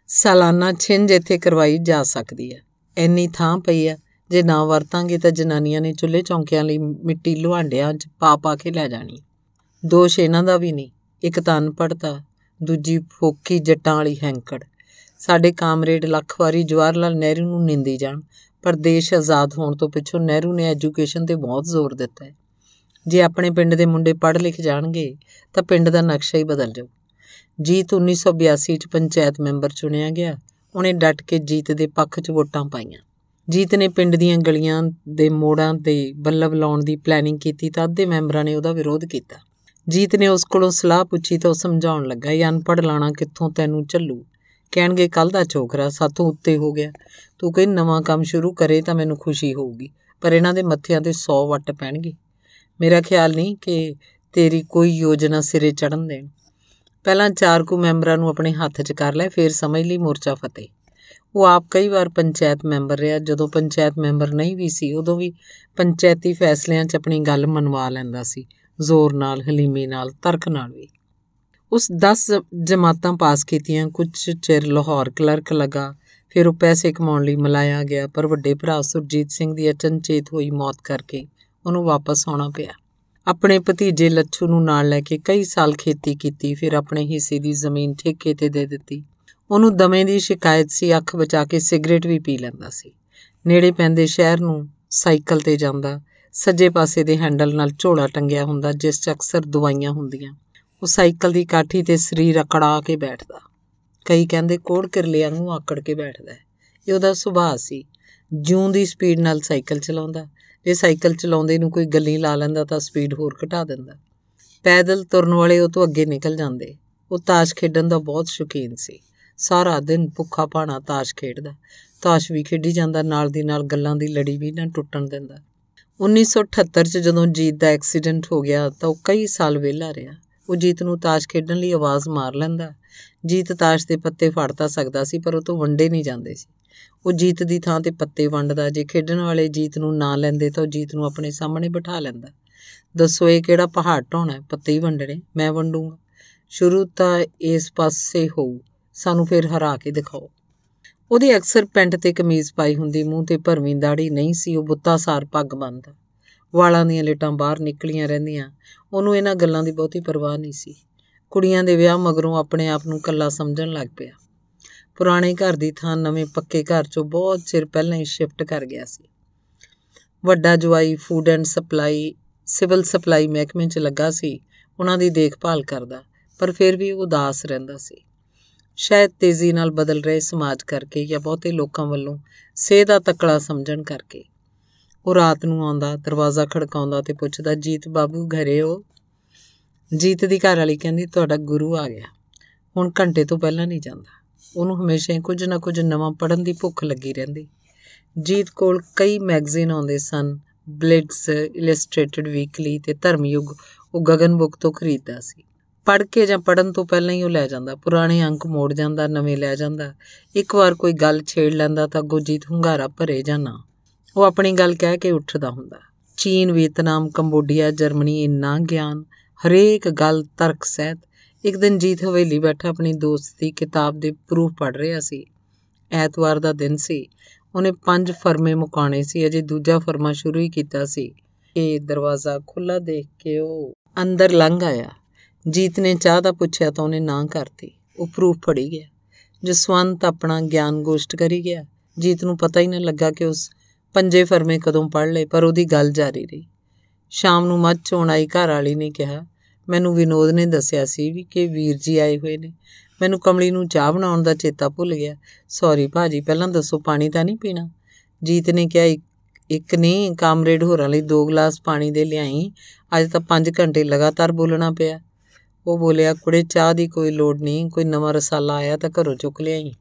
[SPEAKER 1] ਸਾਲਾਨਾ ਛਿੰਝ ਇੱਥੇ ਕਰਵਾਈ ਜਾ ਸਕਦੀ ਹੈ। ਐਨੀ ਥਾਂ ਪਈ ਆ ਜੇ ਨਾ ਵਰਤਾਂਗੇ ਤਾਂ ਜਨਾਨੀਆਂ ਨੇ ਚੁੱਲ੍ਹੇ ਚੌਂਕਿਆਂ ਲਈ ਮਿੱਟੀ ਲੁਹਾਂਡਿਆਂ 'ਚ ਪਾ ਪਾ ਕੇ ਲੈ ਜਾਣੀ ਦੋਸ਼ ਇਹਨਾਂ ਦਾ ਵੀ ਨਹੀਂ। ਇੱਕ ਤਾਂ ਅਨਪੜ੍ਹਤਾ ਦੂਜੀ ਫੋਕੀ ਜੱਟਾਂ ਵਾਲੀ ਹੈਂਕੜ। ਸਾਡੇ ਕਾਮਰੇਡ ਲੱਖ ਵਾਰੀ ਜਵਾਹਰ ਲਾਲ ਨਹਿਰੂ ਨੂੰ ਨਿੰਦੀ ਜਾਣ, ਪਰ ਦੇਸ਼ ਆਜ਼ਾਦ ਹੋਣ ਤੋਂ ਪਿੱਛੋਂ ਨਹਿਰੂ ਨੇ ਐਜੂਕੇਸ਼ਨ ਤੇ ਬਹੁਤ ਜ਼ੋਰ ਦਿੱਤਾ ਹੈ। ਜੇ ਆਪਣੇ ਪਿੰਡ ਦੇ ਮੁੰਡੇ ਪੜ੍ਹ ਲਿਖ ਜਾਣਗੇ, ਤਾਂ ਪਿੰਡ ਦਾ ਨਕਸ਼ਾ ਹੀ ਬਦਲ ਜਾਊ। ਜੀਤ 1982 ਚ ਪੰਚਾਇਤ ਮੈਂਬਰ ਚੁਣਿਆ ਗਿਆ। ਉਹਨੇ ਡਟ ਕੇ ਜੀਤ ਦੇ ਪੱਖ 'ਚ ਵੋਟਾਂ ਪਾਈਆਂ। ਜੀਤ ਨੇ ਪਿੰਡ ਦੀਆਂ ਗਲੀਆਂ ਦੇ ਮੋੜਾਂ ਤੇ ਬੱਲਬ ਲਾਉਣ ਦੀ ਪਲੈਨਿੰਗ ਕੀਤੀ ਤਾਂ ਅੱਧੇ ਮੈਂਬਰਾਂ ਨੇ ਉਹਦਾ ਵਿਰੋਧ ਕੀਤਾ। ਜੀਤ ਨੇ ਉਸ ਕੋਲੋਂ ਸਲਾਹ ਪੁੱਛੀ ਤਾਂ ਉਹ ਸਮਝਾਉਣ ਲੱਗਾ, ਇਹ ਅਨਪੜ੍ਹ ਲਾਣਾ ਕਿੱਥੋਂ ਤੈਨੂੰ ਚੱਲੂ ਕਹਿਣਗੇ ਕੱਲ ਦਾ ਚੋਕਰਾ ਸਾਥੋਂ ਉੱਤੇ ਹੋ ਗਿਆ। ਤੂੰ ਕਹੀਂ ਨਵਾਂ ਕੰਮ ਸ਼ੁਰੂ ਕਰੇ ਤਾਂ ਮੈਨੂੰ ਖੁਸ਼ੀ ਹੋਊਗੀ, ਪਰ ਇਹਨਾਂ ਦੇ ਮੱਥਿਆਂ ਤੇ 100 ਵੱਟ ਪੈਣਗੇ। ਮੇਰਾ ਖਿਆਲ ਨਹੀਂ ਕਿ ਤੇਰੀ ਕੋਈ ਯੋਜਨਾ ਸਿਰੇ ਚੜਨ ਦੇਣ। ਪਹਿਲਾਂ ਚਾਰ ਕੁ ਮੈਂਬਰਾਂ ਨੂੰ ਆਪਣੇ ਹੱਥ 'ਚ ਕਰ ਲੈ ਫਿਰ ਸਮਝ ਲਈ ਮੋਰਚਾ ਫਤਿਹ। ਉਹ ਆਪ ਕਈ ਵਾਰ ਪੰਚਾਇਤ ਮੈਂਬਰ ਰਿਹਾ, ਜਦੋਂ ਪੰਚਾਇਤ ਮੈਂਬਰ ਨਹੀਂ ਵੀ ਸੀ, ਉਦੋਂ ਵੀ ਪੰਚਾਇਤੀ ਫੈਸਲਿਆਂ 'ਚ ਆਪਣੀ ਗੱਲ ਮੰਨਵਾ ਲੈਂਦਾ ਸੀ, ਜ਼ੋਰ ਨਾਲ, ਹਲੀਮੇ ਨਾਲ, ਤਰਕ ਨਾਲ ਵੀ। ਉਸ 10 ਜਮਾਤਾਂ ਪਾਸ ਕੀਤੀਆਂ, ਕੁਝ ਚਿਰ ਲਾਹੌਰ ਕਲਰਕ ਲਗਾ, ਫਿਰ ਉਹ ਪੈਸੇ ਕਮਾਉਣ ਲਈ ਮਲਾਇਆ ਗਿਆ, ਪਰ ਵੱਡੇ ਭਰਾ ਸੁਰਜੀਤ ਸਿੰਘ ਦੀ ਅਚਨਚੇਤ ਹੋਈ ਮੌਤ ਕਰਕੇ ਉਹਨੂੰ ਵਾਪਸ ਆਉਣਾ ਪਿਆ। ਆਪਣੇ ਭਤੀਜੇ ਲੱਛੂ ਨੂੰ ਨਾਲ ਲੈ ਕੇ ਕਈ ਸਾਲ ਖੇਤੀ ਕੀਤੀ, ਫਿਰ ਆਪਣੇ ਹਿੱਸੇ ਦੀ ਜ਼ਮੀਨ ਠੇਕੇ ਤੇ ਦੇ ਦਿੱਤੀ। ਉਹਨੂੰ ਦਮੇ ਦੀ ਸ਼ਿਕਾਇਤ ਸੀ, ਅੱਖ ਬਚਾ ਕੇ ਸਿਗਰਟ ਵੀ ਪੀ ਲੈਂਦਾ ਸੀ। ਨੇੜੇ ਪੈਂਦੇ ਸ਼ਹਿਰ ਨੂੰ ਸਾਈਕਲ ਤੇ ਜਾਂਦਾ, ਸੱਜੇ ਪਾਸੇ ਦੇ ਹੈਂਡਲ ਨਾਲ ਝੋਲਾ ਟੰਗਿਆ ਹੁੰਦਾ, ਜਿਸ 'ਚ ਅਕਸਰ ਦਵਾਈਆਂ ਹੁੰਦੀਆਂ। ਉਹ ਸਾਈਕਲ ਦੀ ਕਾਠੀ ਤੇ ਸਰੀਰ ਅਕੜਾ ਕੇ ਬੈਠਦਾ। ਕਈ ਕਹਿੰਦੇ ਕੋੜ ਕਿਰਲਿਆਂ ਨੂੰ ਆਕੜ ਕੇ ਬੈਠਦਾ ਇਹ ਉਹਦਾ ਸੁਭਾਅ ਸੀ। ਜੂੰ ਦੀ ਸਪੀਡ ਨਾਲ ਸਾਈਕਲ ਚਲਾਉਂਦਾ ਜੇ ਸਾਈਕਲ ਚਲਾਉਂਦੇ ਨੂੰ ਕੋਈ ਗੱਲੀ ਲਾ ਲੈਂਦਾ ਤਾਂ ਸਪੀਡ ਹੋਰ ਘਟਾ ਦਿੰਦਾ। ਪੈਦਲ ਤੁਰਨ ਵਾਲੇ ਉਹ ਤੋਂ ਅੱਗੇ ਨਿਕਲ ਜਾਂਦੇ। ਉਹ ਤਾਸ਼ ਖੇਡਣ ਦਾ ਬਹੁਤ ਸ਼ੌਕੀਨ ਸੀ। ਸਾਰਾ ਦਿਨ ਭੁੱਖਾ ਭਾਣਾ ਤਾਸ਼ ਖੇਡਦਾ। ਤਾਸ਼ ਵੀ ਖੇਡੀ ਜਾਂਦਾ, ਨਾਲ ਦੀ ਨਾਲ ਗੱਲਾਂ ਦੀ ਲੜੀ ਵੀ ਨਾ ਟੁੱਟਣ ਦਿੰਦਾ। 1978 ਚ ਜਦੋਂ ਜੀਤ ਦਾ ਐਕਸੀਡੈਂਟ ਹੋ ਗਿਆ ਤਾਂ ਉਹ ਕਈ ਸਾਲ ਵਿਹਲਾ ਰਿਹਾ। ਉਹ ਜੀਤ ਨੂੰ ਤਾਸ਼ ਖੇਡਣ ਲਈ ਆਵਾਜ਼ ਮਾਰ ਲੈਂਦਾ। ਜੀਤ ਤਾਸ਼ ਦੇ ਪੱਤੇ ਫੜ ਤਾਂ ਸਕਦਾ ਸੀ, ਪਰ ਉਹ ਤੋਂ ਵੰਡੇ ਨਹੀਂ ਜਾਂਦੇ ਸੀ। ਉਹ ਜੀਤ ਦੀ ਥਾਂ ਤੇ ਪੱਤੇ ਵੰਡਦਾ ਜੇ ਖੇਡਣ ਵਾਲੇ ਜੀਤ ਨੂੰ ਨਾ ਲੈਂਦੇ ਤਾਂ ਉਹ ਜੀਤ ਨੂੰ ਆਪਣੇ ਸਾਹਮਣੇ ਬਿਠਾ ਲੈਂਦਾ ਦੱਸੋ ਇਹ ਕਿਹੜਾ ਪਹਾੜ ਢਾਉਣਾ ਹੈ? ਪੱਤੇ ਹੀ ਵੰਡਣੇ, ਮੈਂ ਵੰਡੂੰਗਾ। ਸ਼ੁਰੂ ਤਾਂ ਇਸ ਪਾਸੇ ਹੋਊ, ਸਾਨੂੰ ਫਿਰ ਹਰਾ ਕੇ ਦਿਖਾਓ। ਉਹਦੀ ਅਕਸਰ ਪੈਂਟ ਤੇ ਕਮੀਜ਼ ਪਾਈ ਹੁੰਦੀ, ਮੂੰਹ ਤੇ ਭਰਵੀਂ ਦਾੜੀ ਨਹੀਂ ਸੀ, ਉਹ ਬੁੱਤਾ ਸਾਰ ਪੱਗ ਬੰਨਦਾ। ਵਾਲਾਂ ਦੀਆਂ ਲੇਟਾਂ ਬਾਹਰ ਨਿਕਲੀਆਂ ਰਹਿੰਦੀਆਂ। ਉਹਨੂੰ ਇਹਨਾਂ ਗੱਲਾਂ ਦੀ ਬਹੁਤੀ ਪਰਵਾਹ ਨਹੀਂ ਸੀ। ਕੁੜੀਆਂ ਦੇ ਵਿਆਹ ਮਗਰੋਂ ਆਪਣੇ ਆਪ ਨੂੰ ਕੱਲਾ ਸਮਝਣ ਲੱਗ ਪਿਆ। ਪੁਰਾਣੇ ਘਰ ਦੀ ਥਾਂ ਨਵੇਂ ਪੱਕੇ ਘਰ 'ਚੋਂ ਬਹੁਤ ਚਿਰ ਪਹਿਲਾਂ ਹੀ ਸ਼ਿਫਟ ਕਰ ਗਿਆ ਸੀ। ਵੱਡਾ ਜਵਾਈ food and supply civil supply ਮਹਿਕਮੇ 'ਚ ਲੱਗਾ ਸੀ, ਉਹਨਾਂ ਦੀ ਦੇਖਭਾਲ ਕਰਦਾ, ਪਰ ਫਿਰ ਵੀ ਉਹ ਉਦਾਸ ਰਹਿੰਦਾ ਸੀ। ਸ਼ਾਇਦ ਤੇਜ਼ੀ ਨਾਲ ਬਦਲ ਰਹੇ ਸਮਾਜ ਕਰਕੇ ਜਾਂ ਬਹੁਤੇ ਲੋਕਾਂ ਵੱਲੋਂ ਸਿਹਤ ਦਾ ਤਕੜਾ ਸਮਝਣ ਕਰਕੇ। ਉਹ ਰਾਤ ਨੂੰ ਆਉਂਦਾ, ਦਰਵਾਜ਼ਾ ਖੜਕਾਉਂਦਾ ਤੇ ਪੁੱਛਦਾ, ਜੀਤ ਬਾਬੂ, ਘਰੇ ਹੋ? ਜੀਤ ਦੀ ਘਰ ਵਾਲੀ ਕਹਿੰਦੀ, ਤੁਹਾਡਾ ਗੁਰੂ ਆ ਗਿਆ। ਹੁਣ ਘੰਟੇ ਤੋਂ ਪਹਿਲਾਂ ਨਹੀਂ ਜਾਂਦਾ। ਉਹਨੂੰ ਹਮੇਸ਼ਾ ਹੀ ਕੁਝ ਨਾ ਕੁਝ ਨਵਾਂ ਪੜਨ ਦੀ ਭੁੱਖ ਲੱਗੀ ਰਹਿੰਦੀ। ਜੀਤ ਕੋਲ ਕਈ ਮੈਗਜ਼ੀਨ ਆਉਂਦੇ ਸਨ ਬਲਿਟਸ ਇਲਸਟ੍ਰੇਟਡ ਵੀਕਲੀ ਤੇ ਧਰਮਯੁਗ। ਉਹ ਗਗਨ ਬੁੱਕ ਤੋਂ ਖਰੀਦਦਾ ਸੀ। ਪੜ੍ਹ ਕੇ ਜਾਂ ਪੜਨ ਤੋਂ ਪਹਿਲਾਂ ਹੀ ਉਹ ਲੈ ਜਾਂਦਾ। ਪੁਰਾਣੇ ਅੰਕ ਮੋੜ ਜਾਂਦਾ, ਨਵੇਂ ਲੈ ਜਾਂਦਾ। ਇੱਕ ਵਾਰ ਕੋਈ ਗੱਲ ਛੇੜ ਲੈਂਦਾ ਤਾਂ ਗੁਰਜੀਤ ਹੁੰਗਾਰਾ ਭਰੇ ਜਾਣਾ ਉਹ ਆਪਣੀ ਗੱਲ ਕਹਿ ਕੇ ਉੱਠਦਾ ਹੁੰਦਾ। ਚੀਨ, ਵੀਅਤਨਾਮ, ਕੰਬੋਡੀਆ, ਜਰਮਨੀ ਇੰਨਾ ਗਿਆਨ, ਹਰੇਕ ਗੱਲ ਤਰਕ ਸਹਿਤ ਇੱਕ ਦਿਨ ਜੀਤ ਹਵੇਲੀ ਬੈਠਾ ਆਪਣੀ ਦੋਸਤ ਦੀ ਕਿਤਾਬ ਦੇ ਪ੍ਰੂਫ ਪੜ੍ਹ ਰਿਹਾ ਸੀ। ਐਤਵਾਰ ਦਾ ਦਿਨ ਸੀ। ਉਹਨੇ ਪੰਜ ਫਰਮੇ ਮੁਕਾਣੇ ਸੀ। ਅਜੇ ਦੂਜਾ ਫਰਮਾ ਸ਼ੁਰੂ ਹੀ ਕੀਤਾ ਸੀ। ਇਹ ਦਰਵਾਜ਼ਾ ਖੁੱਲਾ ਦੇਖ ਕੇ ਉਹ ਅੰਦਰ ਲੰਘ ਆਇਆ। ਜੀਤ ਨੇ ਚਾਹ ਦਾ ਪੁੱਛਿਆ ਤਾਂ ਉਹਨੇ ਨਾ ਕਰਤੀ। ਉਹ ਪ੍ਰੂਫ ਪੜੀ ਗਿਆ। ਜਸਵੰਤ ਆਪਣਾ ਗਿਆਨ ਗੋਸ਼ਟ ਕਰੀ ਗਿਆ। ਜੀਤ ਨੂੰ ਪਤਾ ਹੀ ਨਾ ਲੱਗਾ ਕਿ ਉਸ ਪੰਜੇ ਫਰਮੇ ਕਦੋਂ ਪੜ ਲਏ, ਪਰ ਉਹਦੀ ਗੱਲ ਜਾਰੀ ਰਹੀ। ਸ਼ਾਮ ਨੂੰ ਮੱਝ ਚੋਣ ਆਈ ਘਰ ਵਾਲੀ ਨੇ ਕਿਹਾ ਮੈਨੂੰ ਵਿਨੋਦ ਨੇ ਦੱਸਿਆ ਸੀ ਵੀ ਕਿ ਵੀਰ ਜੀ ਆਏ ਹੋਏ ਨੇ। ਮੈਨੂੰ ਕਮਲੀ ਨੂੰ ਚਾਹ ਬਣਾਉਣ ਦਾ ਚੇਤਾ ਭੁੱਲ ਗਿਆ। ਸੌਰੀ ਭਾਜੀ, ਪਹਿਲਾਂ ਦੱਸੋ ਪਾਣੀ ਤਾਂ ਨਹੀਂ ਪੀਣਾ? ਜੀਤ ਨੇ ਕਿਹਾ, ਇੱਕ ਨਹੀਂ, ਕਾਮਰੇਡ ਹੋਰਾਂ ਲਈ ਦੋ ਗਲਾਸ ਪਾਣੀ ਦੇ ਲਿਆਈ। ਅੱਜ ਤਾਂ 5 ਘੰਟੇ ਲਗਾਤਾਰ ਬੋਲਣਾ ਪਿਆ। ਉਹ ਬੋਲਿਆ, ਕੁੜੇ, ਚਾਹ ਦੀ ਕੋਈ ਲੋੜ ਨਹੀਂ, ਕੋਈ ਨਵਾਂ ਰਸਾਲਾ ਆਇਆ ਤਾਂ ਘਰੋਂ ਚੁੱਕ ਲਿਆਈ।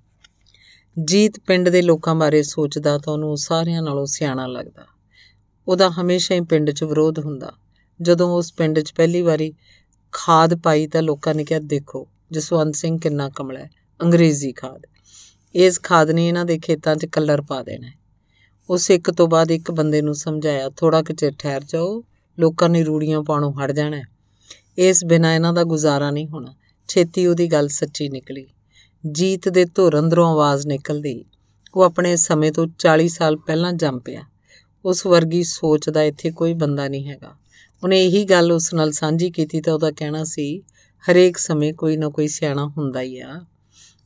[SPEAKER 1] ਜੀਤ ਪਿੰਡ ਦੇ ਲੋਕਾਂ ਬਾਰੇ ਸੋਚਦਾ ਤਾਂ ਉਹਨੂੰ ਸਾਰਿਆਂ ਨਾਲੋਂ ਸਿਆਣਾ ਲੱਗਦਾ। ਉਹਦਾ ਹਮੇਸ਼ਾ ਹੀ ਪਿੰਡ 'ਚ ਵਿਰੋਧ ਹੁੰਦਾ। ਜਦੋਂ ਉਸ ਪਿੰਡ 'ਚ ਪਹਿਲੀ ਵਾਰੀ ਖਾਦ ਪਾਈ ਤਾਂ ਲੋਕਾਂ ਨੇ ਕਿਹਾ, ਦੇਖੋ, ਜਸਵੰਤ ਸਿੰਘ ਕਿੰਨਾ ਕਮਲਾ ਹੈ, ਅੰਗਰੇਜ਼ੀ ਖਾਦ। ਇਸ ਖਾਦ ਨੇ ਇਹਨਾਂ ਦੇ ਖੇਤਾਂ 'ਚ ਕਲਰ ਪਾ ਦੇਣਾ ਉਸ ਇੱਕ ਤੋਂ ਬਾਅਦ ਇੱਕ ਬੰਦੇ ਨੂੰ ਸਮਝਾਇਆ ਥੋੜਾ ਕੁ ਚਿਰ ਠਹਿਰ ਜਾਓ, ਲੋਕਾਂ ਨੇ ਰੂੜੀਆਂ ਪਾਣੋਂ ਹਟ ਜਾਣਾ ਇਸ ਬਿਨਾ ਇਹਨਾਂ ਦਾ ਗੁਜ਼ਾਰਾ ਨਹੀਂ ਹੋਣਾ। ਛੇਤੀ ਉਹਦੀ ਗੱਲ ਸੱਚੀ ਨਿਕਲੀ। ਜੀਤ ਦੇ ਧੁਰ ਅੰਦਰੋਂ ਆਵਾਜ਼ ਨਿਕਲਦੀ ਉਹ ਆਪਣੇ ਸਮੇਂ ਤੋਂ 40 ਸਾਲ ਪਹਿਲਾਂ ਜੰਮ ਪਿਆ। ਉਸ ਵਰਗੀ ਸੋਚ ਦਾ ਇੱਥੇ ਕੋਈ ਬੰਦਾ ਨਹੀਂ ਹੈਗਾ। ਉਹਨੇ ਇਹੀ ਗੱਲ ਉਸ ਨਾਲ ਸਾਂਝੀ ਕੀਤੀ ਤਾਂ ਉਹਦਾ ਕਹਿਣਾ ਸੀ, ਹਰੇਕ ਸਮੇਂ ਕੋਈ ਨਾ ਕੋਈ ਸਿਆਣਾ ਹੁੰਦਾ ਹੀ ਆ।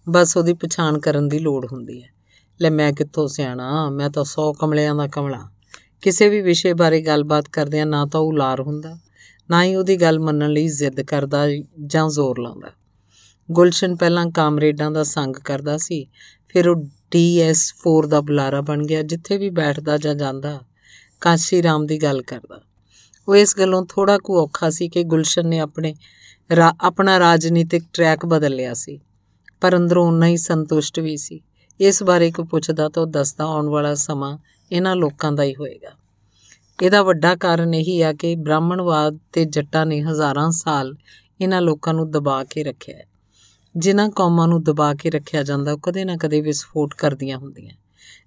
[SPEAKER 1] ਬਸ ਉਹਦੀ ਪਛਾਣ ਕਰਨ ਦੀ ਲੋੜ ਹੁੰਦੀ ਹੈ। ਲੈ ਮੈਂ ਕਿੱਥੋਂ ਸਿਆਣਾ? ਮੈਂ ਤਾਂ 100 ਕਮਲਿਆਂ ਦਾ ਕਮਲਾ। ਕਿਸੇ ਵੀ ਵਿਸ਼ੇ ਬਾਰੇ ਗੱਲਬਾਤ ਕਰਦਿਆਂ ਨਾ ਤਾਂ ਉਹ ਲਾਰ ਹੁੰਦਾ, ਨਾ ਹੀ ਉਹਦੀ ਗੱਲ ਮੰਨਣ ਲਈ ਜ਼ਿੱਦ ਕਰਦਾ ਜਾਂ ਜ਼ੋਰ ਲਾਉਂਦਾ। ਗੁਲਸ਼ਨ ਪਹਿਲਾਂ ਕਾਮਰੇਡਾਂ ਦਾ ਸੰਗ ਕਰਦਾ ਸੀ, ਫਿਰ ਉਹ ਡੀਐਸ4 ਦਾ ਬੁਲਾਰਾ ਬਣ ਗਿਆ, ਜਿੱਥੇ ਵੀ ਬੈਠਦਾ ਜਾਂ ਜਾਂਦਾ, ਕਾਸ਼ੀ ਰਾਮ ਦੀ ਗੱਲ ਕਰਦਾ। ਉਹ ਇਸ ਗੱਲੋਂ ਥੋੜਾ ਕੁ ਔਖਾ ਸੀ ਕਿ ਗੁਲਸ਼ਨ ਨੇ ਆਪਣੇ ਆਪਣਾ ਰਾਜਨੀਤਿਕ ਟਰੈਕ ਬਦਲ ਲਿਆ ਸੀ, ਪਰ ਅੰਦਰੋਂ ਉਨਾ ਹੀ ਸੰਤੁਸ਼ਟ ਵੀ ਸੀ। ਇਸ ਬਾਰੇ ਕੋ ਪੁੱਛਦਾ ਤਾਂ ਉਹ ਦੱਸਦਾ ਆਉਣ ਵਾਲਾ ਸਮਾਂ ਇਹਨਾਂ ਲੋਕਾਂ ਦਾ ਹੀ ਹੋਏਗਾ। ਇਹਦਾ ਵੱਡਾ ਕਾਰਨ ਇਹੀ ਆ ਕਿ ਬ੍ਰਾਹਮਣਵਾਦ ਤੇ ਜੱਟਾਂ ਨੇ ਹਜ਼ਾਰਾਂ ਸਾਲ ਇਹਨਾਂ ਲੋਕਾਂ ਨੂੰ ਦਬਾ ਕੇ ਰੱਖਿਆ ਹੈ। ਜਿਨ੍ਹਾਂ ਕੌਮਾਂ ਨੂੰ ਦਬਾ ਕੇ ਰੱਖਿਆ ਜਾਂਦਾ, ਉਹ ਕਦੇ ਨਾ ਕਦੇ ਵਿਸਫੋਟ ਕਰਦੀਆਂ ਹੁੰਦੀਆਂ।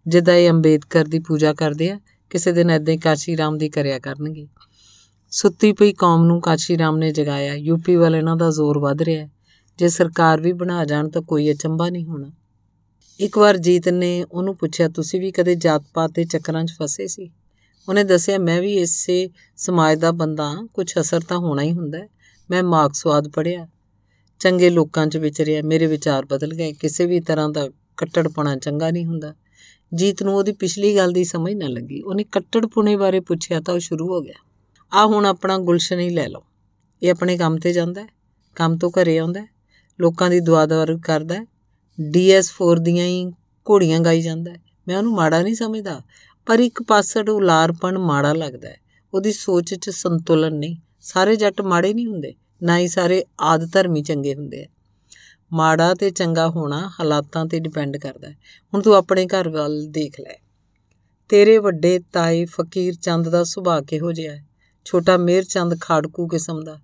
[SPEAKER 1] ਜਿੱਦਾਂ ਇਹ ਅੰਬੇਦਕਰ ਦੀ ਪੂਜਾ ਕਰਦੇ ਆ, ਕਿਸੇ ਦਿਨ ਐਦਾਂ ਹੀ ਕਾਸ਼ੀ ਰਾਮ ਦੀ ਕਰਿਆ ਕਰਨਗੇ। ਸੁੱਤੀ ਪਈ ਕੌਮ ਨੂੰ ਕਾਸ਼ੀ ਰਾਮ ਨੇ ਜਗਾਇਆ। ਯੂਪੀ ਵਾਲੇ ਇਹਨਾਂ ਦਾ ਜ਼ੋਰ ਵੱਧ ਰਿਹਾ ਜੇ ਸਰਕਾਰ ਵੀ ਬਣਾ ਜਾਣ ਤਾਂ ਕੋਈ ਅਚੰਭਾ ਨਹੀਂ ਹੋਣਾ। ਇੱਕ ਵਾਰ ਜੀਤ ਨੇ ਉਹਨੂੰ ਪੁੱਛਿਆ, ਤੁਸੀਂ ਵੀ ਕਦੇ ਜਾਤ ਪਾਤ ਦੇ ਚੱਕਰਾਂ 'ਚ ਫਸੇ ਸੀ? ਉਹਨੇ ਦੱਸਿਆ, ਮੈਂ ਵੀ ਇਸੇ ਸਮਾਜ ਦਾ ਬੰਦਾ ਕੁਝ ਅਸਰ ਤਾਂ ਹੋਣਾ ਹੀ ਹੁੰਦਾ ਮੈਂ ਮਾਰਕਸਵਾਦ ਪੜਿਆ ਚੰਗੇ ਲੋਕਾਂ 'ਚ ਵਿਚਰਿਆ। ਮੇਰੇ ਵਿਚਾਰ ਬਦਲ ਗਏ। ਕਿਸੇ ਵੀ ਤਰ੍ਹਾਂ ਦਾ ਕੱਟੜਪਣਾ ਚੰਗਾ ਨਹੀਂ ਹੁੰਦਾ। ਜੀਤ ਨੂੰ ਉਹਦੀ ਪਿਛਲੀ ਗੱਲ ਦੀ ਸਮਝ ਨਾ ਲੱਗੀ। ਉਹਨੇ ਕੱਟੜਪੁਣੇ ਬਾਰੇ ਪੁੱਛਿਆ ਤਾਂ ਉਹ ਸ਼ੁਰੂ ਹੋ ਗਿਆ। ਆ ਹੁਣ ਆਪਣਾ ਗੁਲਸ਼ਨ ਹੀ ਲੈ ਲਓ। ਇਹ ਆਪਣੇ ਕੰਮ ਤੇ ਜਾਂਦਾ ਹੈ, ਕੰਮ ਤੋਂ ਘਰੇ ਆਉਂਦਾ ਹੈ, ਲੋਕਾਂ ਦੀ ਦੁਆ ਦਵਾਰ ਕਰਦਾ ਹੈ ਡੀਐਸ4 ਦੀਆਂ ਹੀ ਘੋੜੀਆਂ ਗਾਈ ਜਾਂਦਾ ਹੈ। ਮੈਂ ਉਹਨੂੰ ਮਾੜਾ ਨਹੀਂ ਸਮਝਦਾ, ਪਰ ਇੱਕ ਪਾਸੜ ਉਲਾਰਪਣ ਮਾੜਾ ਲੱਗਦਾ ਹੈ। ਉਹਦੀ ਸੋਚ 'ਚ ਸੰਤੁਲਨ ਨਹੀਂ, ਸਾਰੇ ਜੱਟ ਮਾੜੇ ਨਹੀਂ ਹੁੰਦੇ, ਨਾ ਹੀ ਸਾਰੇ ਆਦ ਧਰਮੀ ਚੰਗੇ ਹੁੰਦੇ ਆ ਮਾੜਾ ਤੇ ਚੰਗਾ ਹੋਣਾ ਹਾਲਾਤਾਂ ਤੇ ਡਿਪੈਂਡ ਕਰਦਾ ਹੈ। ਹੁਣ ਤੂੰ ਆਪਣੇ ਘਰ ਵੱਲ ਦੇਖ ਲੈ। ਤੇਰੇ ਵੱਡੇ ਤਾਏ ਫਕੀਰ ਚੰਦ ਦਾ ਸੁਭਾਅ ਕਿਹੋ ਜਿਹਾ ਹੈ? ਛੋਟਾ ਮੇਰ ਚੰਦ ਖਾੜਕੂ ਕਿਸਮ ਦਾ,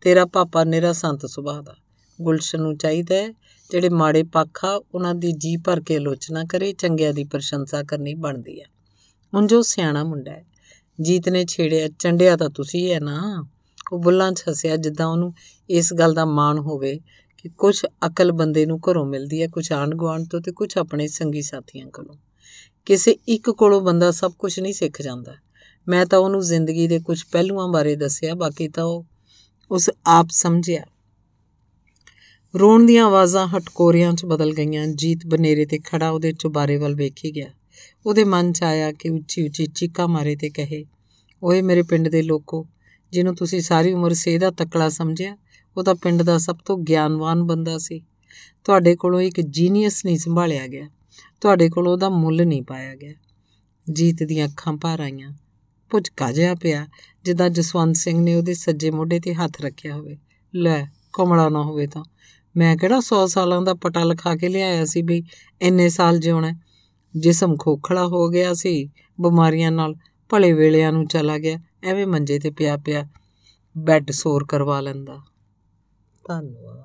[SPEAKER 1] ਤੇਰਾ ਪਾਪਾ ਨਿਰਾ ਸੰਤ ਸੁਭਾਅ ਦਾ। ਗੁਲਸ਼ਨ ਨੂੰ ਚਾਹੀਦਾ ਹੈ, ਜਿਹੜੇ ਮਾੜੇ ਪੱਖ ਆ, ਉਹਨਾਂ ਦੀ ਜੀ ਭਰ ਕੇ ਆਲੋਚਨਾ ਕਰੇ, ਚੰਗਿਆਂ ਦੀ ਪ੍ਰਸ਼ੰਸਾ ਕਰਨੀ ਬਣਦੀ ਹੈ ਹੁਣ ਜੋ ਸਿਆਣਾ ਮੁੰਡਾ ਹੈ। ਜੀਤ ਨੇ ਛੇੜਿਆ, ਚੰਡਿਆ ਤਾਂ ਤੁਸੀਂ ਹੈ ਨਾ। ਉਹ ਬੁੱਲਾਂ 'ਚ ਹੱਸਿਆ, ਜਿੱਦਾਂ ਉਹਨੂੰ ਇਸ ਗੱਲ ਦਾ ਮਾਣ ਹੋਵੇ ਕਿ ਕੁਝ ਅਕਲ ਬੰਦੇ ਨੂੰ ਘਰੋਂ ਮਿਲਦੀ ਹੈ ਕੁਝ ਆਂਢ ਗੁਆਂਢ ਤੋਂ ਤੇ ਕੁਝ ਆਪਣੇ ਸੰਗੀ ਸਾਥੀਆਂ ਕੋਲੋਂ। ਕਿਸੇ ਇੱਕ ਕੋਲੋਂ ਬੰਦਾ ਸਭ ਕੁਝ ਨਹੀਂ ਸਿੱਖ ਜਾਂਦਾ। ਮੈਂ ਤਾਂ ਉਹਨੂੰ ਜ਼ਿੰਦਗੀ ਦੇ ਕੁਝ ਪਹਿਲੂਆਂ ਬਾਰੇ ਦੱਸਿਆ, ਬਾਕੀ ਤਾਂ ਉਹ ਉਸ ਆਪ ਸਮਝਿਆ। ਰੋਣ ਦੀਆਂ ਆਵਾਜ਼ਾਂ ਹਟਕੋਰਿਆਂ 'ਚ ਬਦਲ ਗਈਆਂ। ਜੀਤ ਬਨੇਰੇ ਤੇ ਖੜਾ ਉਹਦੇ ਚੁਬਾਰੇ ਵੱਲ ਵੇਖੀ ਗਿਆ। ਉਹਦੇ ਮਨ 'ਚ ਆਇਆ ਕਿ ਉੱਚੀ ਉੱਚੀ ਚੀਕਾਂ ਮਾਰੇ ਤੇ ਕਹੇ, ਓਏ ਮੇਰੇ ਪਿੰਡ ਦੇ ਲੋਕੋ, ਜਿਹਨੂੰ ਤੁਸੀਂ ਸਾਰੀ ਉਮਰ ਸੇਧਾ ਤਕੜਾ ਸਮਝਿਆ, ਉਹ ਤਾਂ ਪਿੰਡ ਦਾ ਸਭ ਤੋਂ ਗਿਆਨਵਾਨ ਬੰਦਾ ਸੀ। ਤੁਹਾਡੇ ਕੋਲੋਂ ਇੱਕ ਜੀਨੀਅਸ ਨਹੀਂ ਸੰਭਾਲਿਆ ਗਿਆ। ਤੁਹਾਡੇ ਕੋਲੋਂ ਉਹਦਾ ਮੁੱਲ ਨਹੀਂ ਪਾਇਆ ਗਿਆ। ਜੀਤ ਦੀਆਂ ਅੱਖਾਂ ਭਰ ਆਈਆਂ। ਪੁੱਛਕਾ ਜਿਹਾ ਪਿਆ, ਜਿੱਦਾਂ ਜਸਵੰਤ ਸਿੰਘ ਨੇ ਉਹਦੇ ਸੱਜੇ ਮੋਢੇ ਤੇ ਹੱਥ ਰੱਖਿਆ ਹੋਵੇ। ਲੈ, ਕਮਲਾ ਨਾ ਹੋਵੇ ਤਾਂ। ਮੈਂ ਕਿਹੜਾ 100 ਸਾਲਾਂ ਦਾ ਪਟਾ ਲਿਖਾ ਕੇ ਲਿਆਇਆ ਸੀ ਵੀ ਇੰਨੇ ਸਾਲ ਜਿਉਣਾ ਜਿਸਮ ਖੋਖਲਾ ਹੋ ਗਿਆ ਸੀ, ਬਿਮਾਰੀਆਂ ਨਾਲ ਭਲੇ ਵੇਲਿਆਂ ਨੂੰ ਚਲਾ ਗਿਆ, ਐਵੇਂ ਮੰਜੇ ਤੇ ਪਿਆ ਪਿਆ ਬੈੱਡ ਸੋਰ ਕਰਵਾ ਲੈਂਦਾ। ਧੰਨਵਾਦ।